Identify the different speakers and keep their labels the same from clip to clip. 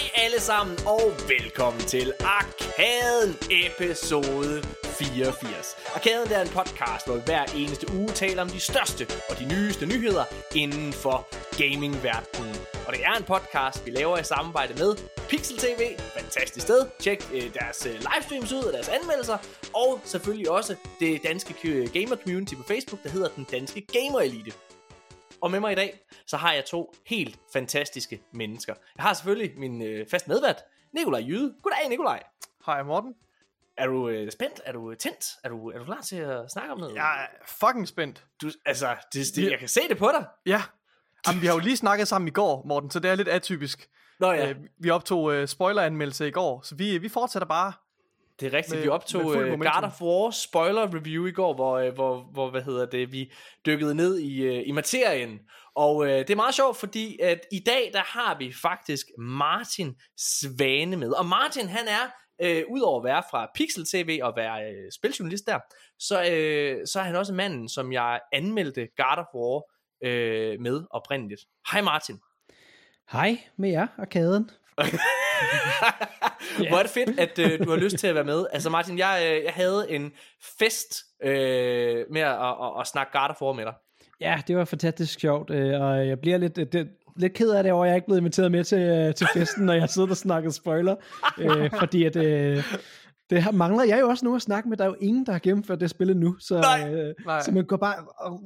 Speaker 1: Hej alle sammen, og velkommen til Arkaden episode 84. Arkaden er en podcast, hvor vi hver eneste uge taler om de største og de nyeste nyheder inden for gamingverdenen. Og det er en podcast, vi laver i samarbejde med Pixel TV, fantastisk sted. Tjek øh, deres øh, livestreams ud og deres anmeldelser. Og selvfølgelig også det danske øh, gamer community på Facebook, der hedder Den Danske Gamer Elite. Og med mig i dag, så har jeg to helt fantastiske mennesker. Jeg har selvfølgelig min øh, fast medvært, Nikolaj Jyde. Goddag, Nikolaj.
Speaker 2: Hej Morten.
Speaker 1: Er du øh, spændt? Er du tændt? Er du, er du klar til at snakke om noget?
Speaker 2: Jeg er fucking spændt.
Speaker 1: Du, altså, det, det, jeg kan se det på dig.
Speaker 2: Ja. Jamen, vi har jo lige snakket sammen i går, Morten, så det er lidt atypisk.
Speaker 1: Nå ja.
Speaker 2: Øh, vi optog øh, spoileranmeldelse i går, så vi, vi fortsætter bare.
Speaker 1: Det er rigtigt,
Speaker 2: Med-
Speaker 1: vi optog uh. God of War spoiler review i går, hvor, uh, hvor, hvor hvad hedder det, vi dykkede ned i, uh, i materien. Og uh, det er meget sjovt, fordi at i dag, der har vi faktisk Martin Svane med. Og Martin, han er, uh, udover at være fra Pixel TV og være uh, spiljournalist der, så, uh, så er han også manden, som jeg anmeldte God of War uh, med oprindeligt. Hej Martin.
Speaker 3: Hej med jer, arkaden.
Speaker 1: Hvor er det fedt, at øh, du har lyst til at være med. Altså Martin, jeg, øh, jeg havde en fest øh, med at, at, at, at snakke Garter for med dig.
Speaker 3: Ja, det var fantastisk sjovt, øh, og jeg bliver lidt, øh, det, lidt ked af det over, at jeg ikke blev inviteret med til, øh, til festen, når jeg sidder og snakker spoiler. Øh, fordi at, øh, det har, mangler jeg jo også nu at snakke med. Der er jo ingen, der har gennemført det spil endnu. Så,
Speaker 1: Nej.
Speaker 3: øh,
Speaker 2: Nej.
Speaker 3: så man går bare og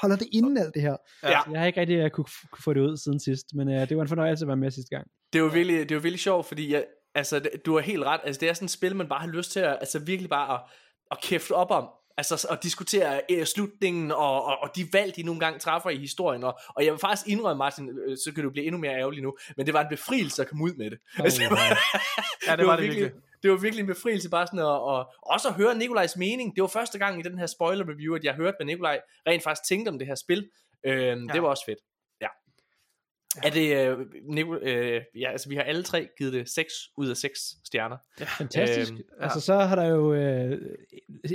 Speaker 3: holder det inden alt det her.
Speaker 1: Ja.
Speaker 3: Så jeg har ikke rigtig uh, kunne, kunne få det ud siden sidst, men øh, det var en fornøjelse at være med sidste gang.
Speaker 1: Det var virkelig, det var virkelig sjovt, fordi jeg, altså, du har helt ret. Altså, det er sådan et spil, man bare har lyst til at, altså, virkelig bare at, at kæfte op om. Altså at diskutere øh, slutningen og, og, og de valg, de nogle gange træffer i historien. Og, og jeg vil faktisk indrømme, Martin, øh, så kan du blive endnu mere ærgerlig nu, men det var en befrielse at komme ud med det. Altså, det var,
Speaker 2: Ja, det var det
Speaker 1: virkelig.
Speaker 2: virkelig.
Speaker 1: Det var virkelig en befrielse bare sådan at, og, også at høre Nikolajs mening. Det var første gang i den her spoiler review, at jeg hørte, hvad Nikolaj rent faktisk tænkte om det her spil. Øhm,
Speaker 2: Ja.
Speaker 1: Det var også fedt. Ja. Er det, øh, Nikol, øh, ja, altså vi har alle tre givet det 6 ud af 6 stjerner.
Speaker 3: Fantastisk.
Speaker 1: Øhm,
Speaker 3: Øhm, ja. Altså så har der jo øh,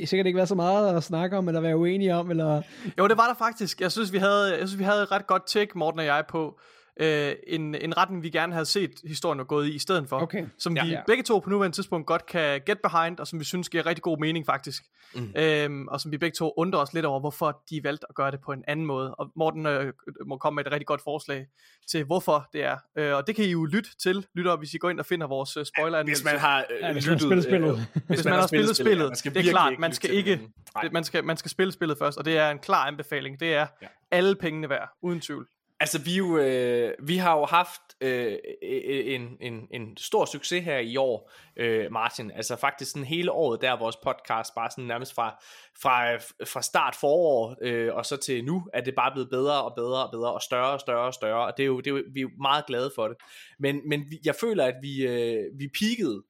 Speaker 3: sikkert ikke været så meget at snakke om, eller være uenige om, eller
Speaker 2: Jo, det var der faktisk. Jeg synes, vi havde, jeg synes, vi havde et ret godt take, Morten og jeg, på øh, en, en retning, vi gerne havde set historien var gået i, i stedet for.
Speaker 3: Okay.
Speaker 2: Som
Speaker 1: Ja.
Speaker 2: vi
Speaker 3: Ja.
Speaker 2: begge to på nuværende tidspunkt godt kan get behind, og som vi synes giver rigtig god mening faktisk.
Speaker 1: Mm.
Speaker 2: Øhm, og som vi begge to undrer os lidt over, hvorfor de valgte at gøre det på en anden måde. Og Morten øh, må komme med et rigtig godt forslag til, hvorfor det er. Øh, og det kan I jo lytte til, lytter, hvis I går ind og finder vores øh, spoiler
Speaker 1: Hvis man har øh,
Speaker 3: Ja, hvis man har spillet spillet.
Speaker 2: hvis man har spillet spillet, det er klart,
Speaker 1: ikke
Speaker 2: man skal ikke-. Det, man, skal, man skal spille spillet først, og det er en klar anbefaling. Det er
Speaker 1: ja.
Speaker 2: alle pengene værd, uden tvivl.
Speaker 1: Altså vi, jo, øh, vi har jo haft øh, øh, øh, en, en, en stor succes her i år, øh, Martin. Altså faktisk sådan hele året, der er vores podcast bare sådan nærmest fra, fra, fra start forår øh, og så til nu, at det bare blevet bedre og bedre og bedre og større og større og større. Og det er jo, det er jo, vi er jo meget glade for det. Men, men jeg føler, at vi, øh, vi peakede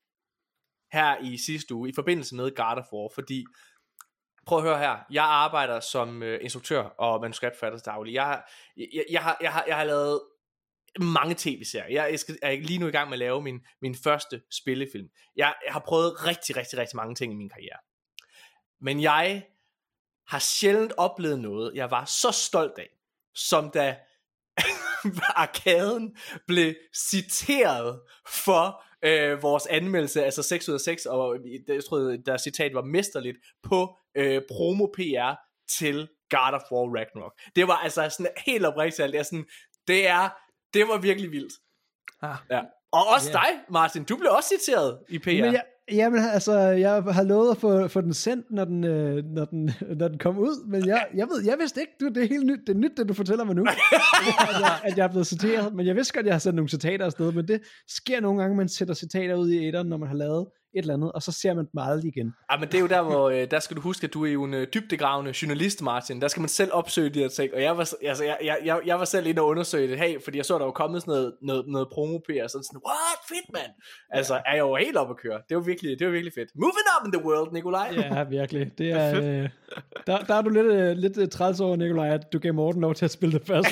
Speaker 1: her i sidste uge i forbindelse med God of War, fordi prøv at høre her, jeg arbejder som øh, instruktør og manuskriptforfatter daglig. Jeg, jeg, jeg, har, jeg, har, jeg har lavet mange tv-serier. Jeg, jeg, skal, jeg er lige nu i gang med at lave min, min første spillefilm. Jeg, jeg har prøvet rigtig, rigtig, rigtig mange ting i min karriere. Men jeg har sjældent oplevet noget, jeg var så stolt af, som da arkaden blev citeret for øh, vores anmeldelse, altså 6 ud af 6, og øh, jeg tror, der citat var mesterligt, på øh, promo PR til God of War Ragnarok. Det var altså sådan helt oprigtigt, alt. det er sådan, det er, det var virkelig vildt.
Speaker 2: Ja.
Speaker 1: Ja. Og også
Speaker 3: Ja.
Speaker 1: dig, Martin, du blev også citeret i PR.
Speaker 3: Men jeg, jamen, altså, jeg har lovet at få, få den sendt, når den, øh, når den, når den kom ud, men jeg, jeg ved, jeg vidste ikke, du, det er helt nyt, det er nyt, det du fortæller mig nu, at, jeg, at jeg er blevet citeret, men jeg vidste godt, at jeg har sendt nogle citater afsted, men det sker nogle gange, man sætter citater ud i etteren, når man har lavet et eller andet, og så ser man dem aldrig igen.
Speaker 1: Ja, men det er jo der, hvor øh, der skal du huske, at du er jo en øh, dybdegravende journalist, Martin. Der skal man selv opsøge de her ting. Og jeg var, altså, jeg, jeg, jeg, jeg var selv inde og undersøge det. Hey, fordi jeg så, der var kommet sådan noget, noget, noget promo PR, og sådan sådan, what, fedt, mand. Altså, er jeg jo helt op at køre. Det var virkelig, det var virkelig fedt. Moving up in the world, Nikolaj.
Speaker 3: Ja, virkelig. Det er, øh, der, der er du lidt, øh, lidt øh, træls over, Nikolaj, at du gav Morten lov til at spille det først.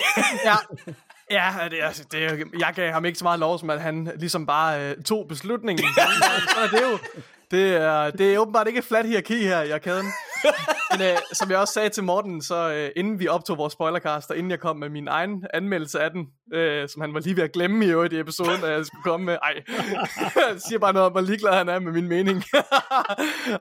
Speaker 2: ja. Ja, det er, det er, jeg gav ham ikke så meget lov, som at han ligesom bare øh, tog beslutningen. så er det jo, det er, det er åbenbart ikke et flat hierarki her i arkaden. Men øh, som jeg også sagde til Morten, så øh, inden vi optog vores spoilercast, og inden jeg kom med min egen anmeldelse af den, øh, som han var lige ved at glemme i øvrigt i episoden, da jeg skulle komme med, ej, jeg siger bare noget om, hvor ligeglad han er med min mening.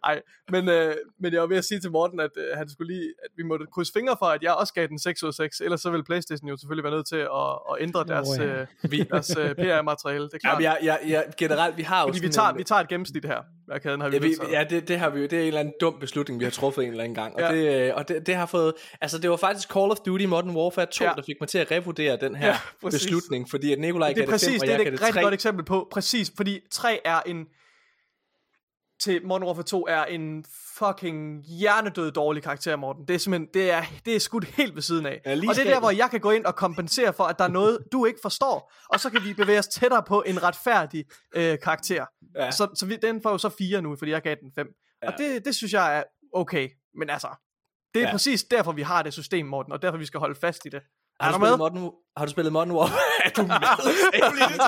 Speaker 2: ej, men, øh, men jeg var ved at sige til Morten, at øh, han skulle lige, at vi måtte krydse fingre for, at jeg også gav den 6 ud af 6, ellers så ville Playstation jo selvfølgelig være nødt til at, at ændre deres,
Speaker 3: Nå, ja.
Speaker 2: øh, deres øh, PR-materiale, det er klart.
Speaker 1: Jamen, jeg, jeg, jeg, generelt, vi har jo
Speaker 2: Fordi vi tager,
Speaker 1: en-
Speaker 2: vi tager et gennemsnit her. Arkaden har vi
Speaker 1: Ja, vi, ja det, det har vi jo. Det er en eller anden dum beslutning, vi har truffet en eller anden gang. Og,
Speaker 2: Ja.
Speaker 1: det, øh, og det, det har fået... Altså, det var faktisk Call of Duty Modern Warfare 2,
Speaker 2: Ja.
Speaker 1: der fik mig til at revurdere den her
Speaker 2: Ja, præcis.
Speaker 1: beslutning. Fordi at Nikolaj
Speaker 2: det
Speaker 1: gav
Speaker 2: er
Speaker 1: det
Speaker 2: præcis,
Speaker 1: 5, og
Speaker 2: det er
Speaker 1: jeg
Speaker 2: et
Speaker 1: det
Speaker 2: rigtig
Speaker 1: 3.
Speaker 2: godt eksempel på, præcis, fordi 3 er en, til Modern Warfare 2 er en fucking hjernedød dårlig karakter, Morten. Det er simpelthen, det er, det er skudt helt ved siden af.
Speaker 1: Ja,
Speaker 2: og det er der, hvor jeg kan gå ind og kompensere for, at der er noget, du ikke forstår, og så kan vi bevæge os tættere på en retfærdig øh, karakter.
Speaker 1: Ja.
Speaker 2: Så, så vi, den får jo så 4 nu, fordi jeg gav den 5. Ja. Og det, det synes jeg er okay, men altså, det er
Speaker 1: ja.
Speaker 2: præcis derfor, vi har det system, Morten, og derfor vi skal holde fast i det.
Speaker 1: Har
Speaker 2: Er
Speaker 1: du,
Speaker 2: du med?
Speaker 1: Modern, har du spillet Modern Warfare? er du med? Det lige.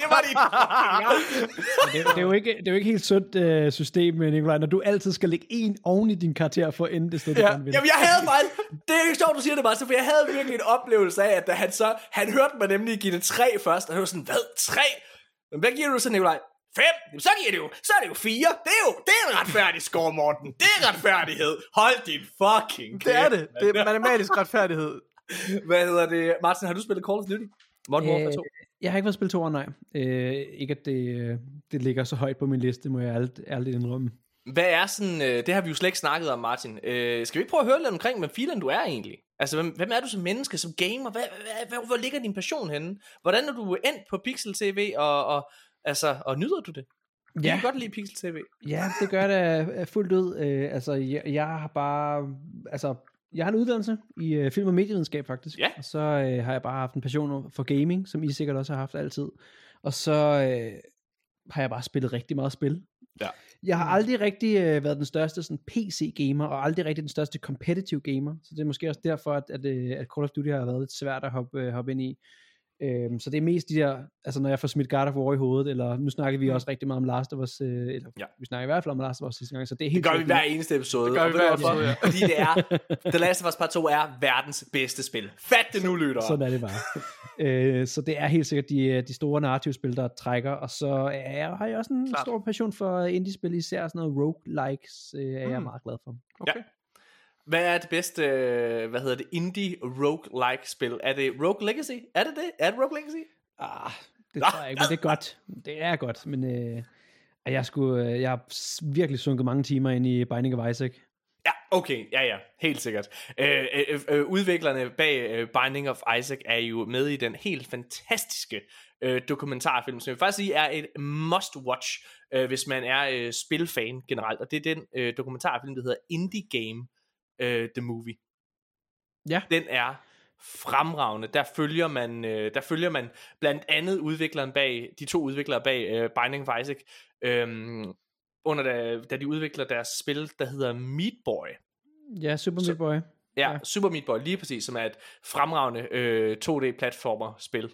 Speaker 3: det, det, er jo ikke, det er jo ikke helt sundt uh, system, øh, Nikolaj, når du altid skal lægge en oven i din karakter for at ende det sted, du
Speaker 2: Ja.
Speaker 3: gerne vil.
Speaker 1: Jamen, jeg havde faktisk... Det er ikke sjovt, du siger det, Martin, for jeg havde virkelig en oplevelse af, at da han så... Han hørte mig nemlig give det 3 først, og han var sådan, hvad? 3? Men hvad giver du så, Nikolaj? 5? Jamen, så giver det jo, så er det jo 4. Det er jo det er en retfærdig score, Morten. Det er retfærdighed. Hold din fucking kæft.
Speaker 2: Det er det. Det er matematisk retfærdighed.
Speaker 1: Hvad hedder det? Martin, har du spillet Call of Duty? Modern Warfare 2?
Speaker 3: Jeg har ikke været spillet toeren, nej. Øh, ikke at det, øh, det ligger så højt på min liste, må jeg ærligt, ærligt indrømme.
Speaker 1: Hvad er sådan, øh, det har vi jo slet ikke snakket om, Martin. Øh, skal vi ikke prøve at høre lidt omkring, hvem filen du er egentlig? Altså, hvem, hvem er du som menneske, som gamer? Hvad, hvad, hvad, hvor ligger din passion henne? Hvordan er du endt på Pixel TV, og, og, altså, og nyder du det? Ja. Jeg kan godt lide Pixel TV.
Speaker 3: Ja, det gør det øh, fuldt ud. Øh, altså, jeg, jeg har bare... Altså, jeg har en uddannelse i øh, film- og medievidenskab, faktisk.
Speaker 1: Ja.
Speaker 3: Og så øh, har jeg bare haft en passion for gaming, som I sikkert også har haft altid. Og så øh, har jeg bare spillet rigtig meget spil.
Speaker 1: Ja.
Speaker 3: Jeg har aldrig rigtig øh, været den største sådan, PC-gamer, og aldrig rigtig den største competitive gamer. Så det er måske også derfor, at, at, øh, at Call of Duty har været lidt svært at hoppe, øh, hoppe ind i. Øhm, så det er mest de der, altså når jeg får smidt God of War i hovedet, eller nu snakker vi også rigtig meget om Last of Us, øh, eller
Speaker 1: Ja.
Speaker 3: vi snakker i hvert fald om Last of Us sidste gang, så det er
Speaker 1: Det
Speaker 3: helt
Speaker 1: gør vi hver eneste episode.
Speaker 2: Det gør
Speaker 1: og
Speaker 2: vi hver episode, ja.
Speaker 1: Fordi det er, The Last of Us Part 2 er verdens bedste spil. Fat det nu, lytter.
Speaker 3: Sådan er det bare. øh, så det er helt sikkert de, de store narrativspil, der trækker, og så er jeg, har jeg også en
Speaker 2: Klart.
Speaker 3: stor passion for indie-spil, især sådan noget roguelikes, øh, er jeg
Speaker 2: Mm.
Speaker 3: meget glad for.
Speaker 2: Okay.
Speaker 1: Hvad er det bedste, øh, hvad hedder det, indie roguelike spil? Er det Rogue Legacy? Er det det? Er det Rogue Legacy?
Speaker 3: Ah, det
Speaker 1: Nå.
Speaker 3: tror jeg ikke, men det er godt. Det er godt, men øh, jeg, skulle, øh, jeg har virkelig sunket mange timer ind i Binding of Isaac.
Speaker 1: Ja, okay, ja ja, helt sikkert. Øh, øh, øh, udviklerne bag øh, Binding of Isaac er jo med i den helt fantastiske øh, dokumentarfilm, som jeg faktisk sige er et must-watch, øh, hvis man er øh, spilfan generelt, og det er den øh, dokumentarfilm, der hedder Indie Game øh, The Movie.
Speaker 3: Ja.
Speaker 1: Den er fremragende. Der følger man, øh, der følger man blandt andet udvikleren bag, de to udviklere bag øh, Binding of Isaac, øh, under da, da de udvikler deres spil, der hedder Meat Boy.
Speaker 3: Ja, Super
Speaker 1: Så-
Speaker 3: Meat Boy.
Speaker 1: Ja,
Speaker 3: Ja.
Speaker 1: ja. Super Meat Boy, lige præcis, som er et fremragende øh, 2D-platformer-spil.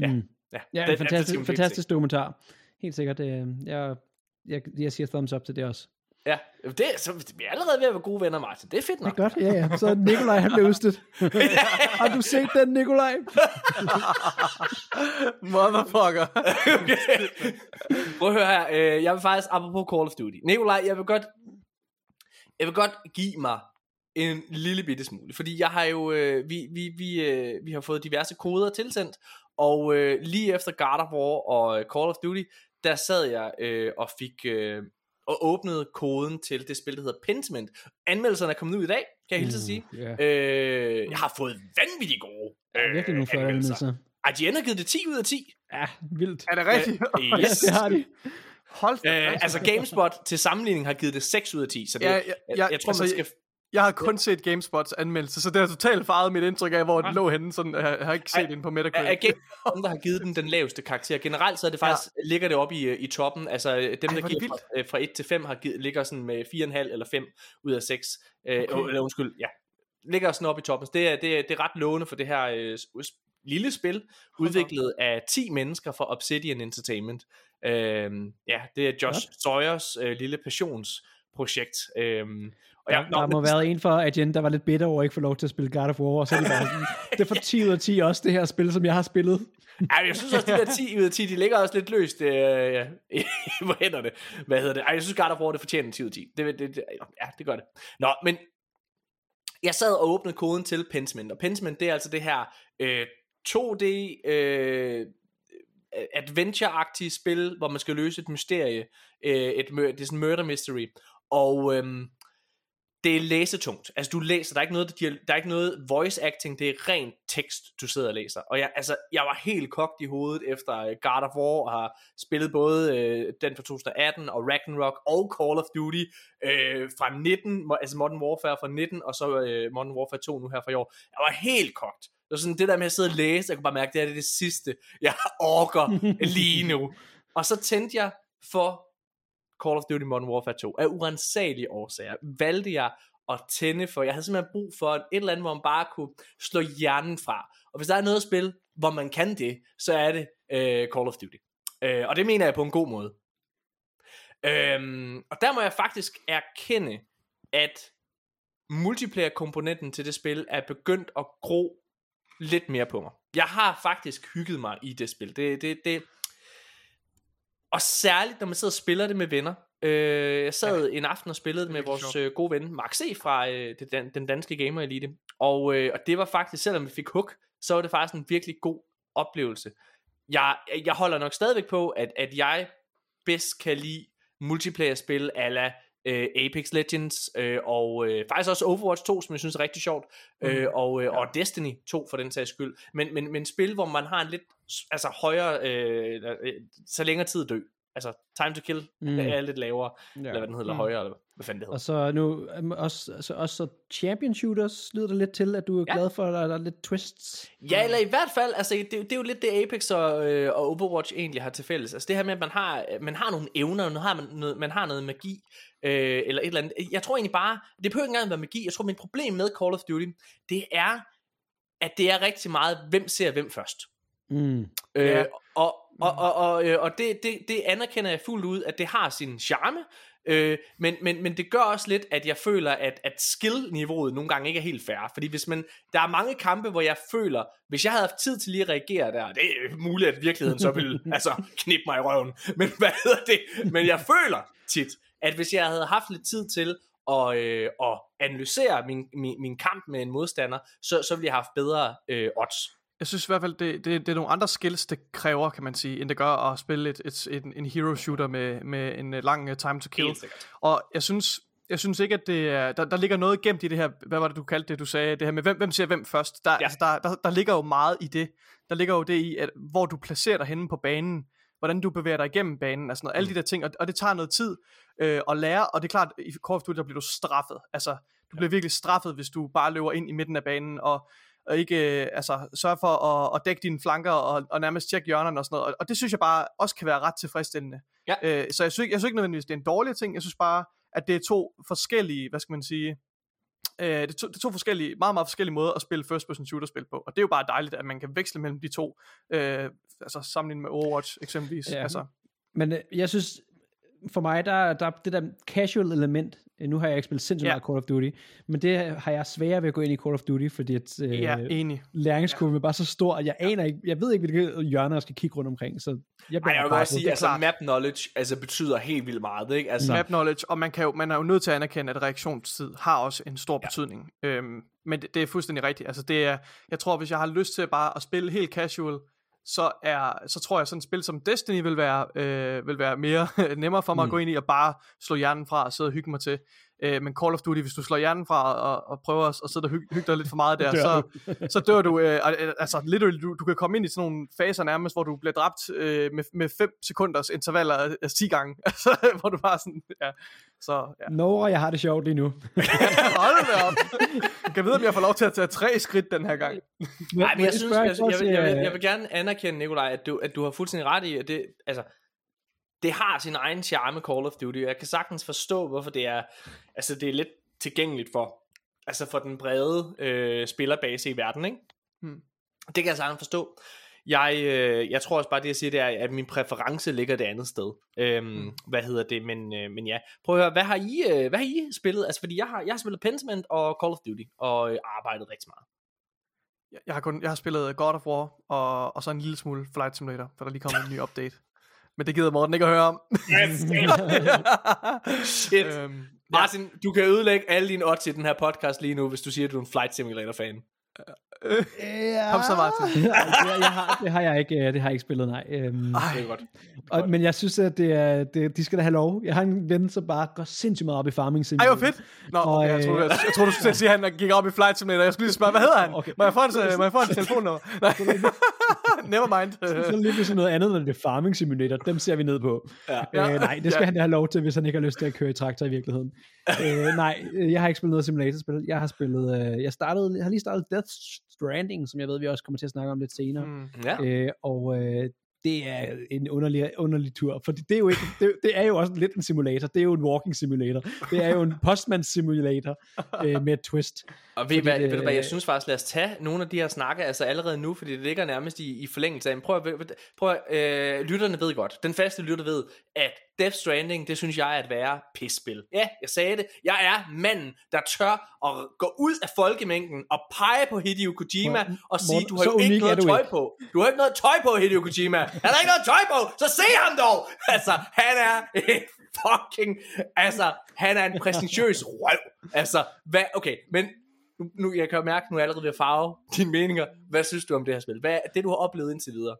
Speaker 1: Ja.
Speaker 3: Mm.
Speaker 1: Ja,
Speaker 3: Ja,
Speaker 1: den-
Speaker 3: en fantastisk, fantastisk dokumentar. Helt sikkert. Øh, jeg, jeg, jeg siger thumbs up til det også.
Speaker 1: Ja, det så, vi er allerede ved at være gode venner, Martin. Det er fedt
Speaker 3: Det er
Speaker 1: nok.
Speaker 3: godt, ja, ja. Så Nikolaj, han blev udstødt. Har du set den, Nikolaj?
Speaker 2: Motherfucker.
Speaker 1: Prøv at høre her. Øh, jeg vil faktisk, apropos Call of Duty. Nikolaj, jeg vil godt, jeg vil godt give mig en lille bitte smule. Fordi jeg har jo, øh, vi, vi, vi, øh, vi har fået diverse koder tilsendt. Og øh, lige efter God of War og Call of Duty, der sad jeg øh, og fik... Øh, og åbnede koden til det spil, der hedder Pentiment. Anmeldelserne er kommet ud i dag, kan jeg hilse at sige.
Speaker 3: Ja.
Speaker 1: Øh, jeg har fået vanvittigt gode
Speaker 3: Der er virkelig nogle flotte anmeldelser.
Speaker 1: IGN har givet det 10 ud af 10.
Speaker 3: Ja, vildt.
Speaker 2: Er det rigtigt?
Speaker 1: Øh,
Speaker 3: Ja,
Speaker 1: yes.
Speaker 3: det har de.
Speaker 2: Hold da.
Speaker 1: Øh, altså GameSpot til sammenligning har givet det 6 ud af 10, så det,
Speaker 2: Ja,
Speaker 1: ja,
Speaker 2: ja,
Speaker 1: jeg,
Speaker 2: ja,
Speaker 1: jeg, jeg tror
Speaker 2: altså,
Speaker 1: man skal...
Speaker 2: Jeg har kun set GameSpots anmeldelse, så det har totalt farvet mit indtryk af, hvor den lå henne. Sådan, jeg har ikke set den på
Speaker 1: Er, er
Speaker 2: Metacritic.
Speaker 1: GameSpot, der har givet den den laveste karakter. Generelt så er det faktisk, ja. ligger det oppe i, øh, i toppen. Altså dem,
Speaker 2: Ej,
Speaker 1: der
Speaker 2: er
Speaker 1: giver fra, øh, fra 1 til 5, har givet, ligger sådan med 4,5 eller 5 ud af 6. Øh,
Speaker 2: Okay.
Speaker 1: Eller undskyld, ja. Ligger sådan oppe i toppen. Så det er, det er, det er ret lovende for det her øh, lille spil, udviklet af 10 mennesker fra Obsidian Entertainment. Øh, ja, det er Josh Sawyers øh, lille passionsprojekt. Øh, Og
Speaker 3: Ja,
Speaker 1: jeg,
Speaker 3: der må have været en for Agent, der var lidt bitter over at ikke få lov til at spille God of War, og så er de bare sådan, det får 10 ud af 10 også det her spil, som jeg har spillet.
Speaker 1: Ej, jeg synes også, at de der 10 ud af 10, de ligger også lidt løst øh, på hænderne. Hvad hedder det? Ej, jeg synes, God of War, det fortjener en 10 ud af 10. Det, det, det, ja, det gør det. Nå, men jeg sad og åbnede koden til Pensment, og Pensment, det er altså det her øh, 2D øh, adventure-agtige spil, hvor man skal løse et mysterie. Øh, et, det er sådan en murder mystery. Og øhm, det er læsetungt. Altså du læser, der er ikke noget, der, er ikke noget voice acting, det er ren tekst, du sidder og læser. Og jeg, altså, jeg var helt kogt i hovedet efter øh, God of War, og har spillet både øh, den fra 2018, og Ragnarok, og Call of Duty øh, fra 19, mo- altså Modern Warfare fra 19, og så øh, Modern Warfare 2 nu her fra i år. Jeg var helt kogt. Det var sådan det der med at sidde og læse, jeg kunne bare mærke, det er det, er det sidste, jeg orker lige nu. Og så tændte jeg for Call of Duty Modern Warfare 2. Af urensagelige årsager valgte jeg at tænde for, jeg havde simpelthen brug for et eller andet, hvor man bare kunne slå hjernen fra. Og hvis der er noget at spille, hvor man kan det, så er det øh, Call of Duty. Øh, og det mener jeg på en god måde. Øhm, og der må jeg faktisk erkende, at multiplayer-komponenten til det spil er begyndt at gro lidt mere på mig. Jeg har faktisk hygget mig i det spil. Det, det, det, og særligt, når man sidder og spiller det med venner. Øh, jeg sad ja. en aften og spillede det med vores øh, gode ven, Max E. fra øh, det, dan, den danske Gamer Elite. Og, øh, og det var faktisk, selvom vi fik hook, så var det faktisk en virkelig god oplevelse. Jeg, jeg holder nok stadigvæk på, at, at jeg bedst kan lide multiplayer-spil ala øh, Apex Legends, øh, og øh, faktisk også Overwatch 2, som jeg synes er rigtig sjovt, øh, og, øh, og Destiny 2 for den sags skyld. Men, men, men spil, hvor man har en lidt altså højere, øh, øh, så længere tid at dø. Altså, time to kill
Speaker 3: Mm.
Speaker 1: mm. er lidt lavere, ja.
Speaker 3: Ja.
Speaker 1: eller hvad den hedder,
Speaker 2: Mm.
Speaker 1: højere, eller hvad fanden det hedder.
Speaker 3: Og så nu, øhm, også, altså, også så champion shooters lyder det lidt til, at du er
Speaker 1: Ja.
Speaker 3: glad for, at der, der er lidt twists.
Speaker 1: Ja, eller i hvert fald, altså det, det er jo lidt det Apex og, øh, og Overwatch egentlig har til fælles. Altså det her med, at man har, man har nogle evner, nu har man, noget, man har noget magi, øh, eller et eller andet. Jeg tror egentlig bare, det behøver ikke engang være magi, jeg tror mit problem med Call of Duty, det er, at det er rigtig meget, hvem ser hvem først.
Speaker 3: Mm.
Speaker 1: Øh,
Speaker 2: Ja.
Speaker 1: og og, og, og, øh, og det, det, det anerkender jeg fuldt ud, at det har sin charme, øh, men, men, men det gør også lidt, at jeg føler, at, at skill-niveauet nogle gange ikke er helt fair. Fordi hvis man, der er mange kampe, hvor jeg føler, hvis jeg havde haft tid til lige at reagere der, det er muligt, at virkeligheden så ville altså, knippe mig i røven. Men hvad hedder det? Men jeg føler tit, at hvis jeg havde haft lidt tid til at, øh, at analysere min, min, min kamp med en modstander, så, så ville jeg have haft bedre øh, odds.
Speaker 2: Jeg synes i hvert fald, det, det, det er nogle andre skills, det kræver, kan man sige, end det gør at spille et, et, en, en hero shooter med, med en øh, lang uh, time to kill. Og jeg synes, jeg synes ikke, at det er, der, der ligger noget gemt i det her, hvad var det, du kaldte det, du sagde, det her med, hvem, hvem ser hvem først. Der,
Speaker 1: ja.
Speaker 2: altså, der, der, der ligger jo meget i det. Der ligger jo det i, at, hvor du placerer dig henne på banen, hvordan du bevæger dig igennem banen, altså noget, alle de der ting, og, og det tager noget tid øh, at lære, og det er klart, i Call of Duty, der bliver du straffet. Altså, du bliver virkelig straffet, hvis du bare løber ind i midten af banen, og, og ikke øh, altså, sørge for at, at dække dine flanker, og, og nærmest tjekke hjørnerne og sådan noget, og, og det synes jeg bare også kan være ret tilfredsstillende.
Speaker 1: Ja.
Speaker 2: Øh, så jeg synes, ikke, jeg synes ikke nødvendigvis, det er en dårlig ting, jeg synes bare, at det er to forskellige, hvad skal man sige, øh, det, er to, det er to forskellige, meget, meget forskellige måder at spille first person shooter spil på, og det er jo bare dejligt, at man kan veksle mellem de to, øh, altså sammenlignet med Overwatch eksempelvis.
Speaker 3: Ja.
Speaker 2: Altså,
Speaker 3: Men øh, jeg synes, for mig, der, der er det der casual element, nu har jeg ikke spillet sindssygt
Speaker 2: Ja.
Speaker 3: meget Call of Duty, men det har jeg sværere ved at gå ind i Call of Duty, fordi at, øh,
Speaker 2: ja, enig.
Speaker 3: læringskurven er bare så stor, at jeg aner ikke, jeg ved ikke, hvilke hjørner jeg skal kigge rundt omkring, så jeg
Speaker 1: Ej, jeg vil
Speaker 3: bare
Speaker 1: godt sige,
Speaker 2: det er
Speaker 1: altså
Speaker 2: klart.
Speaker 1: map knowledge altså, betyder helt vildt meget, ikke? Altså,
Speaker 2: map knowledge, og man, kan jo, man er jo nødt til at anerkende, at reaktionstid har også en stor betydning. Øhm, men det, det er fuldstændig rigtigt. Altså det er, jeg tror, hvis jeg har lyst til bare at spille helt casual, så, er, så tror jeg, sådan et spil som Destiny vil være, øh, vil være mere nemmere for mig mm. at gå ind i og bare slå hjernen fra og sidde og hygge mig til. Øh, men Call of Duty, hvis du slår hjernen fra og, og prøver at, at sidde og hygge, hygge dig lidt for meget der,
Speaker 3: Dør
Speaker 2: så, så dør du. Øh, øh, altså, literally, du, du kan komme ind i sådan nogle faser nærmest, hvor du bliver dræbt øh, med, med 5 sekunders intervaller af, af 10 gange. Altså, hvor du bare sådan, ja. Så, ja.
Speaker 3: Nora, jeg har det sjovt lige nu.
Speaker 2: Hold da op. Kan jeg vide, om jeg får lov til at tage tre skridt den her gang?
Speaker 1: Nej, men jeg synes, jeg, jeg,
Speaker 3: til,
Speaker 1: vil, jeg, vil,
Speaker 3: øh,
Speaker 1: jeg vil gerne anerkende, Nikolaj, at du, at du har fuldstændig ret i, at det, altså, det har sin egen charme, Call of Duty. Jeg kan sagtens forstå, hvorfor det er, altså, det er lidt tilgængeligt for, altså for den brede øh, spillerbase i verden, ikke?
Speaker 2: Hmm.
Speaker 1: Det kan jeg sagtens forstå. Jeg, øh, jeg tror også bare, det jeg siger, det er, at min præference ligger det andet sted. Øhm, mm. Hvad hedder det? Men, øh, men ja, prøv at høre, hvad har I, øh, hvad har I spillet? Altså, fordi jeg har, jeg har spillet Pentiment og Call of Duty, og øh, arbejdet rigtig meget.
Speaker 2: Jeg, jeg har, kun, jeg har spillet God of War, og, og så en lille smule Flight Simulator, for der lige kommer en ny update. Men det gider Morten ikke at høre om.
Speaker 1: Shit. Øhm, Martin, du kan ødelægge alle dine odds i den her podcast lige nu, hvis du siger, at du er en Flight Simulator-fan.
Speaker 3: Øh, ja.
Speaker 2: Kom så, Martin.
Speaker 3: jeg, jeg har, det har jeg ikke, øh, det har jeg ikke spillet, nej. Øhm,
Speaker 2: Ej,
Speaker 1: Det er godt.
Speaker 3: og, men jeg synes, at det er, det, de skal da have lov. Jeg har en ven, som bare går sindssygt meget op i farming
Speaker 2: Ej,
Speaker 3: simulator.
Speaker 2: hvor fedt. Nå,
Speaker 3: Og,
Speaker 2: okay, jeg,
Speaker 3: øh,
Speaker 2: troede, jeg, jeg troede, du skulle sige, at han gik op i Flight Simulator. Jeg skulle lige spørge, hvad hedder han?
Speaker 3: Okay.
Speaker 2: Må jeg få hans, øh, må jeg få hans telefonnummer? Nej, never mind.
Speaker 3: Så lige pludselig noget andet, når det er farming simulator, dem ser vi ned på.
Speaker 1: Ja.
Speaker 3: Øh, nej, det skal
Speaker 2: Ja.
Speaker 3: han da have lov til, hvis han ikke har lyst til at køre i traktor i virkeligheden. øh, nej, øh, jeg har ikke spillet noget simulatorspil. Jeg har spillet, øh, jeg startede, jeg har lige startet Death Stranding, som jeg ved, vi også kommer til at snakke om lidt senere.
Speaker 2: Mm.
Speaker 1: Ja.
Speaker 3: Øh, og øh, det er en underlig, underlig tur, for det er jo ikke, det, det er jo også lidt en simulator. Det er jo en walking simulator. Det er jo en postman simulator øh, med et twist.
Speaker 1: Og ved, I hvad,
Speaker 3: det-
Speaker 1: ved du hvad, jeg synes faktisk, lad os tage nogle af de her snakke altså allerede nu, fordi det ligger nærmest i, i forlængelse af, men prøv at, prøv at øh, lytterne ved godt, den faste lytter ved, at Death Stranding, det synes jeg er at være pisspil. Ja, jeg sagde det, jeg er manden, der tør at gå ud af folkemængden og pege på Hideo Kojima
Speaker 3: Morten,
Speaker 1: og sige,
Speaker 3: Morten,
Speaker 1: du har jo ikke noget tøj
Speaker 3: ikke.
Speaker 1: på. Du har ikke noget tøj på, Hideo Kojima. Er der ikke noget tøj på, så se ham dog! Altså, han er et fucking, altså, han er en præsentøs røv. Altså, hvad, okay, men nu, jeg kan jo mærke, nu er allerede ved at farve dine meninger. Hvad synes du om det her spil? Hvad er det, du har oplevet indtil videre?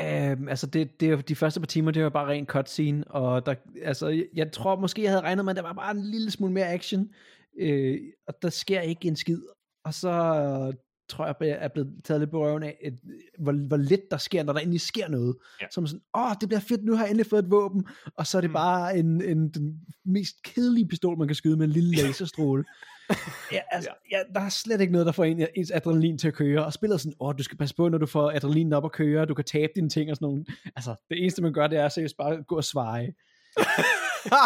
Speaker 3: Øhm, altså det, det de første par timer, det var bare ren cutscene, og der, altså, jeg, jeg tror måske, jeg havde regnet med, at der var bare en lille smule mere action, øh, og der sker ikke en skid, og så øh, tror jeg, jeg er blevet taget lidt på røven af, et, hvor, hvor lidt der sker, når der egentlig sker noget.
Speaker 1: Ja.
Speaker 3: Som sådan, åh, det bliver fedt, nu har jeg endelig fået et våben, og så er det
Speaker 2: Mm.
Speaker 3: bare en, en, den mest kedelige pistol, man kan skyde med en lille laserstråle. ja, altså, ja. der er slet ikke noget, der får en, ens adrenalin til at køre, og spillet sådan, åh, du skal passe på, når du får adrenalin op at køre, du kan tabe dine ting og sådan nogle. Altså, det eneste, man gør, det er seriøst bare at gå og sveje. ja,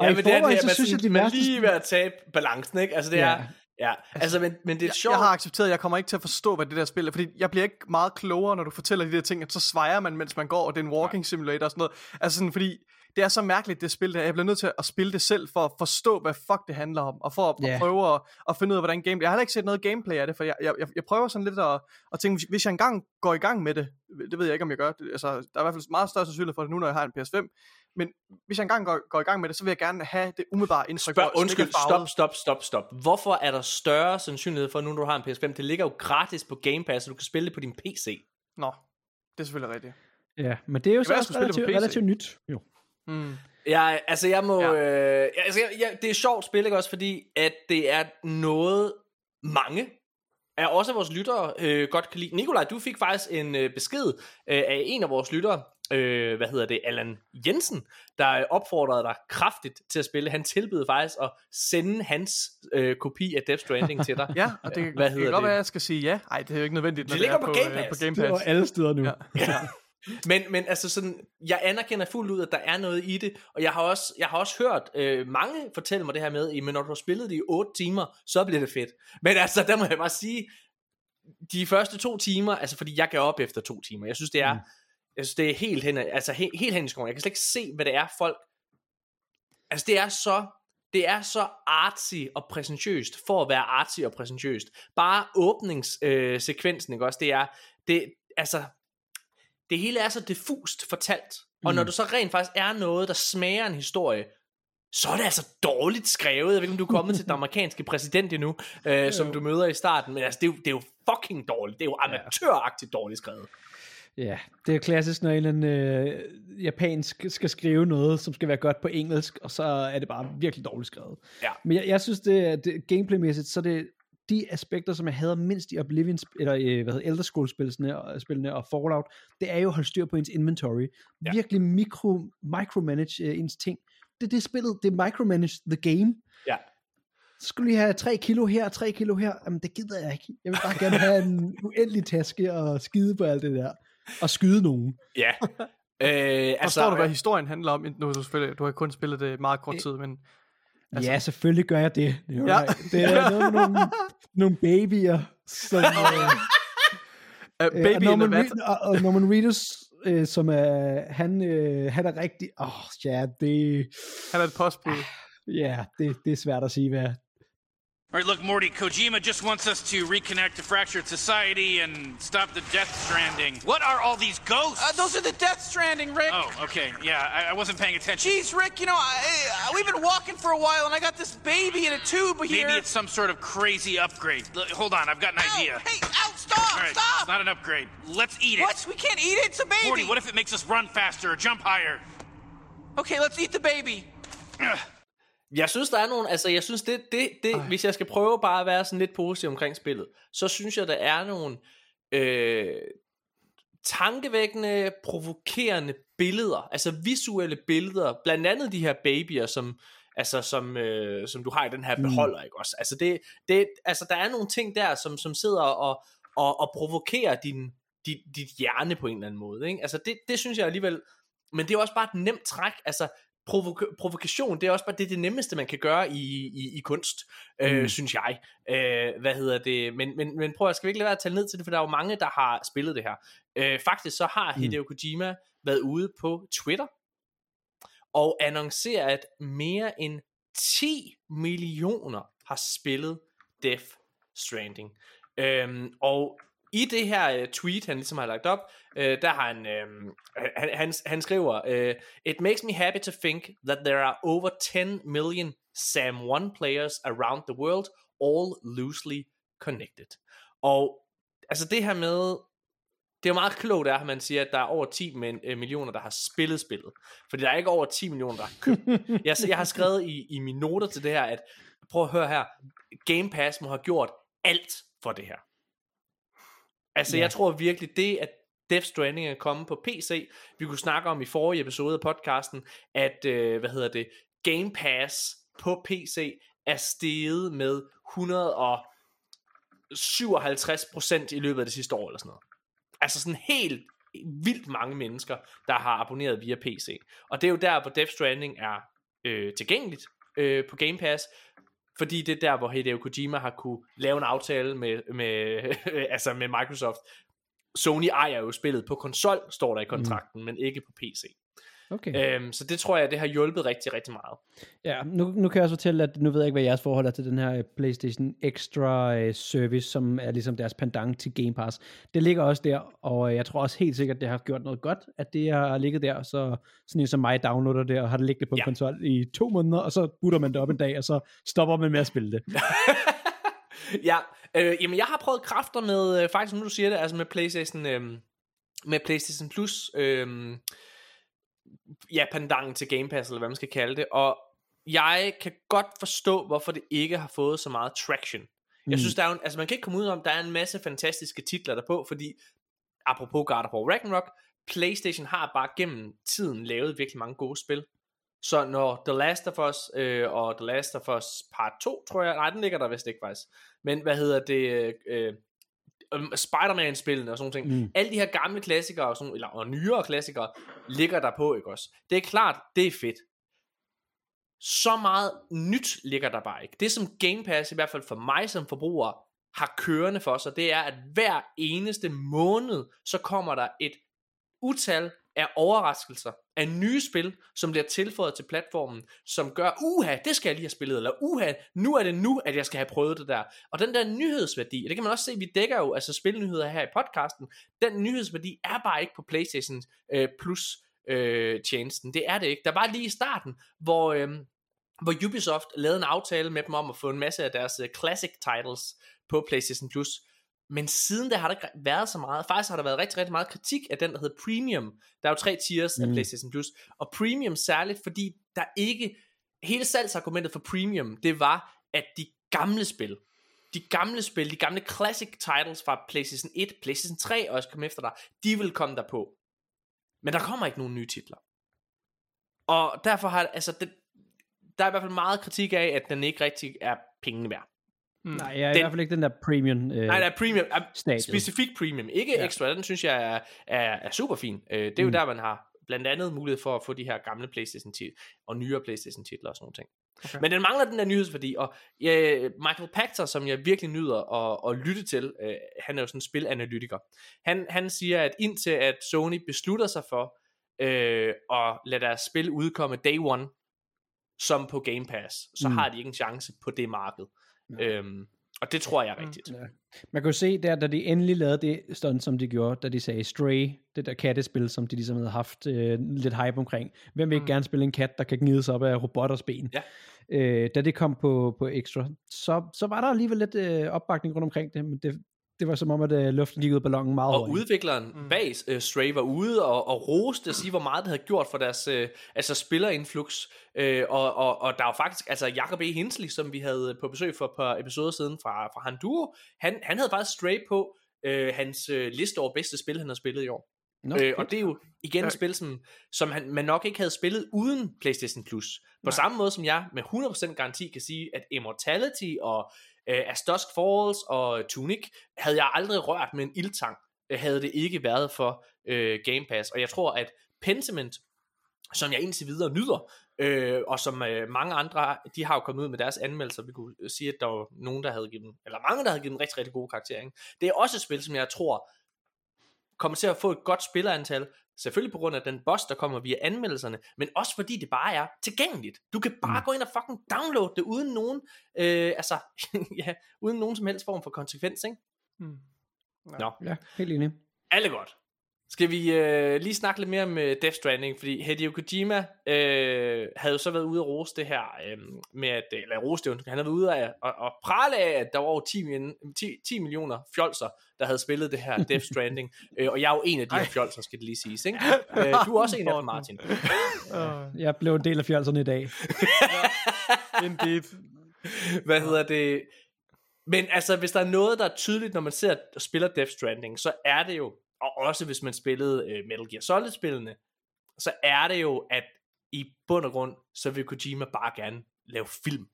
Speaker 3: og i
Speaker 1: men det er det,
Speaker 3: så
Speaker 1: man,
Speaker 3: synes jeg,
Speaker 1: sådan,
Speaker 3: de
Speaker 1: man
Speaker 3: værste...
Speaker 1: lige ved at tabe balancen, ikke? Altså, det
Speaker 3: Ja.
Speaker 1: er, ja, altså, men, men det er
Speaker 2: Jeg,
Speaker 1: sjovt.
Speaker 2: jeg har accepteret, at jeg kommer ikke til at forstå, hvad det der spil er, fordi jeg bliver ikke meget klogere, når du fortæller de der ting, at så svejer man, mens man går, og det er en walking simulator og sådan noget. Altså sådan, fordi det er så mærkeligt, det spil der. Jeg bliver nødt til at spille det selv, for at forstå, hvad fuck det handler om, og for at, at prøve at, at finde ud af, hvordan gameplay... Jeg har heller ikke set noget gameplay af det, for jeg, jeg, jeg, jeg prøver sådan lidt at, at tænke, hvis- jeg engang går i gang med det, det ved jeg ikke, om jeg gør, det, altså, der er i hvert fald meget større sandsynlighed for det nu, når jeg har en PS5, men hvis jeg engang går, går i gang med det, så vil jeg gerne have det umiddelbare indtryk.
Speaker 1: Spørg, undskyld, stop, stop, stop, stop. Hvorfor er der større sandsynlighed for, nu når du har en PS5? Det ligger jo gratis på Game Pass, så du kan spille det på din PC.
Speaker 2: Nå, det er selvfølgelig rigtigt.
Speaker 3: Ja, men det er jo så
Speaker 2: være, jeg
Speaker 3: også
Speaker 2: det
Speaker 3: relativt, relativt nyt. Jo.
Speaker 2: Mm.
Speaker 1: Ja, altså jeg må,
Speaker 2: Ja.
Speaker 1: øh, altså jeg, jeg, det er sjovt spil, ikke også, fordi at det er noget, mange af også vores lyttere øh, godt kan lide. Nikolaj, du fik faktisk en øh, besked øh, af en af vores lyttere, øh, hvad hedder det, Allan Jensen, der øh, opfordrede dig kraftigt til at spille. Han tilbød faktisk at sende hans øh, kopi af Death Stranding til dig.
Speaker 2: Ja, og det,
Speaker 1: Hvad
Speaker 2: det
Speaker 1: hedder
Speaker 2: kan godt
Speaker 1: det?
Speaker 2: være, at jeg skal sige ja. Nej, det er jo ikke nødvendigt, når
Speaker 1: Det
Speaker 2: det,
Speaker 1: ligger
Speaker 2: er
Speaker 1: på
Speaker 2: på,
Speaker 1: Game
Speaker 2: øh,
Speaker 1: Pass.
Speaker 2: på Game
Speaker 3: Det var
Speaker 2: Pass.
Speaker 3: alle steder nu.
Speaker 2: Ja.
Speaker 3: Ja.
Speaker 1: Men, men altså sådan, jeg anerkender fuldt ud, at der er noget i det, og jeg har også, jeg har også hørt øh, mange fortælle mig det her med, men når du har spillet det i 8 timer, så bliver det fedt. Men altså, der må jeg bare sige, de første to timer, altså fordi jeg gav op efter to timer, jeg synes det er,
Speaker 3: Mm.
Speaker 1: jeg synes det er helt hen, altså he, helt hen i skoven, jeg kan slet ikke se, hvad det er folk, altså det er så, det er så artsy og præsentøst, for at være artsy og præsentøst. Bare åbningssekvensen, øh, sekvensen, ikke også, det er, det, altså, det hele er så diffust fortalt. Og
Speaker 3: Mm.
Speaker 1: når du så rent faktisk er noget, der smager en historie, så er det altså dårligt skrevet. Jeg ved ikke, om du er kommet til den amerikanske præsident endnu, øh, som du møder i starten, men altså, det er, jo, det er jo fucking dårligt. Det er jo amatøragtigt dårligt skrevet.
Speaker 3: Ja, det er klassisk, når en eller anden øh, japansk skal skrive noget, som skal være godt på engelsk, og så er det bare virkelig dårligt skrevet.
Speaker 1: Ja.
Speaker 3: Men jeg, jeg synes, det, det gameplaymæssigt, så er det de aspekter, som jeg hader mindst i Oblivion, eller øh, hvad hedder Elder Scrolls-spillene og, spillene og Fallout, det er jo at holde styr på ens inventory.
Speaker 1: Ja.
Speaker 3: Virkelig mikro, micromanage øh, ens ting. Det er det spillet, det er micromanage the game.
Speaker 1: Ja.
Speaker 3: Så skulle lige have 3 kilo her, 3 kilo her. Jamen, det gider jeg ikke. Jeg vil bare gerne have en uendelig taske og skide på alt det der. Og skyde nogen.
Speaker 1: Ja. øh,
Speaker 2: Forstår du, hvad historien handler om? Nu du selvfølgelig, du har kun spillet det meget kort tid, men
Speaker 3: Altså, ja, selvfølgelig gør jeg det. Det er,
Speaker 2: Ja.
Speaker 3: ja. det er noget med nogle, nogle babyer, som... Øh,
Speaker 2: Uh,
Speaker 3: Øh,
Speaker 2: baby
Speaker 3: og Norman? Reed, og, og Norman Reedus, øh, som er, han, øh, han er rigtig, åh, oh, ja, det,
Speaker 2: Han er et postbud.
Speaker 3: ja, det, det er svært at sige, hvad,
Speaker 4: All right, look, Morty, Kojima just wants us to reconnect to fractured society and stop the Death Stranding. What are all these ghosts?
Speaker 5: Uh, those are the Death Stranding, Rick.
Speaker 4: oh, okay. Yeah, I, I wasn't paying attention.
Speaker 5: Jeez, Rick, you know, I, I, we've been walking for a while, and I got this baby in a tube here.
Speaker 4: Maybe it's some sort of crazy upgrade. Look, hold on, I've got an
Speaker 5: Ow,
Speaker 4: idea.
Speaker 5: Hey, ow, stop,
Speaker 4: right,
Speaker 5: stop!
Speaker 4: it's not an upgrade. Let's eat it.
Speaker 5: What? We can't eat it. It's a baby.
Speaker 4: Morty, what if it makes us run faster or jump higher?
Speaker 5: Okay, let's eat the baby.
Speaker 1: Jeg synes, der er nogle, altså jeg synes, det, det, det hvis jeg skal prøve bare at være sådan lidt positiv omkring spillet, så synes jeg, der er nogle øh, tankevækkende, provokerende billeder, altså visuelle billeder, blandt andet de her babyer, som, altså, som, øh, som du har i den her beholder, mm. ikke også? Altså, det, det, altså, der er nogle ting der, som, som sidder og, og, og provokerer din, dit, dit hjerne på en eller anden måde, ikke? Altså, det, det synes jeg alligevel, men det er også bare et nemt træk, altså, provoka- provokation, det er også bare det, det nemmeste, man kan gøre i, i, i kunst, øh,
Speaker 3: Mm.
Speaker 1: synes jeg. Øh, hvad hedder det? Men, men, men prøv at, skal vi ikke lade være at tale ned til det, for der er jo mange, der har spillet det her. Øh, faktisk så har
Speaker 3: Mm.
Speaker 1: Hideo Kojima været ude på Twitter, og annoncerer, at mere end 10 millioner har spillet Death Stranding. Øhm, og i det her uh, tweet, han ligesom har lagt op, uh, der har han, um, han, han, han skriver, uh, It makes me happy to think that there are over 10 million Sam 1 players around the world, all loosely connected. Og altså det her med, det er jo meget klogt, at man siger, at der er over 10 men, øh, millioner, der har spillet spillet. Fordi der er ikke over 10 millioner, der har købt. jeg, jeg har skrevet i, i mine noter til det her, at prøv at høre her, Game Pass må have gjort alt for det her. Altså,
Speaker 3: Ja.
Speaker 1: jeg tror virkelig, det at Death Stranding er kommet på PC, vi kunne snakke om i forrige episode af podcasten, at, øh, hvad hedder det, Game Pass på PC er steget med 157% i løbet af det sidste år, eller sådan noget. Altså sådan helt vildt mange mennesker, der har abonneret via PC. Og det er jo der, hvor Death Stranding er øh, tilgængeligt øh, på Game Pass, fordi det er der, hvor Hideo Kojima har kunne lave en aftale med, med, altså med Microsoft. Sony ejer jo spillet på konsol, står der i kontrakten, mm. men ikke på PC.
Speaker 3: Okay.
Speaker 1: Øhm, så det tror jeg, det har hjulpet rigtig, rigtig meget.
Speaker 3: Ja, nu, nu kan jeg også fortælle, at nu ved jeg ikke, hvad jeres forhold er til den her øh, PlayStation Extra øh, service, som er ligesom deres pendant til Game Pass. Det ligger også der, og øh, jeg tror også helt sikkert, det har gjort noget godt, at det har ligget der, så sådan en som mig downloader det, og har det liggende på
Speaker 1: Ja.
Speaker 3: konsol i to måneder, og så butter man det op en dag, og så stopper man med at spille det.
Speaker 1: ja, øh, jamen jeg har prøvet kræfter med, øh, faktisk nu du siger det, altså med PlayStation, øh, med PlayStation Plus, øh, ja, pendanten til Game Pass, eller hvad man skal kalde det, og jeg kan godt forstå, hvorfor det ikke har fået så meget traction. Jeg
Speaker 3: Mm.
Speaker 1: synes, der er en- altså man kan ikke komme ud om, der er en masse fantastiske titler der på, fordi, apropos God of War Ragnarok, PlayStation har bare gennem tiden lavet virkelig mange gode spil. Så når The Last of Us øh, og The Last of Us Part 2, tror jeg, nej, den ligger der vist ikke faktisk. Men hvad hedder det, øh, øh, Spider-Man-spillene og sådan.
Speaker 3: Mm.
Speaker 1: Mm. Alle de her gamle klassikere og, sådan, eller, og nyere klassikere ligger der på, ikke også? Det er klart, det er fedt. Så meget nyt ligger der bare ikke. Det som Game Pass, i hvert fald for mig som forbruger, har kørende for sig, det er, at hver eneste måned, så kommer der et utal af overraskelser, af nye spil, som bliver tilføjet til platformen, som gør, uha, det skal jeg lige have spillet, eller uha, nu er det nu, at jeg skal have prøvet det der. Og den der nyhedsværdi, og det kan man også se, vi dækker jo altså spilnyheder her i podcasten, den nyhedsværdi er bare ikke på Playstation øh, Plus øh, tjenesten. Det er det ikke. Der var lige i starten, hvor, øh, hvor Ubisoft lavede en aftale med dem om at få en masse af deres øh, classic titles på PlayStation Plus. Men siden da har der ikke været så meget. Faktisk har der været rigtig, rigtig meget kritik af den, der hedder Premium. Der er jo tre tiers mm. af. PlayStation Plus. Og Premium særligt, fordi der ikke... Hele salgsargumentet for Premium, det var, at de gamle spil, de gamle spil, de gamle classic titles fra PlayStation 1, PlayStation 3 også kom efter dig, de vil komme der på. Men der kommer ikke nogen nye titler. Og derfor har, altså, det, der er i hvert fald meget kritik af, at den ikke rigtig er pengene værd.
Speaker 3: Nej, jeg er i
Speaker 1: Den-
Speaker 3: hvert fald ikke den der premium øh,
Speaker 1: Nej, der er premium,
Speaker 3: stadiet.
Speaker 1: specifik premium, ikke
Speaker 3: Ja.
Speaker 1: extra, den synes jeg er, er, er super fin. Øh, det er jo
Speaker 3: Mm.
Speaker 1: der, man har blandt andet mulighed for at få de her gamle Playstation titler og nyere Playstation titler og sådan nogle ting. Okay. Men den mangler den der nyhedsværdi, og ja, Michael Pachter, som jeg virkelig nyder at, at lytte til, øh, han er jo sådan en spilanalytiker, han, han siger, at indtil at Sony beslutter sig for øh, at lade deres spil udkomme day one, som på Game Pass, så mm. har de ikke en chance på det marked. Ja. Øhm, og det tror jeg er rigtigt. Ja.
Speaker 3: Man kan jo se der, da de endelig lavede det stunt, som de gjorde, da de sagde Stray, det der kattespil, som de ligesom havde haft øh, lidt hype omkring. Hvem vil ikke mm. gerne spille en kat, der kan gnides op af robotters ben? Ja. Øh, da det kom på, på Extra, så, så var der alligevel lidt øh, opbakning rundt omkring det, men det, det var som om, at uh, luften gik ud af ballonen meget
Speaker 1: Og højere. udvikleren mm. bag uh, Stray var ude og, og roste at sige, hvor meget det havde gjort for deres uh, altså spillerinflux. Uh, og, og, og der var faktisk, altså Jacob E. Hinsley, som vi havde på besøg for et par episoder siden fra, fra Handuro, han, han havde faktisk Stray på uh, hans uh, liste over bedste spil, han har spillet i år. No, øh, og det er jo igen et spil, som, som han, man nok ikke havde spillet uden PlayStation Plus. På Nej. samme måde som jeg med 100% garanti kan sige, at Immortality og øh, As Dusk Falls og Tunic, havde jeg aldrig rørt med en ildtang, øh, havde det ikke været for øh, Game Pass. Og jeg tror, at Pentiment, som jeg indtil videre nyder, øh, og som øh, mange andre, de har jo kommet ud med deres anmeldelser, vi kunne øh, sige, at der var nogen, der havde givet dem, eller mange, der havde givet dem rigtig, rigtig gode karakterer. Ikke? Det er også et spil, som jeg tror, kommer til at få et godt spillerantal, selvfølgelig på grund af den boss, der kommer via anmeldelserne, men også fordi det bare er tilgængeligt. Du kan bare mm. gå ind og fucking downloade det uden nogen, øh, altså, ja, uden nogen som helst form for konsekvens, ikke? Mm.
Speaker 3: Ja. Nå. Ja, helt enig.
Speaker 1: Alle godt. Skal vi øh, lige snakke lidt mere om øh, Death Stranding, fordi Hideo Kojima øh, havde jo så været ude og rose det her øh, med at, eller rose det, han havde været ude af at, at prale af, at der var over 10, 10, 10 millioner fjolser, der havde spillet det her Death Stranding, øh, og jeg er jo en af de her fjolser, skal det lige siges, ikke? Øh, du er også en af dem, Martin.
Speaker 3: jeg blev en del af fjolserne i dag.
Speaker 2: Indeed.
Speaker 1: Hvad hedder det? Men altså, hvis der er noget, der er tydeligt, når man ser og spiller Death Stranding, så er det jo, og også hvis man spillede øh, Metal Gear Solid-spillene, så er det jo, at i bund og grund, så vil Kojima bare gerne lave film.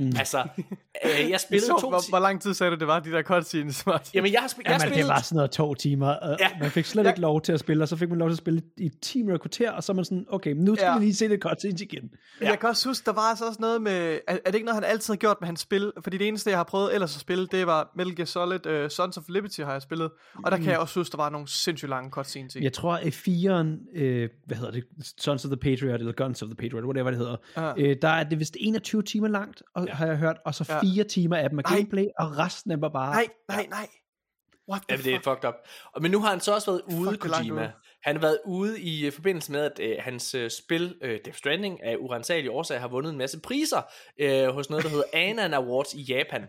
Speaker 1: Mm. Altså, øh, jeg spillede
Speaker 2: så,
Speaker 1: to
Speaker 2: hvor, hvor lang tid sagde du, det var, de der cutscenes?
Speaker 1: Jamen, jeg har, spillet, jeg
Speaker 3: Jamen,
Speaker 1: spillet...
Speaker 3: det var sådan noget to timer, og ja. man fik slet ja. ikke lov til at spille, og så fik man lov til at spille i et time og kvarter, og så er man sådan, okay, nu skal ja. vi lige se det cutscenes igen.
Speaker 2: Ja. Jeg kan også huske, der var altså også noget med, er, er det ikke noget, han altid har gjort med hans spil? Fordi det eneste, jeg har prøvet ellers at spille, det var Metal Gear Solid, uh, Sons of Liberty har jeg spillet, og der mm. kan jeg også huske, der var nogle sindssygt lange cutscenes i.
Speaker 3: Jeg tror, at 4'eren, øh, hvad hedder det, Sons of the Patriot, eller Guns of the Patriot, whatever det hedder, ja. øh, der er det vist 21 timer langt, og, ja. har jeg hørt, og så ja. fire timer af dem er gameplay, og resten er bare...
Speaker 2: Nej, nej, nej.
Speaker 1: What the ja, det er fucked up. Men nu har han så også været ude, Fuck, Kojima. Han har været ude i uh, forbindelse med, at uh, hans uh, spil, uh, Death Stranding, af urensagelige årsager har vundet en masse priser uh, hos noget, der hedder Anan Awards i Japan.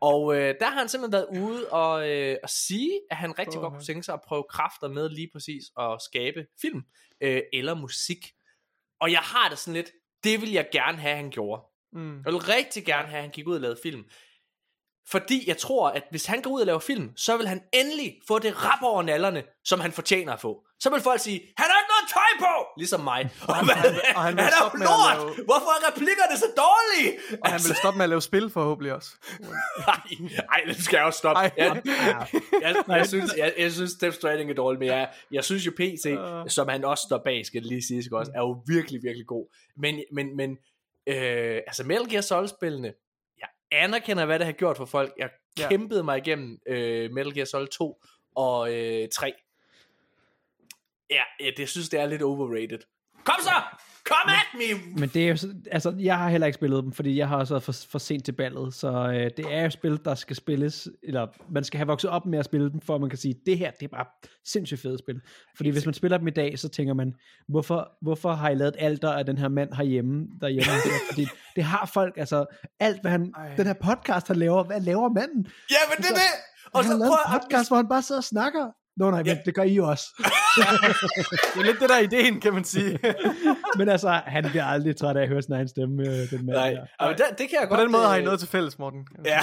Speaker 1: Og uh, der har han simpelthen været ude og, uh, og sige, at han rigtig oh, godt kunne tænke sig at prøve kræfter med lige præcis at skabe film uh, eller musik. Og jeg har det sådan lidt, det vil jeg gerne have, han gjorde. Mm. Jeg vil rigtig gerne have, at han gik ud og lavede film. Fordi jeg tror, at hvis han går ud og laver film, så vil han endelig få det rap over nallerne, som han fortjener at få. Så vil folk sige, han har ikke noget tøj på! Ligesom mig. Og han, han, og han, han er jo lort! Lave... Hvorfor er replikkerne så dårlige?
Speaker 2: Og han vil stoppe med at lave spil forhåbentlig også.
Speaker 1: nej, det skal jeg også stoppe. Jeg, jeg, jeg, jeg, synes, jeg, jeg synes, Death Stranding er dårlig, men jeg, jeg synes jo PC, uh. som han også står bag, skal det lige sige, også, er jo virkelig, virkelig god. Men, men, men øh, altså Metal Gear Solid-spillene, jeg anerkender, hvad det har gjort for folk. Jeg ja. kæmpede mig igennem øh, Metal Gear Solid 2 og øh, 3. Ja, ja, det synes det er lidt overrated. Kom så! Come at me!
Speaker 3: Men det er jo, altså, jeg har heller ikke spillet dem, fordi jeg har også været for, for sent til ballet, så øh, det er jo spil, der skal spilles, eller man skal have vokset op med at spille dem, for at man kan sige, det her, det er bare sindssygt fedt spil. Fordi hvis man spiller dem i dag, så tænker man, hvorfor, hvorfor har I lavet alter af den her mand herhjemme, derhjemme? fordi det har folk, altså, alt hvad han, Ej. den her podcast, han laver, hvad laver manden?
Speaker 1: Ja, men det er
Speaker 3: altså,
Speaker 1: det! Og
Speaker 3: han så har lavet en podcast, hvor han bare sidder og snakker Nå nej, men det gør I jo også.
Speaker 2: det er lidt det der ideen, kan man sige.
Speaker 3: men altså, han bliver aldrig træt af at høre sin egen stemme, øh, den mand
Speaker 1: Nej, der. men det, det kan jeg
Speaker 2: På
Speaker 1: godt...
Speaker 2: den måde har I noget til fælles, Morten.
Speaker 1: Ja.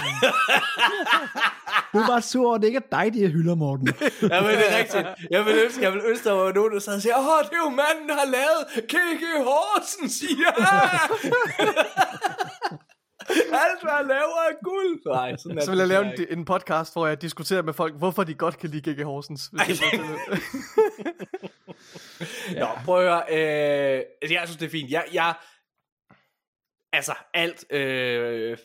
Speaker 3: du er bare sur over, det ikke er dig, de hylder, Morten.
Speaker 1: ja, men det er rigtigt. Jeg vil ønske, jeg vil ønske, der var nogen, der sad og siger, åh, det er jo manden, der har lavet K.G. Horsen, siger Alt, hvad jeg laver, er guld. Nej, sådan er
Speaker 2: så vil jeg lave en, en podcast, hvor jeg diskuterer med folk, hvorfor de godt kan lide G.G. Horsens.
Speaker 1: Ja. Nå, prøv at høre. Øh, altså, jeg synes, det er fint. Jeg, jeg altså, alt, øh,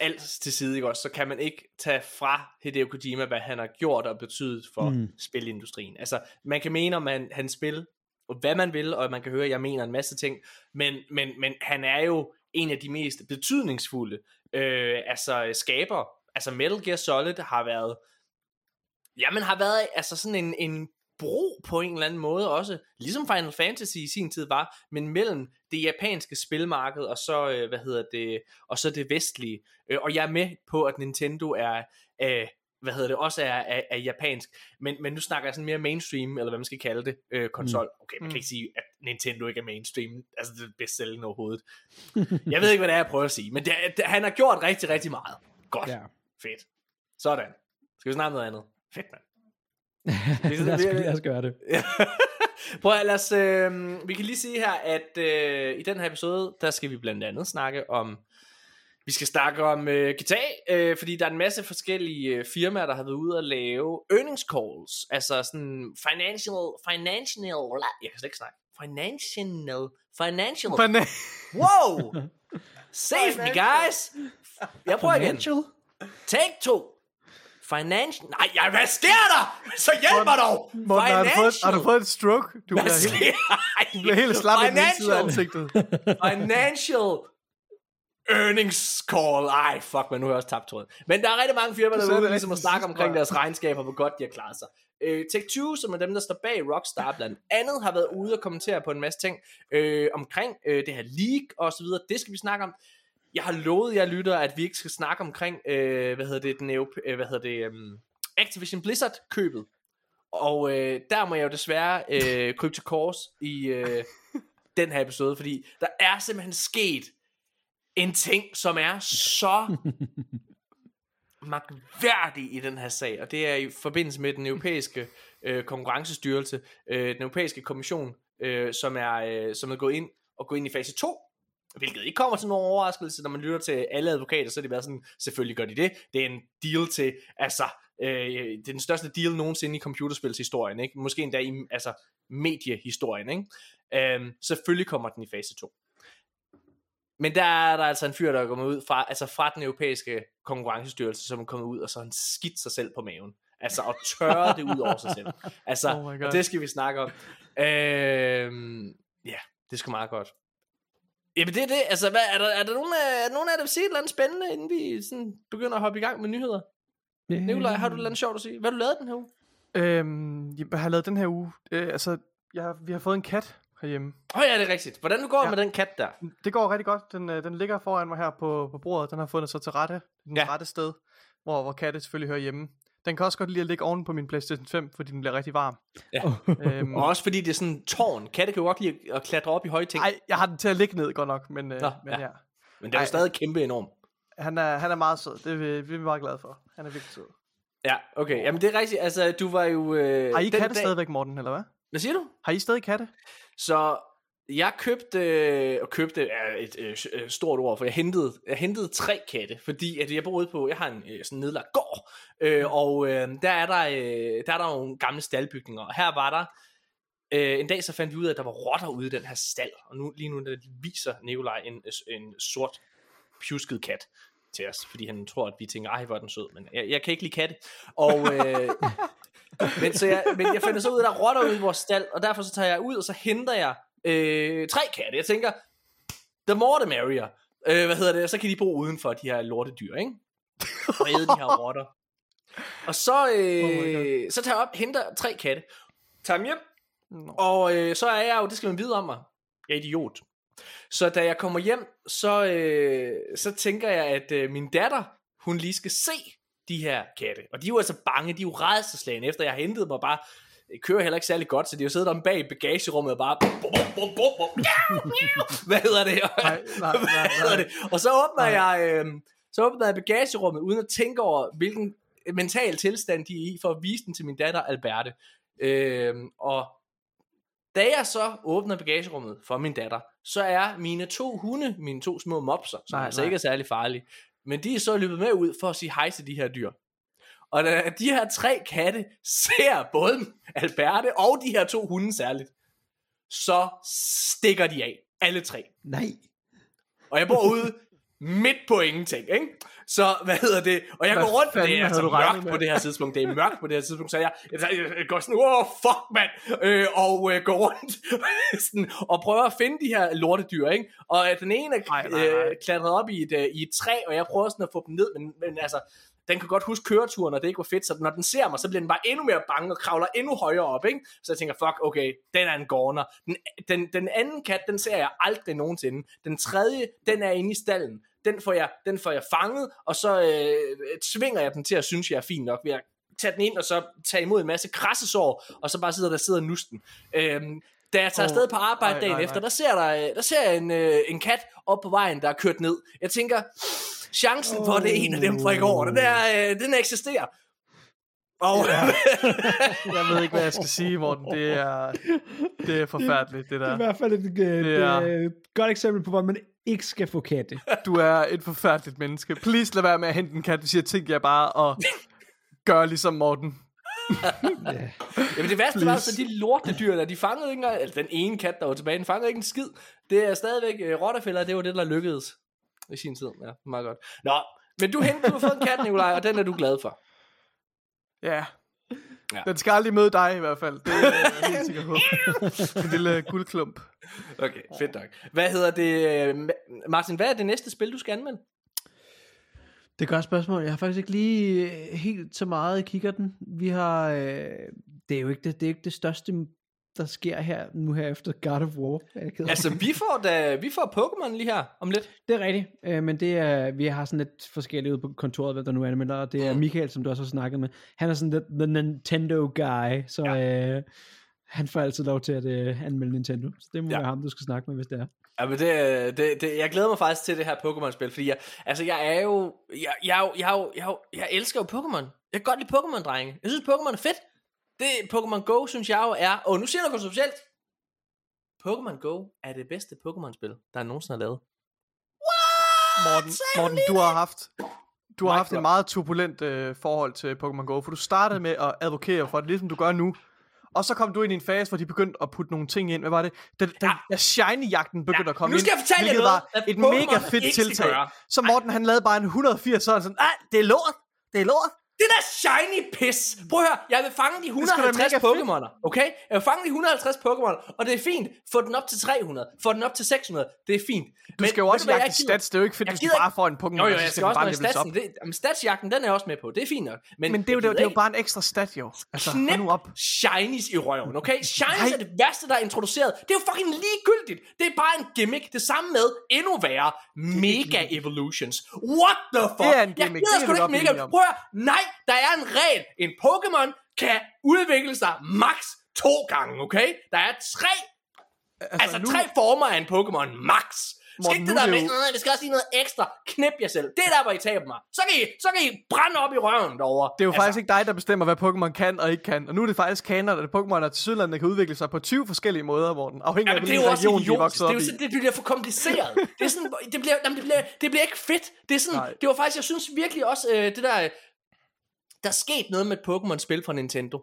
Speaker 1: alt til side, ikke også, så kan man ikke tage fra Hideo Kojima, hvad han har gjort og betydet for mm. spilindustrien. Altså, man kan mene om han, hans spil, og hvad man vil, og man kan høre, at jeg mener en masse ting, men, men, men han er jo en af de mest betydningsfulde øh, altså skaber. Altså Metal Gear Solid har været, jamen har været altså sådan en, en bro på en eller anden måde også, ligesom Final Fantasy i sin tid var, men mellem det japanske spilmarked og så, øh, hvad hedder det, og så det vestlige. Øh, og jeg er med på, at Nintendo er, øh, hvad hedder det, også er, er, er japansk, men, men nu snakker jeg sådan mere mainstream, eller hvad man skal kalde det, øh, konsol. Mm. Okay, man kan ikke sige, at Nintendo ikke er mainstream, altså det er bedst sælgende overhovedet. jeg ved ikke, hvad det er, jeg prøver at sige, men det, det, han har gjort rigtig, rigtig meget. Godt. Ja. Fedt. Sådan. Skal vi snakke noget andet? Fedt, mand.
Speaker 3: lad, os, lad os gøre det.
Speaker 1: Prøv at lad os, øh, vi kan lige sige her, at øh, i den her episode, der skal vi blandt andet snakke om, vi skal snakke om øh, GTA, øh, fordi der er en masse forskellige øh, firmaer, der har været ude at lave earnings calls, altså sådan financial, financial, jeg kan slet ikke snakke, financial, financial,
Speaker 2: Fina-
Speaker 1: wow, save me guys, jeg prøver igen, take two, Financial... Nej, ja, hvad sker der? Så hjælp mig dog!
Speaker 2: Morten, har, du fået, har du fået et stroke? Du bliver helt, du bliver helt slap i den side af ansigtet.
Speaker 1: Financial earnings call. Ej, fuck, men nu har jeg også tabt tråden. Men der er rigtig mange firmaer, der er ude ligesom at snakke omkring deres regnskaber, hvor godt de har klaret sig. Øh, Take-Two, som er dem, der står bag Rockstar blandt andet, har været ude og kommentere på en masse ting øh, omkring øh, det her league og så videre. Det skal vi snakke om jeg har lovet jer lytter, at vi ikke skal snakke omkring, øh, hvad hedder det, den, øh, hvad hedder det, um, Activision Blizzard købet. Og øh, der må jeg jo desværre øh, krybe til kors i øh, den her episode, fordi der er simpelthen sket en ting, som er så magværdig i den her sag, og det er i forbindelse med den europæiske øh, konkurrencestyrelse, øh, den europæiske kommission, øh, som, er, øh, som er gået ind og gået ind i fase 2 Hvilket ikke kommer til nogen overraskelse, når man lytter til alle advokater, så er det bare sådan, selvfølgelig gør de det. Det er en deal til, altså, øh, det er den største deal nogensinde i computerspilshistorien, ikke? Måske endda i, altså, mediehistorien, ikke? Øh, selvfølgelig kommer den i fase 2. Men der er der altså en fyr, der er kommet ud fra, altså fra den europæiske konkurrencestyrelse, som er kommet ud, og så han skidt sig selv på maven. Altså, og tørre det ud over sig selv. Altså, oh og det skal vi snakke om. Øh, ja, det skal meget godt. Jamen det er det. Altså, hvad, er, der, er der nogen af, nogen af dem sige et eller andet spændende, inden vi sådan begynder at hoppe i gang med nyheder? Yeah. Nikolaj, har du et eller andet sjovt at sige? Hvad har du lavet den her uge?
Speaker 2: Øhm, jeg har lavet den her uge. Øh, altså, jeg, vi har fået en kat herhjemme.
Speaker 1: Åh oh, ja, det er rigtigt. Hvordan går det ja. med den kat der?
Speaker 2: Det går rigtig godt. Den, øh, den ligger foran mig her på, på bordet. Den har fundet sig til rette. Den ja. rette sted, hvor, hvor katte selvfølgelig hører hjemme. Den kan også godt lide at ligge oven på min Playstation 5, fordi den bliver rigtig varm.
Speaker 1: Ja. øhm, og også fordi det er sådan en tårn. Katte kan jo godt lide at klatre op i høje ting.
Speaker 2: Nej, jeg har den til at ligge ned godt nok, men, øh, Nå, men ja. ja.
Speaker 1: Men det er jo stadig kæmpe enorm.
Speaker 2: Han er, han er meget sød, det er vi, vi er meget glade for. Han er virkelig sød.
Speaker 1: Ja, okay. Jamen det er rigtigt, altså du var jo... Øh,
Speaker 2: har I katte dag... stadigvæk, Morten, eller hvad?
Speaker 1: Hvad siger du?
Speaker 2: Har I stadig katte?
Speaker 1: Så jeg købte, øh, og købte er et øh, øh, stort ord, for jeg hentede, jeg hentede tre katte, fordi at jeg boede på, jeg har en øh, sådan nedlagt gård, øh, og øh, der, er der, øh, der er der nogle gamle staldbygninger, og her var der, øh, en dag så fandt vi ud af, at der var rotter ude i den her stald, og nu, lige nu der viser Nikolaj en, en sort pjusket kat til os, fordi han tror, at vi tænker, ej, hvor er den sød, men jeg, jeg kan ikke lide katte, og... Øh, men, så jeg, men jeg fandt så ud af, at der er rotter ude i vores stald, og derfor så tager jeg ud, og så henter jeg øh, tre katte. Jeg tænker, the more the merrier. Øh, hvad hedder det? Så kan de bo uden for de her lortedyr, ikke? Og æde de her rotter. Og så, øh, oh så tager jeg op, henter tre katte, tager dem hjem, no. og øh, så er jeg jo, det skal man vide om mig, jeg er idiot. Så da jeg kommer hjem, så, øh, så tænker jeg, at øh, min datter, hun lige skal se de her katte. Og de er jo altså bange, de er jo redselslagende, efter jeg har hentet mig bare det kører heller ikke særlig godt, så de har siddet om bag bagagerummet og bare... Bum, bum, bum, bum, Hvad hedder det? Nej, nej, nej, nej. det? Og så åbner nej. jeg... Øh, så åbner jeg bagagerummet, uden at tænke over, hvilken mental tilstand de er i, for at vise den til min datter Alberte. Øh, og da jeg så åbner bagagerummet for min datter, så er mine to hunde, mine to små mopser, som nej, altså nej. ikke er særlig farlige, men de er så løbet med ud for at sige hej til de her dyr. Og da de her tre katte ser både Alberte og de her to hunde særligt, så stikker de af. Alle tre.
Speaker 3: Nej.
Speaker 1: Og jeg bor ude midt på ingenting, ikke? Så, hvad hedder det? Og jeg
Speaker 2: Hvad
Speaker 1: går rundt, det er altså mørkt
Speaker 2: med?
Speaker 1: på det her tidspunkt. Det er mørkt på det her tidspunkt, så jeg, jeg, jeg, går sådan, åh, fuck, mand! Øh, og øh, går rundt sådan, og prøver at finde de her lortedyr, ikke? Og øh, den ene er
Speaker 2: Nej, nej, nej.
Speaker 1: øh, klatret op i et, øh, i et træ, og jeg prøver sådan at få dem ned, men, men altså, den kan godt huske køreturen, og det ikke var fedt, så når den ser mig, så bliver den bare endnu mere bange og kravler endnu højere op, ikke? Så jeg tænker, fuck, okay, den er en gorner. Den, den, den anden kat, den ser jeg aldrig nogensinde. Den tredje, den er inde i stallen. Den får jeg, den får jeg fanget, og så øh, tvinger jeg den til at synes, jeg er fin nok ved at tage den ind, og så tage imod en masse krassesår, og så bare sidder der sidder nusten. Øhm, da jeg tager afsted på arbejde
Speaker 2: nej,
Speaker 1: dagen
Speaker 2: nej,
Speaker 1: efter, der ser, der, der ser jeg en, øh, en kat op på vejen, der er kørt ned. Jeg tænker, chancen for, at det er en af dem fra i går, den, er, øh, den eksisterer. Og
Speaker 2: Jeg ved ikke, hvad jeg skal sige, Morten. Det er, det er forfærdeligt, det
Speaker 3: Det er i
Speaker 2: der.
Speaker 3: hvert fald et, et,
Speaker 2: Det er-
Speaker 3: et, et godt eksempel på, hvordan man ikke skal få katte.
Speaker 2: Du er et forfærdeligt menneske. Please lad være med at hente en kat, hvis jeg tænker jeg bare og gør ligesom Morten.
Speaker 1: Jamen det værste var,
Speaker 2: Please.
Speaker 1: så de lortedyr der, de fangede ikke engang, altså den ene kat, der var tilbage, den fangede ikke en skid. Det er stadigvæk uh, rottefælder, det var det, der lykkedes i sin tid. Ja, meget godt. Nå, men du hentede, du har fået en kat, Nikolaj, og den er du glad for.
Speaker 2: Ja.
Speaker 1: Ja.
Speaker 2: Den skal aldrig møde dig i hvert fald. Det er jeg helt sikker på. En lille guldklump.
Speaker 1: Okay, fedt nok. Hvad hedder det, øh, Ma- Martin, hvad er det næste spil, du skal anmelde?
Speaker 3: Det er et godt spørgsmål. Jeg har faktisk ikke lige øh, helt så meget i kikkerten. Vi har... Øh, det er jo ikke det, det, er ikke det største, der sker her nu her efter God of War. Jeg.
Speaker 1: Altså, vi får, da, vi får Pokémon lige her om lidt.
Speaker 3: Det er rigtigt, øh, men det er, vi har sådan lidt forskelligt ude på kontoret, hvad der nu anmelder, og det er
Speaker 1: Mm.
Speaker 3: Michael, som du også har snakket med. Han er sådan the, the Nintendo guy, så ja. øh, han får altid lov til at øh, anmelde Nintendo. Så det må
Speaker 1: Ja.
Speaker 3: være ham, du skal snakke med, hvis det er.
Speaker 1: Ja, men det, det, det, jeg glæder mig faktisk til det her Pokémon-spil, fordi jeg, altså jeg er jo, jeg, jeg, jeg, jeg, jo- jeg elsker jo Pokémon. Jeg kan godt lide Pokémon, drenge. Jeg synes, Pokémon er fedt. Det Pokémon Go, synes jeg jo er, og nu siger jeg noget kontroversielt. Pokémon Go er det bedste Pokémon-spil, der nogensinde er lavet.
Speaker 2: Morten, Morten du har haft... Du har
Speaker 1: Mic
Speaker 2: haft et meget turbulent øh, forhold til Pokémon Go, for du startede med at advokere for det, ligesom du gør nu. Og så kom du ind i en fase, hvor de begyndte at putte nogle ting ind. Hvad var det? Da, da,
Speaker 1: Ja.
Speaker 2: da Shiny-jagten begyndte
Speaker 1: Ja,
Speaker 2: at komme
Speaker 1: nu skal
Speaker 2: ind,
Speaker 1: jeg fortælle jer
Speaker 2: hvilket
Speaker 1: noget,
Speaker 2: var et
Speaker 1: Pokémon
Speaker 2: mega fedt tiltag. Så Morten, han lavede bare en 180, så sådan, ah, det er lort, det er lort.
Speaker 1: Det der shiny pis. Prøv at høre, jeg vil fange de
Speaker 2: sgu da
Speaker 1: 150
Speaker 2: mega fedt.
Speaker 1: Pokémoner, okay? Jeg vil fange de 150 Pokémoner, og det er fint. Få den op til 300, få den op til 600, det er fint.
Speaker 2: Du skal jo også jagte stats, det er jo ikke
Speaker 1: Jeg
Speaker 2: hvis du
Speaker 1: gider
Speaker 2: bare får en Pokémon, og så
Speaker 1: jeg
Speaker 2: skal
Speaker 1: skal også
Speaker 2: bare
Speaker 1: med
Speaker 2: leveles op.
Speaker 1: Det, jamen, statsjagten, den er jeg også med på. Det er fint nok. Men,
Speaker 2: Men det er jo,
Speaker 1: jeg
Speaker 2: det, det er jo
Speaker 1: gider
Speaker 2: bare en ekstra stat, jo. Altså,
Speaker 1: Knip
Speaker 2: nu op.
Speaker 1: shinies i røven, okay? Shinies
Speaker 2: Nej.
Speaker 1: er det værste, der er introduceret. Det er jo fucking ligegyldigt. Det er bare en gimmick. Det samme med endnu værre. Mega evolutions. What the fuck?
Speaker 2: Det er en
Speaker 1: Jeg
Speaker 2: gimmick.
Speaker 1: gider
Speaker 2: Det
Speaker 1: sgu ikke mega. Prøv at. Nej, der er en regel. En Pokémon kan udvikle sig max to gange, okay? Der er tre Altså, altså
Speaker 2: nu-
Speaker 1: tre former af en Pokémon, max. Skal
Speaker 2: Morten,
Speaker 1: ikke det der
Speaker 2: er
Speaker 1: med, "Øh, det skal også lige noget ekstra, knip jer selv. Det er der, hvor I taber mig. Så kan I, så kan I brænde op i røven derovre.
Speaker 2: Det er jo altså, faktisk ikke dig, der bestemmer, hvad Pokémon kan og ikke kan. Og nu er det faktisk kanon, at Pokémon er til Sydland, der kan udvikle sig på 20 forskellige måder, hvor den afhænger
Speaker 1: Ja,
Speaker 2: af, hvilken region, de er
Speaker 1: idiotisk.
Speaker 2: vokset
Speaker 1: Det, er jo
Speaker 2: i.
Speaker 1: sådan, det bliver for kompliceret. det, er sådan, det, bliver, jamen, det, bliver, det bliver ikke fedt. Det er sådan,
Speaker 2: Nej.
Speaker 1: det var faktisk, jeg synes virkelig også, øh, det der, der er sket noget med et Pokémon-spil fra Nintendo.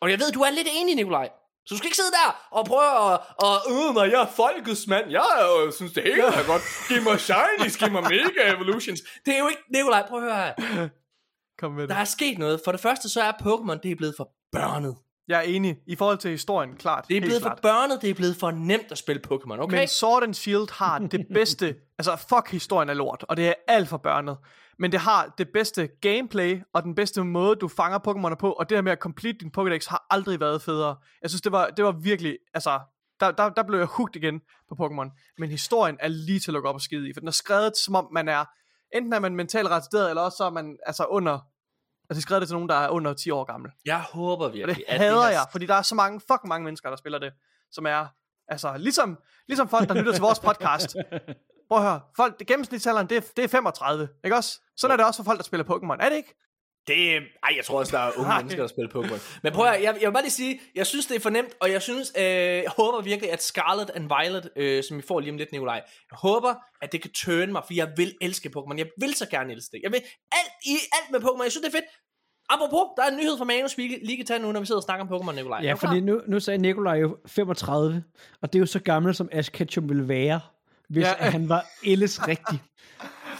Speaker 1: Og jeg ved, du er lidt enig, Nikolaj. Så du skal ikke sidde der og prøve at, og, øh, når jeg er folkets mand, jeg øh, synes det hele er godt. Giv mig shinies, giv mig mega evolutions. Det er jo ikke, Nikolaj, prøv at høre her.
Speaker 2: Kom med
Speaker 1: Der
Speaker 2: det.
Speaker 1: er sket noget. For det første, så er Pokémon, det er blevet for børnet.
Speaker 2: Jeg er enig. I forhold til historien, klart.
Speaker 1: Det er blevet
Speaker 2: klart.
Speaker 1: for børnet, det er blevet for nemt at spille Pokémon, okay?
Speaker 2: Men Sword and Shield har det bedste, altså fuck historien er lort, og det er alt for børnet. Men det har det bedste gameplay, og den bedste måde, du fanger Pokémoner på, og det her med at complete din Pokédex har aldrig været federe. Jeg synes, det var, det var virkelig, altså, der, der, der blev jeg hooked igen på Pokémon. Men historien er lige til at lukke op og skide i, for den er skrevet som om man er, enten er man mentalt retarderet, eller også så er man altså under, altså de har skrevet det til nogen, der er under 10 år gammel.
Speaker 1: Jeg håber
Speaker 2: Og
Speaker 1: virkelig,
Speaker 2: det
Speaker 1: at
Speaker 2: hader
Speaker 1: her-
Speaker 2: jeg, fordi der er så mange, fucking mange mennesker, der spiller det, som er, altså, ligesom, ligesom folk, der lytter til vores podcast. Prøv at høre, folk, det gennemsnitsalderen, det er, det er 35, ikke også? Sådan er det også for folk, der spiller Pokémon, er det ikke?
Speaker 1: Det, ej, jeg tror også, der er unge mennesker, der spiller Pokémon. Men prøv at, jeg, jeg vil bare lige sige, jeg synes, det er for nemt, og jeg synes, øh, jeg håber virkelig, at Scarlet and Violet, øh, som vi får lige om lidt, Nikolaj, jeg håber, at det kan turn mig, for jeg vil elske Pokémon. Jeg vil så gerne elske det. Jeg vil alt, i, alt med Pokémon. Jeg synes, det er fedt. Apropos, der er en nyhed fra Manus, vi lige kan tage nu, når vi sidder og snakker om Pokémon, Nikolaj.
Speaker 3: Ja, fordi nu, nu sagde Nikolaj jo 35, og det er jo så gammel, som Ash Ketchum ville være, hvis
Speaker 2: Ja.
Speaker 3: han var ellers rigtig.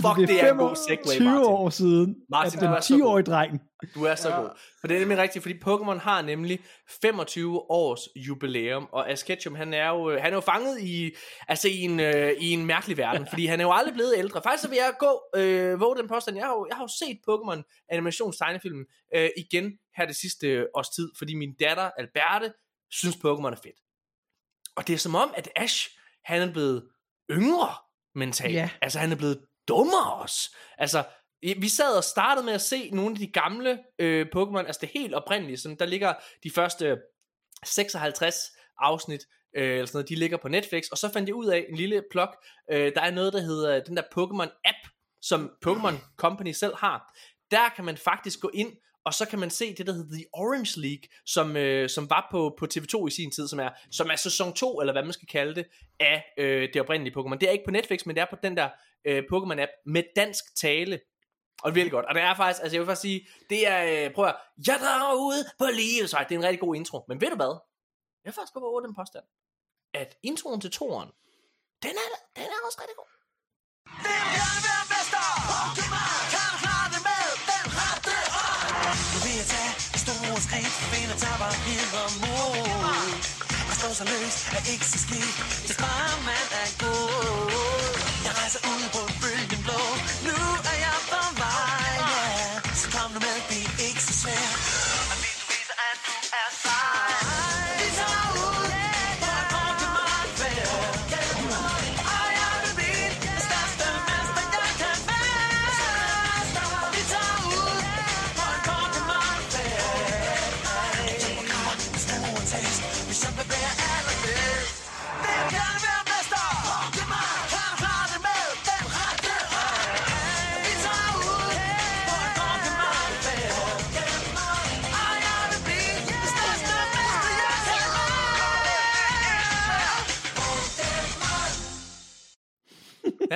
Speaker 1: Fuck, det er en god segue,
Speaker 3: 20
Speaker 1: Martin.
Speaker 3: år siden,
Speaker 1: Martin,
Speaker 3: at
Speaker 1: er
Speaker 3: den
Speaker 1: så god.
Speaker 3: 10-årige dreng,
Speaker 1: Du er så ja. god. For det er nemlig rigtigt, fordi Pokémon har nemlig 25 års jubilæum, og Ash Ketchum, han er jo, han er jo fanget i, altså i en, øh, i en mærkelig verden, fordi han er jo aldrig blevet ældre. Faktisk så vil jeg gå, øh, våge den påstand, jeg har jo, jeg har jo set Pokémon animationstegnefilmen øh, igen her det sidste øh, års tid, fordi min datter Alberte synes Pokémon er fedt. Og det er som om, at Ash, han er blevet yngre mentalt.
Speaker 3: Ja.
Speaker 1: Altså han er blevet dummere også. Altså, vi sad og startede med at se nogle af de gamle øh, Pokémon, altså det helt oprindelige, sådan, der ligger de første 56 afsnit, øh, eller sådan noget, de ligger på Netflix, og så fandt jeg ud af en lille plug, øh, der er noget, der hedder den der Pokémon app, som Pokémon Company selv har. Der kan man faktisk gå ind, og så kan man se det, der hedder The Orange League, som, øh, som var på, på TV2 i sin tid, som er, som er sæson 2, eller hvad man skal kalde det, af øh, det oprindelige Pokémon. Det er ikke på Netflix, men det er på den der øh, Pokémon-app med dansk tale. Og det er virkelig godt. Og det er faktisk, altså jeg vil faktisk sige, det er, øh, prøv at, jeg drager ud på livsvej. Det er en rigtig god intro. Men ved du hvad? Jeg vil faktisk gå over den påstand, at introen til toren, den er, den er også rigtig god.
Speaker 6: Nu store skridt, Finder tapper videre mor Og slå sig løs er ikke så skidt, det sparer man er god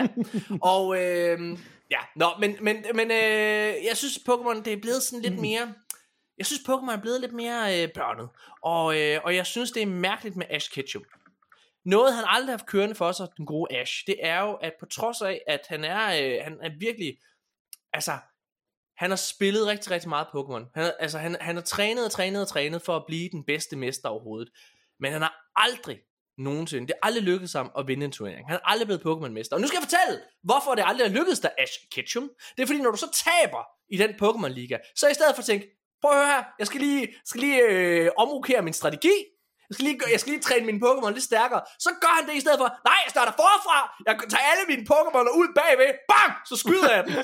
Speaker 6: Og
Speaker 1: øh, ja, nå, men, men, men øh, jeg synes Pokémon, det er blevet sådan lidt mere, jeg synes Pokémon er blevet lidt mere øh, børnet. Og, øh, og jeg synes, det er mærkeligt med Ash Ketchum. Noget han aldrig har haft kørende for sig, den gode Ash, det er jo, at på trods af, at han er, øh, han er virkelig, altså, han har spillet rigtig, rigtig meget Pokémon. Han, altså, han, han har trænet og trænet og trænet for at blive den bedste mester overhovedet. Men han har aldrig nogensinde, det er aldrig lykkedes ham at vinde en turnering. Han er aldrig blevet Pokémon-mester. Og nu skal jeg fortælle, hvorfor det aldrig er lykkedes dig, Ash Ketchum. Det er fordi, når du så taber i den Pokémon-liga, så i stedet for at tænke, prøv at høre her, jeg skal lige, skal lige øh, omrokere min strategi, jeg skal, lige, jeg skal lige træne mine Pokémon lidt stærkere. Så gør han det i stedet for, nej, jeg starter forfra, jeg tager alle mine Pokémon ud bagved, bang, så skyder jeg dem.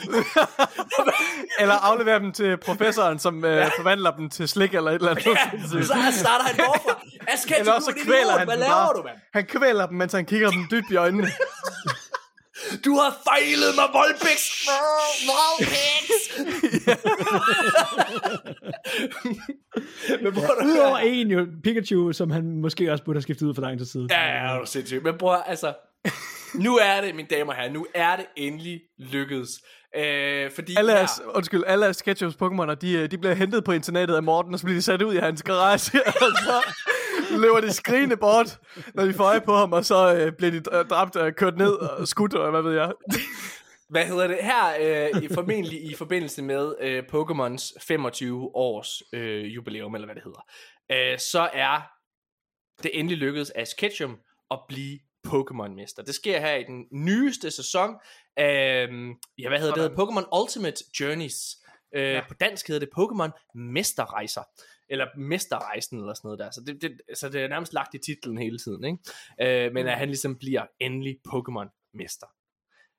Speaker 2: Eller afleverer dem til professoren, som øh, forvandler dem til slik eller et eller andet.
Speaker 1: ja, så starter han forfra. Ketchum,
Speaker 2: Eller også
Speaker 1: er
Speaker 2: så kvæler han
Speaker 1: Hvad laver du, mand?
Speaker 2: Han kvæler dem, mens han kigger dem dybt i øjnene.
Speaker 1: Du har fejlet mig, Volpix! Volpix! Men prøv at
Speaker 3: Udover en jo, Pikachu, som han måske også burde have skiftet ud for lang tid siden.
Speaker 1: Ja, ja, det er sindssygt. Men prøv at, altså, nu er det, mine damer og herrer, nu er det endelig lykkedes. Øh, fordi
Speaker 2: Alle
Speaker 1: her,
Speaker 2: af, undskyld, alle af Sketchums Pokémoner, de, øh, de bliver hentet på internatet af Morten, og så bliver de sat ud i hans garage, og så løber de skrigende bort, når de får øje på ham, og så øh, bliver de dr- dræbt og kørt ned og skudt, og hvad ved jeg.
Speaker 1: hvad hedder det, her øh, i, formentlig i forbindelse med øh, Pokémons 25 års øh, jubilæum, eller hvad det hedder, øh, så er det endelig lykkedes af Ketchum at blive Pokémon-mester. Det sker her i den nyeste sæson af, ja, hvad hedder det, Pokémon Ultimate Journeys. Øh, ja. På dansk hedder det Pokémon Mesterrejser. Eller Mesterrejsen eller sådan noget der. Så det, det, så det er nærmest lagt i titlen hele tiden. Ikke? Øh, men at han ligesom bliver endelig Pokémon-mester.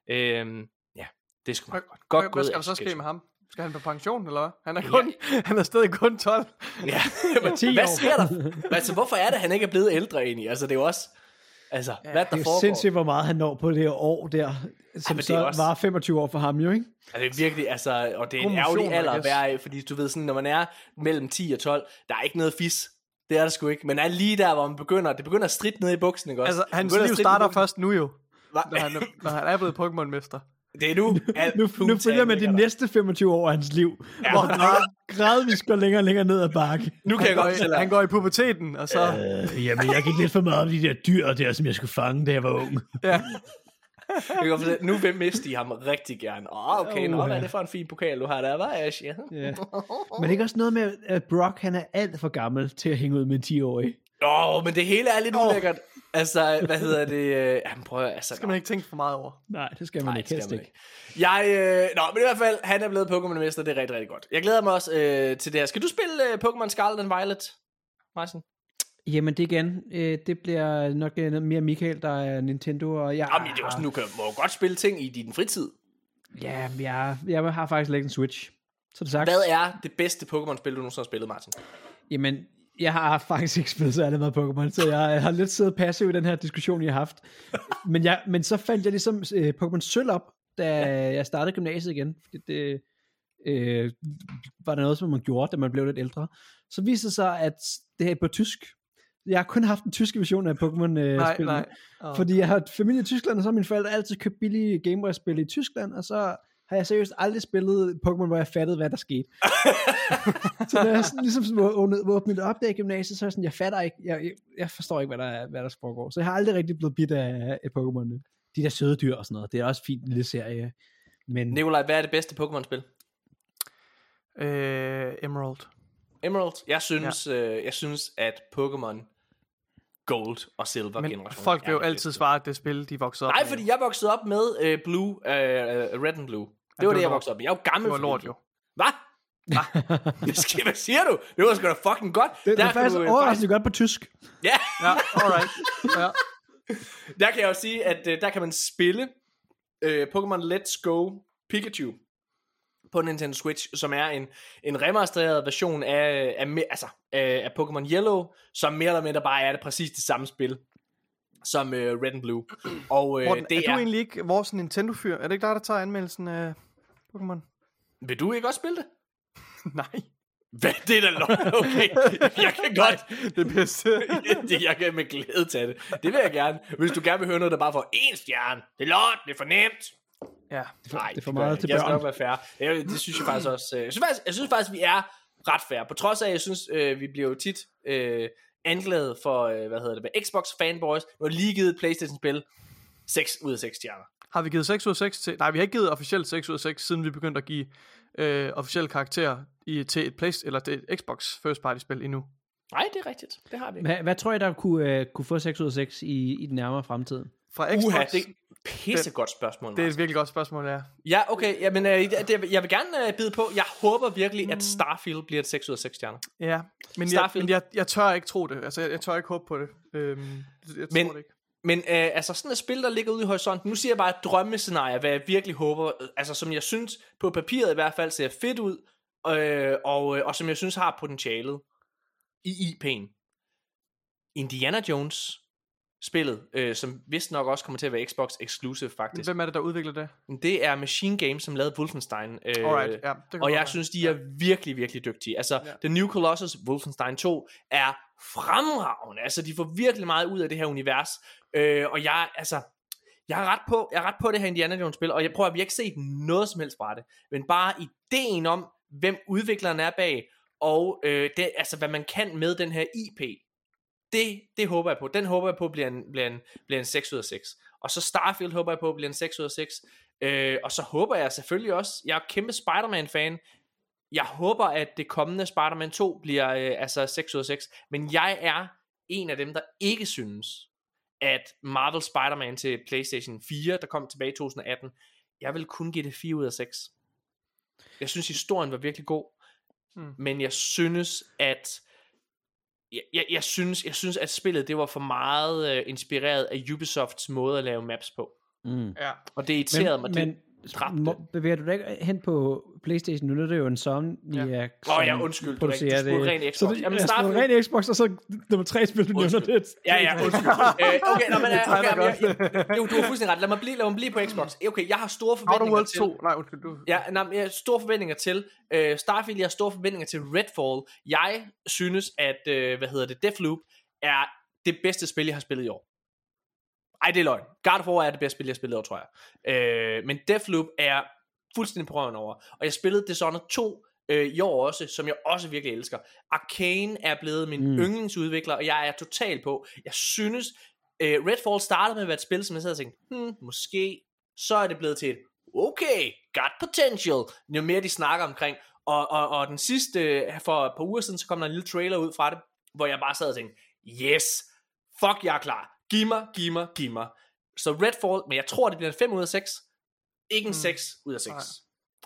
Speaker 1: Øh, ja, det er sgu meget godt. Godt
Speaker 2: hvad, hvad skal der så ske med ham? Skal han på pension, eller hvad? Han er, kun, han er stadig kun 12.
Speaker 1: Ja, men
Speaker 3: 10
Speaker 1: hvad
Speaker 3: år.
Speaker 1: sker der? Altså, hvorfor er det, at han ikke er blevet ældre egentlig? Altså, det er jo også... Altså, ja, hvad der
Speaker 3: Det er
Speaker 1: foregår?
Speaker 3: sindssygt, hvor meget han når på det her år der, som
Speaker 1: det
Speaker 3: så
Speaker 1: er også-
Speaker 3: var 25 år for ham jo, ikke?
Speaker 1: Altså, det er virkelig, altså, og det er en ærgerlig alder at være af, fordi du ved sådan, når man er mellem 10 og 12, der er ikke noget fis. Det er der sgu ikke. Men er lige der, hvor man begynder, det begynder at stritte ned i buksen, ikke også?
Speaker 2: Altså, hans liv starter først nu jo, når han, når han er blevet Pokémon-mester.
Speaker 1: Det er nu. alt
Speaker 3: Nu, nu følger man de
Speaker 1: der.
Speaker 3: næste 25 år af hans liv, ja. hvor han gradvist går længere og længere ned ad bakke.
Speaker 1: Nu kan jeg
Speaker 2: Han går,
Speaker 1: godt
Speaker 2: i,
Speaker 1: fortælle
Speaker 2: han går i puberteten, og så...
Speaker 3: Øh, jamen, jeg gik lidt for meget om de der dyr der, som jeg skulle fange, da jeg var ung.
Speaker 2: Ja.
Speaker 1: Jeg kan godt fortælle, nu vil Misty ham rigtig gerne. Åh, oh, okay, nå,
Speaker 3: Uha.
Speaker 1: hvad er det for en fin pokal, du har der? Hvad er det?
Speaker 3: Ja. Men det er ikke også noget med, at Brock han er alt for gammel til at hænge ud med en 10-årig.
Speaker 1: Åh, oh, men det hele er lidt ulækkert. Altså, hvad hedder det? øh, Jamen, prøv at... Altså,
Speaker 2: skal man ikke tænke for meget over.
Speaker 3: Nej, det skal man
Speaker 1: Nej,
Speaker 3: ikke
Speaker 1: det skal man
Speaker 3: ikke.
Speaker 1: Jeg, øh, nå, men i hvert fald, han er blevet Pokémon-mester, det er rigtig, rigtig godt. Jeg glæder mig også øh, til det her. Skal du spille øh, Pokémon Scarlet and Violet, Martin?
Speaker 3: Jamen det igen, øh, det bliver nok øh, noget mere Michael, der er Nintendo, og jeg,
Speaker 1: Jamen, det er også, nu kan, må godt spille ting i din fritid.
Speaker 3: Ja, jeg, jeg har faktisk lægt en Switch. Så er det sagt.
Speaker 1: Hvad er det bedste Pokémon-spil, du nogensinde har spillet, Martin?
Speaker 3: Jamen, jeg har faktisk ikke spillet særlig meget Pokémon, så jeg har lidt siddet passiv i den her diskussion, jeg har haft. men, jeg, men så fandt jeg ligesom øh, Pokémon Sølv op, da ja. jeg startede gymnasiet igen. Fordi det øh, var der noget, som man gjorde, da man blev lidt ældre. Så viste det sig, at det er på tysk. Jeg har kun haft den tyske version af Pokémon øh,
Speaker 2: Nej,
Speaker 3: spillene.
Speaker 2: nej. Åh.
Speaker 3: Fordi jeg har familie i Tyskland, og så har mine forældre altid købt billige Gameboy-spil i Tyskland, og så har jeg seriøst aldrig spillet Pokémon, hvor jeg fattede, hvad der skete. så når jeg sådan, ligesom sådan, det op der i gymnasiet, så er jeg sådan, jeg fatter ikke, jeg, jeg, forstår ikke, hvad der, er- hvad der foregår. Så jeg har aldrig rigtig blevet bidt af, af Pokémon. De der søde dyr og sådan noget, det er også fint lille serie. Men
Speaker 1: Nikolaj, hvad er det bedste Pokémon-spil?
Speaker 2: Øh, Emerald.
Speaker 1: Emerald. Jeg synes, ja. øh, jeg synes at Pokémon Gold og Silver
Speaker 2: Men
Speaker 1: generation
Speaker 2: folk vil jo altid svare, at det spil, de voksede op
Speaker 1: Nej,
Speaker 2: med.
Speaker 1: fordi jeg voksede op med øh, Blue, øh, Red and Blue. Det
Speaker 2: det
Speaker 1: var det, jeg voksede op med. Jeg er jo gammel.
Speaker 2: Det var lort
Speaker 1: det.
Speaker 2: jo.
Speaker 1: Hvad? Hvad? Hvad siger du? Det var sgu da fucking godt.
Speaker 3: det, det
Speaker 1: Der
Speaker 3: er faktisk
Speaker 1: du, øh,
Speaker 3: overraskende godt på tysk.
Speaker 1: Ja,
Speaker 2: Ja, alright. Ja.
Speaker 1: der kan jeg jo sige, at øh, der kan man spille øh, Pokémon Let's Go Pikachu på Nintendo Switch, som er en, en remastereret version af, af, altså, af, Pokémon Yellow, som mere eller mindre bare er det præcis det samme spil som øh, Red and Blue. Og øh,
Speaker 2: Morten,
Speaker 1: det
Speaker 2: er
Speaker 1: er,
Speaker 2: du egentlig ikke vores Nintendo-fyr? Er det ikke dig, der tager anmeldelsen af Pokémon?
Speaker 1: vil du ikke også spille det?
Speaker 2: Nej.
Speaker 1: Hvad? Det er da lort. Okay, jeg kan godt.
Speaker 2: Det bedste.
Speaker 1: det, jeg kan med glæde tage det. Det vil jeg gerne. Hvis du gerne vil høre noget, der bare får én stjerne. Det er lort, det er
Speaker 2: ja.
Speaker 1: Nej,
Speaker 3: det er for meget
Speaker 1: ikke.
Speaker 3: til
Speaker 1: Jeg skal
Speaker 3: børn.
Speaker 1: nok være fair. Jeg, det synes jeg faktisk også. øh, Jeg synes faktisk, jeg synes faktisk vi er ret fair. På trods af, at jeg synes, øh, vi bliver jo tit øh, anklaget for, øh, hvad hedder det, med Xbox fanboys. Nu har lige givet et Playstation-spil 6 ud af 6 stjerner.
Speaker 2: Har vi givet 6 ud af 6 til... Nej, vi har ikke givet officielt 6 ud af 6, siden vi begyndte at give øh, officielle karakterer i, til et Play, eller til et Xbox first party spil endnu.
Speaker 1: Nej, det er rigtigt. Det har vi.
Speaker 3: Hvad, hvad tror I, der kunne, uh, kunne få 6 ud af 6 i, i den nærmere fremtid?
Speaker 2: Fra Xbox,
Speaker 1: Uha, det et pissegodt spørgsmål.
Speaker 2: det er
Speaker 1: Martin.
Speaker 2: et virkelig godt spørgsmål, ja.
Speaker 1: Ja, okay. Jamen, øh, det, jeg vil gerne øh, bide på. Jeg håber virkelig, at Starfield bliver et 6 ud af 6 stjerner.
Speaker 2: Ja, men, jeg,
Speaker 1: Starfield.
Speaker 2: men jeg, jeg tør ikke tro det. Altså, jeg, jeg tør ikke håbe på det. Øhm, jeg tror
Speaker 1: Men-
Speaker 2: det ikke.
Speaker 1: Men øh, altså sådan et spil, der ligger ude i horisonten, nu siger jeg bare et drømmescenarie, hvad jeg virkelig håber, øh, altså som jeg synes på papiret i hvert fald ser fedt ud, øh, og, øh, og som jeg synes har potentialet i IP'en. Indiana Jones spillet, øh, som vist nok også kommer til at være Xbox exclusive faktisk.
Speaker 2: Hvem er det, der udvikler det?
Speaker 1: Det er Machine Games, som lavede Wolfenstein. Øh,
Speaker 2: Alright, ja. Det
Speaker 1: og jeg
Speaker 2: være.
Speaker 1: synes, de er virkelig, virkelig dygtige. Altså,
Speaker 2: Ja.
Speaker 1: ja. The New Colossus, Wolfenstein 2, er fremragende. Altså, de får virkelig meget ud af det her univers. Øh, og jeg, altså, jeg er ret på, jeg er ret på det her Indiana Jones spil, og jeg prøver, at vi ikke set noget som helst fra det. Men bare ideen om, hvem udvikleren er bag, og øh, det, altså, hvad man kan med den her IP, det, det håber jeg på. Den håber jeg på bliver en, bliver en, bliver en 6 ud af 6. Og så Starfield håber jeg på bliver en 6 ud af 6. Øh, og så håber jeg selvfølgelig også, jeg er kæmpe Spider-Man-fan, jeg håber, at det kommende Spider-Man 2 bliver øh, altså 6 ud af 6. Men jeg er en af dem, der ikke synes, at Marvel Spider-Man til PlayStation 4, der kom tilbage i 2018, jeg vil kun give det 4 ud af 6. Jeg synes, historien var virkelig god.
Speaker 2: Hmm.
Speaker 1: Men jeg synes, at jeg, jeg, jeg, synes, jeg synes, at spillet det var for meget øh, inspireret af Ubisofts måde at lave maps på.
Speaker 3: Mm.
Speaker 2: Ja.
Speaker 1: Og det irriterede mig.
Speaker 3: men,
Speaker 1: det, dræbte.
Speaker 3: bevæger du dig ikke hen på Playstation? Nu er det jo en Somniac,
Speaker 1: Åh,
Speaker 3: som
Speaker 1: ja, undskyld, du er- du spurgte ren. Xbox.
Speaker 3: Så det,
Speaker 1: Jamen,
Speaker 3: jeg spurgte ren Xbox, og så nummer tre spil, du nævner det.
Speaker 1: Ja, ja, undskyld. øh, okay, nå, men, øh, okay, men, jeg, jeg, jo, du har fuldstændig ret. Lad mig blive, lad mig blive på Xbox. Okay, jeg har store
Speaker 2: Outer
Speaker 1: forventninger
Speaker 2: Worlds
Speaker 1: til...
Speaker 2: 2. Nej, undskyld. Du.
Speaker 1: Ja, nej, men jeg har store forventninger til øh, Starfield, jeg har store forventninger til Redfall. Jeg synes, at, øh, hvad hedder det, Deathloop er det bedste spil, jeg har spillet i år. Ej, det er løgn. God of War er det bedste spil, jeg spillet over, tror jeg. Øh, men Deathloop er fuldstændig på røven over. Og jeg spillede Dishonored 2 øh, i år også, som jeg også virkelig elsker. Arcane er blevet min mm. yndlingsudvikler, og jeg er total på. Jeg synes, øh, Redfall startede med at være et spil, som jeg sad og tænkte, hmm, måske, så er det blevet til et, okay, got potential, jo mere de snakker omkring. Og, og, og den sidste, øh, for et par uger siden, så kom der en lille trailer ud fra det, hvor jeg bare sad og tænkte, yes, fuck, jeg er klar. Giv mig, giv mig, giv mig. Så Redfall, men jeg tror, det bliver en 5 ud af 6. Ikke en mm. 6 ud af 6.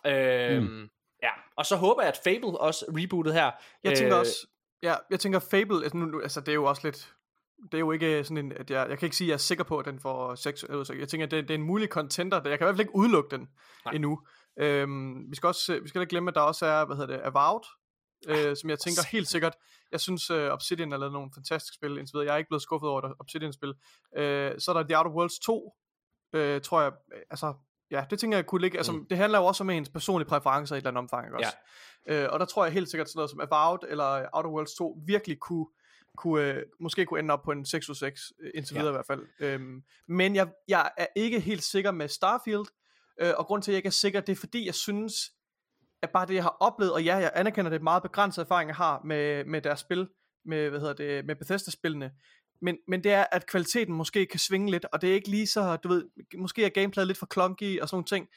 Speaker 1: Øhm, mm. Ja, og så håber jeg, at Fable også rebootet her.
Speaker 2: Jeg tænker også, ja, jeg tænker Fable, altså, nu, altså det er jo også lidt, det er jo ikke sådan en, at jeg, jeg kan ikke sige, at jeg er sikker på, at den får 6 ud af 6. Jeg tænker, at det, det er en mulig contender, jeg kan i hvert fald ikke udelukke den Nej. endnu. Øhm, vi skal også, vi skal ikke glemme, at der også er, hvad hedder det, Avowed, øh, som jeg tænker helt sikkert, jeg synes uh, Obsidian har lavet nogle fantastiske spil indtil videre. Jeg er ikke blevet skuffet over Obsidian-spil. Øh, så er der The Outer Worlds 2, øh, tror jeg, altså, ja, det tænker jeg kunne ligge, altså, mm. det handler jo også om ens personlige præferencer i et eller andet omfang, ikke også? Ja. Øh, og der tror jeg helt sikkert sådan noget som Avowed eller Outer Worlds 2 virkelig kunne, kunne øh, måske kunne ende op på en 6 ud 6, øh, indtil videre ja. i hvert fald. Øhm, men jeg, jeg er ikke helt sikker med Starfield, øh, og grund til at jeg ikke er sikker, det er fordi jeg synes, at bare det jeg har oplevet, og ja, jeg anerkender det meget begrænset erfaring jeg har med, med deres spil, med, hvad hedder det, med Bethesda-spillene, men, men det er, at kvaliteten måske kan svinge lidt, og det er ikke lige så, du ved, måske er gameplayet lidt for clunky og sådan nogle ting.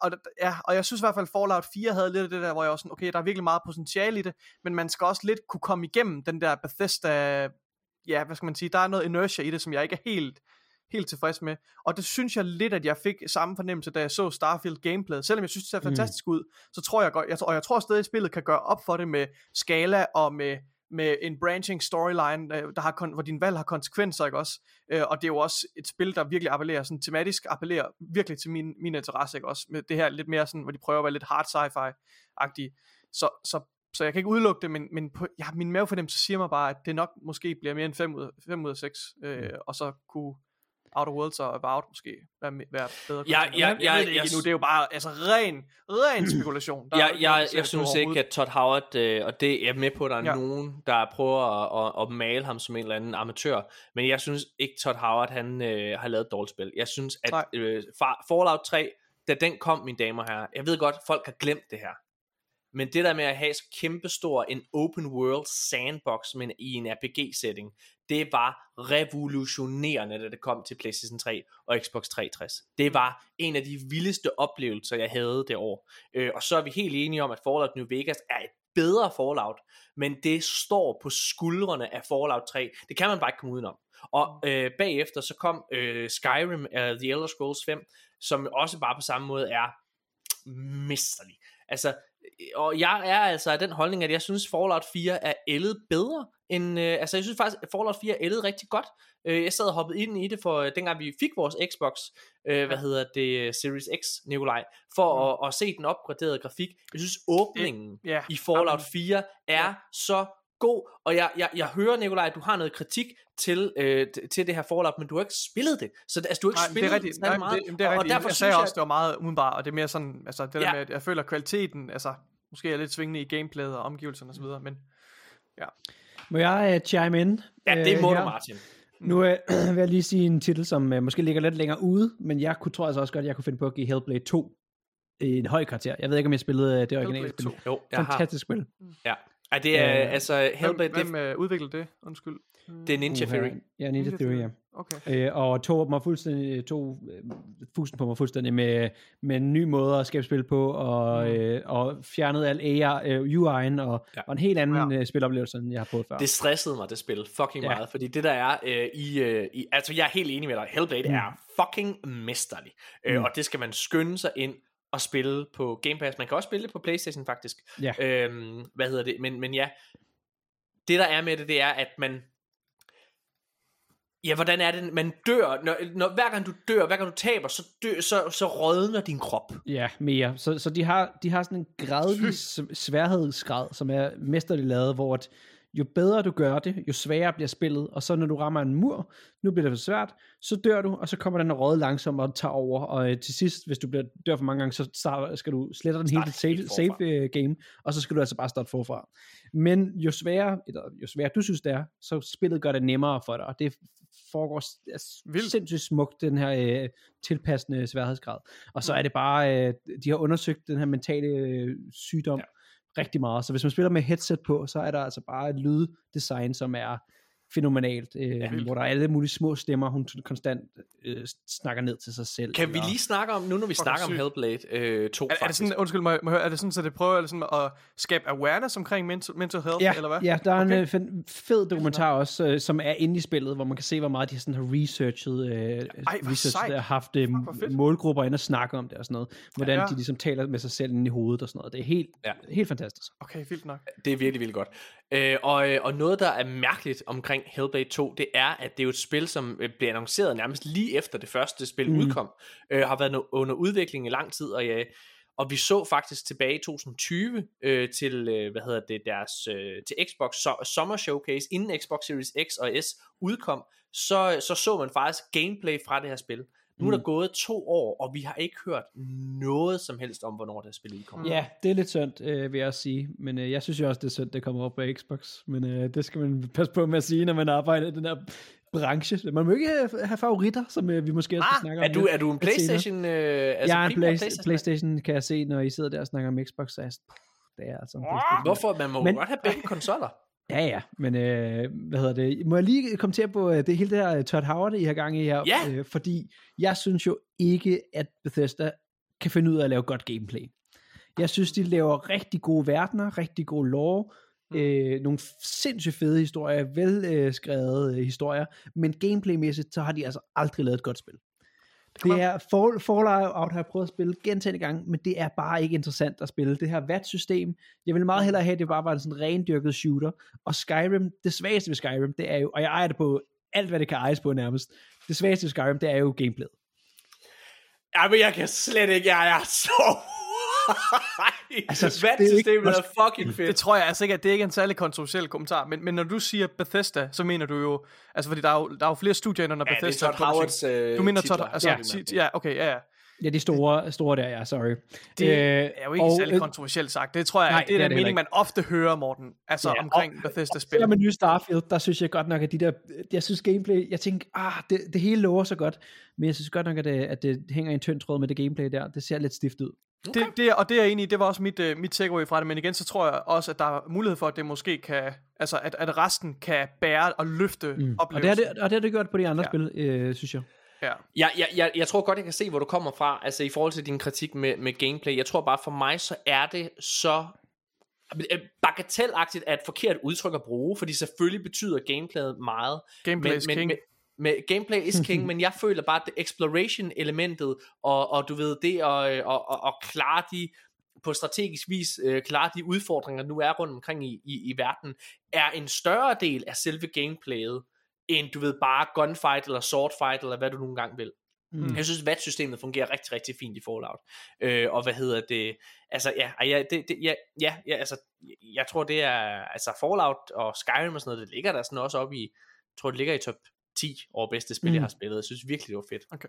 Speaker 2: Og, ja, og jeg synes i hvert fald, Fallout 4 havde lidt af det der, hvor jeg også sådan, okay, der er virkelig meget potentiale i det, men man skal også lidt kunne komme igennem den der Bethesda, ja, hvad skal man sige, der er noget inertia i det, som jeg ikke er helt, helt tilfreds med. Og det synes jeg lidt, at jeg fik samme fornemmelse, da jeg så Starfield gameplayet. Selvom jeg synes, det ser mm. fantastisk ud, så tror jeg godt, jeg, og jeg tror stadig, at spillet kan gøre op for det med skala og med med en branching storyline, øh, der har hvor din valg har konsekvenser, ikke også? Øh, og det er jo også et spil, der virkelig appellerer, sådan tematisk appellerer virkelig til min, min interesse, ikke også? Med det her lidt mere sådan, hvor de prøver at være lidt hard sci-fi-agtige. Så, så, så jeg kan ikke udelukke det, men, men på, ja, min mavefornemmelse siger mig bare, at det nok måske bliver mere end 5 ud, 5 ud af 6, øh, mm. og så kunne Outer Worlds og About måske være, være bedre.
Speaker 1: Ja, ja, ja,
Speaker 2: jeg ved det ikke nu, det er jo bare altså ren, ren spekulation.
Speaker 1: Der ja, jeg, jeg, jeg synes ikke, at Todd Howard, øh, og det er med på, at der er ja. nogen, der prøver at, at, at male ham som en eller anden amatør, men jeg synes ikke, Todd Howard, han øh, har lavet et dårligt spil. Jeg synes, at øh, Fallout 3, da den kom, mine damer og herrer, jeg ved godt, folk har glemt det her, men det der med at have så kæmpestor en open world sandbox men i en RPG-setting, det var revolutionerende, da det kom til PlayStation 3 og Xbox 360. Det var en af de vildeste oplevelser, jeg havde det år. Øh, og så er vi helt enige om, at Fallout New Vegas er et bedre Fallout, men det står på skuldrene af Fallout 3. Det kan man bare ikke komme udenom. Og øh, bagefter så kom øh, Skyrim, uh, The Elder Scrolls 5, som også bare på samme måde er mesterlig. Altså, og jeg er altså af den holdning, at jeg synes Fallout 4 er ældet bedre end, øh, altså jeg synes faktisk, at Fallout 4 er ældet rigtig godt. Øh, jeg sad og hoppede ind i det for, øh, dengang vi fik vores Xbox, øh, hvad hedder det, Series X, Nikolaj, for mm. at, at se den opgraderede grafik. Jeg synes åbningen det, yeah. i Fallout 4 er yeah. så god, og jeg, jeg, jeg hører, Nikolaj, at du har noget kritik til, øh, til det her Fallout, men du har ikke spillet det. Så altså, du har ikke
Speaker 2: Nej,
Speaker 1: spillet
Speaker 2: det er rigtigt. Nej, meget. Det, det er rigtigt. Og derfor jeg sagde jeg, også, det var meget umiddelbart, og det er mere sådan, altså det ja. der med, at jeg føler kvaliteten, altså måske er lidt svingende i gameplayet og omgivelserne osv., men ja.
Speaker 3: Må jeg uh, chime in?
Speaker 1: Ja, det må uh, du, Martin.
Speaker 3: Nu uh, vil jeg lige sige en titel, som uh, måske ligger lidt længere ude, men jeg kunne, tror altså også godt, at jeg kunne finde på at give Hellblade 2 en høj karakter. Jeg ved ikke, om jeg spillede uh, det originale spil.
Speaker 1: Jo,
Speaker 3: Fantastisk
Speaker 1: har.
Speaker 3: spil.
Speaker 1: Ja. Ej, det er, uh, altså, Hellblade...
Speaker 2: Hvem, hvem uh, udviklede det? Undskyld.
Speaker 1: Det er Ninja uh, Theory.
Speaker 3: Ja, Ninja, Ninja Theory, ja.
Speaker 2: Okay.
Speaker 3: Øh, og tog mig fuldstændig, tog øh, fusen på mig fuldstændig med, med en ny måde at skabe spil på, og, mm. øh, og fjernede al AI, øh, UI'en, og, ja. og en helt anden ja. øh, spiloplevelse, end jeg har prøvet før.
Speaker 1: Det stressede mig, det spil, fucking ja. meget, fordi det der er øh, i, øh, i, altså jeg er helt enig med dig, Hellblade mm. er fucking mesterlig, øh, mm. og det skal man skynde sig ind og spille på Game Pass. Man kan også spille det på Playstation faktisk.
Speaker 3: Ja.
Speaker 1: Øhm, hvad hedder det? Men, men ja, det der er med det, det er, at man, Ja, hvordan er det? Man dør, når, når, hver gang du dør, hver gang du taber, så, dør, så, så rådner din krop.
Speaker 3: Ja, mere. Så, så de, har, de har sådan en gradvis sværhedsgrad, som er mesterligt lavet, hvor at jo bedre du gør det, jo sværere bliver spillet, og så når du rammer en mur, nu bliver det for svært, så dør du, og så kommer den råd langsomt og tager over, og øh, til sidst, hvis du bliver, dør for mange gange, så starter, skal du slette den hele save, save uh, game, og så skal du altså bare starte forfra. Men jo sværere, eller jo sværere du synes det er, så spillet gør det nemmere for dig, og det foregår
Speaker 2: Vildt.
Speaker 3: sindssygt smukt, den her øh, tilpassende sværhedsgrad. Og så er det bare, øh, de har undersøgt den her mentale øh, sygdom ja rigtig meget. Så hvis man spiller med headset på, så er der altså bare et lyddesign, som er fænomenalt, øh, ja, hvor der er alle mulige små stemmer, hun konstant øh, snakker ned til sig selv.
Speaker 1: Kan vi
Speaker 3: eller-
Speaker 1: lige snakke om, nu når vi
Speaker 2: Fuck,
Speaker 1: snakker om
Speaker 2: sygt.
Speaker 1: Hellblade øh, 2
Speaker 2: Er, er det
Speaker 1: faktisk.
Speaker 2: sådan, undskyld mig, må jeg høre, er det sådan, så det prøver eller sådan, at skabe awareness omkring mental, mental health,
Speaker 3: Ja,
Speaker 2: eller hvad?
Speaker 3: ja, der er
Speaker 2: Okay.
Speaker 3: en øh, fe- fed dokumentar også, øh, som er inde i spillet, hvor man kan se, hvor meget de sådan har researchet, øh,
Speaker 2: hvor
Speaker 3: researchet
Speaker 2: sejt.
Speaker 3: og haft øh, målgrupper ind og snakke om det og sådan noget. Hvordan
Speaker 2: Ja.
Speaker 3: ja. de ligesom taler med sig selv inde i hovedet og sådan noget. Det er helt,
Speaker 1: Ja.
Speaker 3: ja. helt fantastisk.
Speaker 2: Okay, vildt nok.
Speaker 1: Det er virkelig, virkelig godt. Øh, og, øh, og noget, der er mærkeligt omkring Hellblade 2, det er, at det er jo et spil, som øh, blev annonceret nærmest lige efter det første spil mm. udkom. Øh, har været under udvikling i lang tid, og, øh, og vi så faktisk tilbage i 2020 øh, til, øh, hvad hedder det, deres, øh, til Xbox so- Summer Showcase, inden Xbox Series X og S udkom, så, så så man faktisk gameplay fra det her spil. Nu er der gået to år, og vi har ikke hørt noget som helst om, hvornår det her spil udkommer.
Speaker 3: Ja, det er lidt synd, øh, vil jeg også sige. Men øh, jeg synes jo også, det er synd, det kommer op på Xbox. Men øh, det skal man passe på med at sige, når man arbejder i den her branche. Man må ikke have, favoritter, som øh, vi måske også skal snakke om.
Speaker 1: Er du, er du en. Playstation? Øh, altså
Speaker 3: jeg er en
Speaker 1: primært
Speaker 3: Play- PlayStation, kan jeg se, når I sidder der og snakker om Xbox. Så er jeg sådan, "Puh, det er altså en PlayStation."
Speaker 1: Hvorfor? Man må Men- godt have begge konsoller.
Speaker 3: Ja, ja, men øh, hvad hedder det? Må jeg lige kommentere på øh, det hele det her øh, Todd Howard, I har gang i her?
Speaker 1: Ja.
Speaker 3: Øh, fordi jeg synes jo ikke, at Bethesda kan finde ud af at lave godt gameplay. Jeg synes, de laver rigtig gode verdener, rigtig gode lore, øh, nogle sindssygt fede historier, velskrevede øh, historier, men gameplaymæssigt, så har de altså aldrig lavet et godt spil. Det er Fall, Fallout har jeg prøvet at spille gentagende gange, men det er bare ikke interessant at spille. Det her VAT-system, jeg vil meget hellere have, at det bare var en sådan rendyrket shooter. Og Skyrim, det svageste ved Skyrim, det er jo, og jeg ejer det på alt, hvad det kan ejes på nærmest. Det svageste ved Skyrim, det er jo gameplayet.
Speaker 1: Ja, men jeg kan slet ikke, jeg er så...
Speaker 3: Altså, det er
Speaker 1: Vat-systemet er fucking fedt.
Speaker 2: Det tror jeg altså ikke, at det ikke er en særlig kontroversiel kommentar, men, men når du siger Bethesda, så mener du jo, altså fordi der er jo, der er jo flere studier under
Speaker 1: Ja, det er
Speaker 2: Bethesda.
Speaker 1: Todd Howards øh,
Speaker 2: Du mener Todd, altså,
Speaker 1: Ja.
Speaker 2: ja, ja, okay, ja, ja.
Speaker 3: Ja, de store, store der, ja, sorry.
Speaker 2: Det
Speaker 3: Øh,
Speaker 2: er jo ikke
Speaker 3: og,
Speaker 2: særlig
Speaker 3: øh,
Speaker 2: kontroversielt sagt. Det tror jeg,
Speaker 3: nej,
Speaker 2: det er
Speaker 3: det
Speaker 2: den mening, man ofte hører, Morten, altså
Speaker 3: Ja,
Speaker 2: ja, omkring Bethesda-spil.
Speaker 3: Spiller med nye Starfield, der synes jeg godt nok, at de der, jeg synes gameplay, jeg tænker, ah, det, det hele lover så godt, men jeg synes godt nok, at det, at det hænger i en tynd tråd med det gameplay der, det ser lidt stift ud.
Speaker 2: Det, det, er- og det er i, det var også mit, uh, mit takeaway fra det, men igen, så tror jeg også, at der er mulighed for, at det måske kan, altså at, at resten kan bære og løfte mm.
Speaker 3: Og det, har
Speaker 2: oplevelsen.
Speaker 3: det, og det har det gjort på de andre
Speaker 2: Ja.
Speaker 3: spil, øh, synes jeg.
Speaker 2: Ja.
Speaker 1: Jeg, jeg, jeg, jeg tror godt, jeg kan se, hvor du kommer fra, altså i forhold til din kritik med, med gameplay. Jeg tror bare, for mig, så er det så øh, bagatelagtigt er et forkert udtryk at bruge, fordi selvfølgelig betyder gameplayet meget.
Speaker 2: Gameplay
Speaker 1: men, men,
Speaker 2: king.
Speaker 1: Men, med gameplay is king, men jeg føler bare, at det exploration elementet, og, og du ved, det at, at, at, at klare de på strategisk vis øh, klare de udfordringer, der nu er rundt omkring i, i, i verden, er en større del af selve gameplayet, end du ved bare gunfight eller swordfight, eller hvad du nogle gange vil. Mm. Jeg synes, VAT-systemet fungerer rigtig, rigtig fint i Fallout. Øh, og hvad hedder det? Altså, ja, ja, det, det, ja, ja, ja, altså, jeg tror, det er, altså Fallout og Skyrim og sådan noget, det ligger der sådan også op i, jeg tror, det ligger i top 10 over bedste spil, mm. jeg har spillet. Jeg synes virkelig, det var fedt.
Speaker 2: Okay.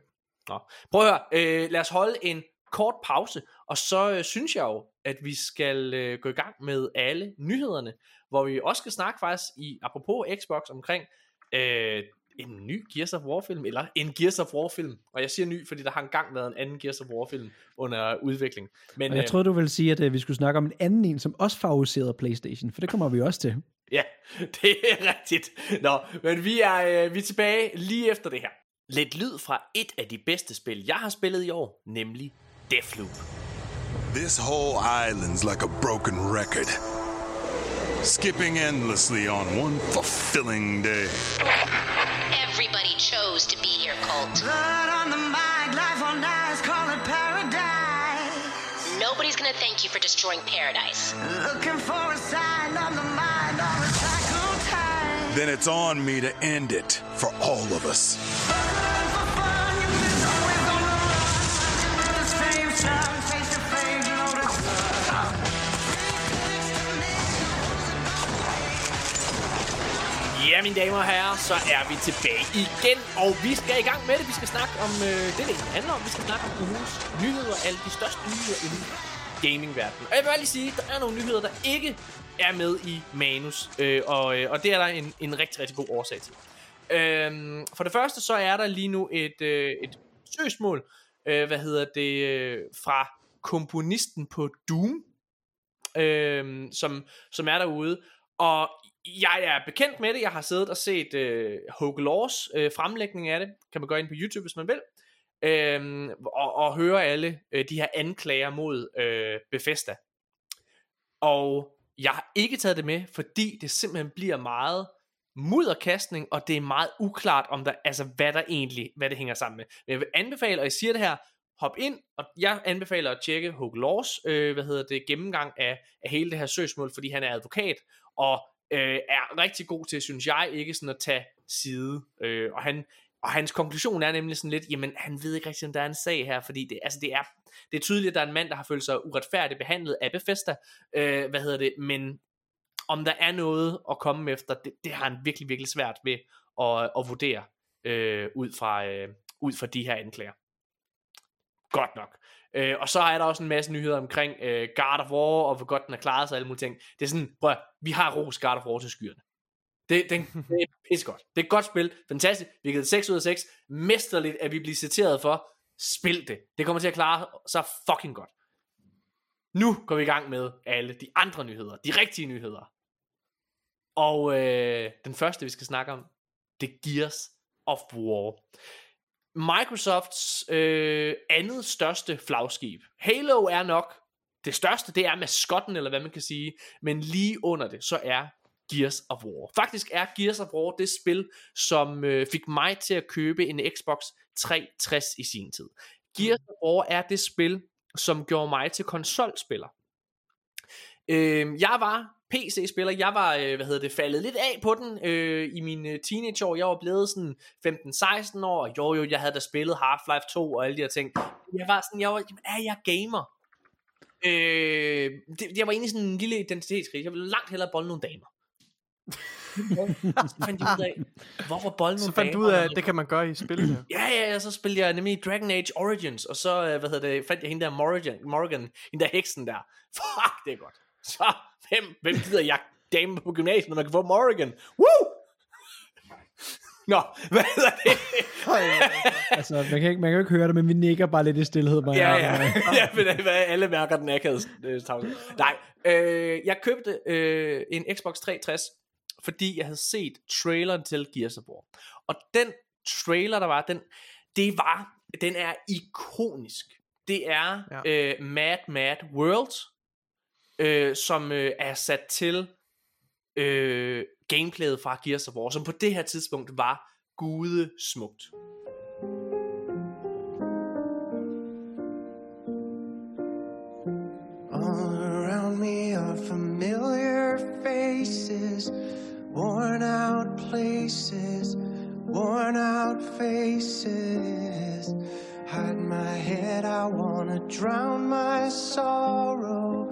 Speaker 1: Nå. Prøv at høre, øh, lad os holde en kort pause, og så øh, synes jeg jo, at vi skal øh, gå i gang med alle nyhederne, hvor vi også skal snakke faktisk i, apropos Xbox, omkring øh, en ny Gears of War film, eller en Gears of War film. Og jeg siger ny, fordi der har engang været en anden Gears of War film under udvikling. Men
Speaker 3: Og jeg
Speaker 1: øh,
Speaker 3: troede, du ville sige, at øh, vi skulle snakke om en anden en, som også favoriserede Playstation, for det kommer vi også til.
Speaker 1: Ja, det er rigtigt. Nå, men vi er, øh, vi er tilbage lige efter det her. Lidt lyd fra et af de bedste spil, jeg har spillet i år, nemlig Deathloop.
Speaker 7: This whole island's like a broken record. Skipping endlessly on one fulfilling day.
Speaker 8: Everybody chose to be here, Colt.
Speaker 6: Blood on the mind, life on paradise.
Speaker 8: Nobody's gonna thank you for destroying paradise.
Speaker 6: Looking for a sign on the mind, or recycle time.
Speaker 7: Then it's on me to end it for all of us.
Speaker 1: Ja, mine damer og herrer, så er vi tilbage igen, og vi skal i gang med det. Vi skal snakke om øh, det, det handler om. Vi skal snakke om ugens nyheder, alle de største nyheder inden gamingverdenen. Og jeg vil bare lige sige, der er nogle nyheder, der ikke er med i manus, øh, og, øh, og det er der en, en rigtig, rigtig god årsag til. Øhm, for det første, så er der lige nu et, øh, et søgsmål, øh, hvad hedder det, øh, fra komponisten på Doom, øh, som, som er derude. Og jeg er bekendt med det. Jeg har siddet og set øh, Hogue Laws øh, fremlægning af det. Kan man gå ind på YouTube, hvis man vil. Øh, og, og høre alle øh, de her anklager mod øh, Bethesda. Og jeg har ikke taget det med, fordi det simpelthen bliver meget mudderkastning, og det er meget uklart, om der, altså, hvad der egentlig, hvad det hænger sammen med. Men jeg vil anbefale, og jeg siger det her, hop ind, og jeg anbefaler at tjekke Hugh Laws, øh, hvad hedder det, gennemgang af, af hele det her søgsmål, fordi han er advokat, og øh, er rigtig god til, synes jeg, ikke sådan at tage side, øh, og han, og hans konklusion er nemlig sådan lidt, jamen han ved ikke rigtig, om der er en sag her, fordi det, altså, det, er, det er tydeligt, at der er en mand, der har følt sig uretfærdigt behandlet af Bethesda, øh, hvad hedder det, men om der er noget at komme efter, det, det har han virkelig, virkelig svært ved at, at vurdere øh, ud, fra, øh, ud fra de her anklager. Godt nok. Øh, og så er der også en masse nyheder omkring øh, God of War, og hvor godt den har klaret sig, og alle mulige ting. Det er sådan, prøv at, vi har ros God of War til skyerne. Det, det, det er pissegodt. Det er et godt spil. Fantastisk. Vi har givet 6 ud af 6. Mesterligt, at vi bliver citeret for. Spil det. Det kommer til at klare sig fucking godt. Nu går vi i gang med alle de andre nyheder. De rigtige nyheder. Og øh, den første, vi skal snakke om, det er Gears of War. Microsofts øh, andet største flagskib. Halo er nok det største, det er maskotten, eller hvad man kan sige, men lige under det, så er Gears of War. Faktisk er Gears of War det spil, som øh, fik mig til at købe en Xbox 360 i sin tid. Gears of War er det spil, som gjorde mig til konsolspiller. Øh, jeg var PC-spiller. Jeg var, øh, hvad hedder det, faldet lidt af på den øh, i mine teenageår. Jeg var blevet sådan 15-16 år, og jo jo, jeg havde da spillet Half-Life 2 og alle de her ting. Jeg var sådan, jeg var, jamen, er jeg gamer? Øh, det, jeg var egentlig sådan en lille identitetskrig. Jeg ville langt hellere bolle nogle damer. så fandt jeg ud af, hvorfor bolle
Speaker 2: Så
Speaker 1: nogle
Speaker 2: fandt du ud af, at det kan man gøre i spil.
Speaker 1: Ja, ja, ja, så spillede jeg nemlig Dragon Age Origins, og så, øh, hvad hedder det, fandt jeg hende der Morrigan, Morgan, hende der heksen der. Fuck, det er godt. Så, hvem, hvem gider jeg dame på gymnasiet, når man kan få Morrigan? Woo! Nå, hvad hedder det?
Speaker 3: Altså, man kan, ikke, man kan jo ikke høre det, men vi nikker bare lidt i stillhed. Mig
Speaker 1: ja, ja, ja, men hvad alle mærker den akavede øh, tavle. Nej, øh, jeg købte øh, en Xbox 360, fordi jeg havde set traileren til Gears of War. Og den trailer, der var, den, det var, den er ikonisk. Det er
Speaker 2: ja.
Speaker 1: øh, Mad Mad World, øh, som øh, er sat til øh, gameplayet fra Gears of War, som på det her tidspunkt var gude smukt.
Speaker 6: All around me are familiar faces, worn out places, worn out faces. Hide my head, I wanna drown my sorrow.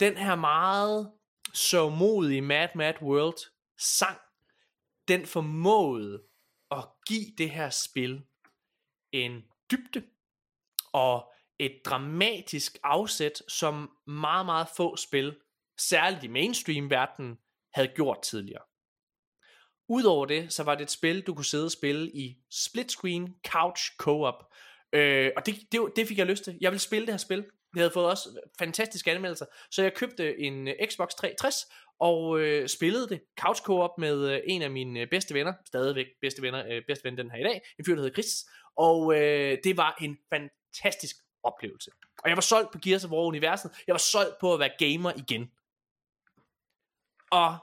Speaker 1: den her meget sørgmodige Mad Mad World sang, den formåede at give det her spil en dybde og et dramatisk afsæt, som meget, meget få spil, særligt i mainstream-verdenen, havde gjort tidligere. Udover det, så var det et spil, du kunne sidde og spille i split screen, couch, co-op. Øh, og det, det, det fik jeg lyst til. Jeg ville spille det her spil. Det havde fået også fantastiske anmeldelser. Så jeg købte en øh, Xbox 360 og øh, spillede det couch co-op med øh, en af mine øh, bedste venner. Stadigvæk bedste venner, øh, bedste ven den her i dag. En fyr, der hedder Chris. Og øh, det var en fantastisk oplevelse. Og jeg var solgt på Gears of War-universet. Jeg var solgt på at være gamer igen. Og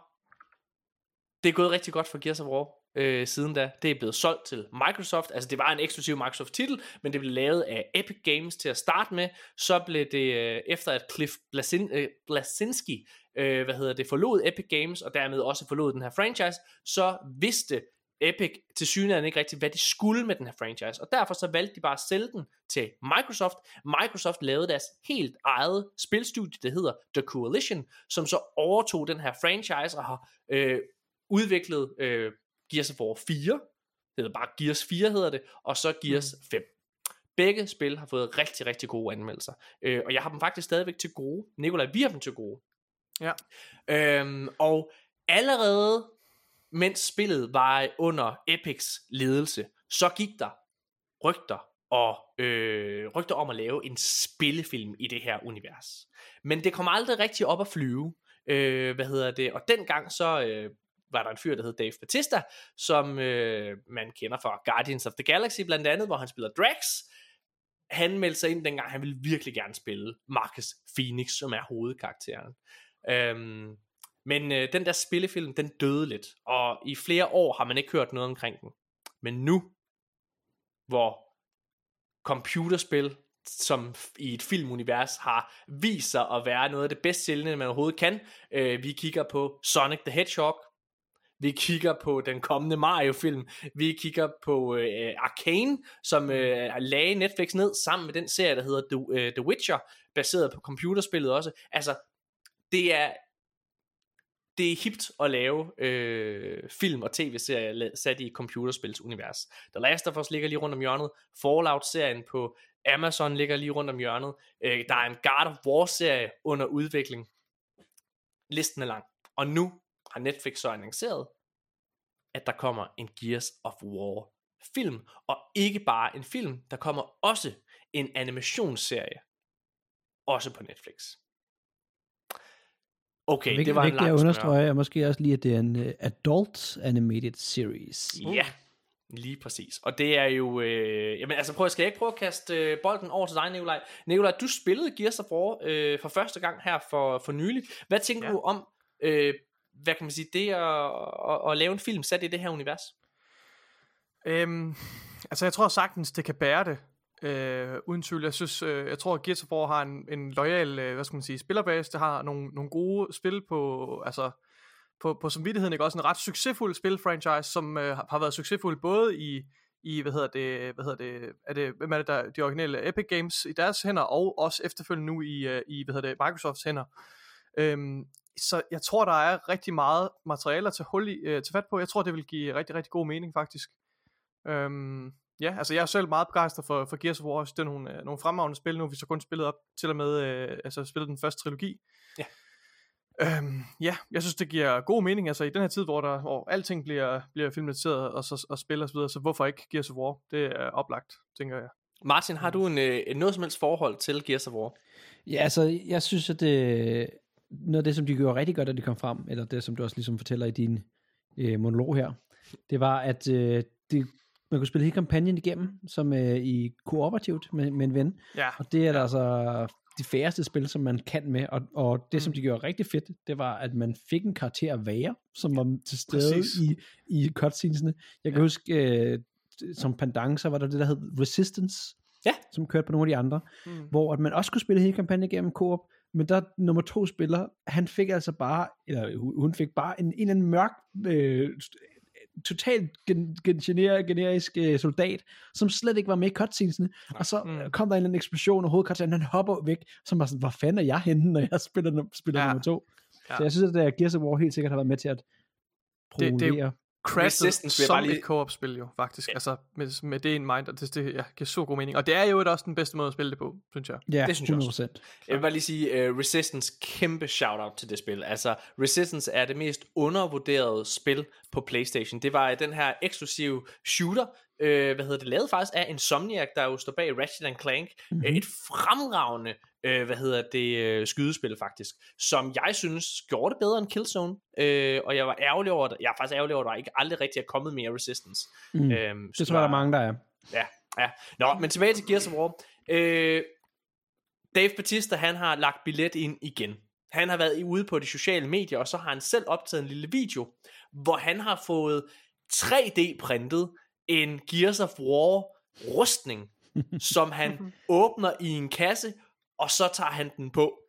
Speaker 1: det er gået rigtig godt for Gears of War. øh, siden da. Det er blevet solgt til Microsoft. Altså det var en eksklusiv Microsoft titel, men det blev lavet af Epic Games til at starte med. Så blev det øh, efter at Cliff Blasin, øh, Blasinski øh, hvad hedder det, forlod Epic Games, og dermed også forlod den her franchise, så vidste Epic til synligheden ikke rigtigt, hvad de skulle med den her franchise, og derfor så valgte de bare at sælge den til Microsoft. Microsoft lavede deres helt eget spilstudie, der hedder The Coalition, som så overtog den her franchise og har øh, udviklet øh, Gears of War 4, det hedder bare Gears 4 hedder det, og så Gears mm. 5. Begge spil har fået rigtig, rigtig gode anmeldelser, øh, og jeg har dem faktisk stadigvæk til gode. Nikolaj, vi har dem til gode.
Speaker 2: Ja.
Speaker 1: Øhm, og allerede mens spillet var under Epics ledelse, så gik der rygter og øh, rygter om at lave en spillefilm i det her univers. Men det kom aldrig rigtig op at flyve. Øh, hvad hedder det? Og dengang så øh, var der en fyr, der hed Dave Batista, som øh, man kender fra Guardians of the Galaxy blandt andet, hvor han spiller Drax. Han meldte sig ind dengang, han ville virkelig gerne spille Marcus Phoenix, som er hovedkarakteren. Øhm, men øh, den der spillefilm, den døde lidt, og i flere år har man ikke hørt noget omkring den. Men nu, hvor computerspil, som i et filmunivers har vist sig at være noget af det bedst sælgende, man overhovedet kan. Øh, vi kigger på Sonic the Hedgehog, vi kigger på den kommende Mario-film, vi kigger på øh, Arcane, som øh, lagde Netflix ned sammen med den serie, der hedder The, øh, The Witcher, baseret på computerspillet også. Altså, det er det er hipt at lave øh, film og tv-serier sat i computerspils univers. The Last of Us ligger lige rundt om hjørnet. Fallout-serien på Amazon ligger lige rundt om hjørnet. Øh, der er en God of War-serie under udvikling. Listen er lang. Og nu har Netflix så annonceret, at der kommer en Gears of War film. Og ikke bare en film, der kommer også en animationsserie. Også på Netflix. Okay,
Speaker 3: Vig,
Speaker 1: det var en
Speaker 3: vigtigt
Speaker 1: lang
Speaker 3: understrege, og måske også lige, at det er en uh, adult animated series.
Speaker 1: Ja, lige præcis. Og det er jo... Øh, jamen altså, prøv, skal jeg ikke prøve at kaste øh, bolden over til dig, Nikolaj? Nikolaj, du spillede Gears of War øh, for første gang her for, for nylig. Hvad tænker ja. du om, øh, hvad kan man sige, det at, at, at lave en film sat i det her univers?
Speaker 2: Øhm, altså, jeg tror sagtens, det kan bære det. Øh, uden tvivl. Jeg synes, øh, jeg tror, at Gears of War har en, en lojal, øh, hvad skal man sige, spillerbase. Det har nogle, nogle gode spil på, altså, på, på samvittigheden, ikke? Også en ret succesfuld spilfranchise, som øh, har været succesfuld både i, i, hvad hedder det, hvad hedder det, er det, hvem er det der, de originale Epic Games i deres hænder, og også efterfølgende nu i, øh, i hvad hedder det, Microsofts hænder. Øhm, så jeg tror, der er rigtig meget materialer til, hul i, øh, til fat på. Jeg tror, det vil give rigtig, rigtig god mening, faktisk. Øhm, ja, altså jeg er selv meget begejstret for, for Gears of War. Det er nogle, øh, nogle fremragende spil. Nu vi så kun spillet op til og med, øh, altså spillet den første trilogi.
Speaker 1: Ja.
Speaker 2: Øhm, ja, jeg synes det giver god mening, altså i den her tid, hvor, der, hvor alting bliver, bliver filmatiseret og, så, og spiller osv., så hvorfor ikke Gears of War? Det er oplagt, tænker jeg.
Speaker 1: Martin, har du en, øh, noget som helst forhold til Gears of War?
Speaker 3: Ja, altså, jeg synes, at det, noget af det, som de gjorde rigtig godt, da de kom frem, eller det, som du også ligesom fortæller i din øh, monolog her, det var, at øh, det, man kunne spille hele kampagnen igennem, som øh, i kooperativt med, med en ven.
Speaker 2: Ja.
Speaker 3: Og det er der altså de færreste spil, som man kan med, og, og det, mm. som de gjorde rigtig fedt, det var, at man fik en karakter at være, som var til stede
Speaker 2: Præcis.
Speaker 3: i, i cutscenesene. Jeg kan
Speaker 2: Ja.
Speaker 3: huske, øh, som pendant, så var der det, der hed Resistance,
Speaker 1: Ja.
Speaker 3: som kørte på nogle af de andre,
Speaker 2: Mm.
Speaker 3: hvor at man også kunne spille hele kampagnen igennem koop, men der nummer to spiller, han fik altså bare, eller hun- fik bare en, en eller anden mørk, øh, totalt gen, gen, gener, generisk øh, soldat, som slet ikke var med i cutscenesene, og så
Speaker 2: Mm.
Speaker 3: kom der en eller anden eksplosion, og hovedkarakteren han hopper væk, som var sådan, hvor fanden er jeg henne, når jeg spiller, spiller
Speaker 2: Ja.
Speaker 3: nummer to?
Speaker 2: Ja.
Speaker 3: Så jeg synes, at der Gears of War helt sikkert har været med til at
Speaker 2: det er crashet
Speaker 1: Resistance
Speaker 2: som
Speaker 1: bare lige-
Speaker 2: et co-op-spil jo, faktisk. Ja. Altså, med, med det in mind, og det, det ja, giver så god mening. Og det er jo også den bedste måde at spille det på, synes jeg.
Speaker 3: Ja,
Speaker 1: det synes jeg også.
Speaker 3: 100%.
Speaker 1: Jeg vil bare lige sige, uh, Resistance, kæmpe shout-out til det spil. Altså, Resistance er det mest undervurderede spil på Playstation. Det var øh, den her eksklusive shooter, uh, hvad hedder det, lavet faktisk af Insomniac, der jo står bag Ratchet Clank. Mm-hmm. Et fremragende, uh, hvad hedder det, uh, skydespil faktisk, som jeg synes gjorde det bedre end Killzone. Uh, og jeg var ærgerlig over det. Jeg er faktisk ærgerlig over, at der ikke aldrig rigtig er kommet mere Resistance.
Speaker 3: Mm.
Speaker 1: Um,
Speaker 3: Det tror jeg, der er mange, der er.
Speaker 1: Ja, ja. Nå, men tilbage til Gears of War. Øh, Dave Batista, han har lagt billet ind igen. Han har været ude på de sociale medier, og så har han selv optaget en lille video, hvor han har fået 3D-printet en Gears of War rustning, som han åbner i en kasse, og så tager han den på.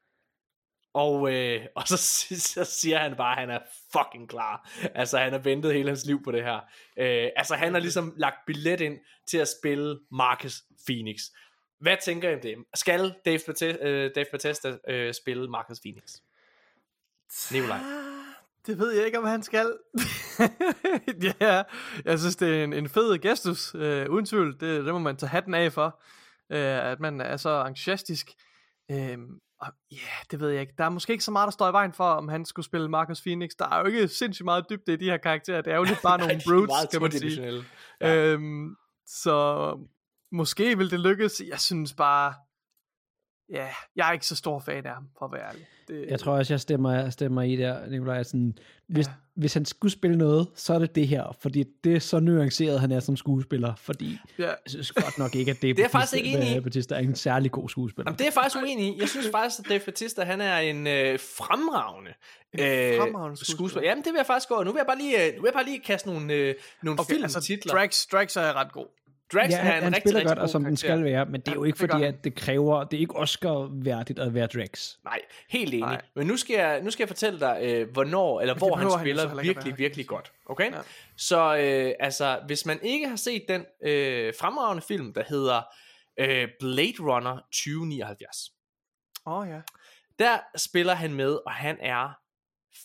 Speaker 1: Og, øh, og så, så siger han bare, at han er fucking klar. Altså, han har ventet hele hans liv på det her. Øh, altså, han har ligesom lagt billet ind til at spille Marcus Phoenix. Hvad tænker I om det? Skal Dave, Batista, øh, Dave Batista øh, spille Marcus Phoenix? Nikolaj.
Speaker 2: Det ved jeg ikke, om han skal. ja, jeg synes, det er en, en fed gestus, øh, uden tvivl. Det, det må man tage hatten af for, øh, at man er så entusiastisk. Øh, og ja, yeah, det ved jeg ikke. Der er måske ikke så meget, der står i vejen for, om han skulle spille Marcus Phoenix. Der er jo ikke sindssygt meget dybde i de her karakterer. Det er jo lidt bare nogle brutes, kan man sige.
Speaker 1: Ja.
Speaker 2: Øhm, så måske vil det lykkes. Jeg synes bare, ja, jeg er ikke så stor fan af ham, for at være ærlig. Det,
Speaker 3: Jeg tror også, jeg stemmer, jeg stemmer i der, Nikolaj. Sådan, hvis,
Speaker 2: Ja.
Speaker 3: hvis han skulle spille noget, så er det det her. Fordi det er så nuanceret, han er som skuespiller. Fordi
Speaker 2: ja,
Speaker 3: jeg synes godt nok ikke, at det,
Speaker 1: Det er faktisk ikke enig i.
Speaker 3: Batista er en særlig god skuespiller.
Speaker 1: Jamen, det er jeg faktisk uenig i. Jeg synes faktisk, at Dave Bautista, han er en øh, fremragende, øh,
Speaker 2: fremragende skuespiller.
Speaker 1: skuespiller. Jamen, det vil jeg faktisk gå. Nu vil jeg bare lige, øh, nu vil jeg bare lige kaste nogle, øh, nogle
Speaker 2: okay, altså
Speaker 1: filmtitler.
Speaker 2: Drax, Drax er ret god.
Speaker 1: Drax
Speaker 3: ja,
Speaker 1: er
Speaker 3: han,
Speaker 1: en
Speaker 3: han
Speaker 1: rigtig,
Speaker 3: spiller
Speaker 1: rigtig
Speaker 3: godt,
Speaker 1: god
Speaker 3: og som den
Speaker 1: karakter.
Speaker 3: skal være, men det er jo
Speaker 2: Ja,
Speaker 3: ikke
Speaker 2: gør
Speaker 3: fordi,
Speaker 2: han.
Speaker 3: at det kræver, det er ikke Oscar-værdigt at være Drax.
Speaker 1: Nej, helt enig.
Speaker 2: Nej.
Speaker 1: Men nu skal jeg, nu skal jeg fortælle dig, øh, hvornår, eller hvor han
Speaker 2: han
Speaker 1: spiller
Speaker 2: ikke at
Speaker 1: virkelig,
Speaker 2: være,
Speaker 1: virkelig godt. Okay?
Speaker 2: Ja.
Speaker 1: Så øh, altså, hvis man ikke har set den øh, fremragende film, der hedder øh, Blade Runner 2079,
Speaker 2: Åh oh, ja.
Speaker 1: der spiller han med, og han er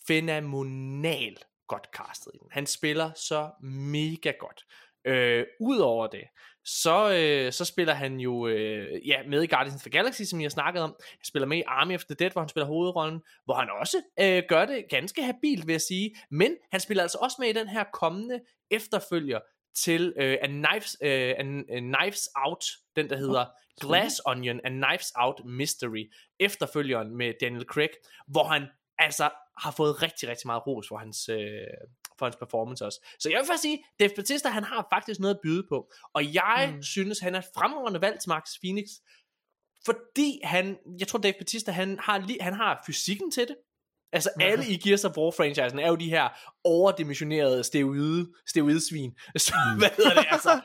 Speaker 1: fænomenal godt castet i den. Han spiller så mega godt. Øh, Udover det, så, øh, så spiller han jo øh, ja, med i Guardians of the Galaxy, som jeg har snakket om. Han spiller med i Army of the Dead, hvor han spiller hovedrollen, hvor han også øh, gør det ganske habilt, vil jeg sige. Men han spiller altså også med i den her kommende efterfølger til øh, A, Knives, øh, A, A Knives Out, den der hedder Glass Onion, A Knives Out Mystery, efterfølgeren med Daniel Craig, hvor han altså har fået rigtig, rigtig meget ros for hans, øh, for hans performance også. Så jeg vil faktisk sige, Dave Bautista, han har faktisk noget at byde på. Og jeg mm. synes, han er et fremragende valg til Max Phoenix, fordi han, jeg tror Dave Bautista, han har, li, han har fysikken til det. Altså alle i Gears of War-franchisen er jo de her overdimensionerede steroide, steroidesvin. Så, mm. hvad hedder det altså?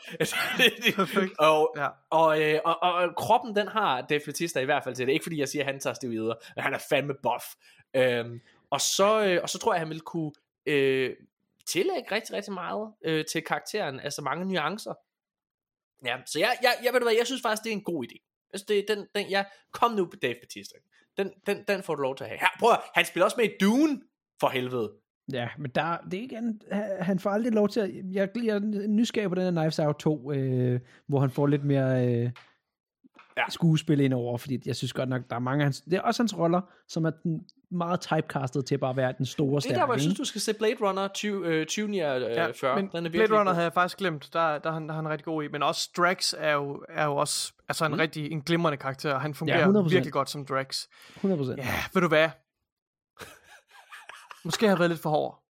Speaker 1: og,
Speaker 2: Ja.
Speaker 1: og, øh, og, og, og kroppen, den har Dave Bautista i hvert fald til det. Ikke fordi jeg siger, at han tager steroider, men han er fandme buff. Øhm, og, så, øh, og så tror jeg, at han vil kunne øh, tillægge rigtig, rigtig meget øh, til karakteren. Altså mange nuancer. Ja, så jeg, jeg, jeg, ved du hvad, jeg synes faktisk, det er en god idé. Altså, det, den, den, jeg, kom nu på Dave Batista. Den, den, den får du lov til at have. Her, prøv at, han spiller også med i Dune, for helvede.
Speaker 3: Ja, men der, det er ikke, han, han får aldrig lov til at, jeg, jeg er nysgerrig på den her Knives Out 2, øh, hvor han får lidt mere øh,
Speaker 1: Ja.
Speaker 3: skuespil ind over, fordi jeg synes godt nok, der er mange af hans, det er også hans roller, som er den meget typecastet til bare at være den store
Speaker 1: Det er
Speaker 3: stærke.
Speaker 1: der, hvor jeg synes, du skal se Blade Runner 20, øh, 2049.
Speaker 2: Ja,
Speaker 1: Ja,
Speaker 2: men
Speaker 1: den er
Speaker 2: Blade Runner
Speaker 1: god.
Speaker 2: havde jeg faktisk glemt. Der, der, er han, der er han rigtig god i. Men også Drax er jo, er jo også altså en
Speaker 1: Mm.
Speaker 2: rigtig en glimrende karakter. Han fungerer
Speaker 3: Ja, 100%.
Speaker 2: virkelig godt som Drax.
Speaker 3: 100%.
Speaker 2: Ja, ved du hvad? Måske har jeg været lidt for hård.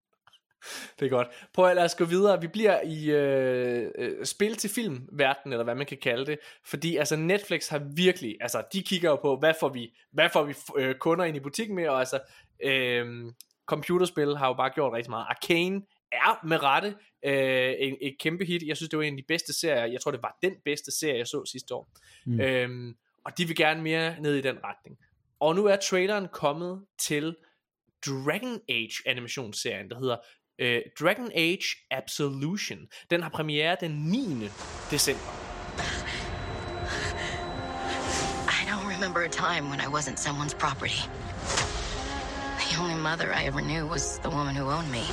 Speaker 1: Det er godt. Prøv at lad os gå videre. Vi bliver i øh, øh, spil til film verden eller hvad man kan kalde det. Fordi altså Netflix har virkelig, altså de kigger jo på, hvad får vi, hvad får vi øh, kunder ind i butikken med, og altså øh, computerspil har jo bare gjort rigtig meget. Arcane er med rette øh, en, et kæmpe hit. Jeg synes, det var en af de bedste serier. Jeg tror, det var den bedste serie, jeg så sidste år. Mm. Øhm, og de vil gerne mere ned i den retning. Og nu er traileren kommet til Dragon Age animationsserien, der hedder øh, Dragon Age Absolution. Den har premiere den 9. december.
Speaker 8: I don't remember a time when I wasn't someone's property. The only mother I ever knew was the woman who owned me.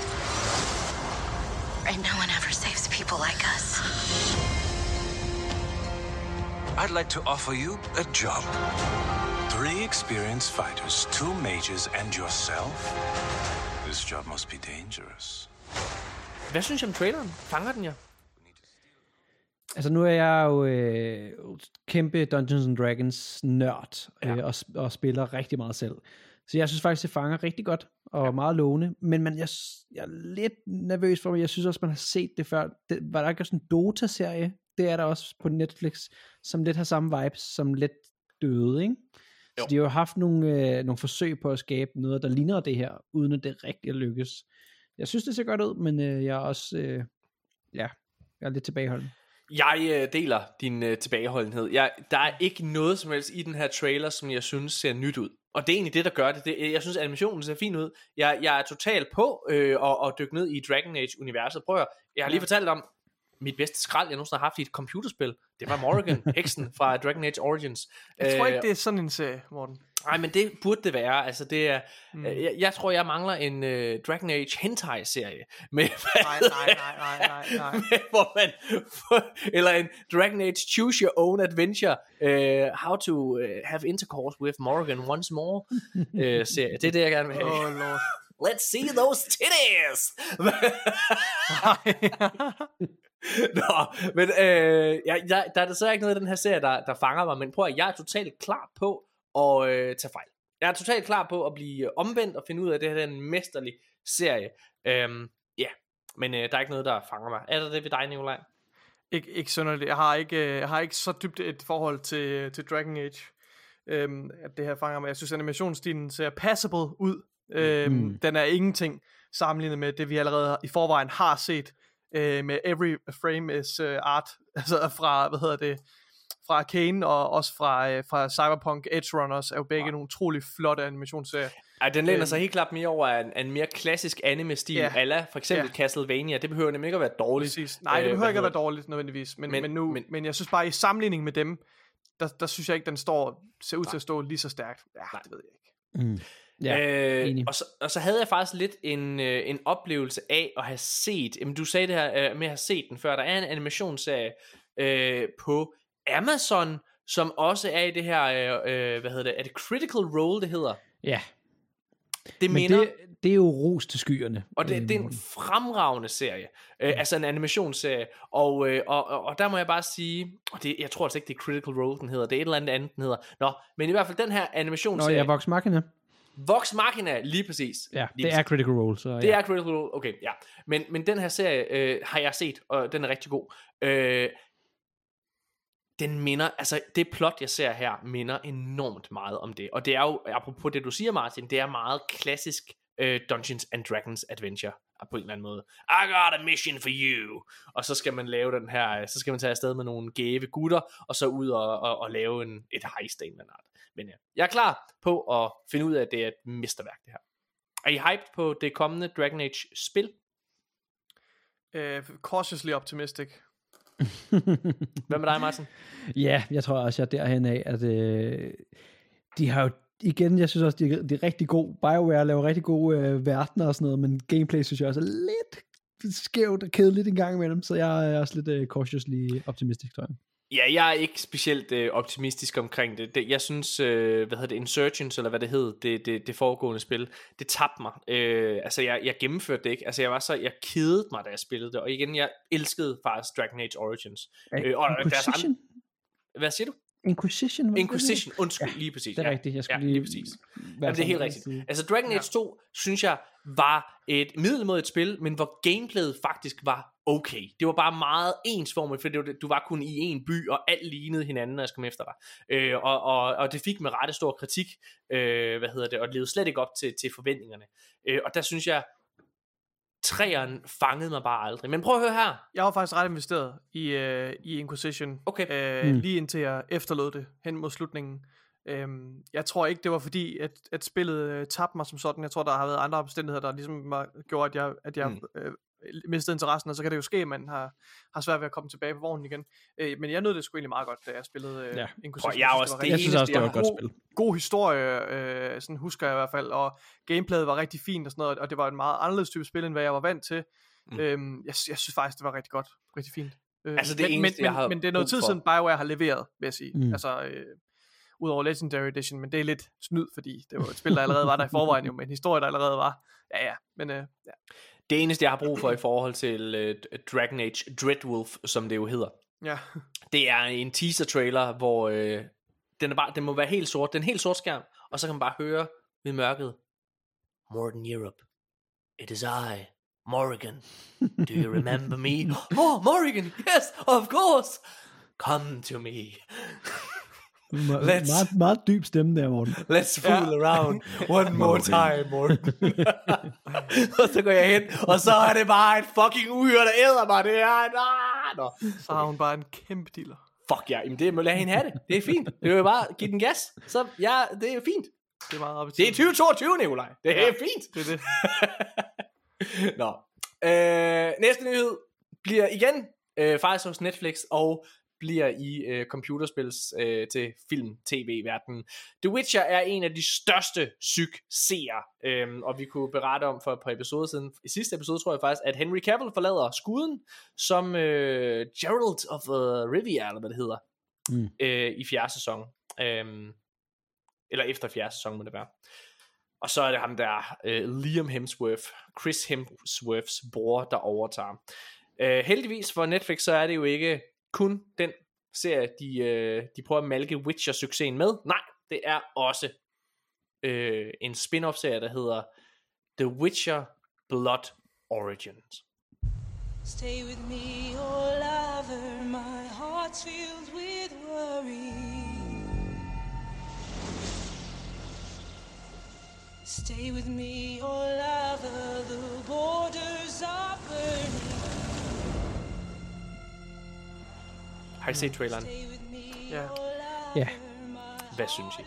Speaker 8: And no one ever saves people like us.
Speaker 9: I'd like to offer you a job. Three experienced fighters, two mages, and yourself. This job must be dangerous.
Speaker 1: Hvad synes I om traileren? Fanger den jer?
Speaker 3: Altså nu er jeg jo øh, kæmpe Dungeons and Dragons nørd, ja. øh, og, og spiller rigtig meget selv. Så jeg synes faktisk, det fanger rigtig godt, og ja. meget lovende. Men, men jeg, jeg er lidt nervøs for, jeg synes også, man har set det før. Det, var der ikke også en Dota-serie? Det er der også på Netflix, som lidt har samme vibes, som lidt døde, ikke?
Speaker 1: Jo.
Speaker 3: Så de har jo haft nogle, øh, nogle forsøg på at skabe noget, der ligner det her, uden at det rigtig lykkes. Jeg synes, det ser godt ud, men øh, jeg er også... Øh, ja, jeg er lidt tilbageholden.
Speaker 1: Jeg øh, deler din øh, tilbageholdenhed. Jeg, der er ikke noget som helst i den her trailer, som jeg synes ser nyt ud. Og det er egentlig det, der gør det. det jeg synes, animationen ser fin ud. Jeg, jeg er totalt på øh, at, at dykke ned i Dragon Age-universet. Prøv at, jeg har lige fortalt om, mit bedste skrald, jeg nogensinde har haft i et computerspil. Det var Morrigan, heksen fra Dragon Age Origins.
Speaker 2: Jeg tror
Speaker 1: Øh,
Speaker 2: ikke, det er sådan en serie, Morten.
Speaker 1: Nej, men det burde det være. Altså, det er,
Speaker 2: Mm.
Speaker 1: mm. jeg, jeg tror, jeg mangler en uh, Dragon Age hentai-serie. Med,
Speaker 2: Nej, nej, nej, nej, nej, nej.
Speaker 1: med, hvor man, eller en Dragon Age Choose Your Own Adventure, uh, How to uh, Have Intercourse with Morgan Once More uh, serie. Det er det, jeg gerne vil have.
Speaker 2: Oh, lord.
Speaker 1: Let's see those titties! Nå, men øh, jeg, jeg, der er desværre ikke noget i den her serie, der, der fanger mig, men prøv at jeg er totalt klar på at øh, tage fejl. Jeg er totalt klar på at blive omvendt og finde ud af, at det her er en mesterlig serie. Øhm, ja, men øh, der er ikke noget, der fanger mig. Er der det ved dig, Nikolaj?
Speaker 2: Ikke, ikke synderligt. Jeg har ikke, øh, jeg har ikke så dybt et forhold til, til Dragon Age, øhm, at det her fanger mig. Jeg synes, animationsstilen ser passable ud. Øhm,
Speaker 3: Mm.
Speaker 2: Den er ingenting sammenlignet med det, vi allerede i forvejen har set øh, med Every Frame is uh, Art, altså fra, hvad hedder det, fra Arcane og også fra, øh, fra Cyberpunk Edge Runners er jo begge nogle utrolig flotte animationsserier.
Speaker 1: Ej, den læner
Speaker 2: Øhm.
Speaker 1: sig helt klart mere over af en, en mere klassisk anime-stil,
Speaker 2: Ja.
Speaker 1: ala for eksempel
Speaker 2: Ja.
Speaker 1: Castlevania. Det behøver nemlig ikke at være dårligt.
Speaker 2: Præcis. Nej, det
Speaker 1: Øh,
Speaker 2: behøver
Speaker 1: hvad
Speaker 2: ikke at være dårligt nødvendigvis, men, men,
Speaker 1: Men-
Speaker 2: men, nu, men,
Speaker 1: men-
Speaker 2: jeg synes bare, i sammenligning med dem, der, der synes jeg ikke, den står, ser ud til at stå lige så stærkt. Ja,
Speaker 1: Nej.
Speaker 2: det ved jeg ikke.
Speaker 3: Mm. Ja,
Speaker 1: øh,
Speaker 3: enig.
Speaker 1: og, så, og så havde jeg faktisk lidt en, øh, en oplevelse af at have set, jamen du sagde det her øh, med at have set den før, der er en animationsserie øh, på Amazon, som også er i det her, øh, øh, hvad hedder det, er det Critical Role, det hedder?
Speaker 3: Ja,
Speaker 1: Det
Speaker 3: men
Speaker 1: minder,
Speaker 3: det, det er jo ros til skyerne.
Speaker 1: og det,
Speaker 3: øh,
Speaker 1: det er en fremragende serie, øh, altså en animationsserie, og, øh, og, og, og der må jeg bare sige, og det, jeg tror altså ikke, det er Critical Role, den hedder, det er et eller andet andet, den hedder. Nå, men i hvert fald den her
Speaker 3: Nå,
Speaker 1: animationsserie,
Speaker 3: jeg er Vox Machina.
Speaker 1: Vox Machina, lige præcis.
Speaker 3: Ja,
Speaker 1: lige
Speaker 3: det er Critical Role, så
Speaker 1: Det
Speaker 3: ja.
Speaker 1: er Critical Role, okay, ja. Men, men den her serie øh, har jeg set, og den er rigtig god. Øh, den minder, altså det plot, jeg ser her, minder enormt meget om det. Og det er jo, apropos det du siger, Martin, det er meget klassisk øh, Dungeons and Dragons adventure på en eller anden måde. I got a mission for you. Og så skal man lave den her, øh, så skal man tage afsted med nogle gave gutter, og så ud og, og, og lave en, et heist af en eller anden art. Men ja, jeg er klar på at finde ud af, at det er et mesterværk, det her. Er I hyped på det kommende Dragon Age spil?
Speaker 2: Uh, cautiously optimistic.
Speaker 1: Hvad med dig, Martin?
Speaker 3: Ja, jeg tror også, jeg er derhen af, at øh, de har jo igen, jeg synes også, de er, de er rigtig gode. BioWare laver rigtig gode øh, verdener og sådan noget, men gameplay synes jeg også er lidt skævt og kedeligt en gang imellem, så jeg er også lidt øh, cautiously optimistisk, tror jeg.
Speaker 1: Ja, jeg er ikke specielt øh, optimistisk omkring det. det. Jeg synes, øh, hvad hedder det, Insurgents, eller hvad det hed, det, det, det foregående spil, det tabte mig. Øh, altså, jeg, jeg gennemførte det ikke. Altså, jeg var så, jeg kedede mig, da jeg spillede det. Og igen, jeg elskede faktisk Dragon Age Origins. Øh, og deres
Speaker 3: Inquisition?
Speaker 1: andre, hvad siger du?
Speaker 3: Inquisition? det,
Speaker 1: Inquisition, undskyld,
Speaker 3: Ja,
Speaker 1: lige præcis.
Speaker 3: Det er
Speaker 1: ja.
Speaker 3: rigtigt, jeg skulle
Speaker 1: ja,
Speaker 3: lige,
Speaker 1: lige præcis. Jamen, det er helt rigtigt.
Speaker 3: side.
Speaker 1: Altså Dragon Age 2, synes jeg, var et middelmådigt spil, men hvor gameplayet faktisk var okay. Det var bare meget ensformigt, for det var, du var kun i en by, og alt lignede hinanden, når jeg kom efter dig. Øh, og, og, og det fik med rette stor kritik, øh, hvad hedder det, og det levede slet ikke op til, til forventningerne. Øh, og der synes jeg, træeren fangede mig bare aldrig. Men prøv at høre her.
Speaker 2: Jeg var faktisk ret investeret i, uh, i Inquisition,
Speaker 1: Okay.
Speaker 2: uh,
Speaker 3: Mm.
Speaker 2: lige indtil jeg efterlod det hen mod slutningen. Um, jeg tror ikke, det var fordi, at, at spillet uh, tabte mig som sådan. Jeg tror, der har været andre omstændigheder, der ligesom var, gjorde, at jeg, at jeg
Speaker 1: Mm.
Speaker 2: mm. Uh, mistede interessen, og så kan det jo ske, at man har, har svært ved at komme tilbage på vognen igen. Uh, men jeg nød det sgu egentlig meget godt, da jeg spillede uh,
Speaker 3: Ja.
Speaker 2: Inquisition.
Speaker 1: Jeg også det
Speaker 2: rigtig-
Speaker 3: Jeg synes også, det var et godt
Speaker 2: god,
Speaker 3: spil.
Speaker 2: god historie, øh, sådan husker jeg i hvert fald, og gameplayet var rigtig fint og sådan noget, og det var en meget anderledes type spil, end hvad jeg var vant til.
Speaker 1: Mm.
Speaker 2: Øhm, jeg, jeg synes faktisk, det var rigtig godt, rigtig fint. Øh,
Speaker 1: Altså, det
Speaker 2: men,
Speaker 1: eneste,
Speaker 2: men,
Speaker 1: jeg har
Speaker 2: men, men det er noget tid
Speaker 1: for-
Speaker 2: siden BioWare har leveret, vil jeg sige.
Speaker 3: Mm.
Speaker 2: Altså, øh, udover Legendary Edition, men det er lidt snyd, fordi det var et spil, der allerede var der i forvejen, jo, med en historie, der allerede var. Ja, ja, men øh, ja.
Speaker 1: Det eneste, jeg har brug for i forhold til uh, Dragon Age Dreadwolf, som det jo hedder,
Speaker 2: ja.
Speaker 1: det er en teaser trailer, hvor øh, den, er bare, den må være helt sort. Den er helt sort skærm, og så kan man bare høre ved mørket, Morten Europe, it is I, Morrigan. Do you remember me? oh, Morrigan, yes, of course. Come to me.
Speaker 3: Me-
Speaker 1: Let's-
Speaker 3: Meget, meget dyb stemme der, Morten.
Speaker 1: Let's fool around one more time, Morten. og så går jeg hen, og så er det bare et fucking uhyre, der æder mig. Det er... Ah, nå.
Speaker 2: Så har hun bare en kæmpe dealer.
Speaker 1: Fuck ja, jamen det må lade hende have det. Det er fint. Det er jo bare give den gas. Så ja, det er fint.
Speaker 2: Det er meget op
Speaker 1: Det er 2022, Nikolaj. Det er
Speaker 2: Ja.
Speaker 1: fint.
Speaker 2: Det er det.
Speaker 1: Nå. Øh, næste nyhed bliver igen øh, faktisk hos Netflix og bliver i øh, computerspils øh, til film, tv verden. The Witcher er en af de største succeser, øhm, og vi kunne berette om for et par episoder siden, i sidste episode tror jeg faktisk, at Henry Cavill forlader skuden som øh, Gerald of uh, Rivia, eller hvad det hedder,
Speaker 3: Mm.
Speaker 1: øh, i fjerde sæson. Øhm, eller efter fjerde sæson må det være. Og så er det ham der, øh, Liam Hemsworth, Chris Hemsworths bror, der overtager. Øh, heldigvis for Netflix, så er det jo ikke kun den serie, de, øh, de prøver at malke Witcher-succesen med. Nej, det er også øh, en spin-off-serie, der hedder The Witcher Blood Origins.
Speaker 6: Stay with me, oh lover, my heart's filled with worry. Stay with me, oh lover, the borders are burning.
Speaker 1: Har I set traileren?
Speaker 2: Ja.
Speaker 3: Ja.
Speaker 1: Hvad synes I?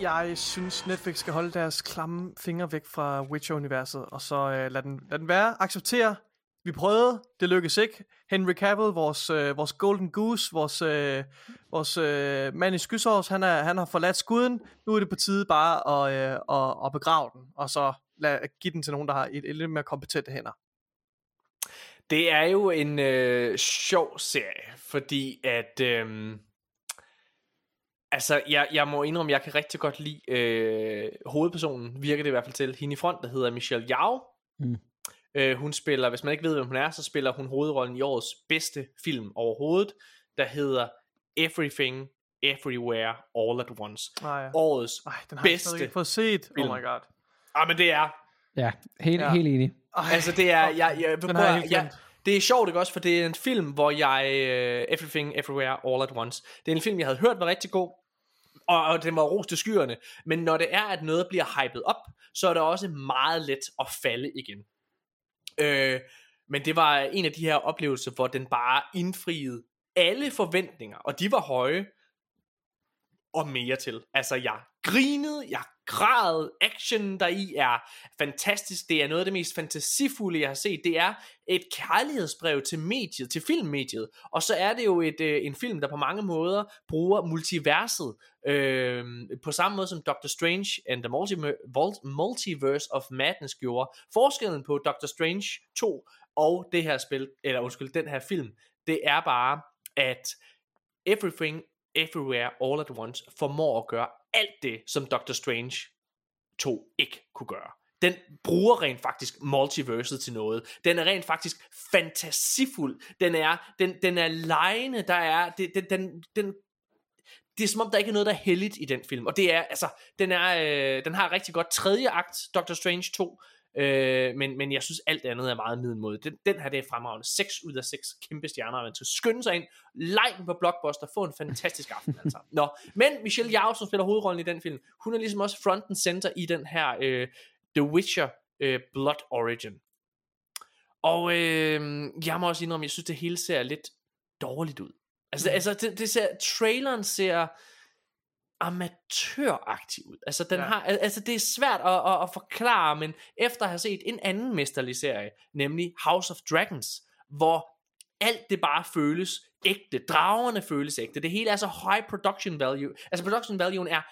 Speaker 2: Jeg synes, Netflix skal holde deres klamme fingre væk fra Witcher-universet, og så øh, lad, den, lad den være. Acceptere. Vi prøvede, det lykkedes ikke. Henry Cavill, vores, øh, vores golden goose, vores, øh, vores øh, mand i skysovs, han, er, han har forladt skuden. Nu er det på tide bare at, øh, at, at begrave den, og så lad, give den til nogen, der har et, et lidt mere kompetente hænder.
Speaker 1: Det er jo en øh, sjov serie, fordi at... Øh, altså, jeg, jeg må indrømme, jeg kan rigtig godt lide øh, hovedpersonen, virker det i hvert fald til, hende i front, der hedder Michelle Yao.
Speaker 3: Mm.
Speaker 1: Øh, hun spiller, hvis man ikke ved, hvem hun er, så spiller hun hovedrollen i årets bedste film overhovedet, der hedder Everything, Everywhere, All at Once.
Speaker 2: Nej, ja.
Speaker 1: Årets
Speaker 2: Ej, den har jeg
Speaker 1: bedste
Speaker 2: stadig ikke fået set.
Speaker 1: film.
Speaker 2: Oh my god.
Speaker 1: Ah, men det er
Speaker 3: Ja, helt,
Speaker 2: ja.
Speaker 3: helt enig.
Speaker 2: Ej,
Speaker 1: Altså det er, jeg, jeg,
Speaker 2: jeg helt
Speaker 1: jeg,
Speaker 2: glemt.
Speaker 1: det er sjovt ikke også, for det er en film, hvor jeg, uh, Everything, Everywhere, All at Once, det er en film, jeg havde hørt var rigtig god, og, og den var ros til skyerne, men når det er, at noget bliver hypet op, så er det også meget let at falde igen. Øh, men det var en af de her oplevelser, hvor den bare indfriede alle forventninger, og de var høje, og mere til. Altså, jeg grinede, jeg græd, action der i er fantastisk. Det er noget af det mest fantasifulde, jeg har set. Det er et kærlighedsbrev til mediet, til filmmediet. Og så er det jo et, øh, en film, der på mange måder bruger multiverset. Øh, på samme måde som Doctor Strange and the Multiverse of Madness gjorde. Forskellen på Doctor Strange 2 og det her spil, eller undskyld, den her film, det er bare, at Everything Everywhere All at Once formår at gøre alt det, som Doctor Strange 2 ikke kunne gøre. Den bruger rent faktisk multiverset til noget. Den er rent faktisk fantasifuld. Den er, den, den er lejende. Der er, det, den, den, den, det er som om, der ikke er noget, der er heldigt i den film. Og det er, altså, den, er, øh, den har rigtig godt tredje akt, Doctor Strange 2. Øh, men, men jeg synes alt andet er meget middelmåde. Den, den her det er fremragende. 6 ud af 6 kæmpe stjerner. Man skal skynde sig ind, like på Blockbuster, få en fantastisk aften altså. Nå, men Michelle Yeoh, som spiller hovedrollen i den film, hun er ligesom også front and center i den her øh, The Witcher øh, Blood Origin. Og øh, jeg må også indrømme, jeg synes det hele ser lidt dårligt ud. Altså, mm. altså det, det ser, traileren ser amatøragtig ud. Altså, den
Speaker 2: Ja.
Speaker 1: har, al- altså det er svært at, at, at forklare, men efter at have set en anden mesterlig serie, nemlig House of Dragons, hvor alt det bare føles ægte. Dragerne føles ægte. Det hele er så high production value. Altså production valuen er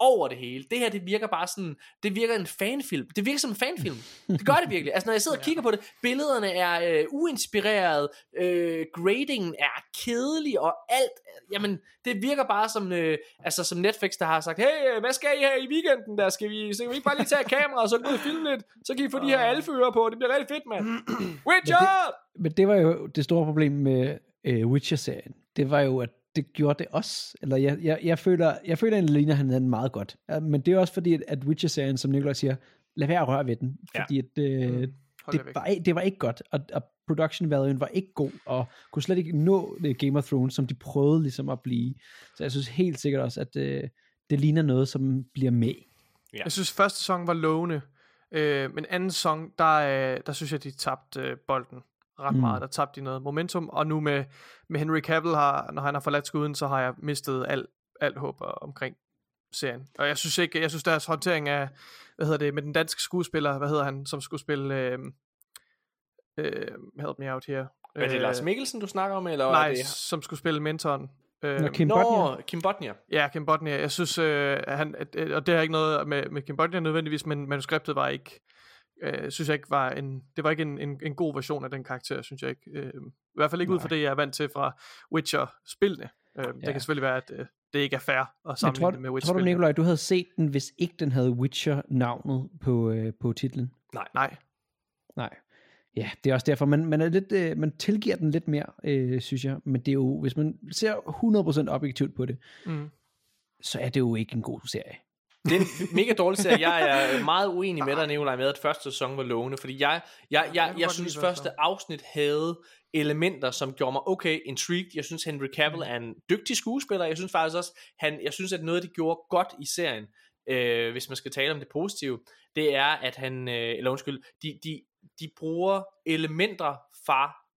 Speaker 1: over det hele. Det her, det virker bare sådan, det virker en fanfilm. Det virker som en fanfilm. Det gør det virkelig. Altså, når jeg sidder og kigger på det, billederne er øh, uinspireret, øh, gradingen er kedelig, og alt, jamen, det virker bare som, øh, altså, som Netflix, der har sagt, hey, øh, hvad skal I her i weekenden der? Skal vi, så kan vi ikke bare lige tage et kamera, og så gå ud og filme lidt? Så kan I få de her alfører på, det bliver rigtig fedt, mand. Witcher!
Speaker 3: Men det var jo det store problem med øh, Witcher-serien. Det var jo, at det gjorde det også. Eller jeg, jeg, jeg føler, jeg føler at Lina, han havde den meget godt. Ja, Men det er også fordi, at, Witcher-serien, som Nikolaj siger, lad være at røre ved den.
Speaker 1: Ja.
Speaker 3: Fordi at, øh,
Speaker 2: Hold
Speaker 3: det, var, ikke- det var ikke godt. Og, og production valuen var ikke god, og kunne slet ikke nå uh, Game of Thrones, som de prøvede ligesom at blive. Så jeg synes helt sikkert også, at uh, det ligner noget, som bliver med.
Speaker 2: Ja. Jeg synes, første sæson var lovende, øh, men anden sæson, der, øh, der synes jeg, de tabte øh, bolden ret mm. meget. Der tabte de noget momentum, og nu med, med Henry Cavill, har, når han har forladt skuden, så har jeg mistet alt al håb omkring serien. Og jeg synes ikke, jeg synes deres håndtering af, hvad hedder det, med den danske skuespiller, hvad hedder han, som skulle spille, øh, øh, help me out here.
Speaker 1: Er det øh, Lars Mikkelsen, du snakker om, eller
Speaker 2: nej,
Speaker 1: er det...
Speaker 2: som skulle spille mentoren.
Speaker 3: Øh, Nå, Kim
Speaker 1: Nå,
Speaker 3: Bodnia.
Speaker 1: Kim Bodnia.
Speaker 2: Ja, Kim Bodnia. Jeg synes, øh, han, øh, og det har ikke noget med, med Kim Bodnia nødvendigvis, men manuskriptet var ikke, øh, synes jeg ikke var en, det var ikke en, en, en god version af den karakter, synes jeg ikke. Øh, I hvert fald ikke Nej. ud fra det, jeg er vant til fra Witcher-spillene. Øh, ja. Det kan selvfølgelig være, at øh, det ikke er fair at sammenligne
Speaker 3: tror,
Speaker 2: det med Witcher.
Speaker 3: Tror du, Nikolaj, du havde set den, hvis ikke den havde Witcher-navnet på, øh, på titlen?
Speaker 1: Nej.
Speaker 2: Nej.
Speaker 3: Nej. Ja, det er også derfor, man, man, er lidt, øh, man tilgiver den lidt mere, øh, synes jeg. Men det er jo, hvis man ser 100% objektivt på det,
Speaker 2: mm.
Speaker 3: så er det jo ikke en god serie.
Speaker 1: Det er en mega dårlig serie. Jeg er meget uenig med dig, Nicolaj, med at første sæson var lovende, fordi jeg, jeg, jeg, jeg, jeg synes, første afsnit havde elementer, som gjorde mig okay intrigued. Jeg synes, Henry Cavill er en dygtig skuespiller. Jeg synes faktisk også, han, jeg synes, at noget, de gjorde godt i serien, øh, hvis man skal tale om det positive, det er, at han, øh, eller undskyld, de, de, de bruger elementer fra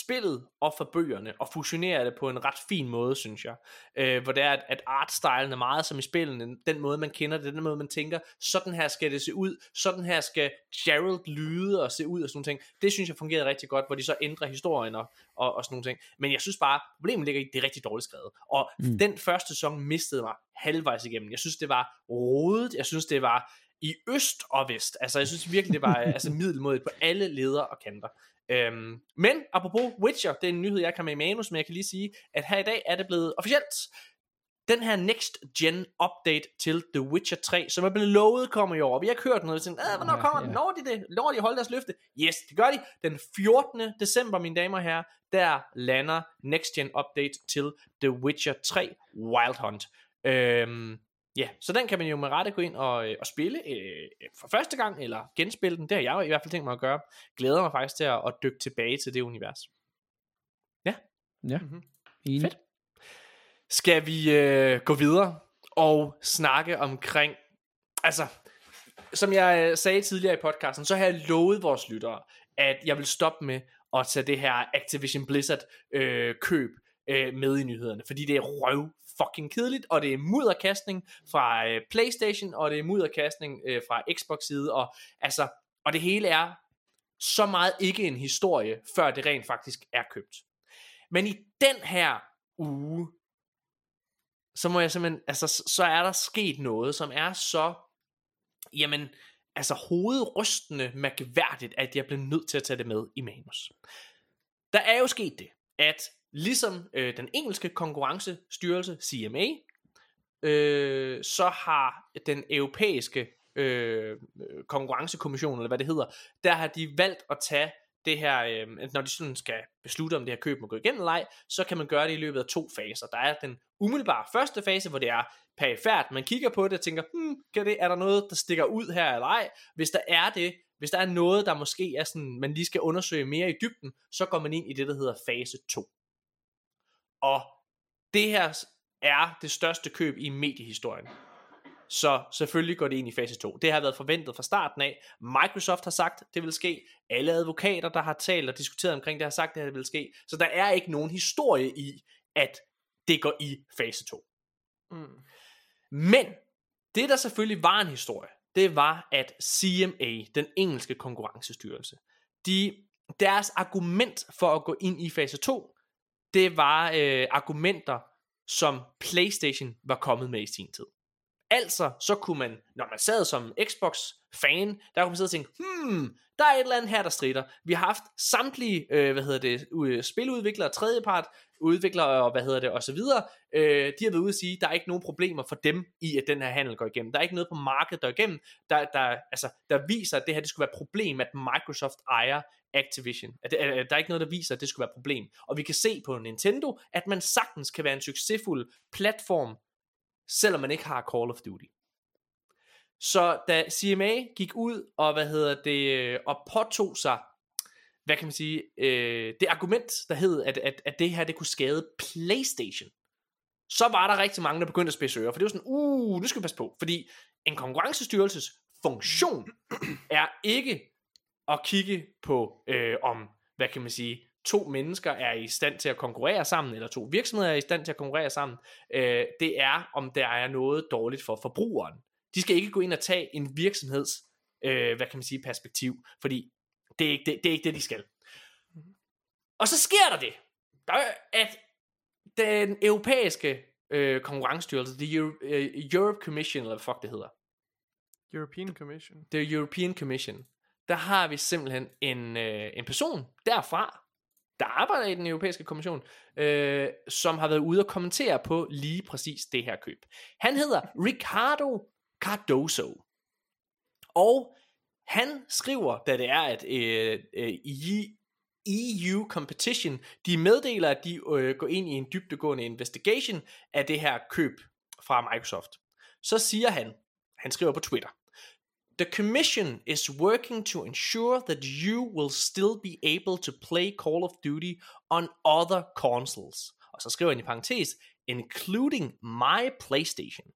Speaker 1: spillet og for bøgerne, og fusionerer det på en ret fin måde, synes jeg. Øh, hvor det er, at, at artstylen er meget som i spillene, den måde man kender det, den måde man tænker, sådan her skal det se ud, sådan her skal Gerald lyde og se ud og sådan nogle ting. Det synes jeg fungerede rigtig godt, hvor de så ændrer historien og, og, og sådan nogle ting. Men jeg synes bare, problemet ligger i, det er rigtig dårligt skrevet. Og mm. den første sæson mistede mig halvvejs igennem. Jeg synes, det var rodet, jeg synes, det var i øst og vest. Altså, jeg synes virkelig, det var altså, middelmodigt på alle ledere og kanter. Øhm, men apropos Witcher, det er en nyhed, jeg kan med i manus, men jeg kan lige sige, at her i dag er det blevet officielt. Den her next gen update til The Witcher 3, som er blevet lovet kommer i år. Vi har ikke hørt noget, sådan, hvornår kommer den? Når de det? Når de holder deres løfte? Yes, det gør de. Den 14. december, mine damer og herrer, der lander next gen update til The Witcher 3 Wild Hunt. Øhm, Ja, så den kan man jo med rette gå ind og, øh, og spille øh, for første gang, eller genspille den. Det har jeg i hvert fald tænkt mig at gøre. Glæder mig faktisk til at, at dykke tilbage til det univers. Ja.
Speaker 3: Ja, mm-hmm. Enig.
Speaker 1: Fedt. Skal vi øh, gå videre og snakke omkring, altså, som jeg øh, sagde tidligere i podcasten, så har jeg lovet vores lyttere, at jeg vil stoppe med at tage det her Activision Blizzard øh, køb øh, med i nyhederne, fordi det er røv fucking kedeligt, og det er mudderkastning fra øh, Playstation, og det er mudderkastning øh, fra Xbox side, og altså, og det hele er så meget ikke en historie, før det rent faktisk er købt. Men i den her uge, så må jeg simpelthen, altså, så er der sket noget, som er så, jamen, altså hovedrystende mærkværdigt, at jeg blev nødt til at tage det med i manus. Der er jo sket det, at Ligesom øh, den engelske konkurrencestyrelse CMA, øh, så har den europæiske øh, konkurrencekommission, eller hvad det hedder, der har de valgt at tage det her, øh, når de sådan skal beslutte, om det her køb må gå igennem eller ej, så kan man gøre det i løbet af to faser. Der er den umiddelbare første fase, hvor det er perifært. Man kigger på det og tænker, hmm, kan det, er der noget, der stikker ud her eller ej? Hvis der er det, hvis der er noget, der måske er sådan, man lige skal undersøge mere i dybden, så går man ind i det, der hedder fase 2. Og det her er det største køb i mediehistorien. Så selvfølgelig går det ind i fase 2. Det har været forventet fra starten af. Microsoft har sagt, det vil ske. Alle advokater, der har talt og diskuteret omkring det, har sagt, det her vil ske. Så der er ikke nogen historie i, at det går i fase 2. Mm. Men det, der selvfølgelig var en historie, det var, at CMA, den engelske konkurrencestyrelse, de, deres argument for at gå ind i fase 2, det var øh, argumenter, som PlayStation var kommet med i sin tid. Altså, så kunne man, når man sad som Xbox-fan, der kunne man sidde og tænke, hmm, der er et eller andet her, der strider. Vi har haft samtlige, øh, hvad hedder det, spiludviklere, tredjepart, udviklere og hvad hedder det, og så videre. Øh, de har været ude at sige, der er ikke nogen problemer for dem i, at den her handel går igennem. Der er ikke noget på markedet, der går igennem, der, der, altså, der viser, at det her det skulle være et problem, at Microsoft ejer Activision. At, at, at der er ikke noget, der viser, at det skulle være et problem. Og vi kan se på Nintendo, at man sagtens kan være en succesfuld platform, selvom man ikke har Call of Duty. Så da CMA gik ud og hvad hedder det øh, og påtog sig hvad kan man sige, øh, det argument, der hed, at, at, at det her, det kunne skade Playstation, så var der rigtig mange, der begyndte at spidse ører, for det var sådan, uh, nu skal vi passe på, fordi en konkurrencestyrelses funktion er ikke at kigge på, øh, om, hvad kan man sige, to mennesker er i stand til at konkurrere sammen, eller to virksomheder er i stand til at konkurrere sammen, øh, det er, om der er noget dårligt for forbrugeren. De skal ikke gå ind og tage en virksomheds, øh, hvad kan man sige, perspektiv, fordi det er ikke det, det, er ikke det de skal. Og så sker der det, der, at den europæiske øh, konkurrencestyrelse, the Euro, øh, Europe Commission, eller hvad fuck det hedder,
Speaker 2: European Commission.
Speaker 1: The European Commission, der har vi simpelthen en, øh, en person derfra, der arbejder i den europæiske kommission, øh, som har været ude og kommentere på lige præcis det her køb. Han hedder Ricardo Cardoso. Og han skriver, da det er, at øh, øh, i EU Competition, de meddeler, at de øh, går ind i en dybdegående investigation af det her køb fra Microsoft. Så siger han, han skriver på Twitter, The Commission is working to ensure that you will still be able to play Call of Duty on other consoles. Og så skriver han i parentes, including my PlayStation.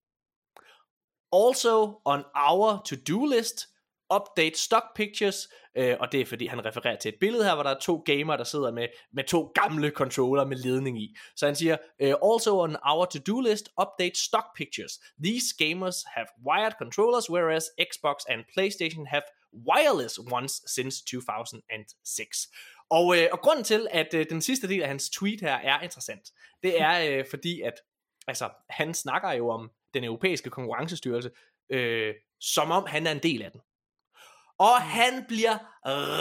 Speaker 1: Also on our to-do list, update stock pictures, øh, og det er fordi han refererer til et billede her, hvor der er to gamere, der sidder med, med to gamle controller med ledning i. Så han siger, øh, also on our to-do list, update stock pictures. These gamers have wired controllers, whereas Xbox and PlayStation have wireless ones since 2006. Og, øh, og grunden til, at øh, den sidste del af hans tweet her er interessant, det er øh, fordi, at altså, han snakker jo om den europæiske konkurrencestyrelse, øh, som om han er en del af den. Og han bliver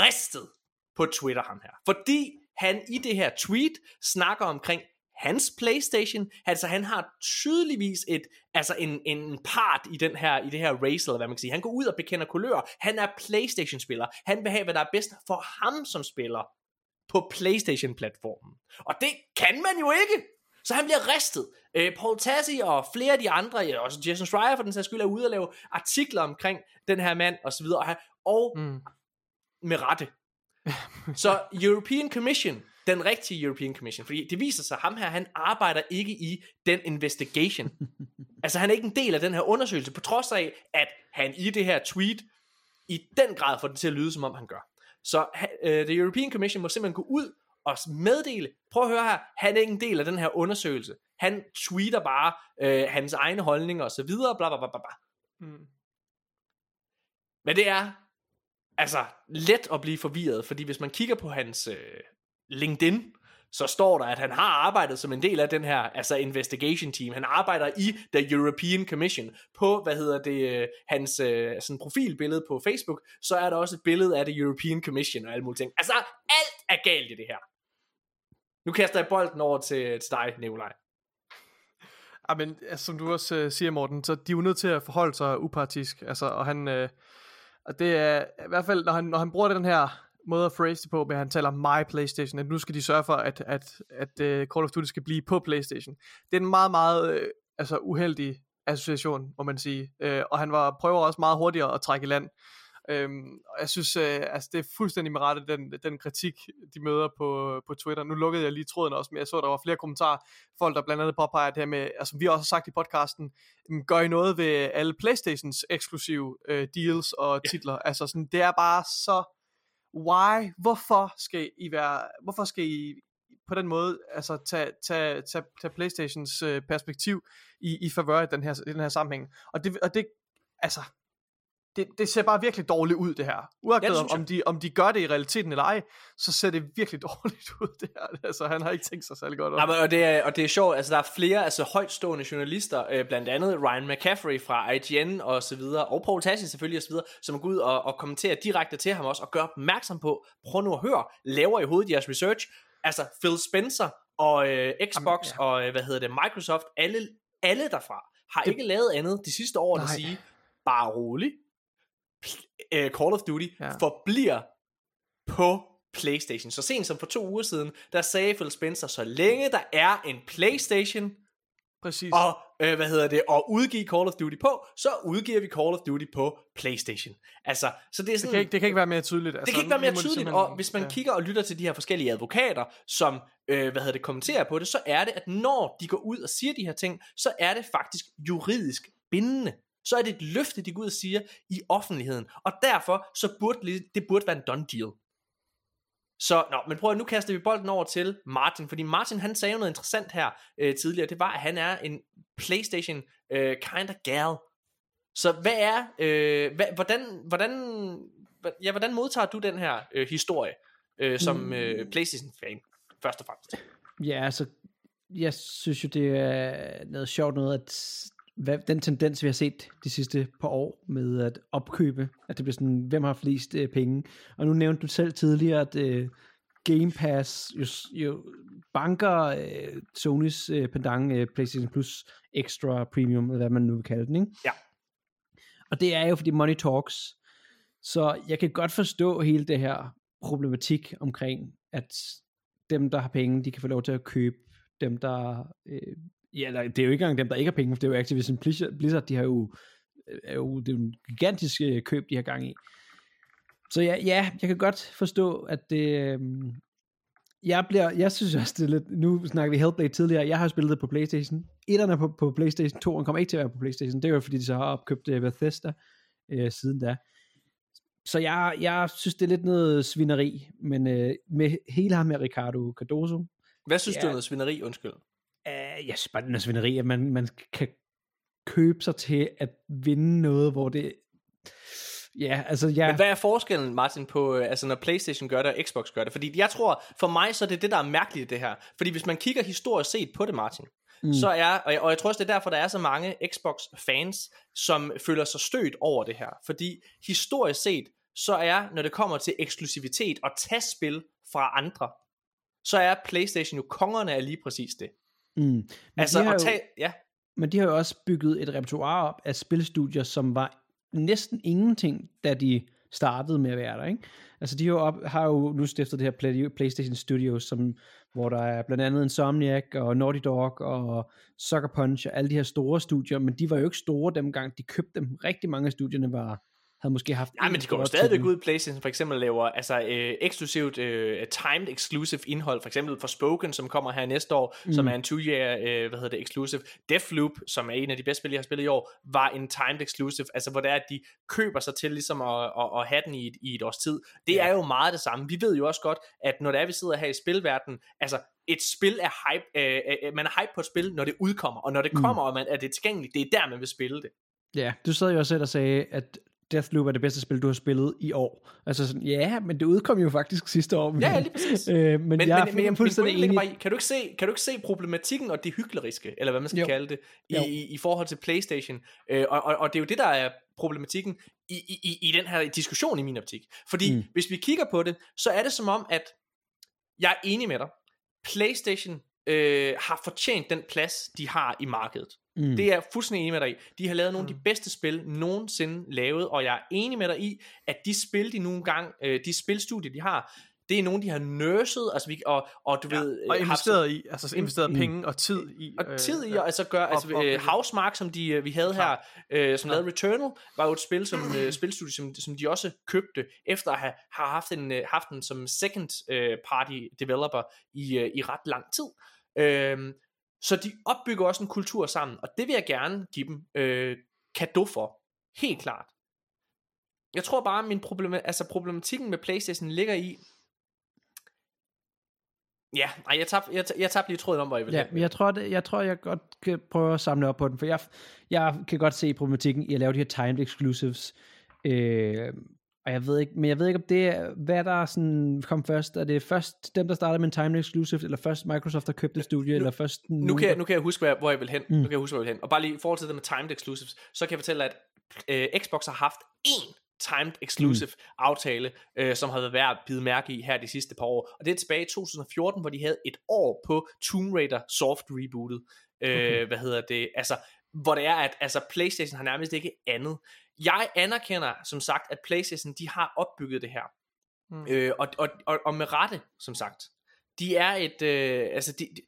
Speaker 1: ristet på Twitter, ham her. Fordi han i det her tweet snakker omkring hans PlayStation. Altså han har tydeligvis et, altså en, en part i, den her, i det her race, eller hvad man kan sige. Han går ud og bekender kulør. Han er PlayStation-spiller. Han vil have, hvad der er bedst for ham som spiller på PlayStation-platformen. Og det kan man jo ikke. Så han bliver ristet. Øh, Paul Tassi og flere af de andre, også Jason Schreier for den sags skyld, er ude og lave artikler omkring den her mand, og så videre. Og, han, og mm. med rette. så European Commission, den rigtige European Commission, fordi det viser sig, at ham her, han arbejder ikke i den investigation. altså han er ikke en del af den her undersøgelse, på trods af, at han i det her tweet, i den grad får det til at lyde, som om han gør. Så uh, The European Commission må simpelthen gå ud og meddele, prøv at høre her, han er ikke en del af den her undersøgelse. Han tweeter bare øh, hans egne holdninger og så videre, bla bla bla bla. Mm. Men det er altså let at blive forvirret, fordi hvis man kigger på hans øh, LinkedIn, så står der, at han har arbejdet som en del af den her altså investigation team. Han arbejder i The European Commission. På, hvad hedder det, øh, hans øh, sådan profilbillede på Facebook, så er der også et billede af The European Commission og alle mulige ting. Altså, alt er galt i det her. Nu kaster jeg bolden over til, til dig, Nikolaj.
Speaker 2: Ja, ah, men altså, som du også øh, siger, Morten, så de er jo nødt til at forholde sig upartisk. Altså, og han, øh, og det er i hvert fald, når han, når han bruger den her måde at phrase det på, med at han taler my Playstation, at nu skal de sørge for, at, at, at at Call of Duty skal blive på Playstation. Det er en meget, meget øh, altså, uheldig association, må man sige. Øh, og han var, prøver også meget hurtigere at trække i land. Øhm, og jeg synes, øh, altså det er fuldstændig med rette, den, den kritik, de møder på, på Twitter. Nu lukkede jeg lige tråden også, men jeg så, der var flere kommentarer, folk der blandt andet påpeger det her med, altså vi har også sagt i podcasten, gør I noget ved alle Playstations eksklusive øh, deals og titler? Ja. Altså sådan, det er bare så, why, hvorfor skal I være, hvorfor skal I på den måde altså tage, tage, tage, tage Playstations øh, perspektiv i, i favør i den her, i den her sammenhæng. Og det, og det altså, det, det ser bare virkelig dårligt ud det her. Uagtet ja, om, de, om de gør det i realiteten eller ej, så ser det virkelig dårligt ud det her. Altså han har ikke tænkt sig særlig godt om.
Speaker 1: Ja, men, og, det er, og det er sjovt, altså der er flere altså højtstående journalister, øh, blandt andet Ryan McCaffrey fra IGN og så videre, og Paul Tassi selvfølgelig og så videre, som går ud og, og kommenterer direkte til ham også, og gør opmærksom på, prøv nu at høre, laver i hovedet jeres research, altså Phil Spencer og øh, Xbox Jamen, ja. og øh, hvad hedder det, Microsoft, alle, alle derfra, har det... ikke lavet andet de sidste år, at sige, bare rolig, uh, Call of Duty ja. forbliver på PlayStation. Så sent som for to uger siden, der sagde Phil Spencer, så længe der er en PlayStation,
Speaker 2: Præcis.
Speaker 1: og øh, hvad hedder det, at udgive Call of Duty på, så udgiver vi Call of Duty på PlayStation. Altså, så det er
Speaker 2: Det
Speaker 1: sådan,
Speaker 2: kan, ikke, det kan ikke være mere tydeligt.
Speaker 1: det kan ikke være mere
Speaker 2: det
Speaker 1: tydeligt,
Speaker 2: simpelthen-
Speaker 1: og hvis man
Speaker 2: ja.
Speaker 1: kigger og lytter til de her forskellige advokater, som øh, hvad hedder det, kommenterer på det, så er det, at når de går ud og siger de her ting, så er det faktisk juridisk bindende. Så er det et løfte, de går ud og siger i offentligheden. Og derfor, så burde det- burde være en done deal. Så, nå, men prøv at nu kaster vi bolden over til Martin, fordi Martin han sagde noget interessant her øh, tidligere, det var, at han er en Playstation øh, kind of gal. Så hvad er, øh, hvad, hvordan, hvordan, ja, hvordan modtager du den her øh, historie øh, som øh, Playstation-fan, først og fremmest?
Speaker 3: Ja, altså, jeg synes jo, det er noget sjovt noget, at hvad, den tendens, vi har set de sidste par år med at opkøbe, at det bliver sådan, hvem har flest øh, penge. Og nu nævnte du selv tidligere, at øh, Game Pass jo, jo banker øh, Sonys øh, pendant øh, PlayStation Plus Extra Premium, eller hvad man nu vil kalde den, ikke?
Speaker 1: Ja.
Speaker 3: Og det er jo, fordi money talks. Så jeg kan godt forstå hele det her problematik omkring, at dem, der har penge, de kan få lov til at købe dem, der... Øh, ja, eller, det er jo ikke engang dem, der ikke har penge, for det er jo Activision Blizzard, de har jo, er jo, det er jo en gigantisk øh, køb, de har gang i. Så ja, ja, jeg kan godt forstå, at det... Øh, jeg, bliver, jeg synes også, det er lidt... Nu snakker vi Hellblade tidligere. Jeg har spillet det på Playstation. Etterne er på, på Playstation. Toeren kommer ikke til at være på Playstation. Det er jo fordi, de så har opkøbt Bethesda øh, siden da. Så jeg, jeg synes, det er lidt noget svineri. Men øh, med hele ham med Ricardo Cardoso,
Speaker 1: Hvad synes
Speaker 3: Ja.
Speaker 1: du er noget svineri, undskyld?
Speaker 3: Jeg synes bare, det er noget svineri, at man, man kan købe sig til at vinde noget, hvor det... Ja, altså jeg...
Speaker 1: Men hvad er forskellen, Martin, på, øh, altså når Playstation gør det, og Xbox gør det? Fordi jeg tror, for mig, så er det det, der er mærkeligt i det her. Fordi hvis man kigger historisk set på det, Martin, mm. så er, og jeg, og jeg tror også, det er derfor, der er så mange Xbox-fans, som føler sig stødt over det her. Fordi historisk set, så er, når det kommer til eksklusivitet og tage spil fra andre, så er Playstation jo kongerne af lige præcis det.
Speaker 3: Mm. Men
Speaker 1: Altså
Speaker 3: har
Speaker 1: at
Speaker 3: jo-
Speaker 1: tage, ja,
Speaker 3: Men de har jo også bygget et repertoire op af spilstudier, som var næsten ingenting, da de startede med at være der, ikke? Altså de har jo, op, har jo nu stiftet det her Play, PlayStation Studios, som, hvor der er blandt andet Insomniac og Naughty Dog og Sucker Punch og alle de her store studier, men de var jo ikke store dengang de købte dem. Rigtig mange af studierne var, havde måske haft...
Speaker 1: Ja,
Speaker 3: en
Speaker 1: men de går jo stadigvæk ud, PlayStation for eksempel laver altså øh, eksklusivt, øh, timed exclusive indhold, for eksempel for Spoken, som kommer her næste år, mm. som er en two-year, øh, hvad hedder det, exclusive. Deathloop, som er en af de bedste spil, jeg har spillet i år, var en timed exclusive, altså hvor det er, at de køber sig til ligesom at, at, at have den i et, i et års tid. Det ja. er jo meget det samme. Vi ved jo også godt, at når det er, vi sidder her i spilverdenen, altså et spil er hype, øh, øh, man er hype på et spil, når det udkommer, og når det kommer, og man, er det tilgængeligt, det er der, man vil spille det.
Speaker 3: Ja, du sad jo også selv og sagde, at Deathloop er det bedste spil, du har spillet i år. Altså sådan, ja, men det udkom jo faktisk sidste år.
Speaker 1: Ja, ja, lige præcis.
Speaker 3: øh, men,
Speaker 1: Men,
Speaker 3: jeg
Speaker 1: men,
Speaker 3: er
Speaker 1: men,
Speaker 3: fuldstændig
Speaker 1: men ligger
Speaker 3: enig.
Speaker 1: i, kan du, ikke se, kan du ikke se problematikken og det hykleriske, eller hvad man skal
Speaker 3: Jo.
Speaker 1: kalde det, i, i, i forhold til Playstation? Øh, og, og, og det er jo det, der er problematikken i, i, i- den her diskussion i min optik. Fordi
Speaker 3: mm.
Speaker 1: hvis vi kigger på det, så er det som om, at jeg er enig med dig. Playstation øh, har fortjent den plads, de har i markedet.
Speaker 3: Mm.
Speaker 1: Det er jeg fuldstændig enig med dig i. De har lavet nogle af de bedste spil nogensinde lavet, og jeg er enig med dig i, at de spil, de nogle gange, øh, de spilstudier, de har, det er nogen, de har nurset, altså vi, og, og du ja, ved...
Speaker 2: Og
Speaker 1: øh, haft-
Speaker 2: investeret i, altså investeret
Speaker 3: Mm.
Speaker 2: penge og tid i.
Speaker 1: og
Speaker 2: øh,
Speaker 1: tid i
Speaker 2: ja.
Speaker 1: at altså gøre, altså
Speaker 2: Op- op-
Speaker 1: øh, Housemark, som de, øh, vi havde her, øh, som lavede Returnal, var jo et spil, som øh, spilstudie, som, som de også købte, efter at have, have haft, en, haft den som second øh, party developer i, øh, i ret lang tid. Øh, så de opbygger også en kultur sammen, og det vil jeg gerne give dem øh, kado for. Helt klart. Jeg tror bare, min problem, altså problematikken med Playstation ligger i, Ja, nej, jeg tabte, jeg, jeg tabte lige tråden om, hvor jeg ville
Speaker 3: Ja, men jeg tror, det, jeg tror, jeg godt kan prøve at samle op på den, for jeg, jeg kan godt se problematikken i at lave de her timed exclusives. Øh, og jeg ved ikke, men jeg ved ikke, om det er, hvad der er sådan kom først. Er det først dem, der startede med en timed exclusive, eller først Microsoft, der købte studie, eller først
Speaker 1: Nu kan, jeg, nu kan jeg huske, hvor jeg, vil hen.
Speaker 3: Mm.
Speaker 1: Nu kan jeg huske, hvor jeg vil hen. Og bare lige i forhold til det med timed exclusives, så kan jeg fortælle, at øh, Xbox har haft én timed exclusive mm. aftale, øh, som har været værd at bide mærke i her de sidste par år. Og det er tilbage i 2014, hvor de havde et år på Tomb Raider soft rebootet. Øh,
Speaker 3: Okay.
Speaker 1: Hvad hedder det? Altså, hvor det er, at altså, PlayStation har nærmest ikke andet. Jeg anerkender, som sagt, at PlayStation, de har opbygget det her.
Speaker 2: Mm.
Speaker 1: Øh, og, og, og, og med rette, som sagt. De er et, øh, altså de, de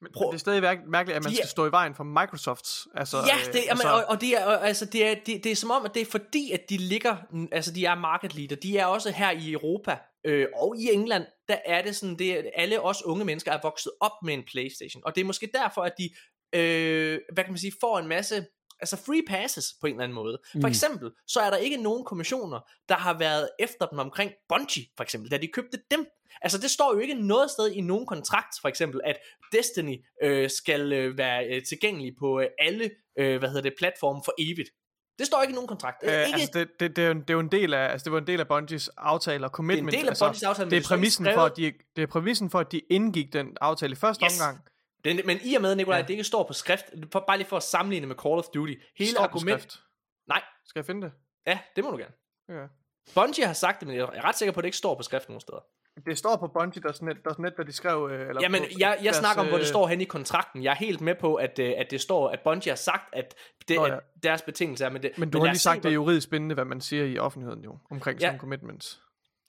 Speaker 2: Men,
Speaker 1: Prøv-
Speaker 2: men det er stadig mærk- mærkeligt, at man
Speaker 1: De
Speaker 2: skal stå i vejen for Microsofts. Altså,
Speaker 1: Ja,
Speaker 2: øh,
Speaker 1: det, jamen,
Speaker 2: altså,
Speaker 1: og, og det er, og, altså, det, er, det, det er som om, at det er fordi, at de ligger, altså de er market leader, de er også her i Europa øh, og i England, der er det sådan, det er, alle os unge mennesker er vokset op med en Playstation, og det er måske derfor, at de, øh, hvad kan man sige, får en masse, altså free passes på en eller anden måde. For
Speaker 3: Mm.
Speaker 1: eksempel, så er der ikke nogen kommissioner, der har været efter dem omkring Bungie, for eksempel, da de købte dem. Altså det står jo ikke noget sted i nogen kontrakt, for eksempel, at Destiny øh, skal øh, være øh, tilgængelig på øh, alle, øh, hvad hedder det, platforme for evigt. Det står ikke i nogen kontrakt. Øh, ikke,
Speaker 2: altså det, det, det, er jo, en- det er jo en del af, altså det var en del af Bungies aftale og commitment.
Speaker 1: del af
Speaker 2: altså,
Speaker 1: Bungies aftale,
Speaker 2: det
Speaker 1: det
Speaker 2: er præmissen for, at de, det er præmissen for, at de indgik den aftale i første
Speaker 1: Yes.
Speaker 2: omgang.
Speaker 1: Det, men i og med, Nikolaj,
Speaker 2: Ja.
Speaker 1: det ikke står på skrift, for, bare lige for at sammenligne med Call of Duty, hele
Speaker 2: Står
Speaker 1: argument...
Speaker 2: skrift.
Speaker 1: Nej,
Speaker 2: Skal jeg finde det?
Speaker 1: ja, det må du gerne.
Speaker 2: Ja.
Speaker 1: Bungie har sagt det, men jeg er ret sikker på, at det ikke står på skrift nogen steder.
Speaker 2: Det står på Bungie.net, da de skrev... øh, Eller
Speaker 1: Jamen,
Speaker 2: på,
Speaker 1: jeg, jeg
Speaker 2: deres,
Speaker 1: snakker om, hvor det
Speaker 2: øh,
Speaker 1: står hen i kontrakten. Jeg er helt med på, at, øh, at det står, at Bungie har sagt, at, det,
Speaker 2: Nå, ja.
Speaker 1: at deres betingelse er med det.
Speaker 2: Men du
Speaker 1: lad
Speaker 2: har lige sagt, det er juridisk bindende, hvad man siger i offentligheden jo, omkring
Speaker 1: Ja.
Speaker 2: sådan commitments.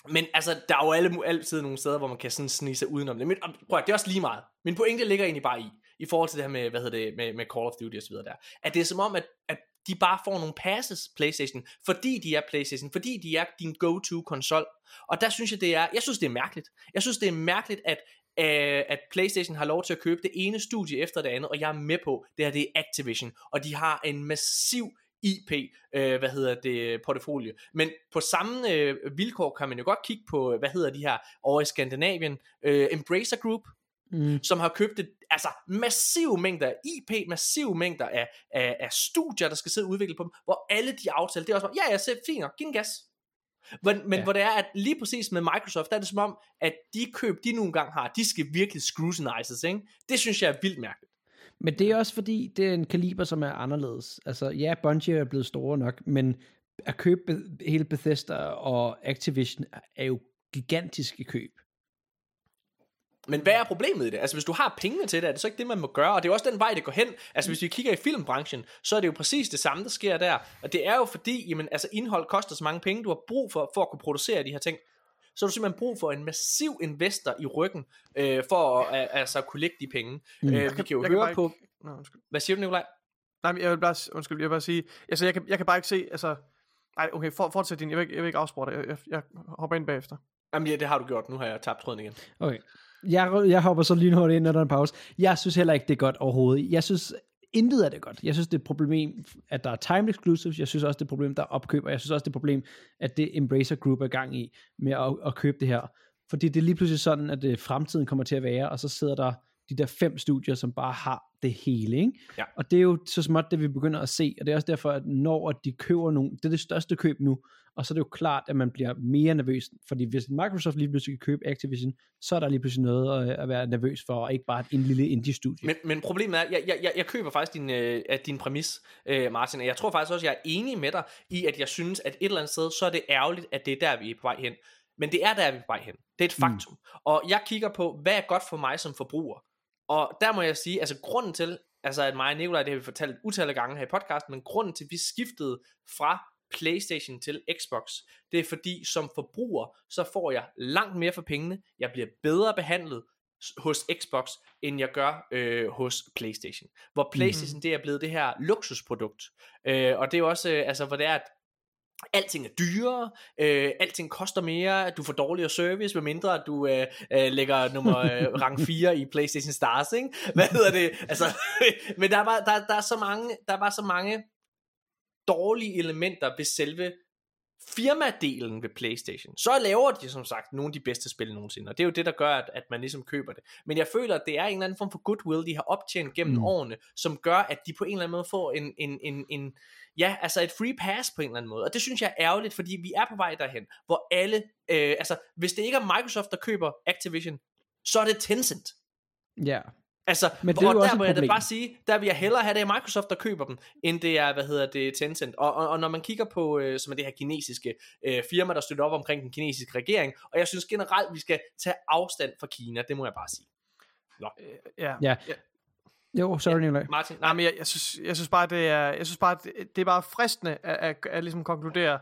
Speaker 1: Men altså, der er jo alle, altid nogle steder, hvor man kan sådan snige sig udenom det. Men prøv at, det er også lige meget. Min pointe ligger egentlig bare i, i forhold til det her med, hvad hedder det, med, med Call of Duty og så videre der, at det er som om, at, at de bare får nogle passes, Playstation, fordi de er Playstation, fordi de er din go-to konsol. Og der synes jeg, det er, jeg synes, det er mærkeligt. Jeg synes, det er mærkeligt, at, øh, at Playstation har lov til at købe det ene studie efter det andet, og jeg er med på, det her det er Activision, og de har en massiv IP, øh, hvad hedder det, portefølje. Men på samme øh, vilkår kan man jo godt kigge på, hvad hedder de her over i Skandinavien, øh, Embracer Group,
Speaker 3: Mm.
Speaker 1: som har købt et, altså massive mængder af IP, massive mængder af, af, af studier, der skal sidde og udvikle på dem, hvor alle de aftaler, det er også bare, ja, jeg ser fint nok, giv en gas. Men, men
Speaker 3: Ja.
Speaker 1: ja. hvor det er, at lige præcis med Microsoft, der er det som om, at de køb, de nogle gange har, de skal virkelig scrutinizes, ikke? Det synes jeg er vildt mærkeligt.
Speaker 3: Men det er også fordi, det er en kaliber, som er anderledes. Altså, ja, Bungie er blevet store nok, men at købe Be- hele Bethesda og Activision er jo gigantiske køb.
Speaker 1: Men hvad er problemet i det? Altså hvis du har pengene til det, er det så ikke det, man må gøre? Og det er jo også den vej, det går hen. Altså hvis vi kigger i filmbranchen, så er det jo præcis det samme, der sker der. Og det er jo fordi, jamen, altså indhold koster så mange penge, du har brug for, for at kunne producere de her ting. Så har du simpelthen brug for en massiv investor i ryggen, øh, for at altså, kunne lægge de penge. Mm. Øh, vi kan jo
Speaker 2: jeg kan
Speaker 1: høre
Speaker 2: bare
Speaker 1: på...
Speaker 2: Ikke... Nå, undskyld.
Speaker 1: Hvad siger du, Nikolaj?
Speaker 2: Nej, men jeg vil bare, undskyld, jeg vil bare sige, altså jeg kan, jeg kan bare ikke se, altså, nej, okay, for, fortsæt din, jeg vil, ikke- jeg vil ikke afspore dig, jeg, jeg, jeg hopper ind bagefter.
Speaker 1: Jamen ja, det har du gjort. Nu har jeg tabt tråden igen.
Speaker 3: Okay. Jeg, jeg hopper så lynhurtigt ind, når der er en pause. Jeg synes heller ikke, det er godt overhovedet. Jeg synes, intet af det er godt. Jeg synes, det er et problem, at der er time exclusives. Jeg synes også, det er et problem, der er opkøb. Og jeg synes også, det er et problem, at det Embracer Group er gang i med at, at købe det her. Fordi det er lige pludselig sådan, at det fremtiden kommer til at være, og så sidder der de der fem studier, som bare har det hele, ikke?
Speaker 1: Ja.
Speaker 3: Og det er jo så småt det, vi begynder at se, og det er også derfor, at når de køber nogle, det er det største køb nu, og så er det jo klart, at man bliver mere nervøs, fordi hvis Microsoft lige pludselig kan købe Activision, så er der lige pludselig noget at, at være nervøs for, og ikke bare en lille indie-studie.
Speaker 1: Men, men problemet er, jeg, jeg, jeg, køber faktisk din, øh, din præmis, øh, Martin, og jeg tror faktisk også, jeg er enig med dig i, at jeg synes, at et eller andet sted, så er det ærgerligt, at det er der, vi er på vej hen. Men det er der, vi er på vej hen. Det er et faktum. Mm. Og jeg kigger på, hvad er godt for mig som forbruger? Og der må jeg sige, altså grunden til, altså at mig og Nikolaj, det har vi fortalt utallige gange her i podcasten, men grunden til, at vi skiftede fra Playstation til Xbox, det er fordi som forbruger, så får jeg langt mere for pengene, jeg bliver bedre behandlet hos Xbox, end jeg gør øh, hos Playstation. Hvor Playstation, mm. det er blevet det her luksusprodukt. Øh, og det er jo også, øh, altså hvor det er, at Alting er dyrere, øh, alting koster mere, du får dårligere service, medmindre at du øh, øh, lægger nummer øh, rang 4 i PlayStation Stars, ikke? Hvad hedder det? Altså, men der er, bare, der, der, er så mange, der er bare så mange dårlige elementer ved selve firmadelen ved PlayStation. Så laver de som sagt nogle af de bedste spil nogensinde, og det er jo det, der gør, at, at man ligesom køber det. Men jeg føler, at det er en eller anden form for goodwill, de har optjent gennem mm. årene, som gør, at de på en eller anden måde får en, en, en, en, ja, altså et free pass på en eller anden måde. Og det synes jeg er ærgerligt, fordi vi er på vej derhen, hvor alle, øh, altså hvis det ikke er Microsoft, der køber Activision, så er det Tencent.
Speaker 3: Ja.
Speaker 1: Altså,
Speaker 3: Men det er
Speaker 1: og
Speaker 3: jo
Speaker 1: der
Speaker 3: også
Speaker 1: må
Speaker 3: et
Speaker 1: jeg da bare sige, der vil jeg hellere have det er Microsoft, der køber dem, end det er, hvad hedder det, Tencent. Og, og, og når man kigger på, øh, som er det her kinesiske øh, firma, der støtter op omkring den kinesiske regering, og jeg synes generelt, vi skal tage afstand fra Kina, det må jeg bare sige. Nå,
Speaker 2: Ja.
Speaker 3: Ja. Jo, sorry, Nikolaj.
Speaker 1: Martin,
Speaker 2: Nej, men jeg, jeg, synes, jeg synes bare, det er, jeg synes bare, det, det er bare fristende at, at, at ligesom konkludere,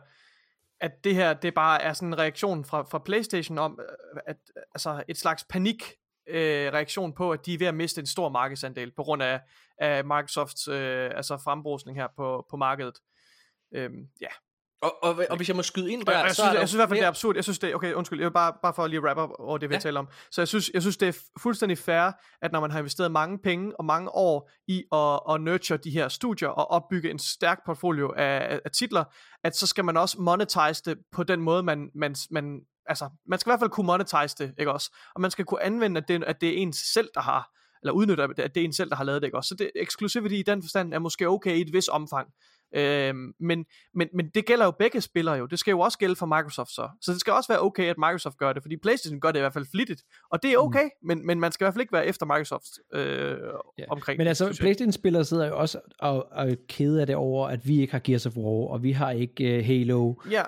Speaker 2: at det her, det bare er sådan en reaktion fra, fra Playstation om, øh, at, altså et slags panik øh, reaktion på, at de er ved at miste en stor markedsandel på grund af, af Microsofts øh, altså frembrusning her på, på markedet. Øhm, ja.
Speaker 1: Og, og, og hvis jeg må skyde ind der,
Speaker 2: jeg, jeg,
Speaker 1: så
Speaker 2: synes, jeg
Speaker 1: jo
Speaker 2: synes i hvert fald, det er absurd. Jeg synes, det okay, undskyld, jeg vil bare, bare for at lige wrap up over det, vi
Speaker 1: Ja.
Speaker 2: taler om. Så jeg synes, jeg synes, det er fuldstændig fair, at når man har investeret mange penge og mange år i at, at nurture de her studier og opbygge en stærk portfolio af, af, af titler, at så skal man også monetize det på den måde, man, man, man, altså, man skal i hvert fald kunne monetize det, ikke også? Og man skal kunne anvende, at det, at det er ens selv, der har, eller udnytte, at det er en selv, der har lavet det, ikke også? Så det, exclusivity i den forstand er måske okay i et vis omfang. Øhm, men, men, men det gælder jo begge spillere jo. Det skal jo også gælde for Microsoft så. Så det skal også være okay, at Microsoft gør det, fordi PlayStation gør det i hvert fald flittigt. Og det er okay, mm. men, men man skal i hvert fald ikke være efter Microsoft øh, ja. omkring
Speaker 3: Men altså. Playstation-spillere sidder jo også og, og er kede af det over, at vi ikke har Gears of War, og vi har ikke uh, Halo.
Speaker 2: Ja,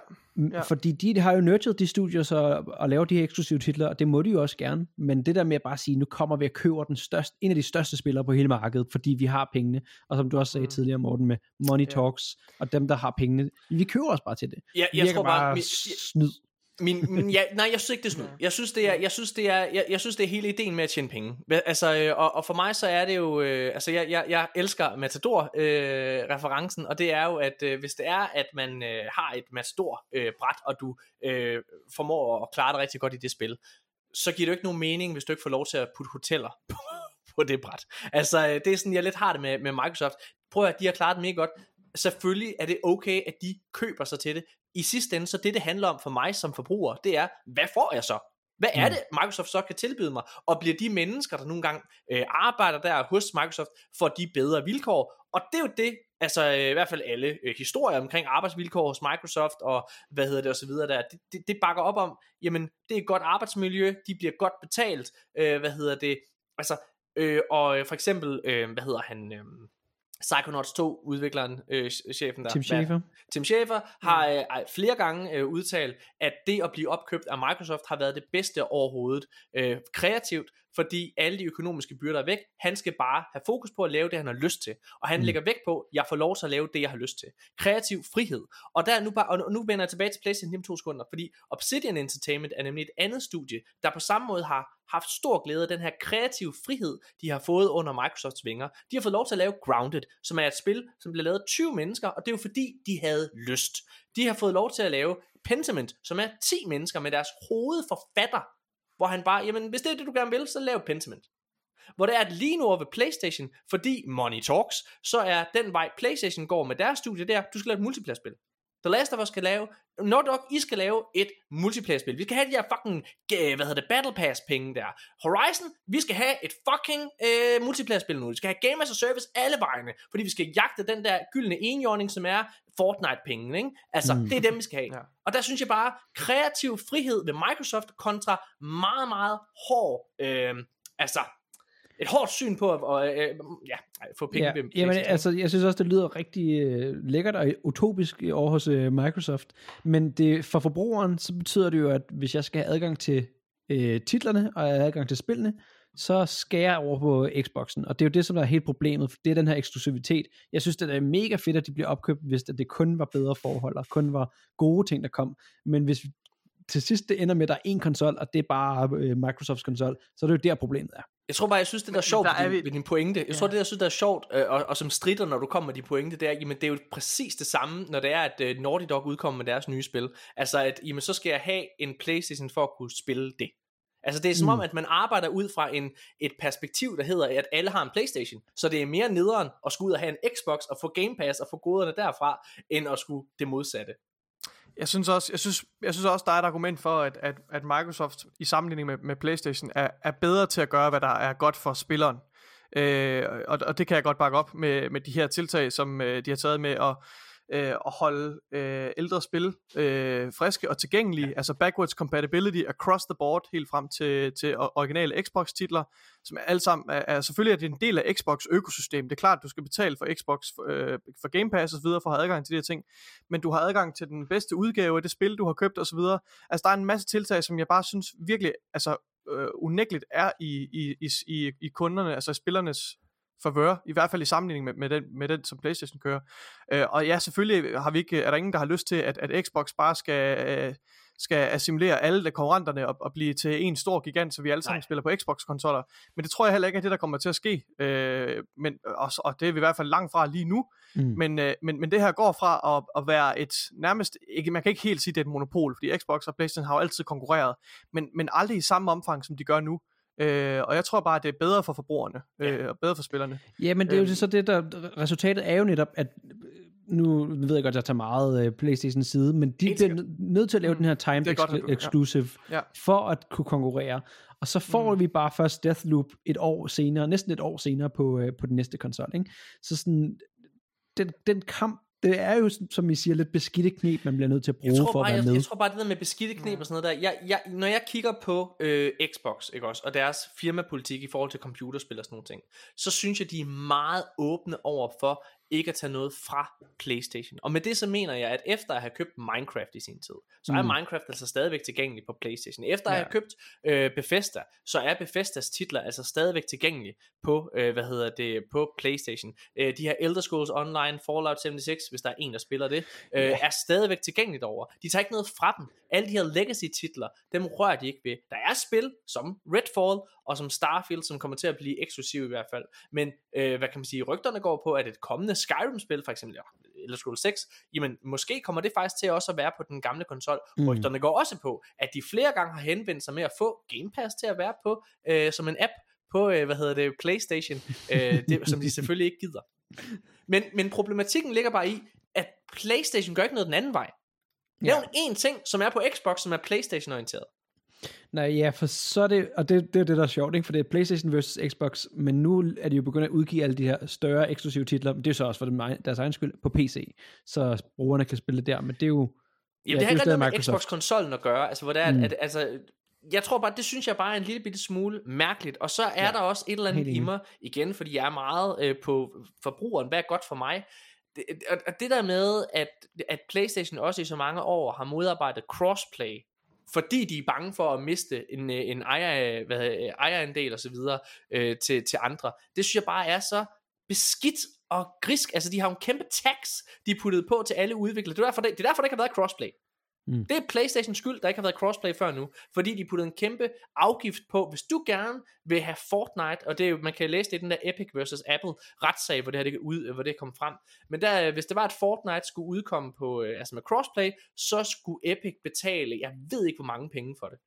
Speaker 2: ja.
Speaker 3: Fordi de har jo nurtured de studier så, og laver de her eksklusive titler, og det må de jo også gerne. Men det der med at bare sige, nu kommer vi og køber den største, en af de største spillere på hele markedet, fordi vi har pengene. Og som du også sagde
Speaker 2: Mm.
Speaker 3: tidligere, Morten, med Money
Speaker 2: Ja.
Speaker 3: Talks, og dem, der har pengene, vi køber os bare til det.
Speaker 1: Ja, jeg
Speaker 3: virker
Speaker 1: tror bare,
Speaker 3: bare snyd.
Speaker 1: Min, min, ja, nej, jeg synes ikke, det er snyd. Jeg synes, det er, jeg synes, det er, jeg, jeg synes, det er hele ideen med at tjene penge. Altså, øh, og, og for mig så er det jo, øh, altså jeg, jeg, jeg elsker Matador-referencen, og det er jo, at øh, hvis det er, at man øh, har et Matador-bræt, og du øh, formår at klare det rigtig godt i det spil, så giver det jo ikke nogen mening, hvis du ikke får lov til at putte hoteller på, på det bræt. Altså, øh, det er sådan, jeg lidt har det med, med Microsoft. Prøv at de har klaret det mega godt. Selvfølgelig er det okay, at de køber sig til det. I sidste ende, så det det handler om for mig som forbruger, det er, hvad får jeg så? Hvad er
Speaker 3: Mm.
Speaker 1: det, Microsoft så kan tilbyde mig? Og bliver de mennesker, der nogle gange øh, arbejder der hos Microsoft, får de bedre vilkår? Og det er jo det, altså øh, i hvert fald alle øh, historier omkring arbejdsvilkår hos Microsoft, og hvad hedder det, og så videre der, det, det, det bakker op om, jamen, det er et godt arbejdsmiljø, de bliver godt betalt, øh, hvad hedder det, altså, øh, og øh, for eksempel, øh, hvad hedder han, øh, Psychonauts 2 udvikleren, øh, chefen der,
Speaker 3: Tim Schafer.
Speaker 1: Tim Schafer har øh, flere gange øh, udtalt, at det at blive opkøbt af Microsoft har været det bedste overhovedet. Øh, kreativt, fordi alle de økonomiske byrder er væk. Han skal bare have fokus på at lave det, han har lyst til. Og han mm. lægger vægt på, jeg får lov til at lave det, jeg har lyst til. Kreativ frihed. Og, der er nu, bare, og nu vender jeg tilbage til PlayStation om to sekunder, fordi Obsidian Entertainment er nemlig et andet studie, der på samme måde har haft stor glæde af den her kreative frihed, de har fået under Microsofts vinger. De har fået lov til at lave Grounded, som er et spil, som blev lavet af 20 mennesker, og det er jo fordi, de havde lyst. De har fået lov til at lave Pentiment, som er 10 mennesker med deres hovedforfatter, hvor han bare, jamen hvis det er det, du gerne vil, så lav Pentiment. Hvor det er at lige nu over ved Playstation, fordi Money Talks, så er den vej Playstation går med deres studie der, du skal lave et multiplayer-spil. The Last of Us skal lave, Naughty Dog, I skal lave et multiplayer-spil. Vi skal have de her fucking, øh, hvad hedder det, Battle Pass-penge der. Horizon, vi skal have et fucking øh, multiplayer-spil nu. Vi skal have Game as a Service alle vejene, fordi vi skal jagte den der gyldne enhjørning, som er Fortnite-penge, ikke? Altså, mm. det er dem, vi skal have.
Speaker 2: Ja.
Speaker 1: Og der synes jeg bare, kreativ frihed ved Microsoft kontra meget, meget hård, øh, altså, et hårdt syn på at øh, øh, ja, få penge
Speaker 3: Ja,
Speaker 1: ved
Speaker 3: jamen, altså, jeg synes også, det lyder rigtig øh, lækkert og utopisk over hos øh, Microsoft. Men det, for forbrugeren, så betyder det jo, at hvis jeg skal have adgang til øh, titlerne og adgang til spillene, så skal jeg over på Xboxen. Og det er jo det, som er helt problemet. Det er den her eksklusivitet. Jeg synes, det er mega fedt, at de bliver opkøbt, hvis det kun var bedre forhold, og kun var gode ting, der kom. Men hvis vi til sidst det ender med, at der er en konsol, og det er bare øh, Microsofts konsol, så er det jo der problemet er.
Speaker 1: Jeg tror bare, jeg synes, det der er sjovt
Speaker 2: der
Speaker 1: ved,
Speaker 2: er
Speaker 1: din,
Speaker 2: vi-
Speaker 1: ved din pointe. Jeg tror, det jeg synes, der er sjovt, øh, og, og som strider, når du kommer med de pointe, det er, jamen det er jo præcis det samme, når det er, at øh, Naughty Dog udkommer med deres nye spil. Altså, at jamen, så skal jeg have en Playstation for at kunne spille det. Altså det er som
Speaker 3: Mm.
Speaker 1: om, at man arbejder ud fra en, et perspektiv, der hedder, at alle har en Playstation. Så det er mere nederen at skulle ud og have en Xbox og få Game Pass og få goderne derfra, end at skulle det modsatte.
Speaker 2: Jeg synes også, jeg synes, jeg synes også, der er et argument for, at, at, at Microsoft i sammenligning med, med PlayStation er, er bedre til at gøre, hvad der er godt for spilleren. Øh, og, og det kan jeg godt bakke op med, med de her tiltag, som øh, de har taget med at, øh, at holde øh, ældre spil øh, friske og tilgængelige, ja. altså backwards compatibility across the board, helt frem til, til originale Xbox-titler, som er alle sammen, er, er selvfølgelig er det en del af Xbox økosystem. Det er klart, at du skal betale for Xbox, øh, for Game Pass videre, for at have adgang til de her ting, men du har adgang til den bedste udgave af det spil, du har købt videre. Altså, der er en masse tiltag, som jeg bare synes virkelig, altså, øh, unægteligt er i, i, i, i, i kunderne, altså spillernes favør, i hvert fald i sammenligning med, med, den, med den, som Playstation kører. Øh, og ja, selvfølgelig har vi ikke, er der ingen, der har lyst til, at, at Xbox bare skal, øh, skal assimilere alle de konkurrenterne og, og blive til en stor gigant, så vi alle sammen
Speaker 1: Nej.
Speaker 2: spiller på Xbox-konsoller. Men det tror jeg heller ikke er det, der kommer til at ske. Øh, men, og, og det er vi i hvert fald langt fra lige nu.
Speaker 3: Mm.
Speaker 2: Men, øh, men, men det her går fra at, at være et nærmest, ikke, man kan ikke helt sige, det er et monopol, fordi Xbox og Playstation har jo altid konkurreret, men, men aldrig i samme omfang, som de gør nu. Øh, og jeg tror bare, at det er bedre for forbrugerne, øh, og bedre for spillerne.
Speaker 3: Ja, men det er jo det, så det, der resultatet er jo netop, at nu ved jeg godt, at jeg tager meget uh, Playstation side, men de bliver nødt til at lave den her
Speaker 2: Det er godt,
Speaker 3: exclu-
Speaker 2: du- ja.
Speaker 3: exclusive,
Speaker 2: Ja.
Speaker 3: for at kunne konkurrere. Og så får
Speaker 2: Mm.
Speaker 3: vi bare først Deathloop et år senere, næsten et år senere på, uh, på den næste konsol. Ikke? Så sådan, den, den kamp, det er jo, som I siger, lidt beskidte knep, man bliver nødt til at bruge
Speaker 1: jeg tror,
Speaker 3: for at
Speaker 1: bare,
Speaker 3: være
Speaker 1: jeg,
Speaker 3: med.
Speaker 1: jeg tror bare, det der med beskidte knep og sådan noget der, jeg, jeg, når jeg kigger på øh, Xbox, ikke også, og deres firmapolitik i forhold til computerspil og sådan nogle ting, så synes jeg, de er meget åbne over for ikke at tage noget fra Playstation. Og med det så mener jeg, at efter at have købt Minecraft i sin tid, så er
Speaker 3: Mm.
Speaker 1: Minecraft altså stadigvæk tilgængelig på Playstation. Efter at
Speaker 3: Ja.
Speaker 1: have købt øh, Bethesda, så er Bethesdas titler altså stadigvæk tilgængelige på, øh, hvad hedder det, på Playstation. Øh, de her Elder Scrolls Online, Fallout 76, hvis der er en, der spiller det, øh, er stadigvæk tilgængeligt over. De tager ikke noget fra dem. Alle de her legacy titler, dem rører de ikke ved. Der er spil som Redfall og som Starfield, som kommer til at blive eksklusive i hvert fald. Men øh, hvad kan man sige, rygterne går på, at et kommende Skyrim-spil, for eksempel, ja, Elder Scrolls 6, jamen måske kommer det faktisk til også at være på den gamle konsol.
Speaker 3: Mm.
Speaker 1: Rygterne går også på, at de flere gange har henvendt sig med at få Game Pass til at være på, øh, som en app på, øh, hvad hedder det, Playstation, øh, det, som de selvfølgelig ikke gider. Men, men problematikken ligger bare i, at Playstation gør ikke noget den anden vej. Nævn én ting, som er på Xbox, som er Playstation-orienteret.
Speaker 3: Nej, ja, for så er det, og det, det er det, der er sjovt, ikke? for det er Playstation versus Xbox, men nu er de jo begyndt at udgive alle de her større eksklusive titler, men det er så også for deres egen skyld, på PC, så brugerne kan spille det der, men det er jo,
Speaker 1: Jamen,
Speaker 3: Ja,
Speaker 1: det har ikke noget med. Xbox-konsollen at gøre, altså hvor det er,
Speaker 3: Mm.
Speaker 1: at, altså, jeg tror bare, det synes jeg bare er en lille bitte smule mærkeligt, og så er
Speaker 3: Ja,
Speaker 1: der også et eller andet i mig, igen, fordi jeg er meget øh, på forbrugeren, hvad er godt for mig, det, og det der med, at, at Playstation også i så mange år har modarbejdet crossplay, fordi de er bange for at miste en, øh, en ejer, hvad, hedder, ejerandel og så videre øh, til, til andre. Det synes jeg bare er så beskidt og grisk. Altså, de har jo en kæmpe tax, de er puttet på til alle udviklere. Det er derfor, det, det er derfor, der ikke har været crossplay.
Speaker 3: Mm.
Speaker 1: Det er Playstation skyld, der ikke har været crossplay før nu, fordi de puttede en kæmpe afgift på, hvis du gerne vil have Fortnite, og det er jo, man kan læse det i den der Epic versus Apple retssag, hvor det her det, ud, hvor det kom frem. Men der, hvis det var, at Fortnite skulle udkomme på, øh, altså med crossplay, så skulle Epic betale, jeg ved ikke hvor mange penge for det.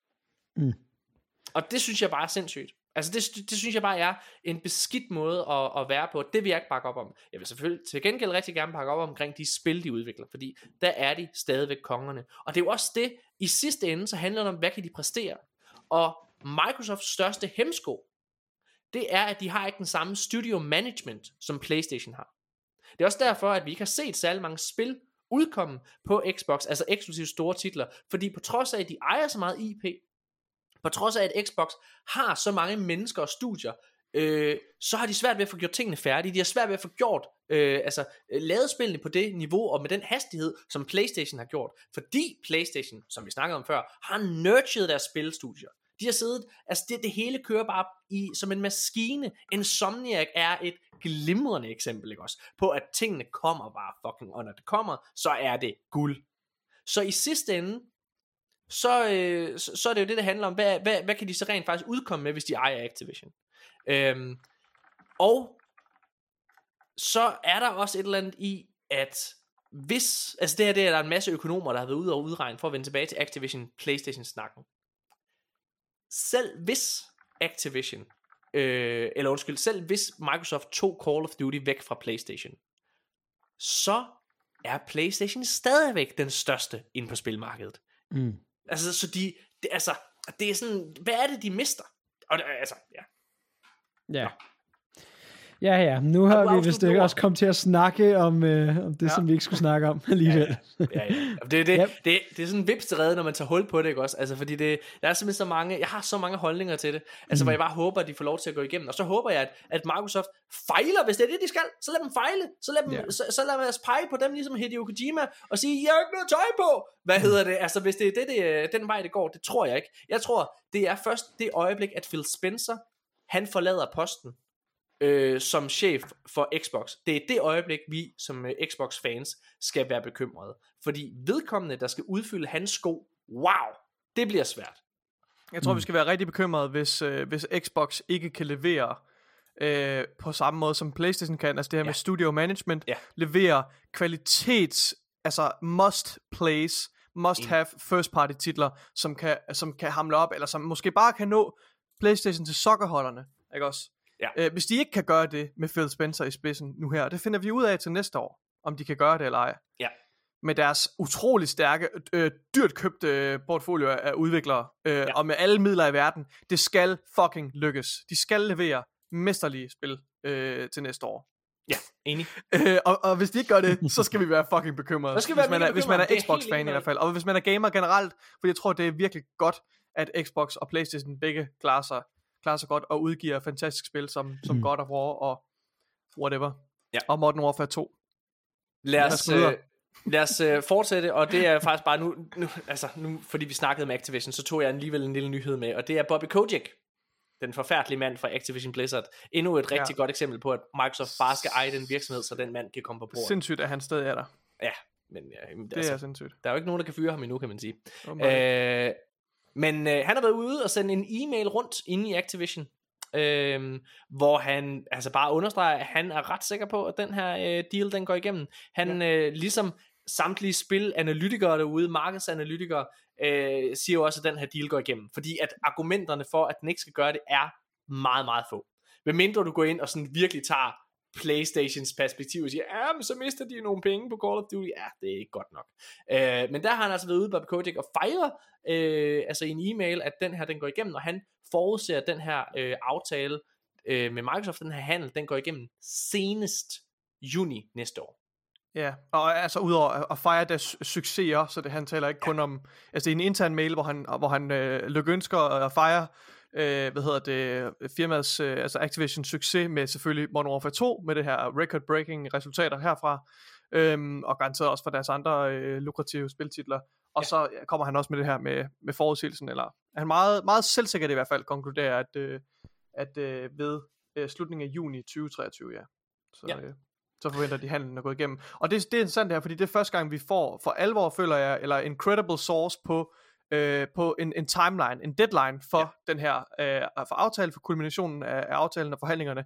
Speaker 3: Mm.
Speaker 1: Og det synes jeg bare er sindssygt. Altså det, det synes jeg bare er en beskidt måde at, at være på. Det vil jeg ikke bakke op om. Jeg vil selvfølgelig til gengæld rigtig gerne bakke op omkring de spil, de udvikler, fordi der er de stadigvæk kongerne. Og det er jo også det, i sidste ende, så handler det om, hvad kan de præstere. Og Microsofts største hemsko, det er, at de har ikke den samme studio management, som Playstation har. Det er også derfor, at vi ikke har set særlig mange spil udkomme på Xbox, altså eksklusive store titler, fordi på trods af, at de ejer så meget IP, på trods af, at Xbox har så mange mennesker og studier, øh, så har de svært ved at få gjort tingene færdige. De har svært ved at få gjort, øh, altså øh, lavet spillene på det niveau og med den hastighed, som PlayStation har gjort. Fordi PlayStation, som vi snakkede om før, har nurtured deres spilstudier. De har siddet, altså det, det hele kører bare i, som en maskine. Insomniac er et glimrende eksempel, ikke også? På at tingene kommer bare fucking, og når det kommer, så er det guld. Så i sidste ende, så, øh, så, så er det jo det, det handler om. Hvad, hvad, hvad kan de så rent faktisk udkomme med, hvis de ejer Activision? Øhm, og så er der også et eller andet i, at hvis, altså det her, det er der er en masse økonomer, der har været ude og udregne for at vende tilbage til Activision Playstation-snakken. Selv hvis Activision, øh, eller undskyld, selv hvis Microsoft tog Call of Duty væk fra Playstation, så er Playstation stadigvæk den største inde på spilmarkedet.
Speaker 3: Mm.
Speaker 1: Altså, så de, det, altså, det er sådan, hvad er det, de mister? Og altså, ja.
Speaker 3: Ja. Ja, ja. Nu har vi vist ikke også kommet til at snakke om, øh, om det,
Speaker 2: Ja.
Speaker 3: ja. som vi ikke skulle snakke om alligevel.
Speaker 1: Ja, ja. Og Det, det,
Speaker 3: Yep.
Speaker 1: det, det er sådan en vipsterede, når man tager hul på det, ikke også? Altså, fordi det, der er simpelthen så mange, jeg har så mange holdninger til det, altså, mm. hvor jeg bare håber, at de får lov til at gå igennem, og så håber jeg, at, at Microsoft fejler, hvis det er det, de skal, så lad dem fejle, så lad, dem,
Speaker 3: Ja.
Speaker 1: så, så lad os pege på dem, ligesom Hideo Kojima, og sige, jeg har ikke noget tøj på, hvad hedder det, altså, hvis det er det, det, den vej, det går, det tror jeg ikke. Jeg tror, det er først det øjeblik, at Phil Spencer, han forlader posten, øh, som chef for Xbox. Det er det øjeblik, vi som øh, Xbox-fans skal være bekymrede. Fordi vedkommende, der skal udfylde hans sko, wow, det bliver svært.
Speaker 2: Jeg tror,
Speaker 3: Mm.
Speaker 2: vi skal være rigtig bekymrede, hvis, øh, hvis Xbox ikke kan levere øh, på samme måde som PlayStation kan. Altså det her ja. med studio management.
Speaker 1: Ja.
Speaker 2: Levere kvalitets, altså must plays, must
Speaker 1: Enig.
Speaker 2: have first party titler, som kan, som kan hamle op, eller som måske bare kan nå PlayStation til sokkerholderne. Ikke også?
Speaker 1: Ja.
Speaker 2: Øh, hvis de ikke kan gøre det med Phil Spencer i spidsen nu her, det finder vi ud af til næste år, om de kan gøre det eller ej.
Speaker 1: Ja.
Speaker 2: Med deres utrolig stærke, øh, dyrt købte øh, portfolio af- udviklere, øh, ja. og med alle midler i verden. Det skal fucking lykkes. De skal levere mesterlige spil øh, til næste år.
Speaker 1: Ja, enig.
Speaker 2: Øh, og, og hvis de ikke gør det, så skal vi være fucking bekymrede.
Speaker 1: Skal
Speaker 2: hvis, man er, hvis man er
Speaker 1: er
Speaker 2: Xbox-fan i hvert fald. Og hvis man er gamer generelt, for jeg tror, det er virkelig godt, at Xbox og Playstation begge klarer sig, klarer sig godt og udgiver fantastiske spil som, som
Speaker 3: Mm.
Speaker 2: God of War og whatever.
Speaker 1: Ja.
Speaker 2: Og Modern Warfare 2.
Speaker 1: Lad os, øh, lad os øh, fortsætte, og det er faktisk bare nu, nu, altså nu, fordi vi snakkede med Activision, så tog jeg alligevel en lille nyhed med, og det er Bobby Kotick, den forfærdelige mand fra Activision Blizzard. Endnu et rigtig
Speaker 2: Ja.
Speaker 1: godt eksempel på, at Microsoft bare skal eje den virksomhed, så den mand kan komme på bordet.
Speaker 2: Sindssygt, at han stadig er der.
Speaker 1: Ja, men ja, jamen,
Speaker 2: Det
Speaker 1: altså,
Speaker 2: er sindssygt.
Speaker 1: der er jo ikke nogen, der kan fyre ham endnu, kan man sige.
Speaker 2: Oh my.
Speaker 1: Øh, men øh, han har været ude og sende en e-mail rundt inde i Activision, øh, hvor han altså bare understreger, at han er ret sikker på, at den her øh, deal, den går igennem. Han, ja. øh, ligesom samtlige spilanalytikere derude, markedsanalytikere, øh, siger jo også, at den her deal går igennem. Fordi at argumenterne for, at den ikke skal gøre det, er meget, meget få. Hvad mindre du går ind og sådan virkelig tager Playstations perspektiv og siger, ja, men så mister de nogle penge på Call of Duty. Ja, det er ikke godt nok. Øh, men der har han altså været ude, Bobby Kotick, og fejrer øh, altså i en e-mail, at den her, den går igennem, og han forudser, at den her øh, aftale øh, med Microsoft, den her handel, den går igennem senest juni næste år.
Speaker 2: Ja, og altså udover at- fejre deres succeser, så det han taler ikke kun om, altså det er en intern mail, hvor han, hvor han øh, lykønsker at fejre, øh, hvad hedder det, firmaets, øh, altså Activision succes med selvfølgelig Modern Warfare 2, med det her record-breaking resultater herfra, øhm, og garanteret også for deres andre øh, lukrative spiltitler. Og ja. så kommer han også med det her med, med forudsigelsen, eller han meget, meget selvsikkert i hvert fald konkluderer, at, øh, at øh, ved øh, slutningen af juni 2023, ja. Så,
Speaker 1: Ja.
Speaker 2: Øh, så forventer de handlen at gå igennem. Og det, det er interessant det her, fordi det er første gang, vi får for alvor, føler jeg, eller en credible source på, øh, på en, en timeline, en deadline for ja. den her, øh, for aftale, for kulminationen af, af aftalen og forhandlingerne.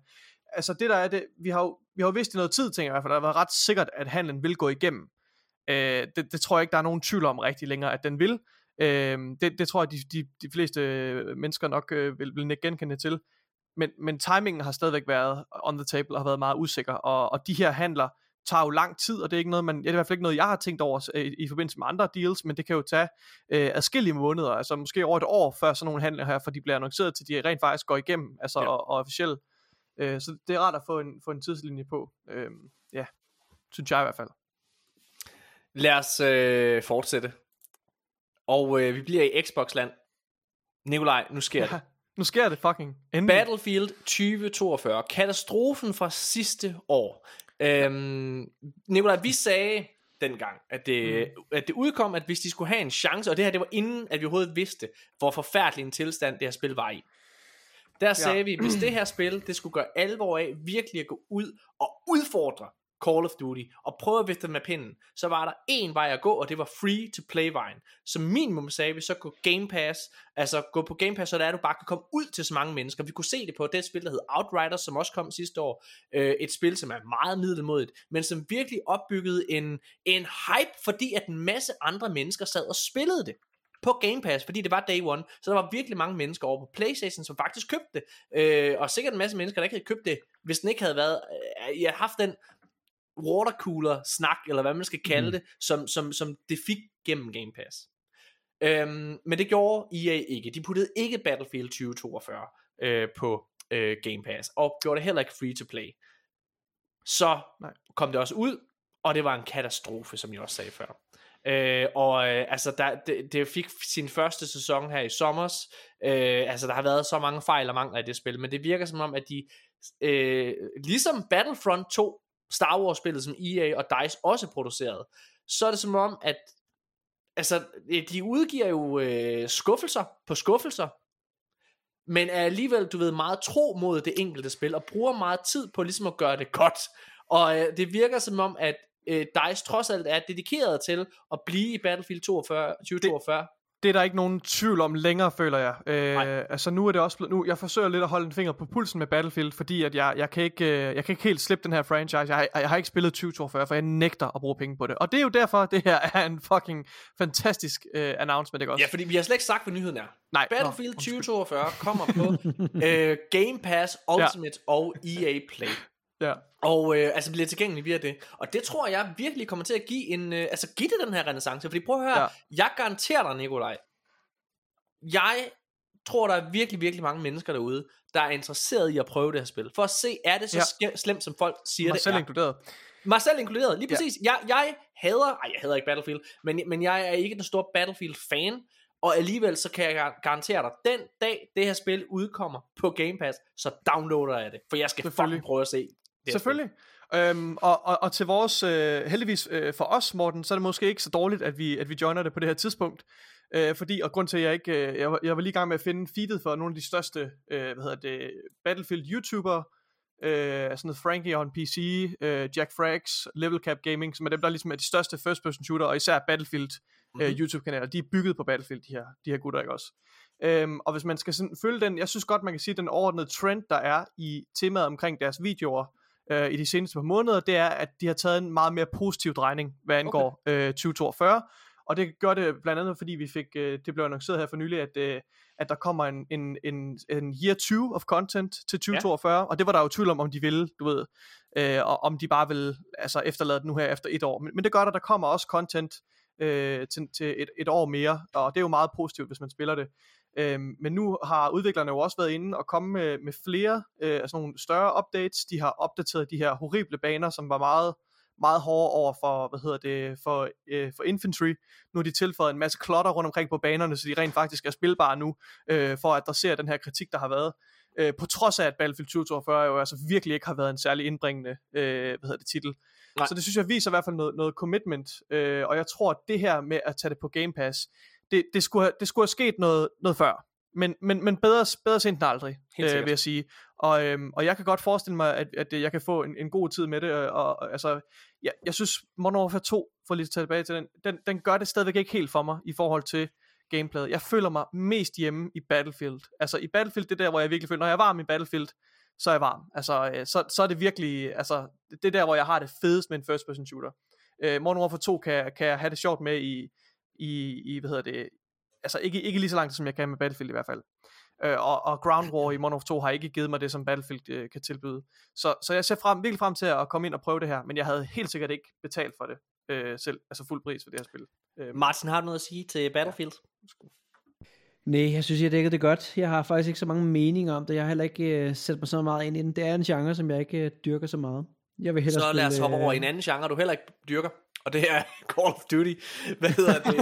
Speaker 2: Altså det der er det, vi har jo, vi har jo vidst i noget tid, tænker jeg i hvert fald, det har været ret sikkert, at handlen vil gå igennem. Øh, det, det tror jeg ikke, der er nogen tvivl om rigtig længere, at den vil. Øh, det, det tror jeg, de, de, de fleste øh, mennesker nok øh, vil, vil genkende til. Men, men timingen har stadigvæk været on the table og har været meget usikker. Og, og de her handler tager jo lang tid, og det er ikke noget, man, ja, det er i hvert fald ikke noget, jeg har tænkt over øh, i, forbindelse med andre deals, men det kan jo tage øh, adskillige måneder, altså måske over et år før sådan nogle handler her, for de bliver annonceret til, de rent faktisk går igennem, altså
Speaker 1: Ja.
Speaker 2: og, og officielt. Øh, så det er rart at få en, få en tidslinje på. Øh, ja, synes jeg i hvert fald.
Speaker 1: Lad os øh, fortsætte. Og øh, vi bliver i Xbox-land. Nikolaj, nu sker det.
Speaker 2: Ja, nu sker det fucking endelig.
Speaker 1: Battlefield 2042. Katastrofen fra sidste år. Øhm, Nikolaj, vi sagde dengang, at det, mm. at det udkom, at hvis de skulle have en chance, og det her, det var inden, at vi overhovedet vidste, hvor forfærdelig en tilstand det her spil var i. Der sagde ja. vi, hvis det her spil, det skulle gøre alvor af, virkelig at gå ud og udfordre Call of Duty, og prøvede at vifte med pinden, så var der en vej at gå, og det var free to play vejen. Som minimum sagde vi, så gå Game Pass, altså gå på Game Pass, så der er du bare kan komme ud til så mange mennesker. Vi kunne se det på det spil, der hed Outriders, som også kom sidste år. Øh, et spil, som er meget middelmodigt, men som virkelig opbyggede en, en hype, fordi at en masse andre mennesker sad og spillede det på Game Pass, fordi det var day one, så der var virkelig mange mennesker over på Playstation, som faktisk købte det, øh, og sikkert en masse mennesker, der ikke havde købt det, hvis den ikke havde været, øh, jeg havde haft den watercooler snak, eller hvad man skal kalde mm. det, som, som, som det fik gennem Game Pass. Øhm, men det gjorde EA ikke. De puttede ikke Battlefield 2042 øh, på øh, Game Pass, og gjorde det heller ikke free to play. Så
Speaker 2: Nej.
Speaker 1: kom det også ud, og det var en katastrofe, som jeg også sagde før. Øh, og øh, altså der, det, det fik sin første sæson her i sommers. Øh, altså der har været så mange fejl og mangler i det spil, men det virker som om, at de, øh, ligesom Battlefront 2, Star Wars spillet, som EA og DICE også producerede, så er det som om, at altså, øh, de udgiver jo øh, skuffelser på skuffelser, men er alligevel, du ved, meget tro mod det enkelte spil, og bruger meget tid på ligesom at gøre det godt. Og øh, det virker som om, at øh, DICE trods alt er dedikeret til at blive i Battlefield 42, 2042.
Speaker 2: det er der ikke nogen tvivl om længere, føler jeg. Øh, altså nu er det også blevet, nu, jeg forsøger lidt at holde en finger på pulsen med Battlefield, fordi at jeg, jeg, kan ikke, øh, jeg kan ikke helt slippe den her franchise. Jeg, har- jeg har ikke spillet 2042, for jeg nægter at bruge penge på det. Og det er jo derfor, det her er en fucking fantastisk øh, announcement, ikke også?
Speaker 1: Ja, fordi vi har slet ikke sagt, hvad nyheden er.
Speaker 2: Nej,
Speaker 1: Battlefield
Speaker 2: nå, undskyld.
Speaker 1: 2042 kommer på øh, Game Pass, Ultimate ja. og EA Play.
Speaker 2: Ja.
Speaker 1: Og øh, altså bliver tilgængelig via det. Og det tror jeg virkelig kommer til at give en, øh, altså give det den her renaissance. Fordi prøv at høre,
Speaker 2: Ja.
Speaker 1: ja. jeg garanterer dig, Nikolaj. Jeg tror, der er virkelig, virkelig mange mennesker derude, der er interesseret i at prøve det her spil. For at se, er det så
Speaker 2: Ja.
Speaker 1: ja. slemt, som folk siger
Speaker 2: Mig
Speaker 1: det
Speaker 2: selv
Speaker 1: er.
Speaker 2: inkluderet.
Speaker 1: Mig selv inkluderet, lige
Speaker 2: Ja.
Speaker 1: præcis. Jeg, jeg hader, ej jeg hader ikke Battlefield, men, men jeg er ikke den store Battlefield-fan, og alligevel så kan jeg gar- garantere dig, den dag det her spil udkommer på Game Pass, så downloader jeg det, for jeg skal fucking prøve at se det
Speaker 2: Selvfølgelig. Øhm, og, og, og til vores, øh, heldigvis øh, for os, Morten, så er det måske ikke så dårligt, at vi, at vi joiner det på det her tidspunkt. Øh, fordi, og grund til, at jeg ikke, øh, jeg, var, jeg var lige i gang med at finde feedet for nogle af de største, øh, hvad hedder det, Battlefield YouTubere, øh, sådan noget Frankie on PC, øh, Jack Frags, Level Cap Gaming, som er dem, der ligesom er de største first person shooter, og især Battlefield øh, YouTube-kanaler, de er bygget på Battlefield, de her, de her gutter, ikke også? Øhm, og hvis man skal sådan følge den, jeg synes godt, man kan sige, den overordnede trend, der er i temaet omkring deres videoer øh, i de seneste par måneder, det er, at de har taget en meget mere positiv drejning, hvad angår okay. øh, 2042. Og det gør det blandt andet, fordi vi fik, øh, det blev annonceret her for nylig, at, øh, at der kommer en, en, en, en year 2 of content til 2042, ja. og det var der jo tvivl om, om de ville, du ved, øh, og om de bare vil altså, efterlade det nu her efter et år. Men, men det gør der, der kommer også content øh, til, til et, et år mere, og det er jo meget positivt, hvis man spiller det. Øhm, men nu har udviklerne jo også været inde og komme med, med flere øh, altså nogle større updates. De har opdateret de her horrible baner, som var meget meget hårde over for, hvad hedder det, for, øh, for infantry. Nu har de tilføjet en masse klotter rundt omkring på banerne, så de rent faktisk er spilbare nu, øh, for at adressere den her kritik, der har været. Øh, på trods af, at Battlefield 2042 jo altså virkelig ikke har været en særlig indbringende øh, hvad hedder det, titel.
Speaker 1: Nej.
Speaker 2: Så det synes jeg viser i hvert fald noget, noget commitment, øh, og jeg tror, at det her med at tage det på Game Pass, det, det, skulle, have, det skulle have sket noget, noget før. Men, men, men bedre, bedre sent end aldrig, øh, vil jeg sige. Og, øhm, og jeg kan godt forestille mig, at, at jeg kan få en, en god tid med det. Og, og altså, jeg, jeg synes, Modern Warfare 2, for lige at tage tilbage til den, den, den gør det stadigvæk ikke helt for mig i forhold til gameplayet. Jeg føler mig mest hjemme i Battlefield. Altså i Battlefield, det er der, hvor jeg virkelig føler, når jeg er varm i Battlefield, så er jeg varm. Altså, øh, så, så er det virkelig, altså, det er der, hvor jeg har det fedest med en first person shooter. Øh, Modern Warfare 2 kan, kan jeg have det sjovt med i, i, i hvad hedder det, altså ikke, ikke lige så langt, som jeg kan med Battlefield i hvert fald. Øh, og, og Ground War i Modern Warfare 2 har ikke givet mig det, som Battlefield øh, kan tilbyde. Så, så jeg ser frem, virkelig frem til at komme ind og prøve det her, men jeg havde helt sikkert ikke betalt for det øh, selv, altså fuld pris for det her spil. Øh,
Speaker 1: Martin, har du noget at sige til Battlefield?
Speaker 3: Nej, jeg synes, jeg dækkede det godt. Jeg har faktisk ikke så mange meninger om det. Jeg har heller ikke uh, sat mig så meget ind i den. Det er en genre, som jeg ikke uh, dyrker så meget. Jeg vil hellere
Speaker 1: Så lad os hoppe over i en anden genre, du heller ikke dyrker. Og det er Call of Duty. Hvad hedder det?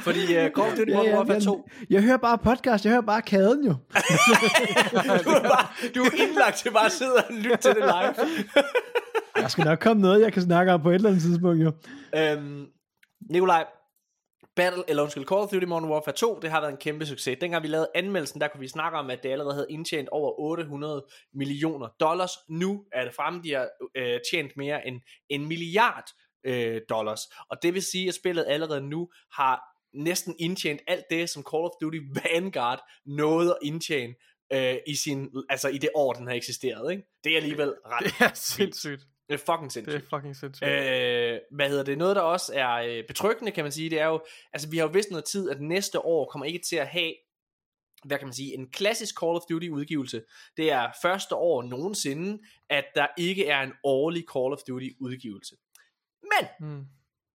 Speaker 1: Fordi uh, Call of Duty Modern Warfare 2,
Speaker 3: Jeg, jeg hører bare podcast, jeg hører bare kaden jo.
Speaker 1: du er, bare, du er indlagt til bare at sidde og lytte til det live.
Speaker 3: Der skal nok komme noget, jeg kan snakke om på et eller andet tidspunkt jo.
Speaker 1: øhm, Nikolaj, Battle, eller undskyld, Call of Duty Modern Warfare 2, det har været en kæmpe succes. Dengang vi lavede anmeldelsen, der kunne vi snakke om, at det allerede havde indtjent over 800 millioner dollars. Nu er det fremme, de har øh, tjent mere end en milliard øh, dollars. Og det vil sige, at spillet allerede nu har næsten indtjent alt det, som Call of Duty Vanguard nåede at indtjene øh, i, sin, altså i det år, den har eksisteret. Ikke? Det er alligevel ret
Speaker 2: det er sindssygt.
Speaker 1: det er fucking
Speaker 2: Det
Speaker 1: sindssygt.
Speaker 2: er fucking sindssygt.
Speaker 1: Øh, hvad hedder det? Noget, der også er øh, betryggende, kan man sige, det er jo, altså vi har jo vidst noget tid, at næste år kommer ikke til at have, hvad kan man sige, en klassisk Call of Duty udgivelse. Det er første år nogensinde, at der ikke er en årlig Call of Duty udgivelse. Men
Speaker 2: Mm.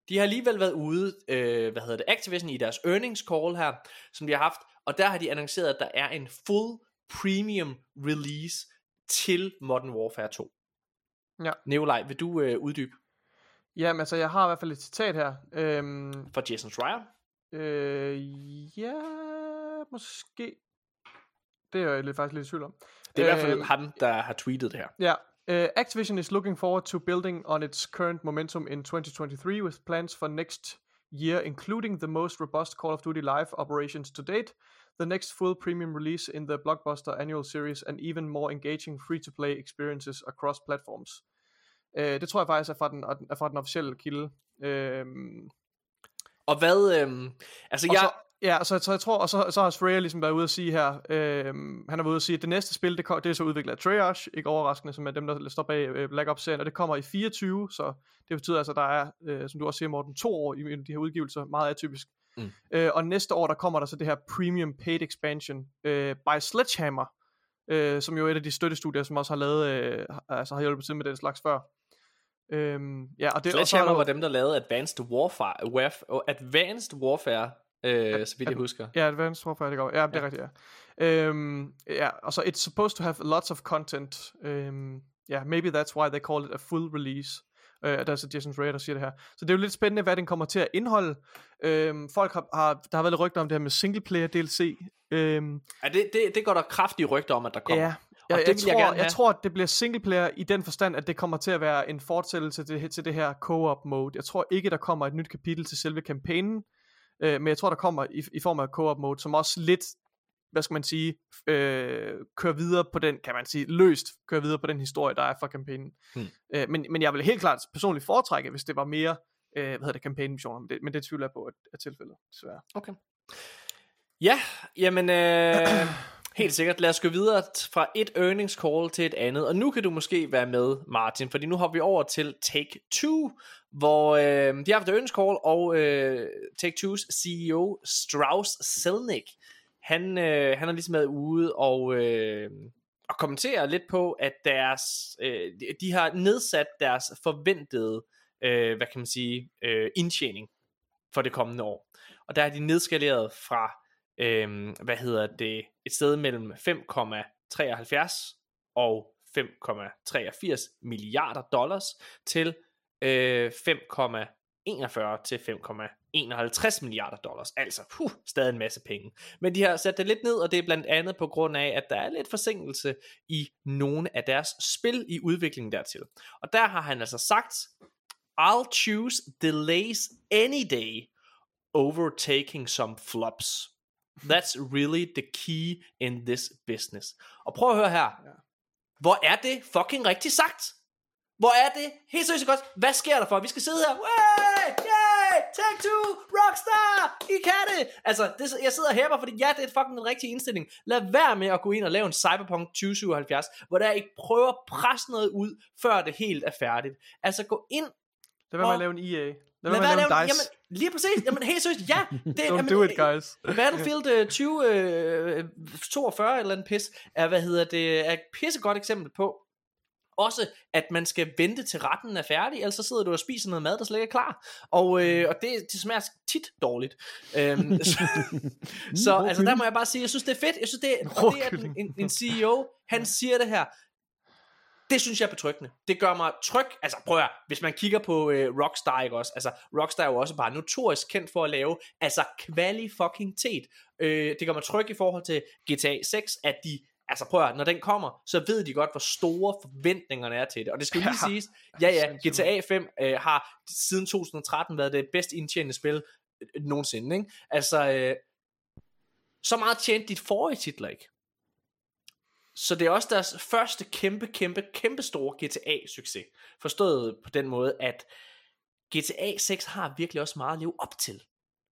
Speaker 1: de har alligevel været ude, øh, hvad hedder det, Activision i deres earnings call her, som de har haft, og der har de annonceret, at der er en full premium release til Modern Warfare 2.
Speaker 2: Ja.
Speaker 1: Nikolaj, vil du øh, uddybe
Speaker 2: Jamen altså, jeg har i hvert fald et citat her. Øhm,
Speaker 1: for Jason Schreier?
Speaker 2: øh, ja, måske. Det er jeg lidt, faktisk lidt i tvivl om.
Speaker 1: Det er i hvert fald
Speaker 2: Øhm,
Speaker 1: ham, der har tweetet det her.
Speaker 2: Yeah. Uh, Activision is looking forward to building on its current momentum in 2023 with plans for next year, including the most robust Call of Duty live operations to date, the next full premium release in the blockbuster annual series, and even more engaging free-to-play experiences across platforms. Uh, det tror jeg faktisk er fra den, er fra den officielle kilde. Uh,
Speaker 1: Og hvad, øhm, altså
Speaker 2: og
Speaker 1: jeg,
Speaker 2: så, Ja, så, så jeg tror, og så, så har Freya ligesom været ude at sige her, øh, han har været ude at sige, at det næste spil, det, kom, det er så udviklet af Treyarch, ikke overraskende, som er dem, der står bag øh, Black Ops-serien, og det kommer i 24, så det betyder altså, at der er, øh, som du også siger, Morten, to år i, de her udgivelser, meget atypisk.
Speaker 1: Mm.
Speaker 2: Øh, og næste år, der kommer der så det her Premium Paid Expansion øh, by Sledgehammer, øh, som jo er et af de støttestudier, som også har lavet, øh, altså har hjulpet til med den slags før. Øhm, ja, og det, og så
Speaker 1: Sledgehammer var dem, der lavede Advanced Warfare, Warf- Advanced Warfare øh, så vidt jeg husker.
Speaker 2: Ja, Advanced Warfare, det går. Ja, det er rigtigt, ja. Øhm, ja, og så it's supposed to have lots of content. Øhm, ja, maybe that's why they call it a full release. Øh, der er så Jason Schreier, der siger det her. Så det er jo lidt spændende, hvad den kommer til at indeholde. Øhm, folk har, har, der har været lidt rygter om det her med single player DLC. Øhm,
Speaker 1: Ja, det, det, det går der kraftige rygter om, at der kommer.
Speaker 2: Ja,
Speaker 1: og
Speaker 2: jeg,
Speaker 1: det
Speaker 2: jeg,
Speaker 1: vil
Speaker 2: tror,
Speaker 1: jeg
Speaker 2: jeg,
Speaker 1: gerne
Speaker 2: jeg tror, at det bliver single player i den forstand, at det kommer til at være en fortsættelse til, til det her co-op mode. Jeg tror ikke, der kommer et nyt kapitel til selve kampagnen, øh, men jeg tror, der kommer i, i form af co-op mode, som også lidt, hvad skal man sige, øh, kører videre på den, kan man sige, løst kører videre på den historie, der er for kampagnen.
Speaker 1: Hmm.
Speaker 2: Øh, men, men jeg vil helt klart personligt foretrække, hvis det var mere, øh, hvad hedder det, kampagnemissioner, men det, men det tvivler jeg på, at, at tilfældet, desværre.
Speaker 1: Okay. Ja, jamen øh, helt sikkert. Lad os gå videre fra et earnings call til et andet. Og nu kan du måske være med, Martin, fordi nu hopper vi over til Take 2, hvor øh, de har haft et earnings call, og øh, Take 2's CEO, Strauss Selnick, han, øh, han er ligesom været ude og, øh, og kommentere lidt på, at deres, øh, de- de har nedsat deres forventede, øh, hvad kan man sige, øh, indtjening for det kommende år. Og der er de nedskaleret fra, øh, hvad hedder det, et sted mellem 5,73 og 5,83 milliarder dollars til øh, 5,41 til 5,51 milliarder dollars. Altså, puh, stadig en masse penge. Men de har sat det lidt ned, og det er blandt andet på grund af, at der er lidt forsinkelse i nogle af deres spil i udviklingen dertil. Og der har han altså sagt, I'll choose delays any day over taking some flops. That's really the key in this business. Og prøv at høre her. Hvor er det fucking rigtigt sagt? Hvor er det helt seriøst godt? Hvad sker der for? Vi skal sidde her. Way! Yay! Take two! Rockstar! I kan det! Altså, det, jeg sidder hæpper, fordi ja, det er fucking en rigtig indstilling. Lad være med at gå ind og lave en Cyberpunk 2077, hvor der ikke prøver at presse noget ud, før det helt er færdigt. Altså, gå ind
Speaker 2: Lad være med at lave en EA. Lad
Speaker 1: Lad
Speaker 2: være at lave DICE.
Speaker 1: jamen, lige præcis, jamen helt seriøst, ja. Det,
Speaker 2: Don't
Speaker 1: jamen,
Speaker 2: do it, guys.
Speaker 1: Battlefield øh, 20, øh, 42 eller en pis, er, hvad hedder det, er et pissegodt eksempel på, også at man skal vente til retten er færdig, ellers så sidder du og spiser noget mad, der slet ikke er klar. Og, øh, og det, det smager tit dårligt. Øhm, så så
Speaker 3: rå
Speaker 1: altså, der må jeg bare sige, jeg synes det er fedt. Jeg synes det er, og det er en, en, en CEO, han siger det her. Det synes jeg er betryggende. Det gør mig tryg. Altså prøv at høre, hvis man kigger på øh, Rockstar, ikke også? Altså Rockstar er jo også bare notorisk kendt for at lave altså kvali fucking tet. Øh, det gør mig tryg i forhold til GTA 6, at de Altså prøv at høre, når den kommer, så ved de godt, hvor store forventningerne er til det. Og det skal jo lige
Speaker 2: Ja.
Speaker 1: siges, ja ja. GTA 5 øh, har siden 2013 været det bedst indtjenende spil øh, nogensinde. Ikke? Altså, øh, så meget tjente dit forrige titler ikke. Så det er også deres første kæmpe, kæmpe, kæmpe store GTA-succes. Forstået på den måde, at GTA 6 har virkelig også meget at leve op til.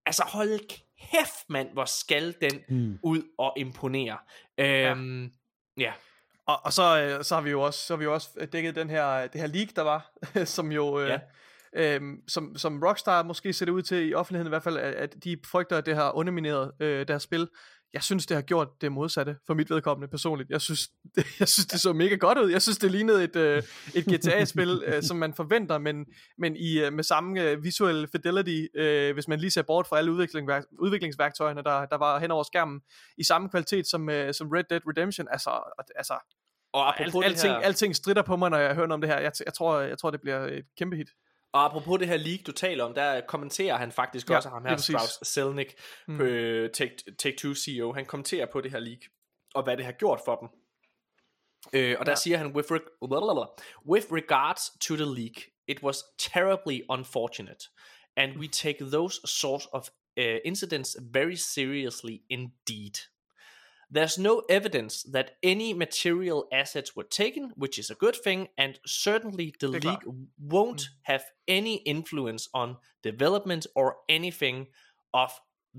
Speaker 1: Altså hold kæft, mand, hvor skal den
Speaker 3: Mm.
Speaker 1: ud og imponere. Øhm, ja. ja.
Speaker 2: Og, og så, øh, så har vi jo også så har vi jo også dækket den her det her leak der var, som jo øh,
Speaker 1: Ja.
Speaker 2: øhm, som som Rockstar måske ser det ud til i offentligheden i hvert fald at, at de frygter at det har undermineret øh, deres spil. Jeg synes det har gjort det modsatte for mit vedkommende personligt. Jeg synes jeg synes det så mega godt ud. Jeg synes det lignede et øh, et GTA spil øh, som man forventer, men men i øh, med samme øh, visual fidelity, øh, hvis man lige ser bort fra alle udviklingsværk, udviklingsværktøjerne der der var hen over skærmen i samme kvalitet som øh, som Red Dead Redemption. Altså altså
Speaker 1: Og apropos,
Speaker 2: al,
Speaker 1: det
Speaker 2: alting,
Speaker 1: her,
Speaker 2: alting stritter på mig, når jeg hører om det her. Jeg, jeg, tror, jeg tror, det bliver et kæmpe hit.
Speaker 1: Og apropos det her leak, du taler om, der kommenterer han faktisk
Speaker 2: Ja,
Speaker 1: også ham her. Strauss Zelnick, mm. øh, Take, Take Two CEO. Han kommenterer på det her leak, og hvad det har gjort for dem. Øh, og der
Speaker 2: Ja.
Speaker 1: siger han, with, reg- with regards to the leak, it was terribly unfortunate, and we take those sorts of uh, incidents very seriously indeed. There's no evidence that any material assets were taken, which is a good thing, and certainly the leak won't have any influence on development or anything of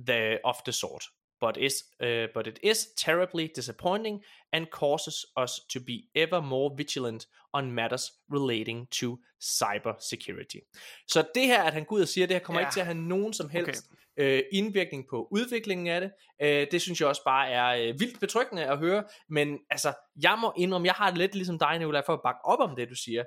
Speaker 1: the of the sort. But is uh, but it is terribly disappointing and causes us to be ever more vigilant on matters relating to cybersecurity. Så det her, at han går ud og siger, det her kommer
Speaker 2: Ja.
Speaker 1: ikke til at have nogen som helst okay øh, indvirkning på udviklingen af det. Øh, det synes jeg også bare er øh, vildt betryggende at høre. Men altså, jeg må indrømme, jeg har det lidt ligesom dig, Nicolaj, for at bakke op om det, du siger.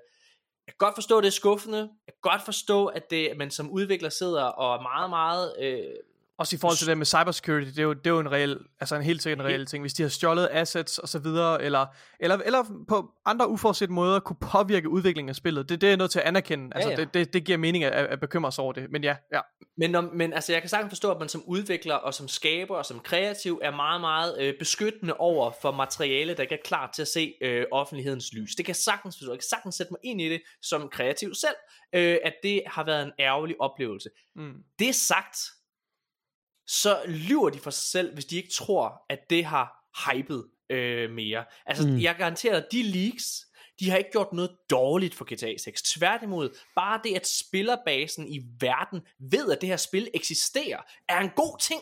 Speaker 1: Jeg kan godt forstå, at det er skuffende. Jeg kan godt forstå, at, det, man som udvikler sidder og er meget, meget... Øh,
Speaker 2: også i forhold til det med cybersecurity, det er jo, det er jo en reel, altså en helt sikkert en reel ting. Hvis de har stjålet assets og så videre, eller, eller, eller på andre uforudsete måder kunne påvirke udviklingen af spillet, det, det er jeg nødt til at anerkende. Altså,
Speaker 1: ja.
Speaker 2: Det, det, det giver mening at, at bekymre sig over det. Men ja, ja.
Speaker 1: Men, når, men altså, jeg kan sagtens forstå, at man som udvikler og som skaber og som kreativ er meget, meget øh, beskyttende over for materiale, der ikke er klar til at se øh, offentlighedens lys. Det kan jeg sagtens forstå. Jeg kan sagtens sætte mig ind i det som kreativ selv, øh, at det har været en ærgerlig oplevelse.
Speaker 2: Mm.
Speaker 1: Det sagt, så lyver de for sig selv, hvis de ikke tror, at det har hypet øh, mere. Altså, mm. Jeg garanterer, at de leaks, de har ikke gjort noget dårligt for GTA 6. Tværtimod, bare det, at spillerbasen i verden ved, at det her spil eksisterer, er en god ting.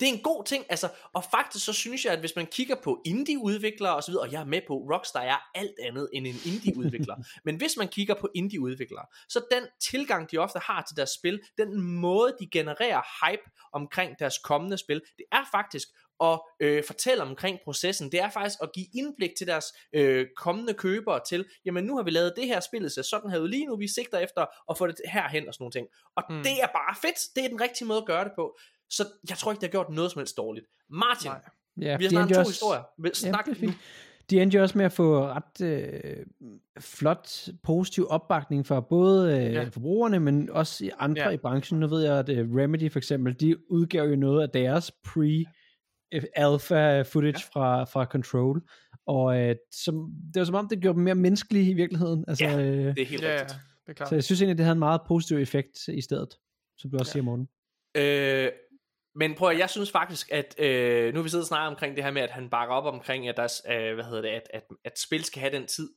Speaker 1: Det er en god ting, altså, og faktisk så synes jeg, at hvis man kigger på indie-udviklere og så videre, og jeg er med på, Rockstar er alt andet end en indie-udvikler, men hvis man kigger på indie-udviklere, så den tilgang, de ofte har til deres spil, den måde, de genererer hype omkring deres kommende spil, det er faktisk at øh, fortælle omkring processen. Det er faktisk at give indblik til deres øh, kommende købere til, jamen nu har vi lavet det her spil, ser sådan her ud lige nu, vi sigter efter at få det herhen og sådan nogle ting. Og
Speaker 2: mm.
Speaker 1: det er bare fedt, det er den rigtige måde at gøre det på. Så jeg tror ikke, det har gjort noget som helst dårligt. Martin,
Speaker 2: Nej.
Speaker 3: Ja,
Speaker 1: vi har snakket to
Speaker 3: også-
Speaker 1: historier.
Speaker 3: Ja,
Speaker 1: Snak
Speaker 3: det er
Speaker 1: nu.
Speaker 3: fint. De endte jo også med at få ret øh, flot positiv opbakning fra både øh,
Speaker 2: Ja.
Speaker 3: ja. forbrugerne, men også andre
Speaker 2: Ja.
Speaker 3: ja. i branchen. Nu ved jeg, at øh, Remedy for eksempel, de udgav jo noget af deres pre-alpha footage ja. fra, fra Control, og øh, som, det var som om, det gjorde dem mere menneskelige i virkeligheden. Altså,
Speaker 1: Ja.
Speaker 3: øh,
Speaker 1: Det er helt
Speaker 2: Ja, ja,
Speaker 1: rigtigt.
Speaker 2: det er klart.
Speaker 3: så jeg synes egentlig, det havde en meget positiv effekt i stedet, som du også
Speaker 2: Ja.
Speaker 3: ja. siger, morgen.
Speaker 1: Øh, men prøv at, jeg synes faktisk, at øh, nu vi sidder snart omkring det her med, at han bakker op omkring, at, der, øh, hvad hedder det, at, at, at spil skal have den tid,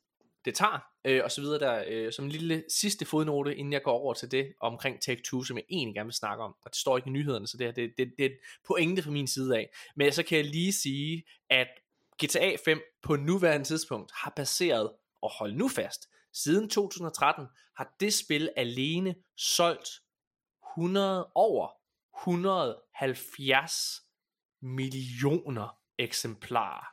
Speaker 1: det tager, øh, og så videre der, øh, som en lille sidste fodnote, inden jeg går over til det, omkring Tech2, som jeg egentlig gerne vil snakke om, og det står ikke i nyhederne, så det, her, det, det, det er pointe fra min side af, men så kan jeg lige sige, at GTA 5 på nuværende tidspunkt har passeret, og hold nu fast, siden 2013 har det spil alene solgt 100 over. 170 millioner eksemplarer.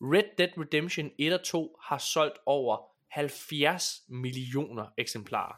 Speaker 1: Red Dead Redemption 1 og 2 har solgt over 70 millioner eksemplarer.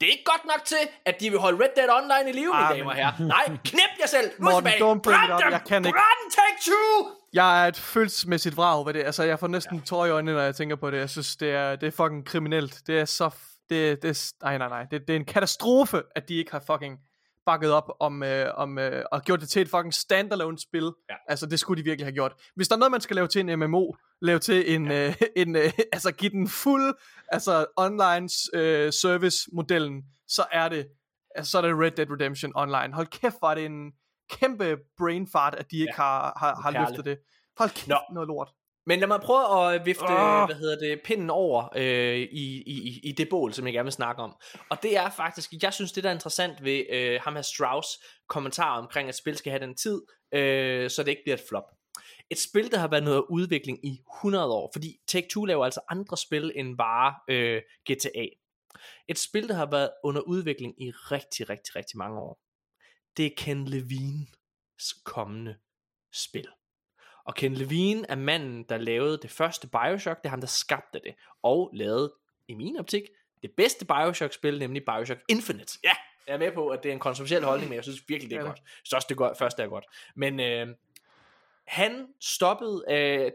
Speaker 1: Det er ikke godt nok til, at de vil holde Red Dead Online i live, mine
Speaker 2: Ah,
Speaker 1: damer og herrer. Nej, knip jer selv. Nu er
Speaker 2: Morten,
Speaker 1: tilbage.
Speaker 2: don't bring
Speaker 1: dem.
Speaker 2: Jeg kan ikke.
Speaker 1: Brænd Take Two.
Speaker 2: Jeg er et følelsesmæssigt vrag hvad det Altså, jeg får næsten ja. tårer i øjnene, når jeg tænker på det. Jeg synes, det er, det er fucking kriminelt. Det er så... Det, det nej, nej, nej. Det, det er en katastrofe, at de ikke har fucking bakket op om, øh, om øh, og gjort det til et fucking standalone spil.
Speaker 1: Ja.
Speaker 2: Altså, det skulle de virkelig have gjort. Hvis der er noget, man skal lave til en MMO, lave til en, ja. øh, en øh, altså give den fuld, altså online øh, service modellen, så er det, altså, så er det Red Dead Redemption Online. Hold kæft, var det en kæmpe brain fart, at de ikke
Speaker 1: Ja.
Speaker 2: har, har, har løftet det. Hold kæft,
Speaker 1: Nå.
Speaker 2: noget lort.
Speaker 1: Men lad mig prøve at vifte,
Speaker 2: Åh.
Speaker 1: hvad hedder det, pinden over øh, i, i, i det bål, som jeg gerne vil snakke om. Og det er faktisk, jeg synes det der er interessant ved øh, ham her Strauss kommentar omkring, at spil skal have den tid, øh, så det ikke bliver et flop. Et spil, der har været noget udvikling i 100 år, fordi Take-Two laver altså andre spil end bare øh, GTA. Et spil, der har været under udvikling i rigtig, rigtig, rigtig mange år. Det er Ken Levines kommende spil. Og Ken Levine er manden, der lavede det første Bioshock. Det er ham, der skabte det. Og lavede, i min optik, det bedste Bioshock-spil, nemlig Bioshock Infinite. Ja, jeg er med på, at det er en kontroversiel holdning, men jeg synes virkelig, det er
Speaker 2: Ja,
Speaker 1: godt. Jeg synes også, det godt, første er godt. Men øh, han stoppede, øh,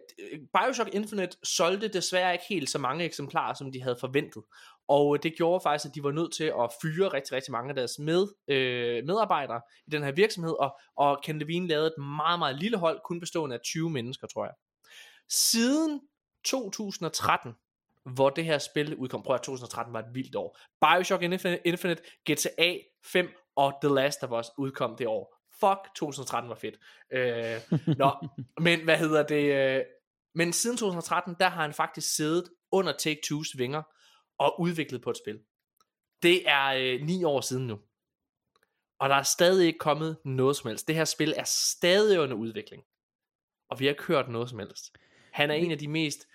Speaker 1: Bioshock Infinite solgte desværre ikke helt så mange eksemplarer, som de havde forventet. Og det gjorde faktisk, at de var nødt til at fyre rigtig, rigtig mange af deres med, øh, medarbejdere i den her virksomhed, og, og Ken Levine lavede et meget, meget lille hold, kun bestående af 20 mennesker, tror jeg. Siden 2013, hvor det her spil udkom, prøv at 2013 var et vildt år. Bioshock Infinite, GTA 5 og The Last of Us udkom det år. Fuck, 2013 var fedt. Øh, nå, men hvad hedder det? Øh, men siden 2013, der har han faktisk siddet under Take-Two's vinger og udviklet på et spil. Det er øh, ni år siden nu. Og der er stadig ikke kommet noget som helst. Det her spil er stadig under udvikling. Og vi har ikke hørt noget som helst. Han er en af de mest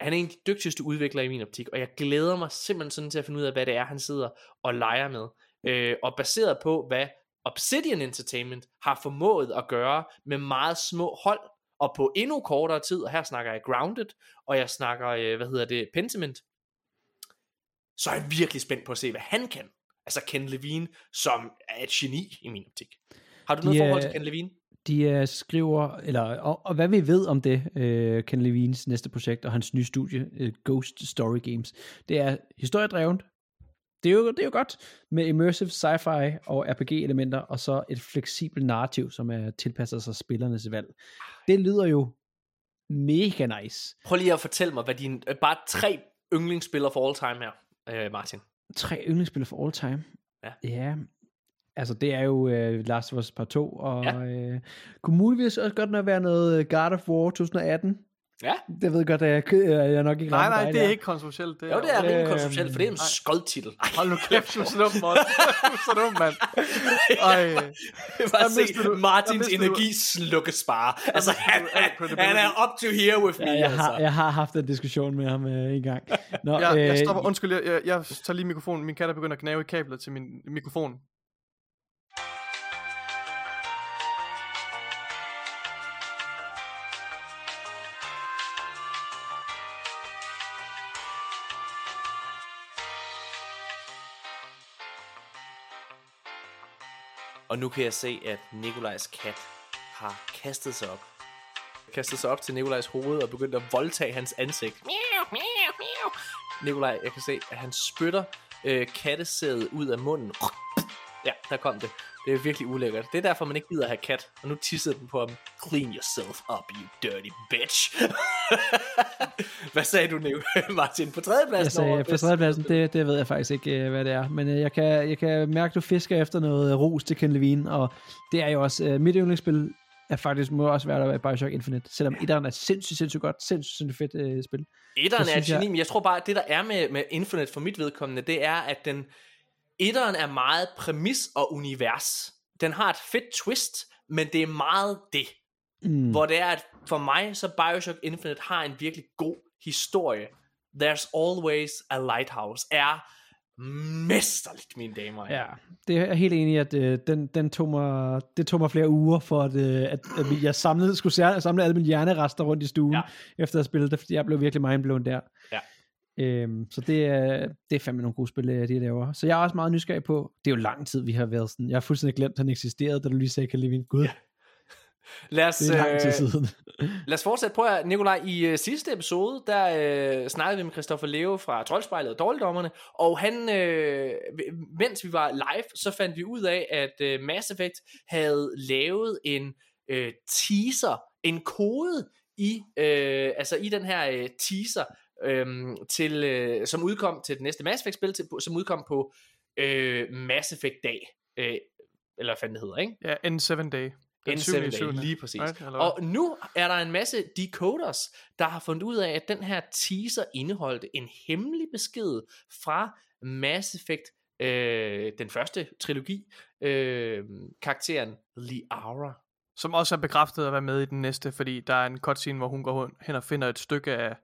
Speaker 1: han er en af de dygtigste udviklere i min optik, og jeg glæder mig simpelthen sådan til at finde ud af, hvad det er, han sidder og leger med. Øh, og baseret på, hvad Obsidian Entertainment har formået at gøre med meget små hold, og på endnu kortere tid, og her snakker jeg Grounded, og jeg snakker, øh, hvad hedder det, Pentiment, så er jeg virkelig spændt på at se, hvad han kan. Altså Ken Levine, som er et geni i min optik. Har du noget
Speaker 3: De,
Speaker 1: forhold til
Speaker 3: øh,
Speaker 1: Ken Levine?
Speaker 3: De uh, skriver, eller, og, og hvad vi ved om det, uh, Ken Levines næste projekt og hans nye studie, uh, Ghost Story Games, det er historiedrevet. Det er, jo, det er jo godt med immersive sci-fi og RPG-elementer, og så et fleksibelt narrativ, som er tilpasset sig spillernes valg. Det lyder jo mega nice.
Speaker 1: Prøv lige at fortælle mig, hvad dine, øh, bare tre yndlingsspillere for all time er, øh, Martin.
Speaker 3: Tre yndlingsspillere for all time.
Speaker 1: Ja.
Speaker 3: Ja, altså det er jo uh, Last of Us Part 2, og
Speaker 1: Ja.
Speaker 3: uh, kunne muligvis også godt nok være noget øh, God of War 2018.
Speaker 1: Ja.
Speaker 3: Det ved jeg godt, at jeg, jeg er nok ikke
Speaker 2: Nej, nej,
Speaker 3: dig
Speaker 2: det er
Speaker 3: der.
Speaker 2: ikke kontroversielt. Det
Speaker 1: Jo, det er rimelig
Speaker 3: Øhm,
Speaker 1: kontroversielt, for det er en skodtitel.
Speaker 2: Hold nu kæft, du er så dum, Morten. Du er så dum, mand. Ej.
Speaker 1: Bare se
Speaker 2: du-
Speaker 1: Martins
Speaker 2: mister du-
Speaker 1: energi slukkes bare. Altså, han, han, er up to here with me,
Speaker 3: Ja, jeg, har,
Speaker 1: altså.
Speaker 3: jeg har haft en diskussion med ham øh, en gang. Nå,
Speaker 2: Jeg, jeg
Speaker 3: øh,
Speaker 2: stopper, undskyld, jeg, jeg, jeg tager lige mikrofonen. Min kat er begyndt at knæve i kablet til min mikrofon.
Speaker 1: Og nu kan jeg se, at Nikolajs kat har kastet sig op. Kastet sig op til Nikolajs hoved og begyndt at voldtage hans ansigt. Miau, miau, miau. Nikolaj, jeg kan se, at han spytter øh, kattesædet ud af munden. Ja, der kom det. Det er virkelig ulækkert. Det er derfor, man ikke gider have kat. Og nu tissede den på ham. Clean yourself up, you dirty bitch. Hvad sagde du, Nikolaj? Martin? På tredjepladsen
Speaker 3: jeg sagde,
Speaker 1: over
Speaker 3: på tredjepladsen, det, det ved jeg faktisk ikke, øh, hvad det er. Men øh, jeg, kan, jeg kan mærke, at du fisker efter noget ros til Ken Levine, og det er jo også, øh, mit yndlingsspil er faktisk, må også være der Bioshock Infinite, selvom etteren er sindssygt, sindssygt godt, sindssygt, sindssygt fedt øh, spil.
Speaker 1: Etteren er et
Speaker 3: synes jeg-
Speaker 1: geni, men jeg tror bare, at det der er med, med Infinite for mit vedkommende, det er, at den etteren er meget præmis og univers. Den har et fedt twist, men det er meget det.
Speaker 3: Mm.
Speaker 1: Hvor det er, at for mig, så Bioshock Infinite har en virkelig god historie. There's Always a Lighthouse er mesterligt, mine damer.
Speaker 3: Ja, det er jeg helt enig i, at øh, den, den tog mig, det tog mig flere uger, for at, øh, at, at jeg samlede, skulle samle alle mine hjernerester rundt i stuen,
Speaker 1: ja.
Speaker 3: efter at have spillet det, fordi jeg blev virkelig mindblown der.
Speaker 1: Ja.
Speaker 3: Øhm, så det er, det er fandme nogle gode spil, øh, de laver. Så jeg er også meget nysgerrig på, det er jo lang tid, vi har været sådan, jeg har fuldstændig glemt, at han eksisterede, da du lige sagde, Kalevin, gud, ja.
Speaker 1: Lad os,
Speaker 3: det er lang tid
Speaker 1: øh,
Speaker 3: siden.
Speaker 1: Lad os fortsætte. Prøv at, Nikolaj, i uh, sidste episode, der uh, snakkede vi med Christoffer Leo fra Troldspejlet og Dårligdommerne, og han, uh, mens vi var live, så fandt vi ud af, at uh, Mass Effect havde lavet en uh, teaser, en kode i, uh, altså i den her uh, teaser, um, til, uh, som udkom til det næste Mass Effect-spil, til, som udkom på uh, Mass Effect-dag, uh, eller hvad fanden det hedder, ikke?
Speaker 2: Ja, N7 Day. Den
Speaker 1: N7
Speaker 2: syvende i
Speaker 1: Day, lige præcis.
Speaker 2: Right,
Speaker 1: og nu er der en masse decoders, der har fundet ud af, at den her teaser indeholdte en hemmelig besked fra Mass Effect, øh, den første trilogi, øh, karakteren Liara.
Speaker 2: Som også er bekræftet at være med i den næste, fordi der er en cutscene, hvor hun går hen og finder et stykke af,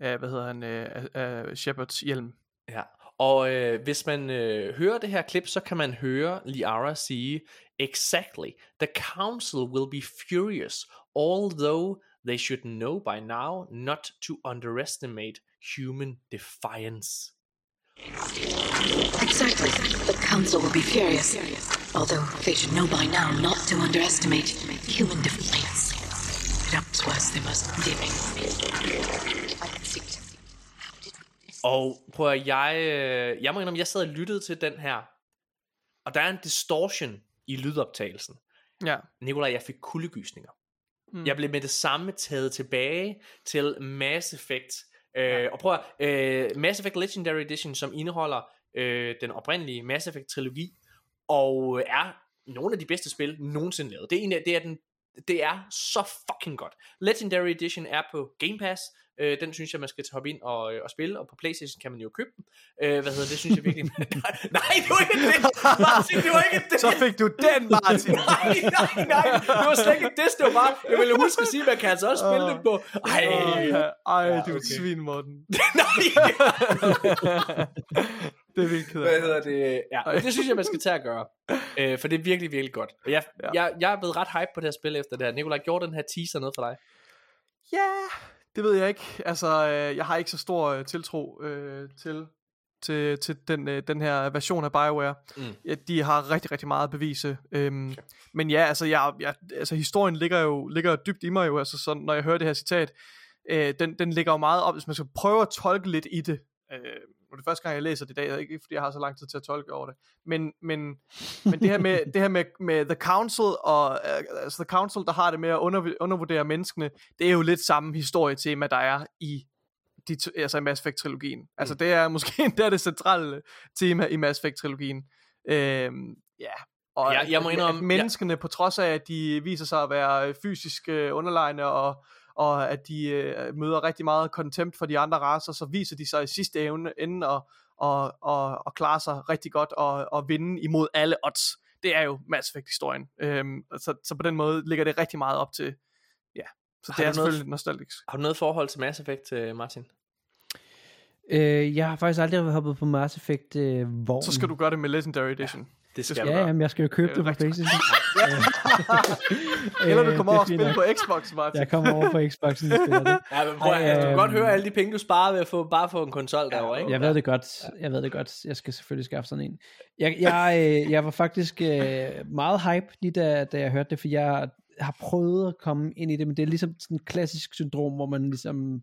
Speaker 2: af hvad hedder han, øh, af, af Shepards hjelm.
Speaker 1: Ja. Og øh, hvis man øh, hører det her klip, så kan man høre Liara sige, Exactly. The council will be furious, although they should know by now not to underestimate human defiance.
Speaker 8: Exactly. The Council will be furious. Although they should know by now not to underestimate human defiance. Perhaps worse, they must
Speaker 1: Og prøv at jeg, øh, jeg må indrømme, jeg sad og lyttede til den her, og der er en distortion i lydoptagelsen.
Speaker 2: Ja.
Speaker 1: Nikolaj, jeg fik kuldegysninger.
Speaker 2: Mm.
Speaker 1: Jeg blev med det samme taget tilbage til Mass Effect. Øh, og prøv at, øh, Mass Effect Legendary Edition, som indeholder øh, den oprindelige Mass Effect trilogi, og er nogle af de bedste spil nogensinde lavet. Det er, en af, det er den det er så fucking godt. Legendary Edition er på Game Pass. Øh, den synes jeg, man skal hoppe ind og, øh, og spille, og på Playstation kan man jo købe den. Øh, hvad hedder det, synes jeg virkelig... nej, det var ikke det! Martin, det var ikke det!
Speaker 2: Så fik du den, Martin.
Speaker 1: nej, nej, nej, det var slet ikke det, det var bare... Jeg ville huske at sige, at man kan altså også spille det på... Ej,
Speaker 2: Ej,
Speaker 1: Ja,
Speaker 2: du er
Speaker 1: okay.
Speaker 2: svin, Morten.
Speaker 1: nej,
Speaker 2: Det er virkelig
Speaker 1: Hvad hedder det? Ja, det synes jeg, man skal tage at gøre. Øh, for det er virkelig, virkelig godt. Og jeg,
Speaker 2: Ja.
Speaker 1: jeg, jeg er blevet ret hype på det her spil efter det her. Nikolaj, gjorde den her teaser noget for dig?
Speaker 2: Ja, det ved jeg ikke. Altså, øh, jeg har ikke så stor øh, tiltro øh, til, til, til den, øh, den her version af BioWare.
Speaker 1: Mm.
Speaker 2: Ja, de har rigtig, rigtig meget at bevise. Øhm, okay. Men ja, altså, jeg, jeg, altså, historien ligger jo ligger dybt i mig jo. Altså, så, når jeg hører det her citat, øh, den, den ligger jo meget op, hvis man skal prøve at tolke lidt i det. Øh, nu er det første gang, jeg læser det i dag, ikke fordi jeg har så lang tid til at tolke over det. Men, men, men det her med, det her med, med The Council, og uh, altså The Council, der har det med at under, undervurdere menneskene, det er jo lidt samme historietema, der er i de, altså i Mass Effect-trilogien. Mm. Altså det er måske endda det centrale tema i Mass Effect-trilogien. Øhm, ja, og
Speaker 1: Ja, jeg må indrømme-
Speaker 2: at menneskene, ja. på trods af, at de viser sig at være øh, fysisk øh, underlegne, og, og at de øh, møder rigtig meget contempt for de andre racer, så viser de sig i sidste evne, ende og, og, og, og klare sig rigtig godt og, og vinde imod alle odds. Det er jo Mass Effect-historien. Øhm, så, så på den måde ligger det rigtig meget op til, ja, så
Speaker 1: Har
Speaker 2: det er
Speaker 1: du noget-
Speaker 2: selvfølgelig nostalgisk.
Speaker 1: Har du noget forhold til Mass Effect, øh, Martin?
Speaker 3: Øh, jeg har faktisk aldrig hoppet på Mass Effect øh.
Speaker 2: Så skal du gøre det med Legendary Edition.
Speaker 1: Det
Speaker 2: skal
Speaker 1: skal
Speaker 2: du
Speaker 3: Ja,
Speaker 2: gøre.
Speaker 3: jamen, jeg skal jo købe
Speaker 2: Det
Speaker 3: det på Playstation.
Speaker 2: Eller du
Speaker 3: Øh,
Speaker 2: kommer
Speaker 3: er
Speaker 2: over og
Speaker 3: fint
Speaker 2: spille
Speaker 3: nok.
Speaker 2: på Xbox, Martin.
Speaker 3: Jeg kommer over på Xboxen og spiller det.
Speaker 1: Ja, men prøv,
Speaker 3: Ej,
Speaker 1: at, du kan godt høre alle de penge, du sparer ved at få, bare få en konsol derovre, ikke?
Speaker 3: Jeg ved det godt. Jeg ved det godt. Jeg skal selvfølgelig skaffe sådan en. Jeg, jeg, øh, jeg var faktisk øh, meget hype lige da, da jeg hørte det, for jeg har prøvet at komme ind i det, men det er ligesom sådan et klassisk syndrom, hvor man ligesom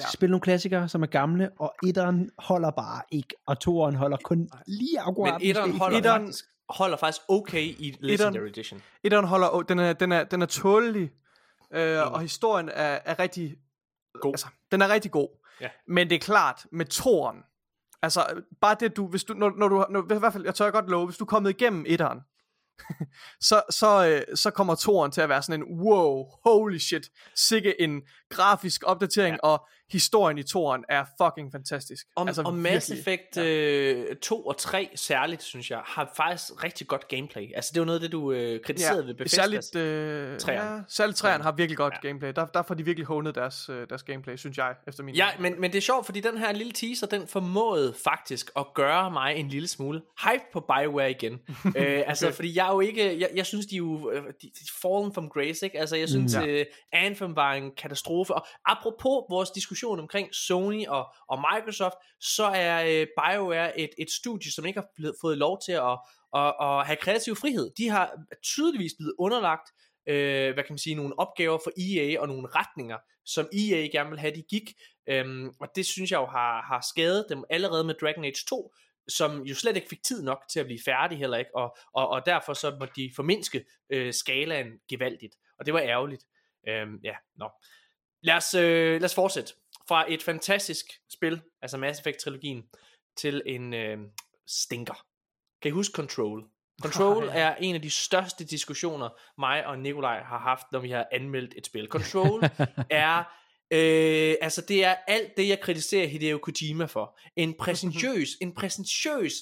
Speaker 2: Ja.
Speaker 3: spille nogle klassikere, som er gamle, og etteren holder bare ikke, og toeren holder kun lige akkurat.
Speaker 1: Men etteren holder,
Speaker 2: Etteren-
Speaker 1: faktisk, holder faktisk okay i Legendary Edition.
Speaker 2: Etteren holder, den er, den er, den er tålelig, øh, og historien er, er rigtig,
Speaker 1: God.
Speaker 2: altså, den er rigtig god.
Speaker 1: Ja.
Speaker 2: Men det er klart, med toren, altså, bare det du, hvis du, når, når du, når, i hvert fald, jeg tør godt love, hvis du er kommet igennem etteren, så, så, øh, så kommer toren til at være sådan en, wow, holy shit, sikke en grafisk opdatering, ja. og historien i toren er fucking fantastisk.
Speaker 1: Og, altså, og Mass. Effect øh, 2 og 3 særligt, synes jeg, har faktisk rigtig godt gameplay. Altså, det var noget af det, du øh, kritiserede ja, ved Bethesda.
Speaker 2: Særligt, øh,
Speaker 1: Træerne.
Speaker 2: ja, særligt træerne har virkelig godt
Speaker 1: Ja.
Speaker 2: ja. gameplay. Der, der får de virkelig hånet deres, øh, deres gameplay, synes jeg, efter min
Speaker 1: Ja, men, men det er sjovt, fordi den her lille teaser, den formåede faktisk at gøre mig en lille smule hype på Bioware igen. øh, altså, fordi jeg er jo ikke, jeg, jeg synes, de er jo øh, de, de er fallen from grace, ikke? Altså, jeg synes,
Speaker 2: Mm.
Speaker 1: mm, øh, Anthem var en katastrofe. Og apropos vores diskussion omkring Sony og, og Microsoft, så er øh, Bioware et, et studie, som ikke har blevet, fået lov til at, at, at have kreativ frihed. De har tydeligvis blevet underlagt øh, hvad kan man sige, nogle opgaver for EA og nogle retninger, som EA gerne vil have, de gik. Øhm, og det synes jeg jo har, har skadet dem allerede med Dragon Age 2, som jo slet ikke fik tid nok til at blive færdig heller ikke, og, og, og derfor så må de formindske øh, skalaen gevaldigt. Og det var ærgerligt. Øhm, ja, nå. Lad os, øh, lad os fortsætte. Fra et fantastisk spil, altså Mass Effect-trilogien, til en øh, stinker. Kan I huske Control? Control er en af de største diskussioner, mig og Nikolaj har haft, når vi har anmeldt et spil. Control er, øh, altså det er alt det, jeg kritiserer Hideo Kojima for. En præsentiøs, en præsentiøs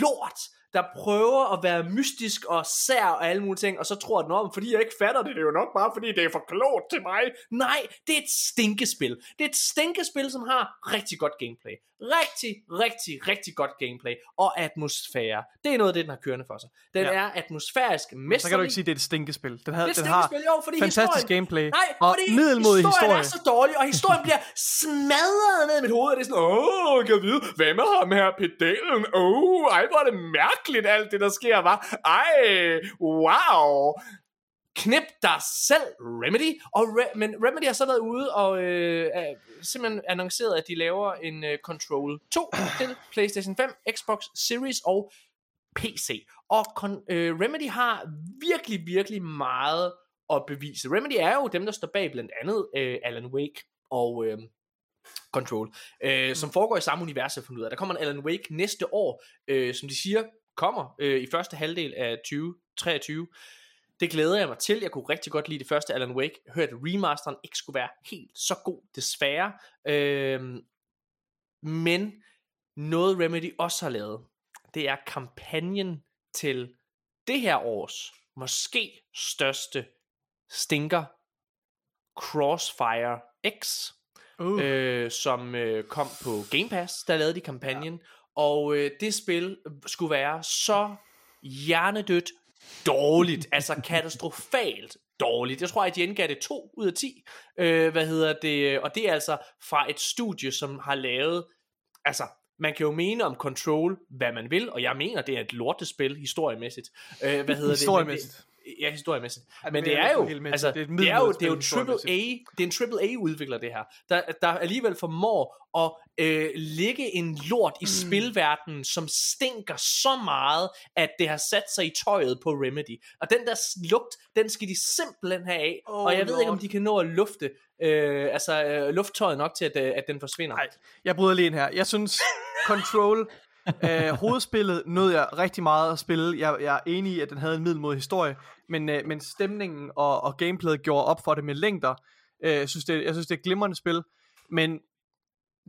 Speaker 1: lort, der prøver at være mystisk og sær og alle mulige ting, og så tror den om, fordi jeg ikke fatter det, det er jo nok bare fordi det er for klogt til mig. Nej, det er et stinkespil. Det er et stinkespil, som har rigtig godt gameplay. Rigtig, rigtig, rigtig godt gameplay og atmosfære. Det er noget af det, den har kørende for sig. Den
Speaker 2: Ja.
Speaker 1: er atmosfærisk mesterlig.
Speaker 2: Så kan du ikke sige, at det er et stinkespil. Den, havde,
Speaker 1: Det er
Speaker 2: den har
Speaker 1: jo, fordi
Speaker 2: fantastisk
Speaker 1: historien-
Speaker 2: gameplay
Speaker 1: Nej,
Speaker 2: og
Speaker 1: fordi
Speaker 2: middelmodig
Speaker 1: historien
Speaker 2: historie.
Speaker 1: er så dårlig, og historien bliver smadret ned i mit hoved, og det er sådan, åh, kan jeg vide, hvem er ham her, pedalen? Åh, oh, ej, hvor er det mærkeligt, alt det, der sker, var. Ej, wow. Knip dig selv, Remedy. Og Re- men Remedy har så været ude og øh, er simpelthen annonceret, at de laver en øh, Control 2 til PlayStation 5, Xbox Series og PC. Og kon- øh, Remedy har virkelig, virkelig meget at bevise. Remedy er jo dem, der står bag blandt andet øh, Alan Wake og øh, Control, øh, som foregår i samme univers, jeg ud af. Der kommer en Alan Wake næste år, øh, som de siger, kommer øh, i første halvdel af 2023 det glæder jeg mig til. Jeg kunne rigtig godt lide det første Alan Wake. Jeg hørte, at remasteren ikke skulle være helt så god, desværre. Øhm, men noget Remedy også har lavet, det er kampagnen til det her års måske største stinker Crossfire X,
Speaker 2: Uh.
Speaker 1: øh, som øh, kom på Game Pass, der lavede de kampagnen, ja. og øh, det spil skulle være så hjernedødt dårligt, altså katastrofalt dårligt. Jeg tror, at IGN gav det 2 ud af 10, øh, hvad hedder det, og det er altså fra et studie, som har lavet, altså man kan jo mene om Control, hvad man vil, og jeg mener, det er et lortespil, historiemæssigt. Øh, hvad hedder
Speaker 2: Historiemæssigt.
Speaker 1: det? Men? Ja, historiemæssigt.
Speaker 2: Ja,
Speaker 1: Men
Speaker 2: vil
Speaker 1: det er jo, altså.
Speaker 2: Det er et
Speaker 1: det er jo, det er jo triple A, det er en triple A udvikler det her, der, der alligevel formår at øh, lægge en lort i
Speaker 2: Mm.
Speaker 1: spilverdenen, som stinker så meget, at det har sat sig i tøjet på Remedy. Og den der lugt, den skal de simpelthen have af,
Speaker 2: Oh,
Speaker 1: og jeg ved ikke, om de kan nå at lufte, øh, altså øh, lufttøjet nok til, at, øh, at den forsvinder.
Speaker 2: Nej, jeg bryder lige ind her. Jeg synes, Control, øh, hovedspillet nød jeg rigtig meget at spille. Jeg, jeg er enig i, at den havde en middelmodig historie, men, øh, men stemningen og, og gameplayet gjorde op for det med længder. Øh, jeg, synes, det, jeg synes, det er et glimrende spil, men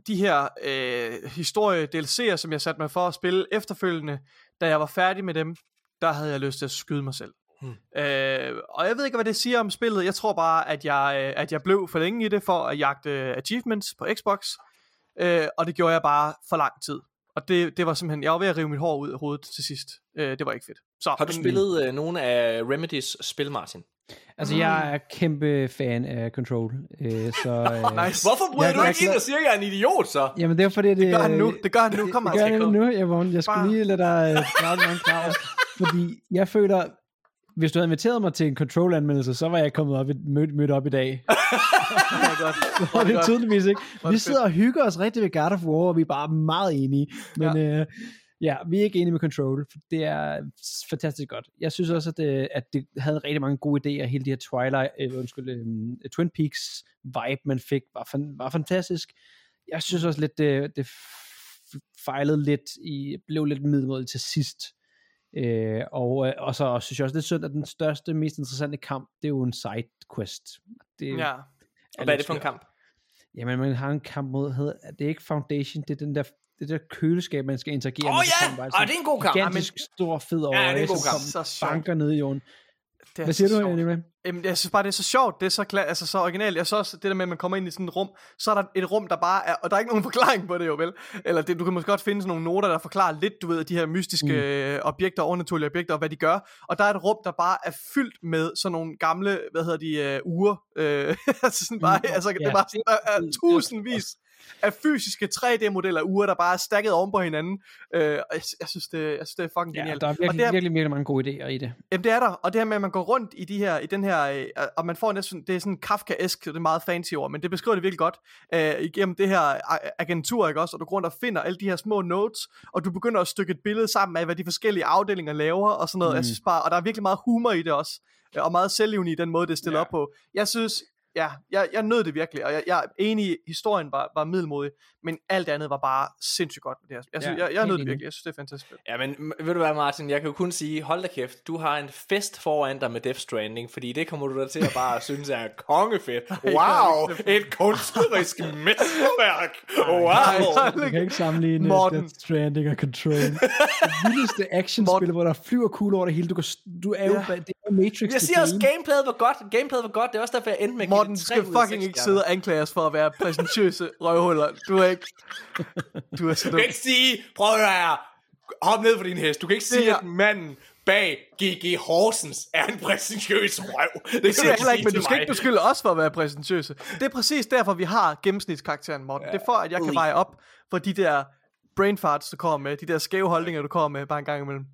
Speaker 2: de her øh, historie-DLC'er, som jeg satte mig for at spille efterfølgende, da jeg var færdig med dem, der havde jeg lyst til at skyde mig selv.
Speaker 1: Hmm.
Speaker 2: Øh, og jeg ved ikke, hvad det siger om spillet. Jeg tror bare, at jeg, øh, at jeg blev for længe i det for at jagte achievements på Xbox. Øh, og det gjorde jeg bare for lang tid. Og det, det var simpelthen, jeg var ved at rive mit hår ud af hovedet til sidst. Øh, det var ikke fedt. Så,
Speaker 1: Har du
Speaker 2: men-
Speaker 1: spillet øh, nogle af Remedys spil, Martin?
Speaker 3: Altså, jeg er kæmpe fan af Control. Øh, så, øh,
Speaker 2: Nice.
Speaker 1: Hvorfor bryder
Speaker 3: Jeg-
Speaker 1: du ikke ind og siger, at jeg er en idiot, så?
Speaker 3: Jamen, det er fordi, det...
Speaker 2: Det gør han nu. Det gør han nu. Kom,
Speaker 3: Det gør
Speaker 2: Martin.
Speaker 3: jeg nu, Javon. Jeg skulle
Speaker 2: Bare-
Speaker 3: lige lade dig øh, klare mange krav. Fordi jeg føler, hvis du havde inviteret mig til en control-anmeldelse, så var jeg kommet op i, mødt, op i dag.
Speaker 2: Det godt.
Speaker 3: Og det er
Speaker 2: godt.
Speaker 3: tydeligvis ikke. Vi
Speaker 2: det
Speaker 3: sidder og hygger os rigtig ved God of War, og vi er bare meget enige. Men ja, øh, ja vi er ikke enige med Control. for Det er fantastisk godt. Jeg synes også, at det, at det havde rigtig mange gode idéer. Hele de her Twilight, øh, undskyld, øh, Twin Peaks vibe, man fik, var, fan, var fantastisk. Jeg synes også lidt, det, det fejlede lidt i, blev lidt middelmådigt til sidst. Øh, og, øh, og så synes jeg også, det er synd, at den største, mest interessante kamp, det er jo en side quest. Det,
Speaker 2: Ja.
Speaker 1: Og hvad er det for en kamp?
Speaker 3: Jamen, man har en kamp mod, hedder, det er ikke Foundation, det er den der, det der køleskab, man skal interagere
Speaker 1: Åh
Speaker 3: med. så
Speaker 1: ja!
Speaker 3: sådan
Speaker 1: det er en god kamp.
Speaker 3: Gigantisk, stor, fed øje,
Speaker 1: Ja, det er en god kamp.
Speaker 2: Så
Speaker 3: banker ned i jorden.
Speaker 2: Det
Speaker 3: Hvad siger du?
Speaker 2: Jamen, jeg synes bare, det er så sjovt. Det er så, kla- altså, så originalt. Jeg så også det der med, at man kommer ind i sådan et rum, så er der et rum, der bare er, og der er ikke nogen forklaring på det jo, vel? Eller det, du kan måske godt finde sådan nogle noter, der forklarer lidt, du ved, de her mystiske mm. objekter, overnaturlige objekter, og hvad de gør. Og der er et rum, der bare er fyldt med sådan nogle gamle, hvad hedder de, uh, ure. Øh, altså sådan bare, altså, det
Speaker 3: Ja.
Speaker 2: er bare sådan, der er tusindvis af fysiske 3D-modeller af ure, der bare er stakket oven på hinanden. Øh, og jeg, jeg, synes, det, jeg synes, det er fucking
Speaker 3: Ja,
Speaker 2: genialt.
Speaker 3: der er
Speaker 2: og
Speaker 3: virkelig,
Speaker 2: det er,
Speaker 3: virkelig, virkelig mange gode idéer i det.
Speaker 2: Jamen det er der, og det her med, at man går rundt i, de her, i den her, øh, og man får næsten, det er sådan Kafka-esk, det er meget fancy ord, men det beskriver det virkelig godt, øh, igennem det her a- agentur, ikke også, og du går rundt og finder alle de her små notes, og du begynder at stykke et billede sammen af, hvad de forskellige afdelinger laver, og sådan noget, mm. jeg synes bare, og der er virkelig meget humor i det også, øh, og meget selvlivende i den måde, det er stillet
Speaker 1: Ja.
Speaker 2: op på. Jeg synes, ja, jeg, jeg nød det virkelig, og jeg, jeg er enig i, historien var, var middelmodig, men alt andet var bare sindssygt godt med det her. Jeg, synes,
Speaker 3: Ja,
Speaker 2: jeg, jeg nød det virkelig, jeg synes, det er fantastisk.
Speaker 1: Ja, men ved du hvad, Martin, jeg kan jo kun sige, hold da kæft, du har en fest foran dig med Death Stranding, fordi det kommer du da til at bare synes er kongefedt. Wow, et kunstnerisk mesterværk. Wow.
Speaker 3: Du kan ikke sammenligne
Speaker 2: Morten.
Speaker 3: Death Stranding og Control. det vildeste actionspil, hvor der flyver kugler over det hele. Du, kan, du er jo,
Speaker 2: Ja.
Speaker 3: det er Matrix
Speaker 1: Jeg siger også,
Speaker 3: game.
Speaker 1: gameplayet var godt. Gameplayet var godt. Det er også derfor, jeg endte med at
Speaker 2: Morten, du skal fucking ikke sidde og anklage os for at være præsentøse røvhuller. Du er ikke... Du er så
Speaker 1: Du
Speaker 2: dum.
Speaker 1: kan ikke sige, prøv at høre hop ned på din hest. Du kan ikke sige, at manden bag G.G. Horsens er en præsentøs røv. Det,
Speaker 2: Det siger jeg heller ikke, men du skal
Speaker 1: mig.
Speaker 2: ikke beskylde os for at være præsentøse. Det er præcis derfor, vi har gennemsnitskarakteren, Morten. Det er for, at jeg kan veje op for de der brain farts, du kommer med, de der skæve holdninger, du kommer med bare en gang imellem.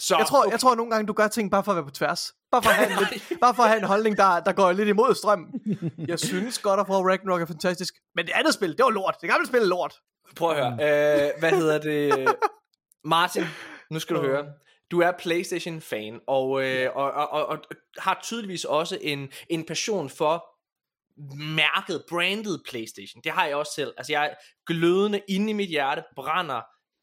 Speaker 1: Så,
Speaker 2: Jeg tror, jeg tror nogle gange, du gør ting bare for at være på tværs. Bare for at have en, lidt, bare for at have en holdning, der, der går lidt imod strømmen. Jeg synes godt, at War Ragnarok er fantastisk. Men det andet spil, det var lort. Det gamle spil er lort.
Speaker 1: Prøv at høre. Øh, hvad hedder det? Martin, nu skal du høre. Du er PlayStation-fan, og, øh, og, og, og, og har tydeligvis også en, en passion for mærket, branded PlayStation. Det har jeg også selv. Altså jeg er glødende inde i mit hjerte, brænder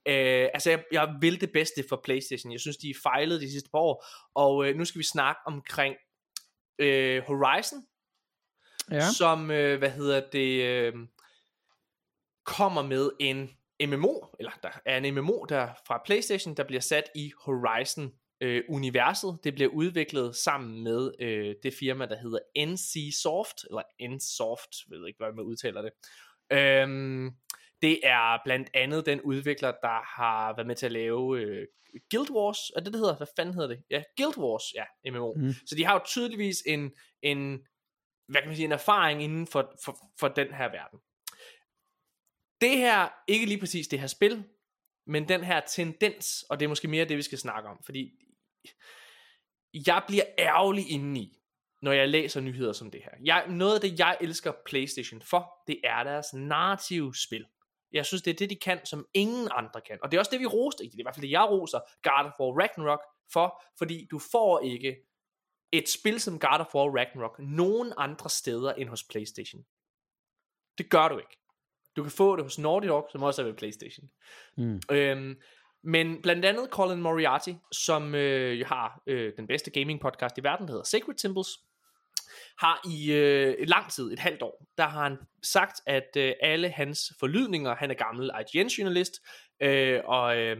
Speaker 1: Øh, altså, jeg, jeg vil det bedste for Playstation. Jeg synes, de er fejlet de sidste par år. Og øh, nu skal vi snakke omkring øh, Horizon,
Speaker 3: Ja.
Speaker 1: som, øh, hvad hedder det, øh, kommer med en MMO, eller der er en MMO der fra Playstation, der bliver sat i Horizon øh, universet. Det bliver udviklet sammen med øh, det firma, der hedder NC Soft, eller NSoft, jeg ved ikke, hvordan man udtaler det. Øhm, det er blandt andet den udvikler, der har været med til at lave øh, Guild Wars, er det det hedder? Hvad fanden hedder det? Ja, Guild Wars, ja, MMO.
Speaker 3: Mm.
Speaker 1: Så de har jo tydeligvis en, en hvad kan man sige, en erfaring inden for, for, for den her verden. Det her, ikke lige præcis det her spil, men den her tendens, og det er måske mere det, vi skal snakke om, fordi jeg bliver ærgerlig indeni, når jeg læser nyheder som det her. Jeg, noget af det, jeg elsker PlayStation for, det er deres narrative spil. Jeg synes, det er det, de kan, som ingen andre kan. Og det er også det, vi roster, det er i hvert fald det, jeg roser God of War Ragnarok for, fordi du får ikke et spil som God of War Ragnarok nogen andre steder end hos PlayStation. Det gør du ikke. Du kan få det hos Naughty Dog, som også er ved PlayStation.
Speaker 3: Mm.
Speaker 1: Øhm, men blandt andet Colin Moriarty, som øh, har øh, den bedste gaming podcast i verden, der hedder Sacred Symbols, har i øh, lang tid, et halvt år, der har han sagt, at øh, alle hans forlydninger, han er gammel IGN-journalist, øh, og, øh,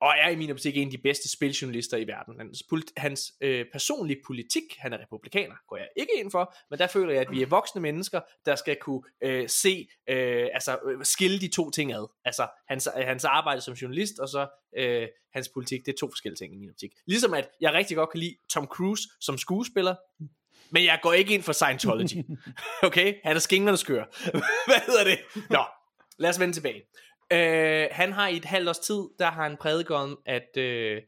Speaker 1: og er i min optik en af de bedste spiljournalister i verden. Hans, polit- hans øh, personlige politik, han er republikaner, går jeg ikke ind for, men der føler jeg, at vi er voksne mennesker, der skal kunne øh, se, øh, altså øh, skille de to ting ad. Altså hans, øh, hans arbejde som journalist, og så øh, hans politik, det er to forskellige ting i min optik. Ligesom at jeg rigtig godt kan lide Tom Cruise som skuespiller, men jeg går ikke ind for Scientology. Okay? Han er skingerne skør. Hvad hedder det? Nå, lad os vende tilbage. Øh, han har i et halvt års tid, der har han prædiket om, at øh,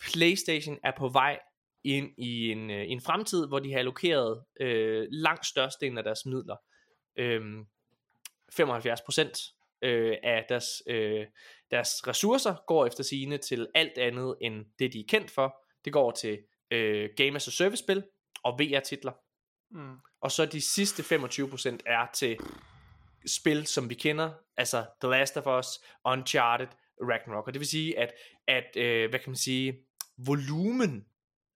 Speaker 1: PlayStation er på vej ind i en, øh, en fremtid, hvor de har allokeret øh, langt størstedelen af deres midler. Øh, 75% øh, af deres, øh, deres ressourcer går efter sigende til alt andet end det, de er kendt for. Det går til øh, Game as a Service spil og VR-titler.
Speaker 2: Mm.
Speaker 1: Og så de sidste 25% er til spil, som vi kender, altså The Last of Us, Uncharted, Ragnarok. Og det vil sige, at, at øh, hvad kan man sige, volumen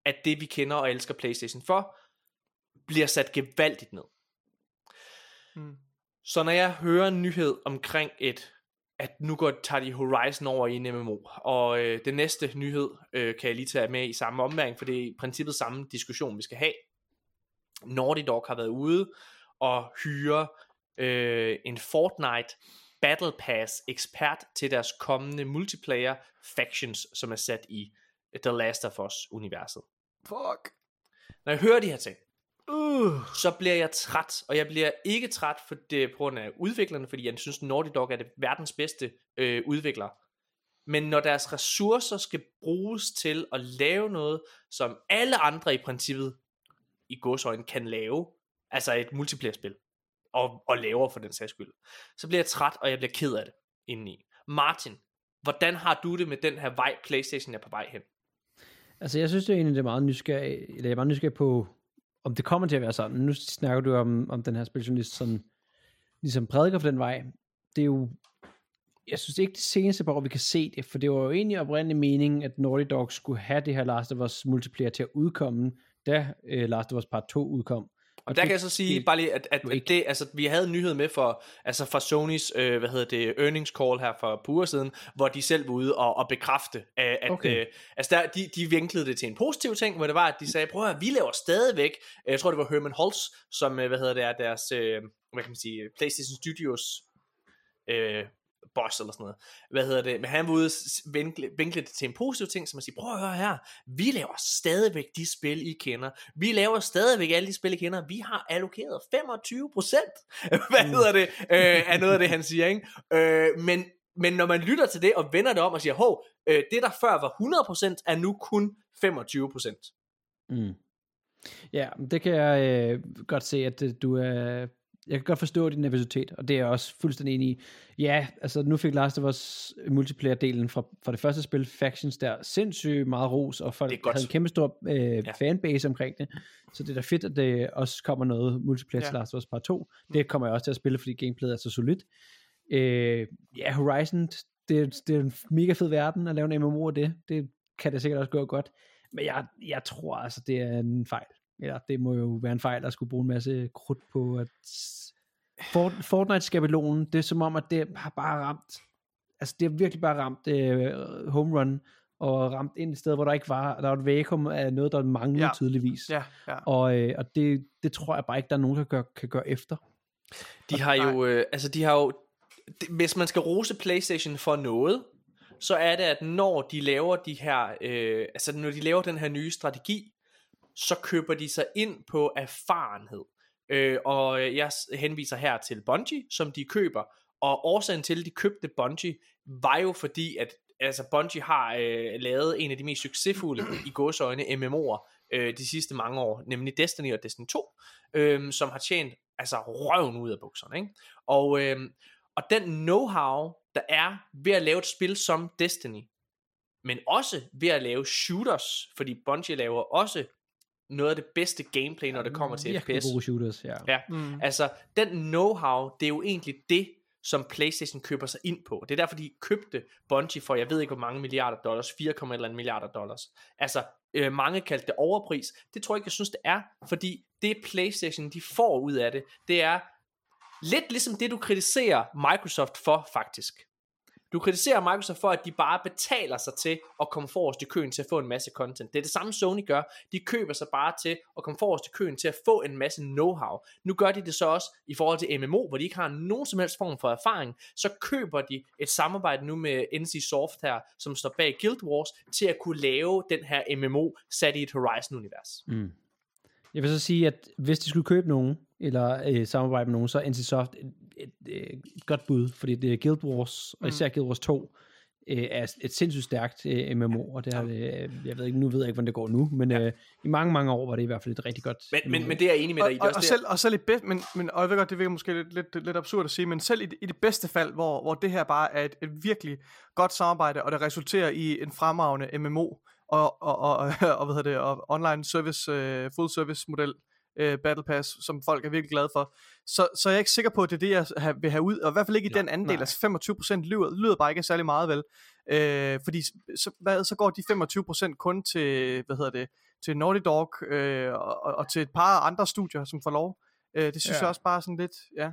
Speaker 1: af det, vi kender og elsker PlayStation for, bliver sat gevaldigt ned.
Speaker 2: Mm.
Speaker 1: Så når jeg hører en nyhed omkring et, at nu går, tager de Horizon over i en MMO, og øh, den næste nyhed øh, kan jeg lige tage med i samme omværing, for det er i princippet samme diskussion, vi skal have. Naughty Dog har været ude og hyre øh, en Fortnite Battle Pass ekspert til deres kommende multiplayer factions, som er sat i The Last of Us universet.
Speaker 2: Fuck.
Speaker 1: Når jeg hører de her ting, uh, så bliver jeg træt, og jeg bliver ikke træt for det, på grund af udviklerne, fordi jeg synes, Naughty Dog er det verdens bedste øh, udvikler. Men når deres ressourcer skal bruges til at lave noget, som alle andre i princippet i godsøjne kan lave, altså et multiplayer-spil, og, og laver for den sags skyld, så bliver jeg træt, og jeg bliver ked af det indeni. Martin, hvordan har du det med den her vej, Playstation er på vej hen?
Speaker 3: Altså, jeg synes det er egentlig, det er meget nysgerrig, eller jeg er meget nysgerrig på, om det kommer til at være sådan. Nu snakker du om, om den her spiljournalist, som ligesom prædiker for den vej. Det er jo, jeg synes ikke det seneste par år, vi kan se det, for det var jo egentlig oprindelig meningen, at Naughty Dog skulle have det her Last of Us multiplayer til at udkomme, da uh, Last of Us Part 2 udkom.
Speaker 1: Og der kan jeg så sige bare lige, at, at, at det, altså, vi havde en nyhed med for, altså fra Sonys, øh, hvad hedder det, earnings call her for par uger siden, hvor de selv var ude og, og bekræfte, at,
Speaker 3: Okay.
Speaker 1: okay. øh, altså der, de, de vinklede det til en positiv ting, hvor det var, at de sagde, prøv at høre, vi laver stadigvæk, øh, jeg tror det var Herman Holtz, som, øh, hvad hedder det, er deres, øh, hvad kan man sige, PlayStation Studios, øh, boss eller sådan noget. Hvad hedder det? Men han var ude vinkle, vinkle det til en positiv ting, som at sige, prøv at høre her, vi laver stadigvæk de spil, I kender. Vi laver stadigvæk alle de spil, I kender. Vi har allokeret 25 procent, hvad hedder det, øh, er noget af det, han siger, ikke? Øh, men, men når man lytter til det og vender det om og siger, hov, øh, det der før var 100 procent, er nu kun 25 procent.
Speaker 3: Mm. Ja, det kan jeg øh, godt se, at øh, du er... Jeg kan godt forstå din nervøsitet, og det er jeg også fuldstændig enig i. Ja, altså nu fik Last of Us multiplayer-delen fra, fra det første spil, Factions, der sindssygt meget ros, og folk havde en kæmpe stor øh, ja. Fanbase omkring det. Så det er da fedt, at det også kommer noget multiplayer ja. Til Last of Us Part 2. Det kommer jeg også til at spille, fordi gameplayet er så solidt. Øh, ja, Horizon, det, det er en mega fed verden at lave en MMO af det. Det kan det sikkert også gå godt. Men jeg, jeg tror altså, det er en fejl. Eller det må jo være en fejl, at skulle bruge en masse krudt på at... Fort, Fortnite-skabelonen, det er som om, at det har bare ramt... Altså, det har virkelig bare ramt øh, home run, og ramt ind et sted, hvor der ikke var... Der var et vakuum af noget, der manglede
Speaker 2: Ja.
Speaker 3: ja. tydeligvis.
Speaker 2: Ja, ja.
Speaker 3: Og, øh, og det, det tror jeg bare ikke, der er nogen, der gør, kan gøre efter.
Speaker 1: De har jo, øh, altså de har jo, det, hvis man skal rose PlayStation for noget, så er det, at når de laver de her, øh, altså når de laver den her nye strategi, så køber de sig ind på erfarenhed. Øh, og jeg henviser her til Bungie, som de køber, og årsagen til, at de købte Bungie, var jo fordi, at altså Bungie har øh, lavet en af de mest succesfulde i gåsøjne MMO'er øh, de sidste mange år, nemlig Destiny og Destiny 2, øh, som har tjent altså røven ud af bukserne. Ikke? Og, øh, og den know-how, der er ved at lave et spil som Destiny, men også ved at lave shooters, fordi Bungie laver også noget af det bedste gameplay, når det kommer til
Speaker 3: Virkelig
Speaker 1: FPS.
Speaker 3: gode shooters, ja.
Speaker 1: Ja, mm. altså den know-how, det er jo egentlig det, som PlayStation køber sig ind på. Det er derfor, de købte Bungie for, jeg ved ikke hvor mange milliarder dollars, 4, milliarder dollars. Altså, øh, mange kaldte det overpris. Det tror jeg ikke, jeg synes, det er, fordi det PlayStation, de får ud af det, det er lidt ligesom det, du kritiserer Microsoft for, faktisk. Du kritiserer Microsoft for, at de bare betaler sig til at komme forrest i køen til at få en masse content. Det er det samme Sony gør. De køber sig bare til at komme forrest i køen til at få en masse know-how. Nu gør de det så også i forhold til MMO, hvor de ikke har nogen som helst form for erfaring. Så køber de et samarbejde nu med NC Soft her, som står bag Guild Wars, til at kunne lave den her MMO sat i et Horizon-univers.
Speaker 3: Mm. Jeg vil så sige, at hvis de skulle købe nogen, eller øh, samarbejde med nogen, så er NCSoft et, et, et, et godt bud, fordi det er Guild Wars, og især Guild Wars 2, øh, er et sindssygt stærkt øh, MMO, og det har det, øh, jeg ved ikke, nu ved jeg ikke, hvordan det går nu, men øh, i mange, mange år var det i hvert fald et rigtig godt
Speaker 1: Men, men, men det er jeg enig med
Speaker 2: og,
Speaker 1: dig i. Det
Speaker 2: og,
Speaker 1: også
Speaker 2: og,
Speaker 1: det,
Speaker 2: selv, og selv i bedst, men, men, og jeg ved godt, det virker måske lidt, lidt, lidt absurd at sige, men selv i, det- i det bedste fald, hvor, hvor det her bare er et, et virkelig godt samarbejde, og det resulterer i en fremragende MMO, og, og, og, og, hvad hedder det, og online service, uh, full service model, uh, Battle Pass, som folk er virkelig glade for, så, så er jeg ikke sikker på, at det er det, jeg ha- vil have ud, og i hvert fald ikke i den anden del, altså 25% lyder, lyder bare ikke særlig meget vel, øh, fordi så, hvad, så går de 25% kun til, hvad hedder det, til Naughty Dog, øh, og, og- til et par andre studier, som får lov. Øh, det synes
Speaker 3: Ja.
Speaker 2: ja. jeg også bare sådan lidt, ja.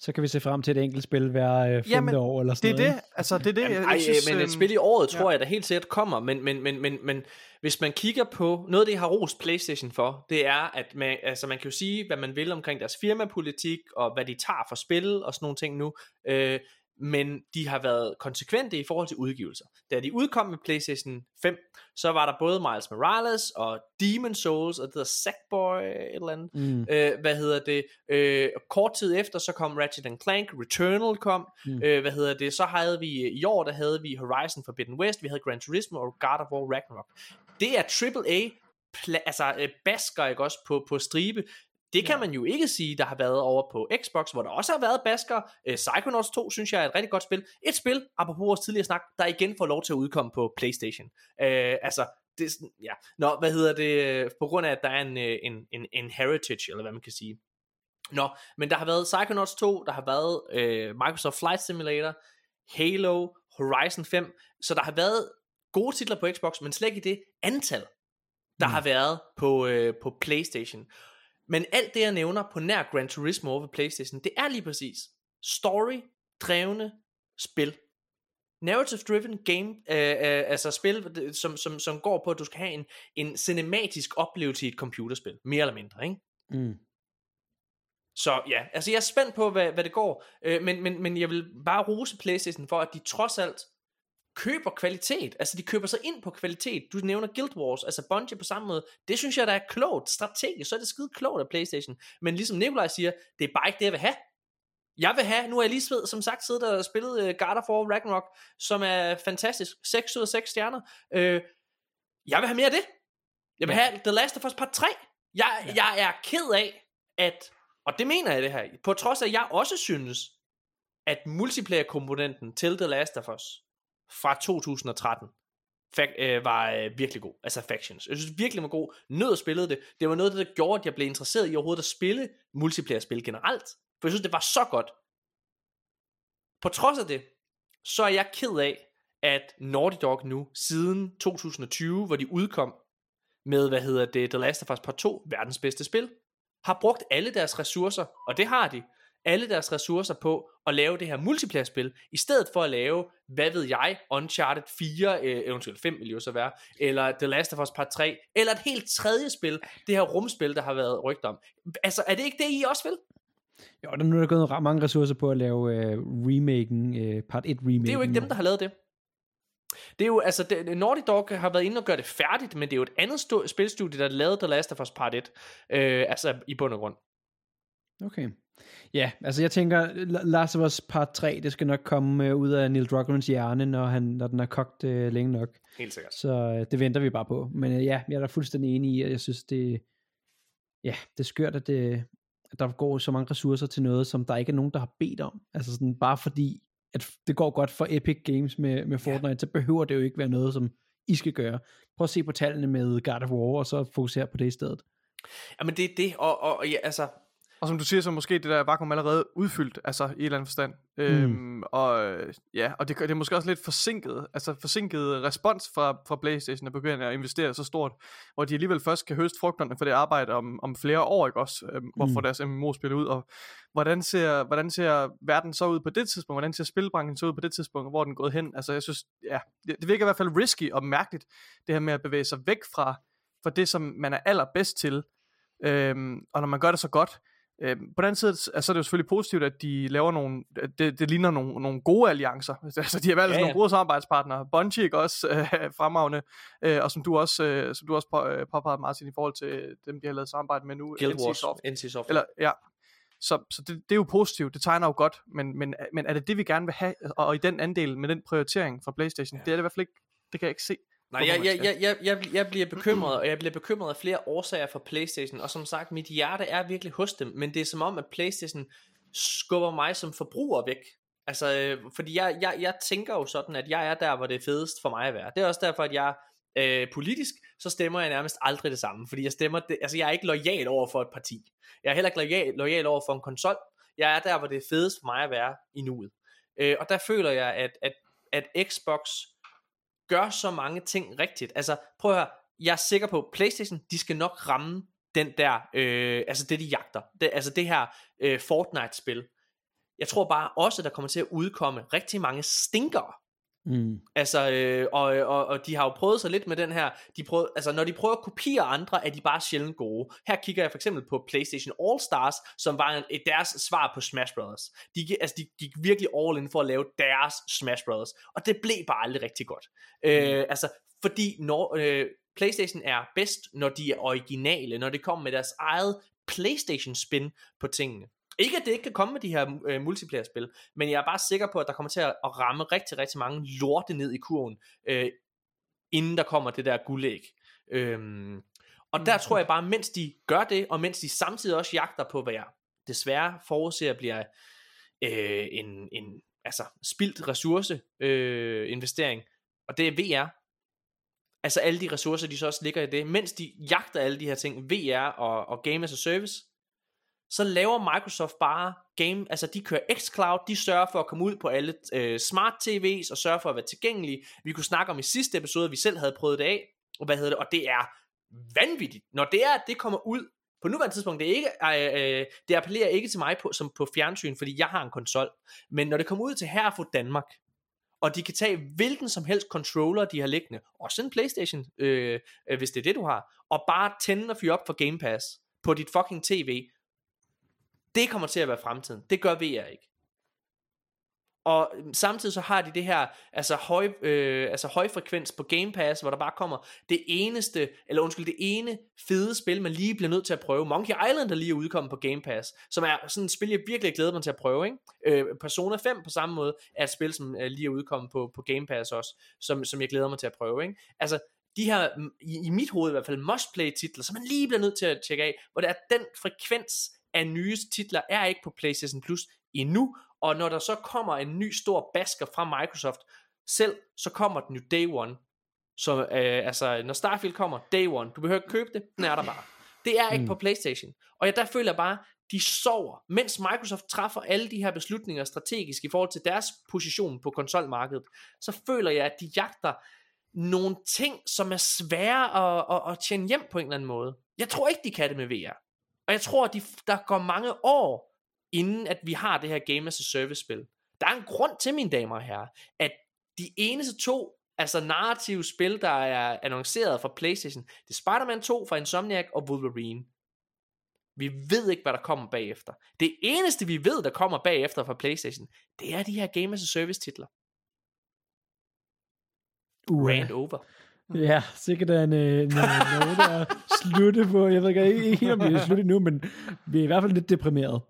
Speaker 3: Så kan vi se frem til et enkelt spil hver øh, femte
Speaker 2: Jamen,
Speaker 3: år, eller
Speaker 2: Det
Speaker 3: sådan
Speaker 2: er
Speaker 3: noget.
Speaker 2: det, altså det er det, jeg,
Speaker 1: Jamen,
Speaker 2: jeg
Speaker 1: ej,
Speaker 2: synes,
Speaker 1: men et
Speaker 2: øhm,
Speaker 1: spil i året tror
Speaker 2: ja.
Speaker 1: jeg da helt sikkert kommer, men, men, men, men, men hvis man kigger på, noget af det jeg har rost Playstation for, det er, at man, altså man kan jo sige, hvad man vil omkring deres firmapolitik, og hvad de tager for spil, og sådan nogle ting nu, øh, men de har været konsekvente i forhold til udgivelser. Da de udkom med PlayStation 5, så var der både Miles Morales og Demon Souls, og det hedder Sackboy et eller andet.
Speaker 3: Mm.
Speaker 1: Øh, hvad hedder det? Øh, kort tid efter, så kom Ratchet Clank, Returnal kom. Mm. Øh, hvad hedder det? Så havde vi i år, der havde vi Horizon Forbidden West, vi havde Gran Turismo og God of War Ragnarok. Det er AAA, pla- altså øh, basker, ikke også, på, på stribe. Det kan man jo ikke sige, der har været over på Xbox, hvor der også har været basker. Øh, Psychonauts 2 synes jeg er et rigtig godt spil. Et spil, apropos vores tidligere snak, der igen får lov til at udkomme på Playstation. Øh, altså, det ja. Nå, hvad hedder det? På grund af, at der er en, øh, en, en, en heritage, eller hvad man kan sige. Nå, men der har været Psychonauts 2, der har været øh, Microsoft Flight Simulator, Halo, Horizon 5, så der har været gode titler på Xbox, men slet ikke det antal, der mm. har været på, øh, på Playstation. Men alt det, jeg nævner på nær Gran Turismo over Playstation, det er lige præcis story-drevne spil. Narrative-driven game, øh, øh, altså spil, som, som, som går på, at du skal have en, en cinematisk oplevelse i et computerspil, mere eller mindre, ikke?
Speaker 3: Mm.
Speaker 1: Så ja, altså jeg er spændt på, hvad, hvad det går, øh, men, men, men jeg vil bare rose Playstation for, at de trods alt køber kvalitet. Altså de køber sig ind på kvalitet. Du nævner Guild Wars, altså Bungie på samme måde. Det synes jeg, der er klogt, strategisk, så er det skide klogt af Playstation. Men ligesom Nikolaj siger, det er bare ikke det, jeg vil have. Jeg vil have, nu er jeg lige sved, som sagt siddet og spillet uh, God of War Ragnarok, som er fantastisk. 6 ud af 6 stjerner. Øh, jeg vil have mere af det. Jeg vil ja. have The Last of Us Part 3. Jeg, ja. jeg er ked af, at, og det mener jeg det her, på trods af, at jeg også synes, at multiplayer-komponenten til The Last of Us fra 2013 fak- øh, var øh, virkelig god. Altså Factions. Jeg synes virkelig, var god. Nød at spille det. Det var noget, der gjorde, at jeg blev interesseret i overhovedet at spille multiplayer-spil generelt. For jeg synes, det var så godt. På trods af det, så er jeg ked af, at Naughty Dog nu, siden 2020, hvor de udkom med, hvad hedder det, The Last of Us Part 2, verdens bedste spil, har brugt alle deres ressourcer, og det har de, alle deres ressourcer på at lave det her multiplayer-spil, i stedet for at lave, hvad ved jeg, Uncharted 4, øh, undskyld, 5 vil jo så være, eller The Last of Us Part 3, eller et helt tredje spil, det her rumspil, der har været rygt om. Altså, er det ikke det, I også vil?
Speaker 3: Jo, der nu er der gået ret mange ressourcer på at lave øh, remaken, øh, part 1 remaken.
Speaker 1: Det er jo ikke dem, der har lavet det. Det er jo, altså, det, Naughty Dog har været inde og gøre det færdigt, men det er jo et andet sto- spilstudie, der lavede The Last of Us Part 1, øh, altså i bund og grund.
Speaker 3: Okay. Ja, altså jeg tænker, La- Last of Us Part 3, det skal nok komme øh, ud af Neil Druckmanns hjerne, når, han, når den er kogt øh, længe nok.
Speaker 1: Helt sikkert.
Speaker 3: Så øh, det venter vi bare på. Men øh, ja, jeg er da fuldstændig enig i, at jeg synes, det, ja, det er skørt, at, det, at der går så mange ressourcer til noget, som der ikke er nogen, der har bedt om. Altså sådan, bare fordi, at det går godt for Epic Games med, med Fortnite, ja. så behøver det jo ikke være noget, som I skal gøre. Prøv at se på tallene med God of War, og så fokusere på det i stedet.
Speaker 1: Jamen det er det, og, og, og ja, altså,
Speaker 2: Og som du siger, så måske det der vakuum allerede udfyldt, altså i et eller andet forstand. Mm. Øhm, og ja, og det, det er måske også lidt forsinket, altså forsinket respons fra, fra Playstation at begynde at investere så stort, hvor de alligevel først kan høste frugterne for det arbejde om, om flere år, ikke også, øhm, hvor
Speaker 3: Mm.
Speaker 2: får deres MMO-spil ud, og hvordan ser, hvordan ser verden så ud på det tidspunkt, hvordan ser spilbranchen så ud på det tidspunkt, hvor er den gået hen, altså jeg synes, ja, det, det virker i hvert fald risky og mærkeligt, det her med at bevæge sig væk fra, fra det, som man er allerbedst til, øhm, og når man gør det så godt, Øh, på den anden side altså, så er det jo selvfølgelig positivt, at de laver nogle, det, det ligner nogle, nogle gode alliancer. Altså, de har valgt
Speaker 1: Ja,
Speaker 2: ja, nogle gode samarbejdspartnere. Bungie ikke også øh, fremragende, øh, og som du også, øh, som du også på, øh, påpegede, Martin, i forhold til dem, de har lavet samarbejde med nu.
Speaker 1: Guild Wars,
Speaker 2: Soft.
Speaker 1: NC Soft.
Speaker 2: Eller, ja. Så, så det, det er jo positivt, det tegner jo godt, men, men, men er det det, vi gerne vil have, og, og i den andel med den prioritering fra Playstation, ja. det er det i hvert fald ikke, det kan jeg ikke se.
Speaker 1: Nej, jeg, jeg, jeg, jeg, jeg, jeg bliver bekymret, og jeg bliver bekymret af flere årsager for Playstation, og som sagt, mit hjerte er virkelig hos dem, men det er som om, at Playstation skubber mig som forbruger væk. Altså, øh, fordi jeg, jeg, jeg tænker jo sådan, at jeg er der, hvor det er fedest for mig at være. Det er også derfor, at jeg øh, politisk, så stemmer jeg nærmest aldrig det samme, fordi jeg stemmer, det, altså jeg er ikke lojal over for et parti. Jeg er heller ikke lojal, lojal over for en konsol. Jeg er der, hvor det er fedest for mig at være i nuet. Øh, og der føler jeg, at, at, at Xbox gør så mange ting rigtigt. Altså, prøv at høre, jeg er sikker på, Playstation, de skal nok ramme den der, øh, altså det de jagter, det, altså det her øh, Fortnite-spil. Jeg tror bare også, der kommer til at udkomme rigtig mange stinkere.
Speaker 3: Mm.
Speaker 1: Altså, øh, og, og, og de har jo prøvet sig lidt med den her, de prøvede, altså når de prøver at kopiere andre, er de bare sjældent gode. Her kigger jeg for eksempel på PlayStation All Stars, som var en, et, deres svar på Smash Brothers. De, altså, de gik virkelig all in for at lave deres Smash Brothers, og det blev bare aldrig rigtig godt. Mm. Øh, altså, fordi når, øh, PlayStation er bedst, når de er originale, når det kommer med deres eget PlayStation-spin på tingene. Ikke at det ikke kan komme med de her øh, multiplayer-spil, men jeg er bare sikker på, at der kommer til at, ramme rigtig, rigtig mange lorte ned i kurven, øh, inden der kommer det der guldæg. Øhm, og der tror jeg bare, mens de gør det, og mens de samtidig også jagter på, hvad jeg desværre forudser bliver øh, en, en altså, spildt ressource øh, investering, og det er VR. Altså alle de ressourcer, de så også ligger i det, mens de jagter alle de her ting, VR og, og Game as a Service, så laver Microsoft bare game, altså de kører xCloud, de sørger for at komme ud på alle øh, smart TV's og sørger for at være tilgængelige. Vi kunne snakke om i sidste episode, at vi selv havde prøvet det af, og hvad hedder det, og det er vanvittigt. Når det er, at det kommer ud på nuværende tidspunkt, det, er ikke, øh, øh, det appellerer ikke til mig på, som på fjernsyn, fordi jeg har en konsol, men når det kommer ud til her for Danmark, og de kan tage hvilken som helst controller, de har liggende, også en Playstation, øh, øh, hvis det er det, du har, og bare tænde og fyre op for Game Pass på dit fucking tv, det kommer til at være fremtiden. Det gør VR ikke. Og øhm, samtidig så har de det her altså høj, øh, altså højfrekvens på Game Pass, hvor der bare kommer det eneste, eller undskyld, det ene fede spil, man lige bliver nødt til at prøve. Monkey Island, der lige er udkommet på Game Pass, som er sådan et spil, jeg virkelig glæder mig til at prøve. Ikke? Øh, Persona 5 på samme måde er et spil, som øh, lige er udkommet på, på Game Pass også, som, som jeg glæder mig til at prøve. Ikke? Altså, de her, i, i mit hoved i hvert fald, must-play titler, som man lige bliver nødt til at tjekke af, hvor det er den frekvens af nye titler, er ikke på PlayStation Plus endnu, og når der så kommer en ny stor basker fra Microsoft selv, så kommer den jo day one. Så øh, altså, når Starfield kommer, day one, du behøver ikke købe det, den er der bare. Det er ikke mm. på Playstation. Og jeg, der føler jeg bare, de sover, mens Microsoft træffer alle de her beslutninger strategisk i forhold til deres position på konsolmarkedet, så føler jeg, at de jagter nogle ting, som er svære at, at, at tjene hjem på en eller anden måde. Jeg tror ikke, de kan det med VR. Og jeg tror, at de, der går mange år, inden at vi har det her Game as a Service spil. Der er en grund til, mine damer og herrer, at de eneste to altså narrative spil, der er annonceret fra Playstation, det er Spider-Man 2 fra Insomniac og Wolverine. Vi ved ikke, hvad der kommer bagefter. Det eneste, vi ved, der kommer bagefter fra Playstation, det er de her Game as a Service titler.
Speaker 3: Uh,
Speaker 1: Rand over.
Speaker 3: Ja, sikkert er en, øh, en, en note at slutte på. Jeg ved ikke, ikke helt, om vi er slutte nu, men vi er i hvert fald lidt deprimeret.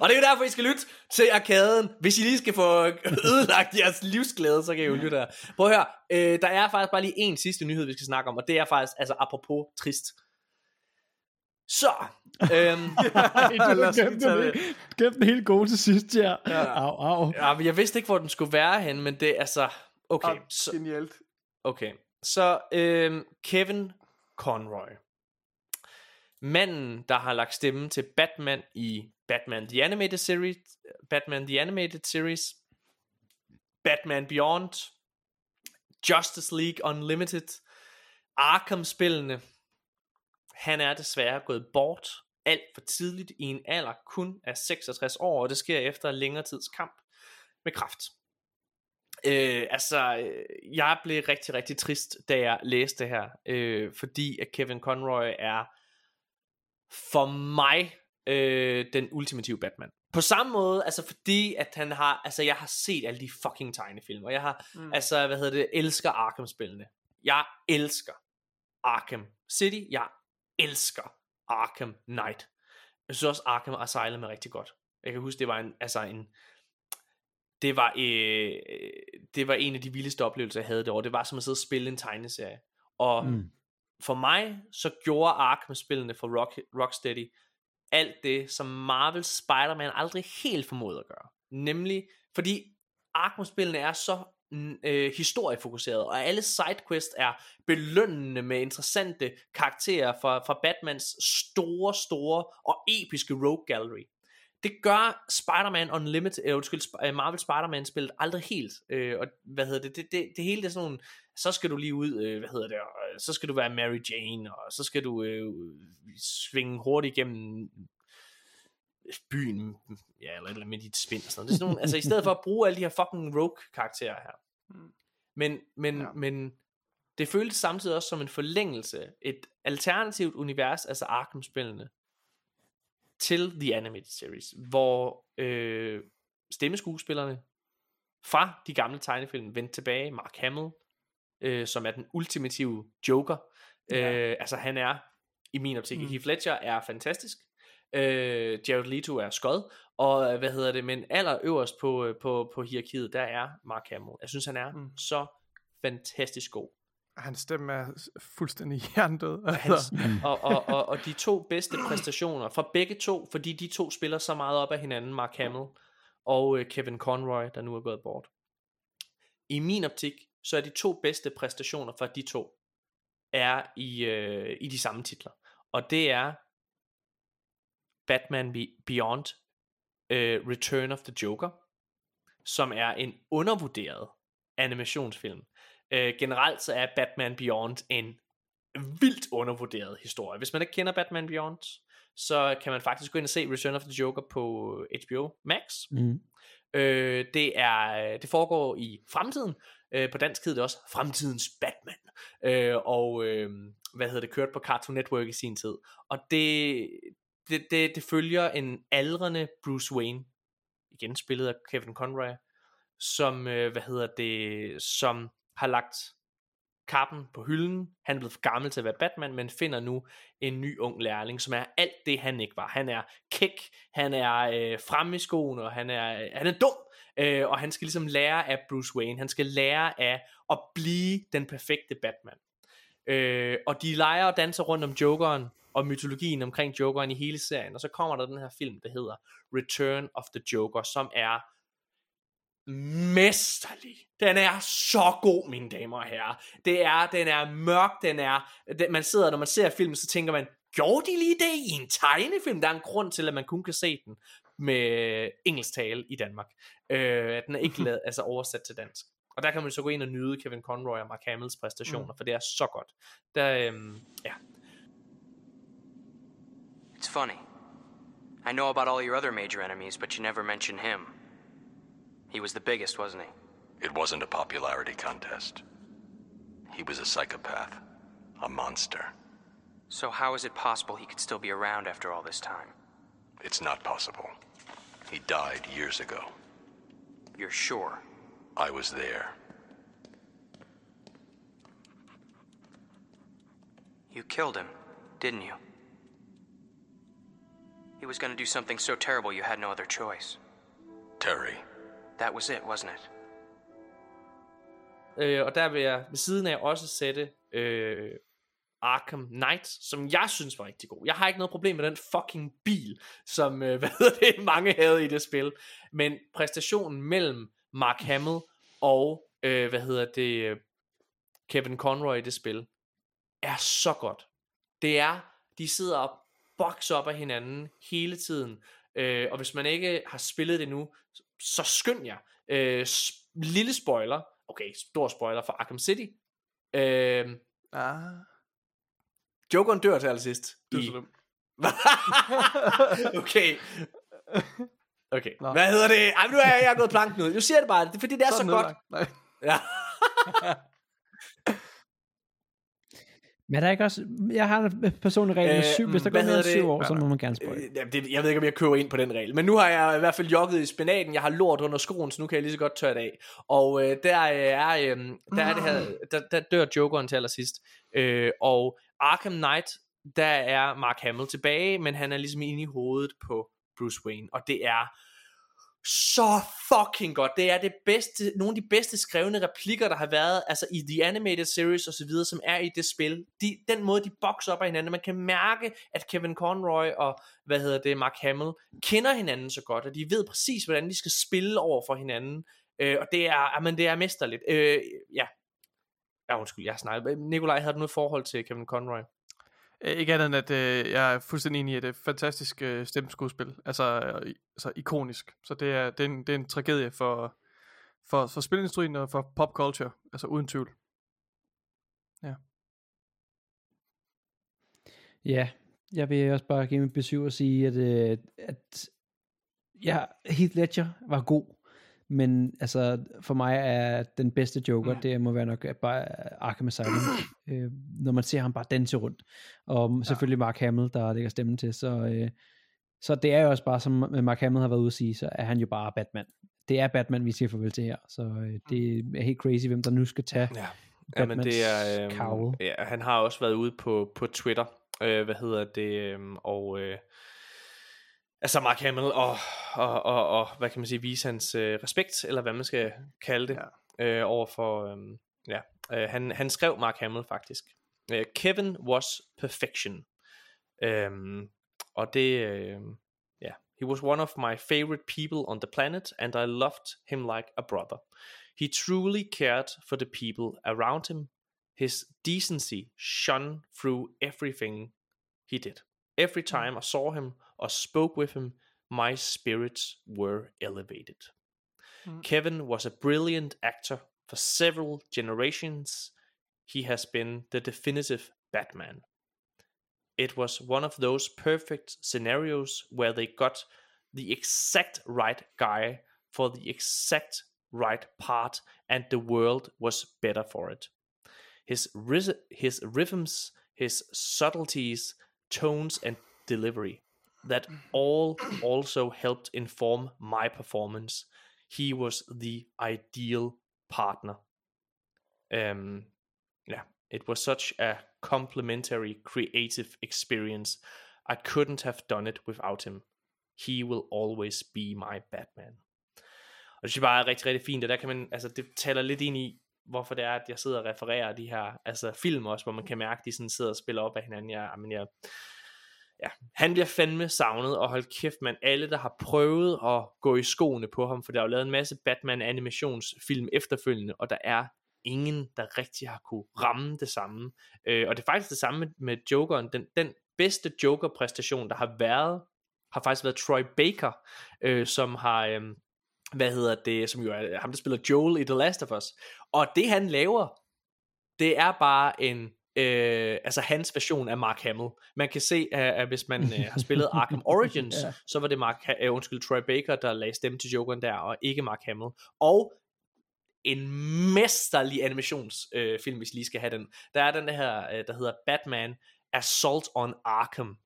Speaker 1: og det er jo derfor, I skal lytte til arkaden. Hvis I lige skal få ødelagt jeres livsglæde, så kan I jo lytte her. Prøv at høre, øh, der er faktisk bare lige en sidste nyhed, vi skal snakke om, og det er faktisk, altså apropos trist. Så, øhm,
Speaker 3: Ej, du glemte den, helt gode til sidst, ja. ja. Au, au.
Speaker 1: ja, men jeg vidste ikke, hvor den skulle være hen, men det er altså, okay.
Speaker 2: Ah,
Speaker 1: Så,
Speaker 2: Genialt.
Speaker 1: Okay, så øhm, Kevin Conroy. Manden, der har lagt stemme til Batman i Batman The Animated Series, Batman The Animated Series, Batman Beyond, Justice League Unlimited, Arkham-spillene. Han er desværre gået bort alt for tidligt i en alder kun af 66 år, og det sker efter længere tids kamp med kraft. Øh, altså, øh, jeg blev rigtig, rigtig trist, da jeg læste det her, øh, fordi at Kevin Conroy er for mig øh, den ultimative Batman. På samme måde, altså fordi at han har, altså jeg har set alle de fucking tegnefilm, og jeg har, mm. altså hvad hedder det, elsker Arkham-spillene. Jeg elsker Arkham City, jeg elsker Arkham Knight. Jeg synes også Arkham Asylum er rigtig godt. Jeg kan huske, det var en, altså en, det var, øh, det var en af de vildeste oplevelser, jeg havde derovre. Det var som at sidde og spille en tegneserie. Og mm. for mig, så gjorde Arkham-spillene for Rock, Rocksteady alt det, som Marvel Spider-Man aldrig helt formåede at gøre. Nemlig, fordi Arkham-spillene er så øh, historiefokuseret, og alle sidequests er belønnende med interessante karakterer fra, fra Batmans store, store og episke Rogue Gallery. Det gør Spider-Man Unlimited, øh, undskyld, Sp- Marvel Spider-Man spillet aldrig helt. Øh, og hvad hedder det? Det, det, det hele det er sådan nogle, så skal du lige ud, øh, hvad hedder det, og så skal du være Mary Jane, og så skal du øh, svinge hurtigt igennem byen, ja, eller, eller med dit spind og sådan noget. Det er sådan nogle, altså i stedet for at bruge alle de her fucking rogue karakterer her. Men, men, ja. men det føltes samtidig også som en forlængelse, et alternativt univers, altså Arkham-spillene, til The Animated Series, hvor øh, stemmeskuespillerne fra de gamle tegnefilm vendte tilbage. Mark Hamill, øh, som er den ultimative Joker. Ja. Øh, altså han er, i min optik, mm. Heath Ledger er fantastisk. Øh, Jared Leto er skod, og hvad hedder det, men allerøverst på, på, på hierarkiet, der er Mark Hamill. Jeg synes, han er mm. så fantastisk god.
Speaker 2: Hans stemme er fuldstændig hjernedød.
Speaker 1: Hans, og, og, og, og de to bedste præstationer fra begge to, fordi de to spiller så meget op af hinanden, Mark Hamill og øh, Kevin Conroy, der nu er gået bort. I min optik, så er de to bedste præstationer fra de to, er i, øh, i de samme titler. Og det er Batman Beyond, uh, Return of the Joker, som er en undervurderet animationsfilm. Uh, generelt så er Batman Beyond en vildt undervurderet historie. Hvis man ikke kender Batman Beyond, så kan man faktisk gå ind og se Return of the Joker på HBO Max. Mm. Øh, det er det foregår i fremtiden. Øh, på dansk hedder det også Fremtidens Batman. Øh, og øh, hvad hedder det, kørt på Cartoon Network i sin tid. Og det, det, det, det følger en aldrende Bruce Wayne, igen spillet af Kevin Conroy, som, øh, hvad hedder det, som har lagt kappen på hylden. Han er blevet for gammel til at være Batman, men finder nu en ny ung lærling, som er alt det, han ikke var. Han er kæk, han er øh, fremme i skoen, og han er, øh, han er dum, øh, og han skal ligesom lære af Bruce Wayne. Han skal lære af at blive den perfekte Batman. Øh, og de leger og danser rundt om Jokeren, og mytologien omkring Jokeren i hele serien, og så kommer der den her film, der hedder Return of the Joker, som er mesterlig. Den er så god, mine damer og herrer. Det er, den er mørk, den er, den, man sidder, når man ser filmen, så tænker man, gjorde de lige det i en tegnefilm? Der er en grund til, at man kun kan se den med engelsk tale i Danmark. Øh, at den er ikke lavet, altså oversat til dansk. Og der kan man så gå ind og nyde Kevin Conroy og Mark Hamills præstationer, mm. for det er så godt. Der, øhm, ja.
Speaker 10: It's funny. I know about all your other major enemies, but you never mention him. He was the biggest, wasn't he?
Speaker 9: It wasn't a popularity contest. He was a psychopath, a monster.
Speaker 10: So how is it possible he could still be around after all this time?
Speaker 9: It's not possible. He died years ago.
Speaker 10: You're sure?
Speaker 9: I was there.
Speaker 10: You killed him, didn't you? He was gonna do something so terrible you had no other choice.
Speaker 9: Terry.
Speaker 10: That was it, wasn't it?
Speaker 1: Øh, og der vil jeg ved siden af også sætte øh, Arkham Knight, som jeg synes var rigtig god. Jeg har ikke noget problem med den fucking bil, som øh, hvad hedder det, mange havde i det spil. Men præstationen mellem Mark Hamill og øh, hvad hedder det, øh, Kevin Conroy i det spil, er så godt. Det er, de sidder og bokser op af hinanden hele tiden. Øh, og hvis man ikke har spillet det nu, så skynd jer. Øh, lille spoiler, okay, stor spoiler for Arkham City. Øh,
Speaker 2: ah.
Speaker 1: Jokeren dør til allersidst.
Speaker 2: Du er
Speaker 1: i... okay. Okay. Nå. Hvad hedder det? Ej, nu er jeg, jeg er gået planken ud. Jeg siger det bare, det er, fordi det er så,
Speaker 2: Så
Speaker 1: godt.
Speaker 2: Nej.
Speaker 1: Ja.
Speaker 3: Men er der ikke også... Jeg har en personlig regel med syv. Hvis der
Speaker 1: hvad
Speaker 3: går
Speaker 1: hedder
Speaker 3: syv år, så må man gerne spoil.
Speaker 1: Øh, det, jeg ved ikke, om jeg køber ind på den regel. Men nu har jeg i hvert fald jogget i spinaten. Jeg har lort under skoen, så nu kan jeg lige så godt tørre det af. Og øh, der, er, øh, der er det her, der, der dør Jokeren til allersidst. Øh, og Arkham Knight, der er Mark Hamill tilbage, men han er ligesom inde i hovedet på Bruce Wayne. Og det er så fucking godt. Det er det bedste, nogle af de bedste skrevne replikker, der har været altså i The Animated Series og så videre, som er i det spil. De, den måde, de bokser op af hinanden. Man kan mærke, at Kevin Conroy og, hvad hedder det, Mark Hamill, kender hinanden så godt, og de ved præcis, hvordan de skal spille over for hinanden. Øh, og det er, amen, det er mesterligt. Øh, ja. Ja, undskyld, jeg snakker. Nikolaj, havde du noget forhold til Kevin Conroy?
Speaker 2: Øh, ikke andet end, at øh, jeg er fuldstændig enig i, at det er et fantastisk øh, stemmeskuespil. Altså, øh, altså ikonisk. Så det er, det er, en, det er en tragedie for, for, for spilindustrien og for pop culture. Altså uden tvivl.
Speaker 3: Ja, jeg vil også bare give min besøg og sige, at, øh, at ja, Heath Ledger var god, men altså for mig er den bedste Joker, det må være nok bare Arkham Asylum, øh, når man ser ham bare danse rundt, og selvfølgelig Mark Hamill, der lægger stemmen til, så, øh, så det er jo også bare, som Mark Hamill har været ude at sige, så er han jo bare Batman. Det er Batman, vi siger farvel til her, så øh, det er helt crazy, hvem der nu skal tage
Speaker 1: Ja. Jamen det er,
Speaker 3: Batmans
Speaker 1: øhm,
Speaker 3: cowl.
Speaker 1: ja, han har også været ude på, på Twitter, øh, hvad hedder det, øhm, og øh, altså Mark Hamill, og, og, og, og hvad kan man sige, vise hans øh, respekt, eller hvad man skal kalde det, ja. øh, over for, øh, ja, øh, han, han skrev Mark Hamill faktisk, øh, Kevin was perfection, øhm, og det, øh, ja, he was one of my favorite people on the planet, and I loved him like a brother. He truly cared for the people around him. His decency shone through everything he did. Every time I saw him or spoke with him, my spirits were elevated. Mm. Kevin was a brilliant actor for several generations. He has been the definitive Batman. It was one of those perfect scenarios where they got the exact right guy for the exact right part, and the world was better for it. His his rhythms, his subtleties, tones, and delivery that all also helped inform my performance. He was the ideal partner. Um, yeah, it was such a complementary creative experience. I couldn't have done it without him. He will always be my Batman. Og det synes jeg bare er rigtig, rigtig fint, og der kan man, altså det taler lidt ind i, hvorfor det er, at jeg sidder og refererer de her, altså film også, hvor man kan mærke, at de sådan sidder og spiller op af hinanden. Jeg, men jeg, ja, han bliver fandme savnet, og hold kæft, man, alle der har prøvet at gå i skoene på ham, for der er jo lavet en masse Batman animationsfilm efterfølgende, og der er ingen, der rigtig har kunne ramme det samme. Øh, og det er faktisk det samme med, med Jokeren, den, den bedste Joker-præstation, der har været, har faktisk været Troy Baker, øh, som har, øh, hvad hedder det, som jo er ham, der spiller Joel i The Last of Us. Og det han laver, det er bare en, øh, altså hans version af Mark Hamill. Man kan se, at, at hvis man øh, har spillet Arkham Origins,
Speaker 3: Ja.
Speaker 1: så var det Mark, øh, undskyld, Troy Baker, der lagde stemme til Jokeren der, og ikke Mark Hamill. Og en mesterlig animationsfilm, øh, film, hvis lige skal have den. Der er den der her, øh, der hedder Batman Assault on Arkham,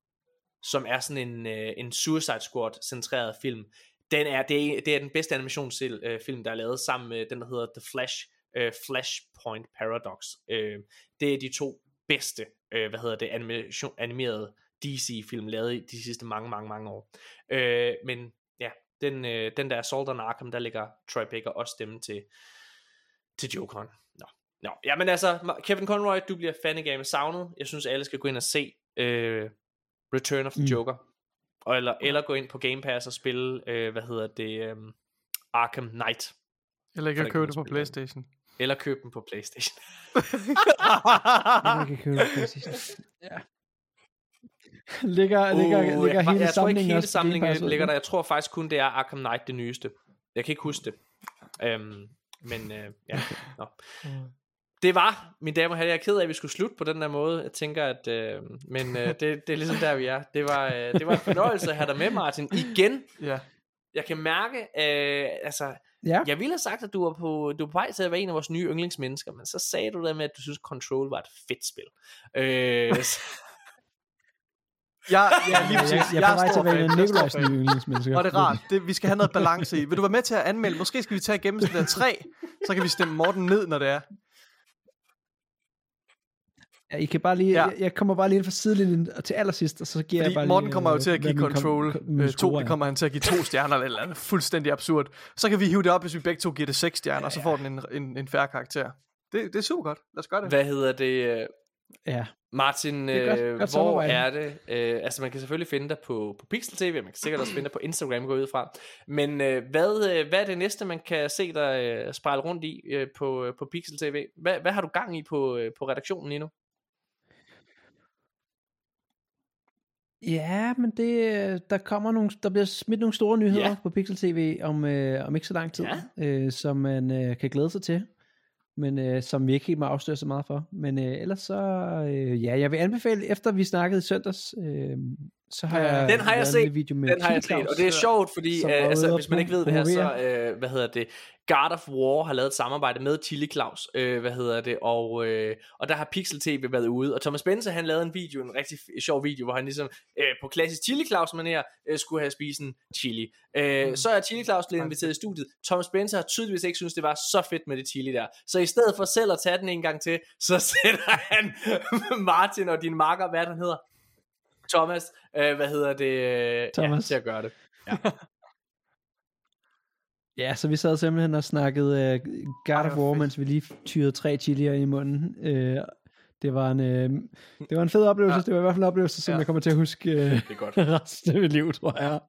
Speaker 1: som er sådan en, øh, en Suicide Squad centreret film. Den er, det, er, det er den bedste animationsfilm, øh, film, der er lavet sammen med den, der hedder The Flash, øh, Flashpoint Paradox. Øh, det er de to bedste, øh, hvad hedder det, animation, animerede DC-film lavet i de sidste mange, mange, mange år. Øh, men ja, den, øh, den der Assault on Arkham, der ligger Troy Baker også stemme til, til Jokeren. Nå. Nå, jamen altså, Ma- Kevin Conroy, du bliver fanigame savnet. Jeg synes, alle skal gå ind og se øh, Return of the
Speaker 3: Mm.
Speaker 1: Joker. Og, eller, eller gå ind på Game Pass og spille, øh, hvad hedder det, øh, Arkham Knight.
Speaker 2: Eller ikke at købe det på Playstation.
Speaker 1: Eller købe den på Playstation.
Speaker 3: Jeg kan købe det præcis. Ja. ligger, ligger,
Speaker 1: Uh,
Speaker 3: ligger
Speaker 1: jeg,
Speaker 3: hele
Speaker 1: jeg tror ikke
Speaker 3: samlingen
Speaker 1: hele
Speaker 3: på
Speaker 1: samlingen ligger der. Jeg tror faktisk kun det er Arkham Knight det nyeste. Jeg kan ikke huske det. Øhm, men øh, ja. Nå. Det var, mine damer og herrer, jeg er ked af, at vi skulle slutte på den der måde. Jeg tænker, at... Øh, men øh, det, det er ligesom der, vi er. Det var, øh, det var en fornøjelse at have dig med, Martin. Igen.
Speaker 2: Ja.
Speaker 1: Jeg kan mærke, øh, altså...
Speaker 3: Ja.
Speaker 1: Jeg ville have sagt, at du var, på, du var på vej til at være en af vores nye yndlingsmennesker, men så sagde du det med, at du synes, Control var et fedt spil. Øh, så-
Speaker 2: Ja, ja, lige
Speaker 3: Jeg,
Speaker 2: præcis.
Speaker 3: jeg, jeg er på vej til at være af
Speaker 2: Jeg
Speaker 3: Nikolajs nye yndlingsmennesker.
Speaker 2: Og det er rart. Det, vi skal have noget balance i. Vil du være med til at anmelde? Måske skal vi tage sådan der tre, så kan vi stemme Morten ned, når det er.
Speaker 3: Ja, I kan bare lige,
Speaker 2: Ja.
Speaker 3: ja. jeg, jeg kommer bare lige ind fra sidelinjen og til allersidst, og så giver jeg
Speaker 2: Fordi
Speaker 3: bare
Speaker 2: Morten
Speaker 3: lige,
Speaker 2: kommer jo
Speaker 3: øh,
Speaker 2: til at give
Speaker 3: kom-
Speaker 2: Control
Speaker 3: kom- min
Speaker 2: øh, to. Det
Speaker 3: er.
Speaker 2: kommer han til at give to stjerner eller et eller andet. Fuldstændig absurd. Så kan vi hive det op, hvis vi begge to giver det seks stjerner, og så får den en, en, en færre karakter. Det, det er super godt. Lad os gøre det.
Speaker 1: Hvad hedder det? øh,
Speaker 3: Ja.
Speaker 1: Martin,
Speaker 3: Det er godt-
Speaker 1: øh,
Speaker 3: godt
Speaker 1: hvor er det? Øh, altså man kan selvfølgelig finde dig på, på Pixel TV, man kan sikkert også finde dig på Instagram, gå ud fra. Men øh, hvad, øh, hvad er det næste, man kan se dig øh, spejle rundt i øh, på, øh, på Pixel TV? Hvad, hvad har du gang i på, øh, på redaktionen lige nu?
Speaker 3: Ja, men det, der kommer nogle, der bliver smidt nogle store nyheder
Speaker 1: Ja.
Speaker 3: på Pixel TV om, øh, om ikke så lang tid,
Speaker 1: Ja.
Speaker 3: øh, som man øh, kan glæde sig til, men øh, som vi ikke helt må afsløre så meget for. Men øh, ellers så, øh, ja, jeg vil anbefale, efter vi snakkede i søndags, øh, så har jeg
Speaker 1: Den har jeg set.
Speaker 3: video med
Speaker 1: Den har jeg set, og det er sjovt, fordi øh, altså, hvis man ikke ved det her, så øh, hvad hedder det, God of War har lavet et samarbejde med Chili Claus, øh, hvad hedder det, og, øh, og der har Pixel TV været ude, og Thomas Spencer han lavede en video, en rigtig sjov video, hvor han ligesom øh, på klassisk Chili Claus manér øh, skulle have spist en chili. Øh,
Speaker 3: Mm.
Speaker 1: Så er Chili Claus blevet inviteret i studiet. Thomas Spencer har tydeligvis ikke synes det var så fedt med det chili der. Så i stedet for selv at tage den en gang til, så sætter han Martin og din makker, hvad han hedder, Thomas, øh, hvad hedder det, øh,
Speaker 3: Thomas.
Speaker 1: Ja, til at gøre det.
Speaker 3: Ja, så vi sad simpelthen og snakkede uh, God of War, mens vi lige tyrede tre chilier i munden. Uh, det var en, uh, det var en fed oplevelse. Ja. Det var i hvert fald en oplevelse, som
Speaker 1: Ja.
Speaker 3: ja. jeg kommer til at huske uh,
Speaker 1: Det er godt.
Speaker 3: resten af mit liv, tror jeg.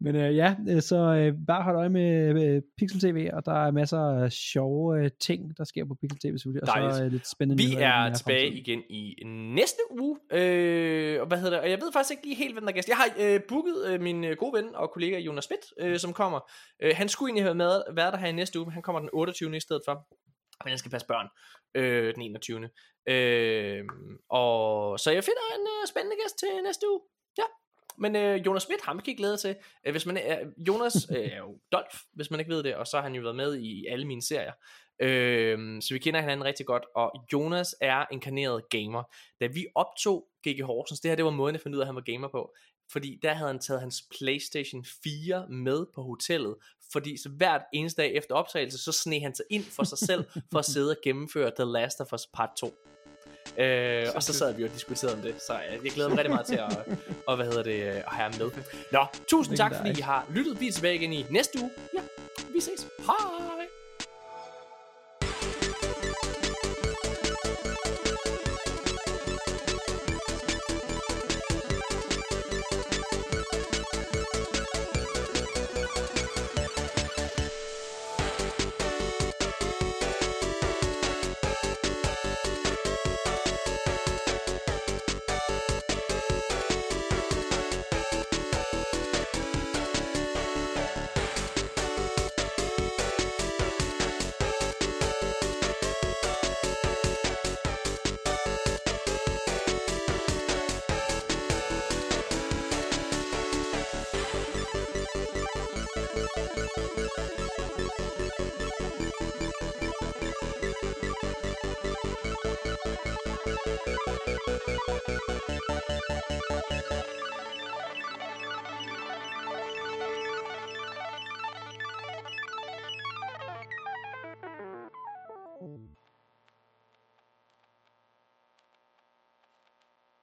Speaker 3: Men uh, ja, øh, så uh, bare hold øje med uh, Pixel TV, og der er masser af sjove uh, ting, der sker på Pixel TV selvfølgelig, og
Speaker 1: Dejligt.
Speaker 3: så uh, lidt spændende
Speaker 1: Vi er tilbage
Speaker 3: fremtid.
Speaker 1: igen i næste uge. Øh, og hvad hedder det? Og jeg ved faktisk ikke lige helt, hvem der er gæst. Jeg har øh, booket øh, min øh, gode ven og kollega Jonas Schmidt, øh, som kommer. Øh, han skulle egentlig have med, været der her i næste uge, men han kommer den 28. i stedet for. Men han skal passe børn øh, den 21. Øh, og så jeg finder en øh, spændende gæst til næste uge. Men øh, Jonas Schmidt, ham kan I glæde til. Øh, hvis man er, Jonas øh, er jo Dolf, hvis man ikke ved det, og så har han jo været med i alle mine serier. Øh, så vi kender hinanden rigtig godt, og Jonas er inkarneret gamer. Da vi optog GG Horsens, det her det var måden, at fandt ud af, at han var gamer på. Fordi der havde han taget hans Playstation 4 med på hotellet. Fordi så hvert eneste dag efter optagelse, så sne han sig ind for sig selv, for at sidde og gennemføre The Last of Us Part 2. Øh, og så sad vi og diskuterede om det, så øh, jeg glæder mig rigtig meget til at, og, hvad hedder det, øh, at have med. Nå, tusind tak, fordi I har lyttet. Vi er tilbage igen i næste uge. Ja, vi ses. Hej!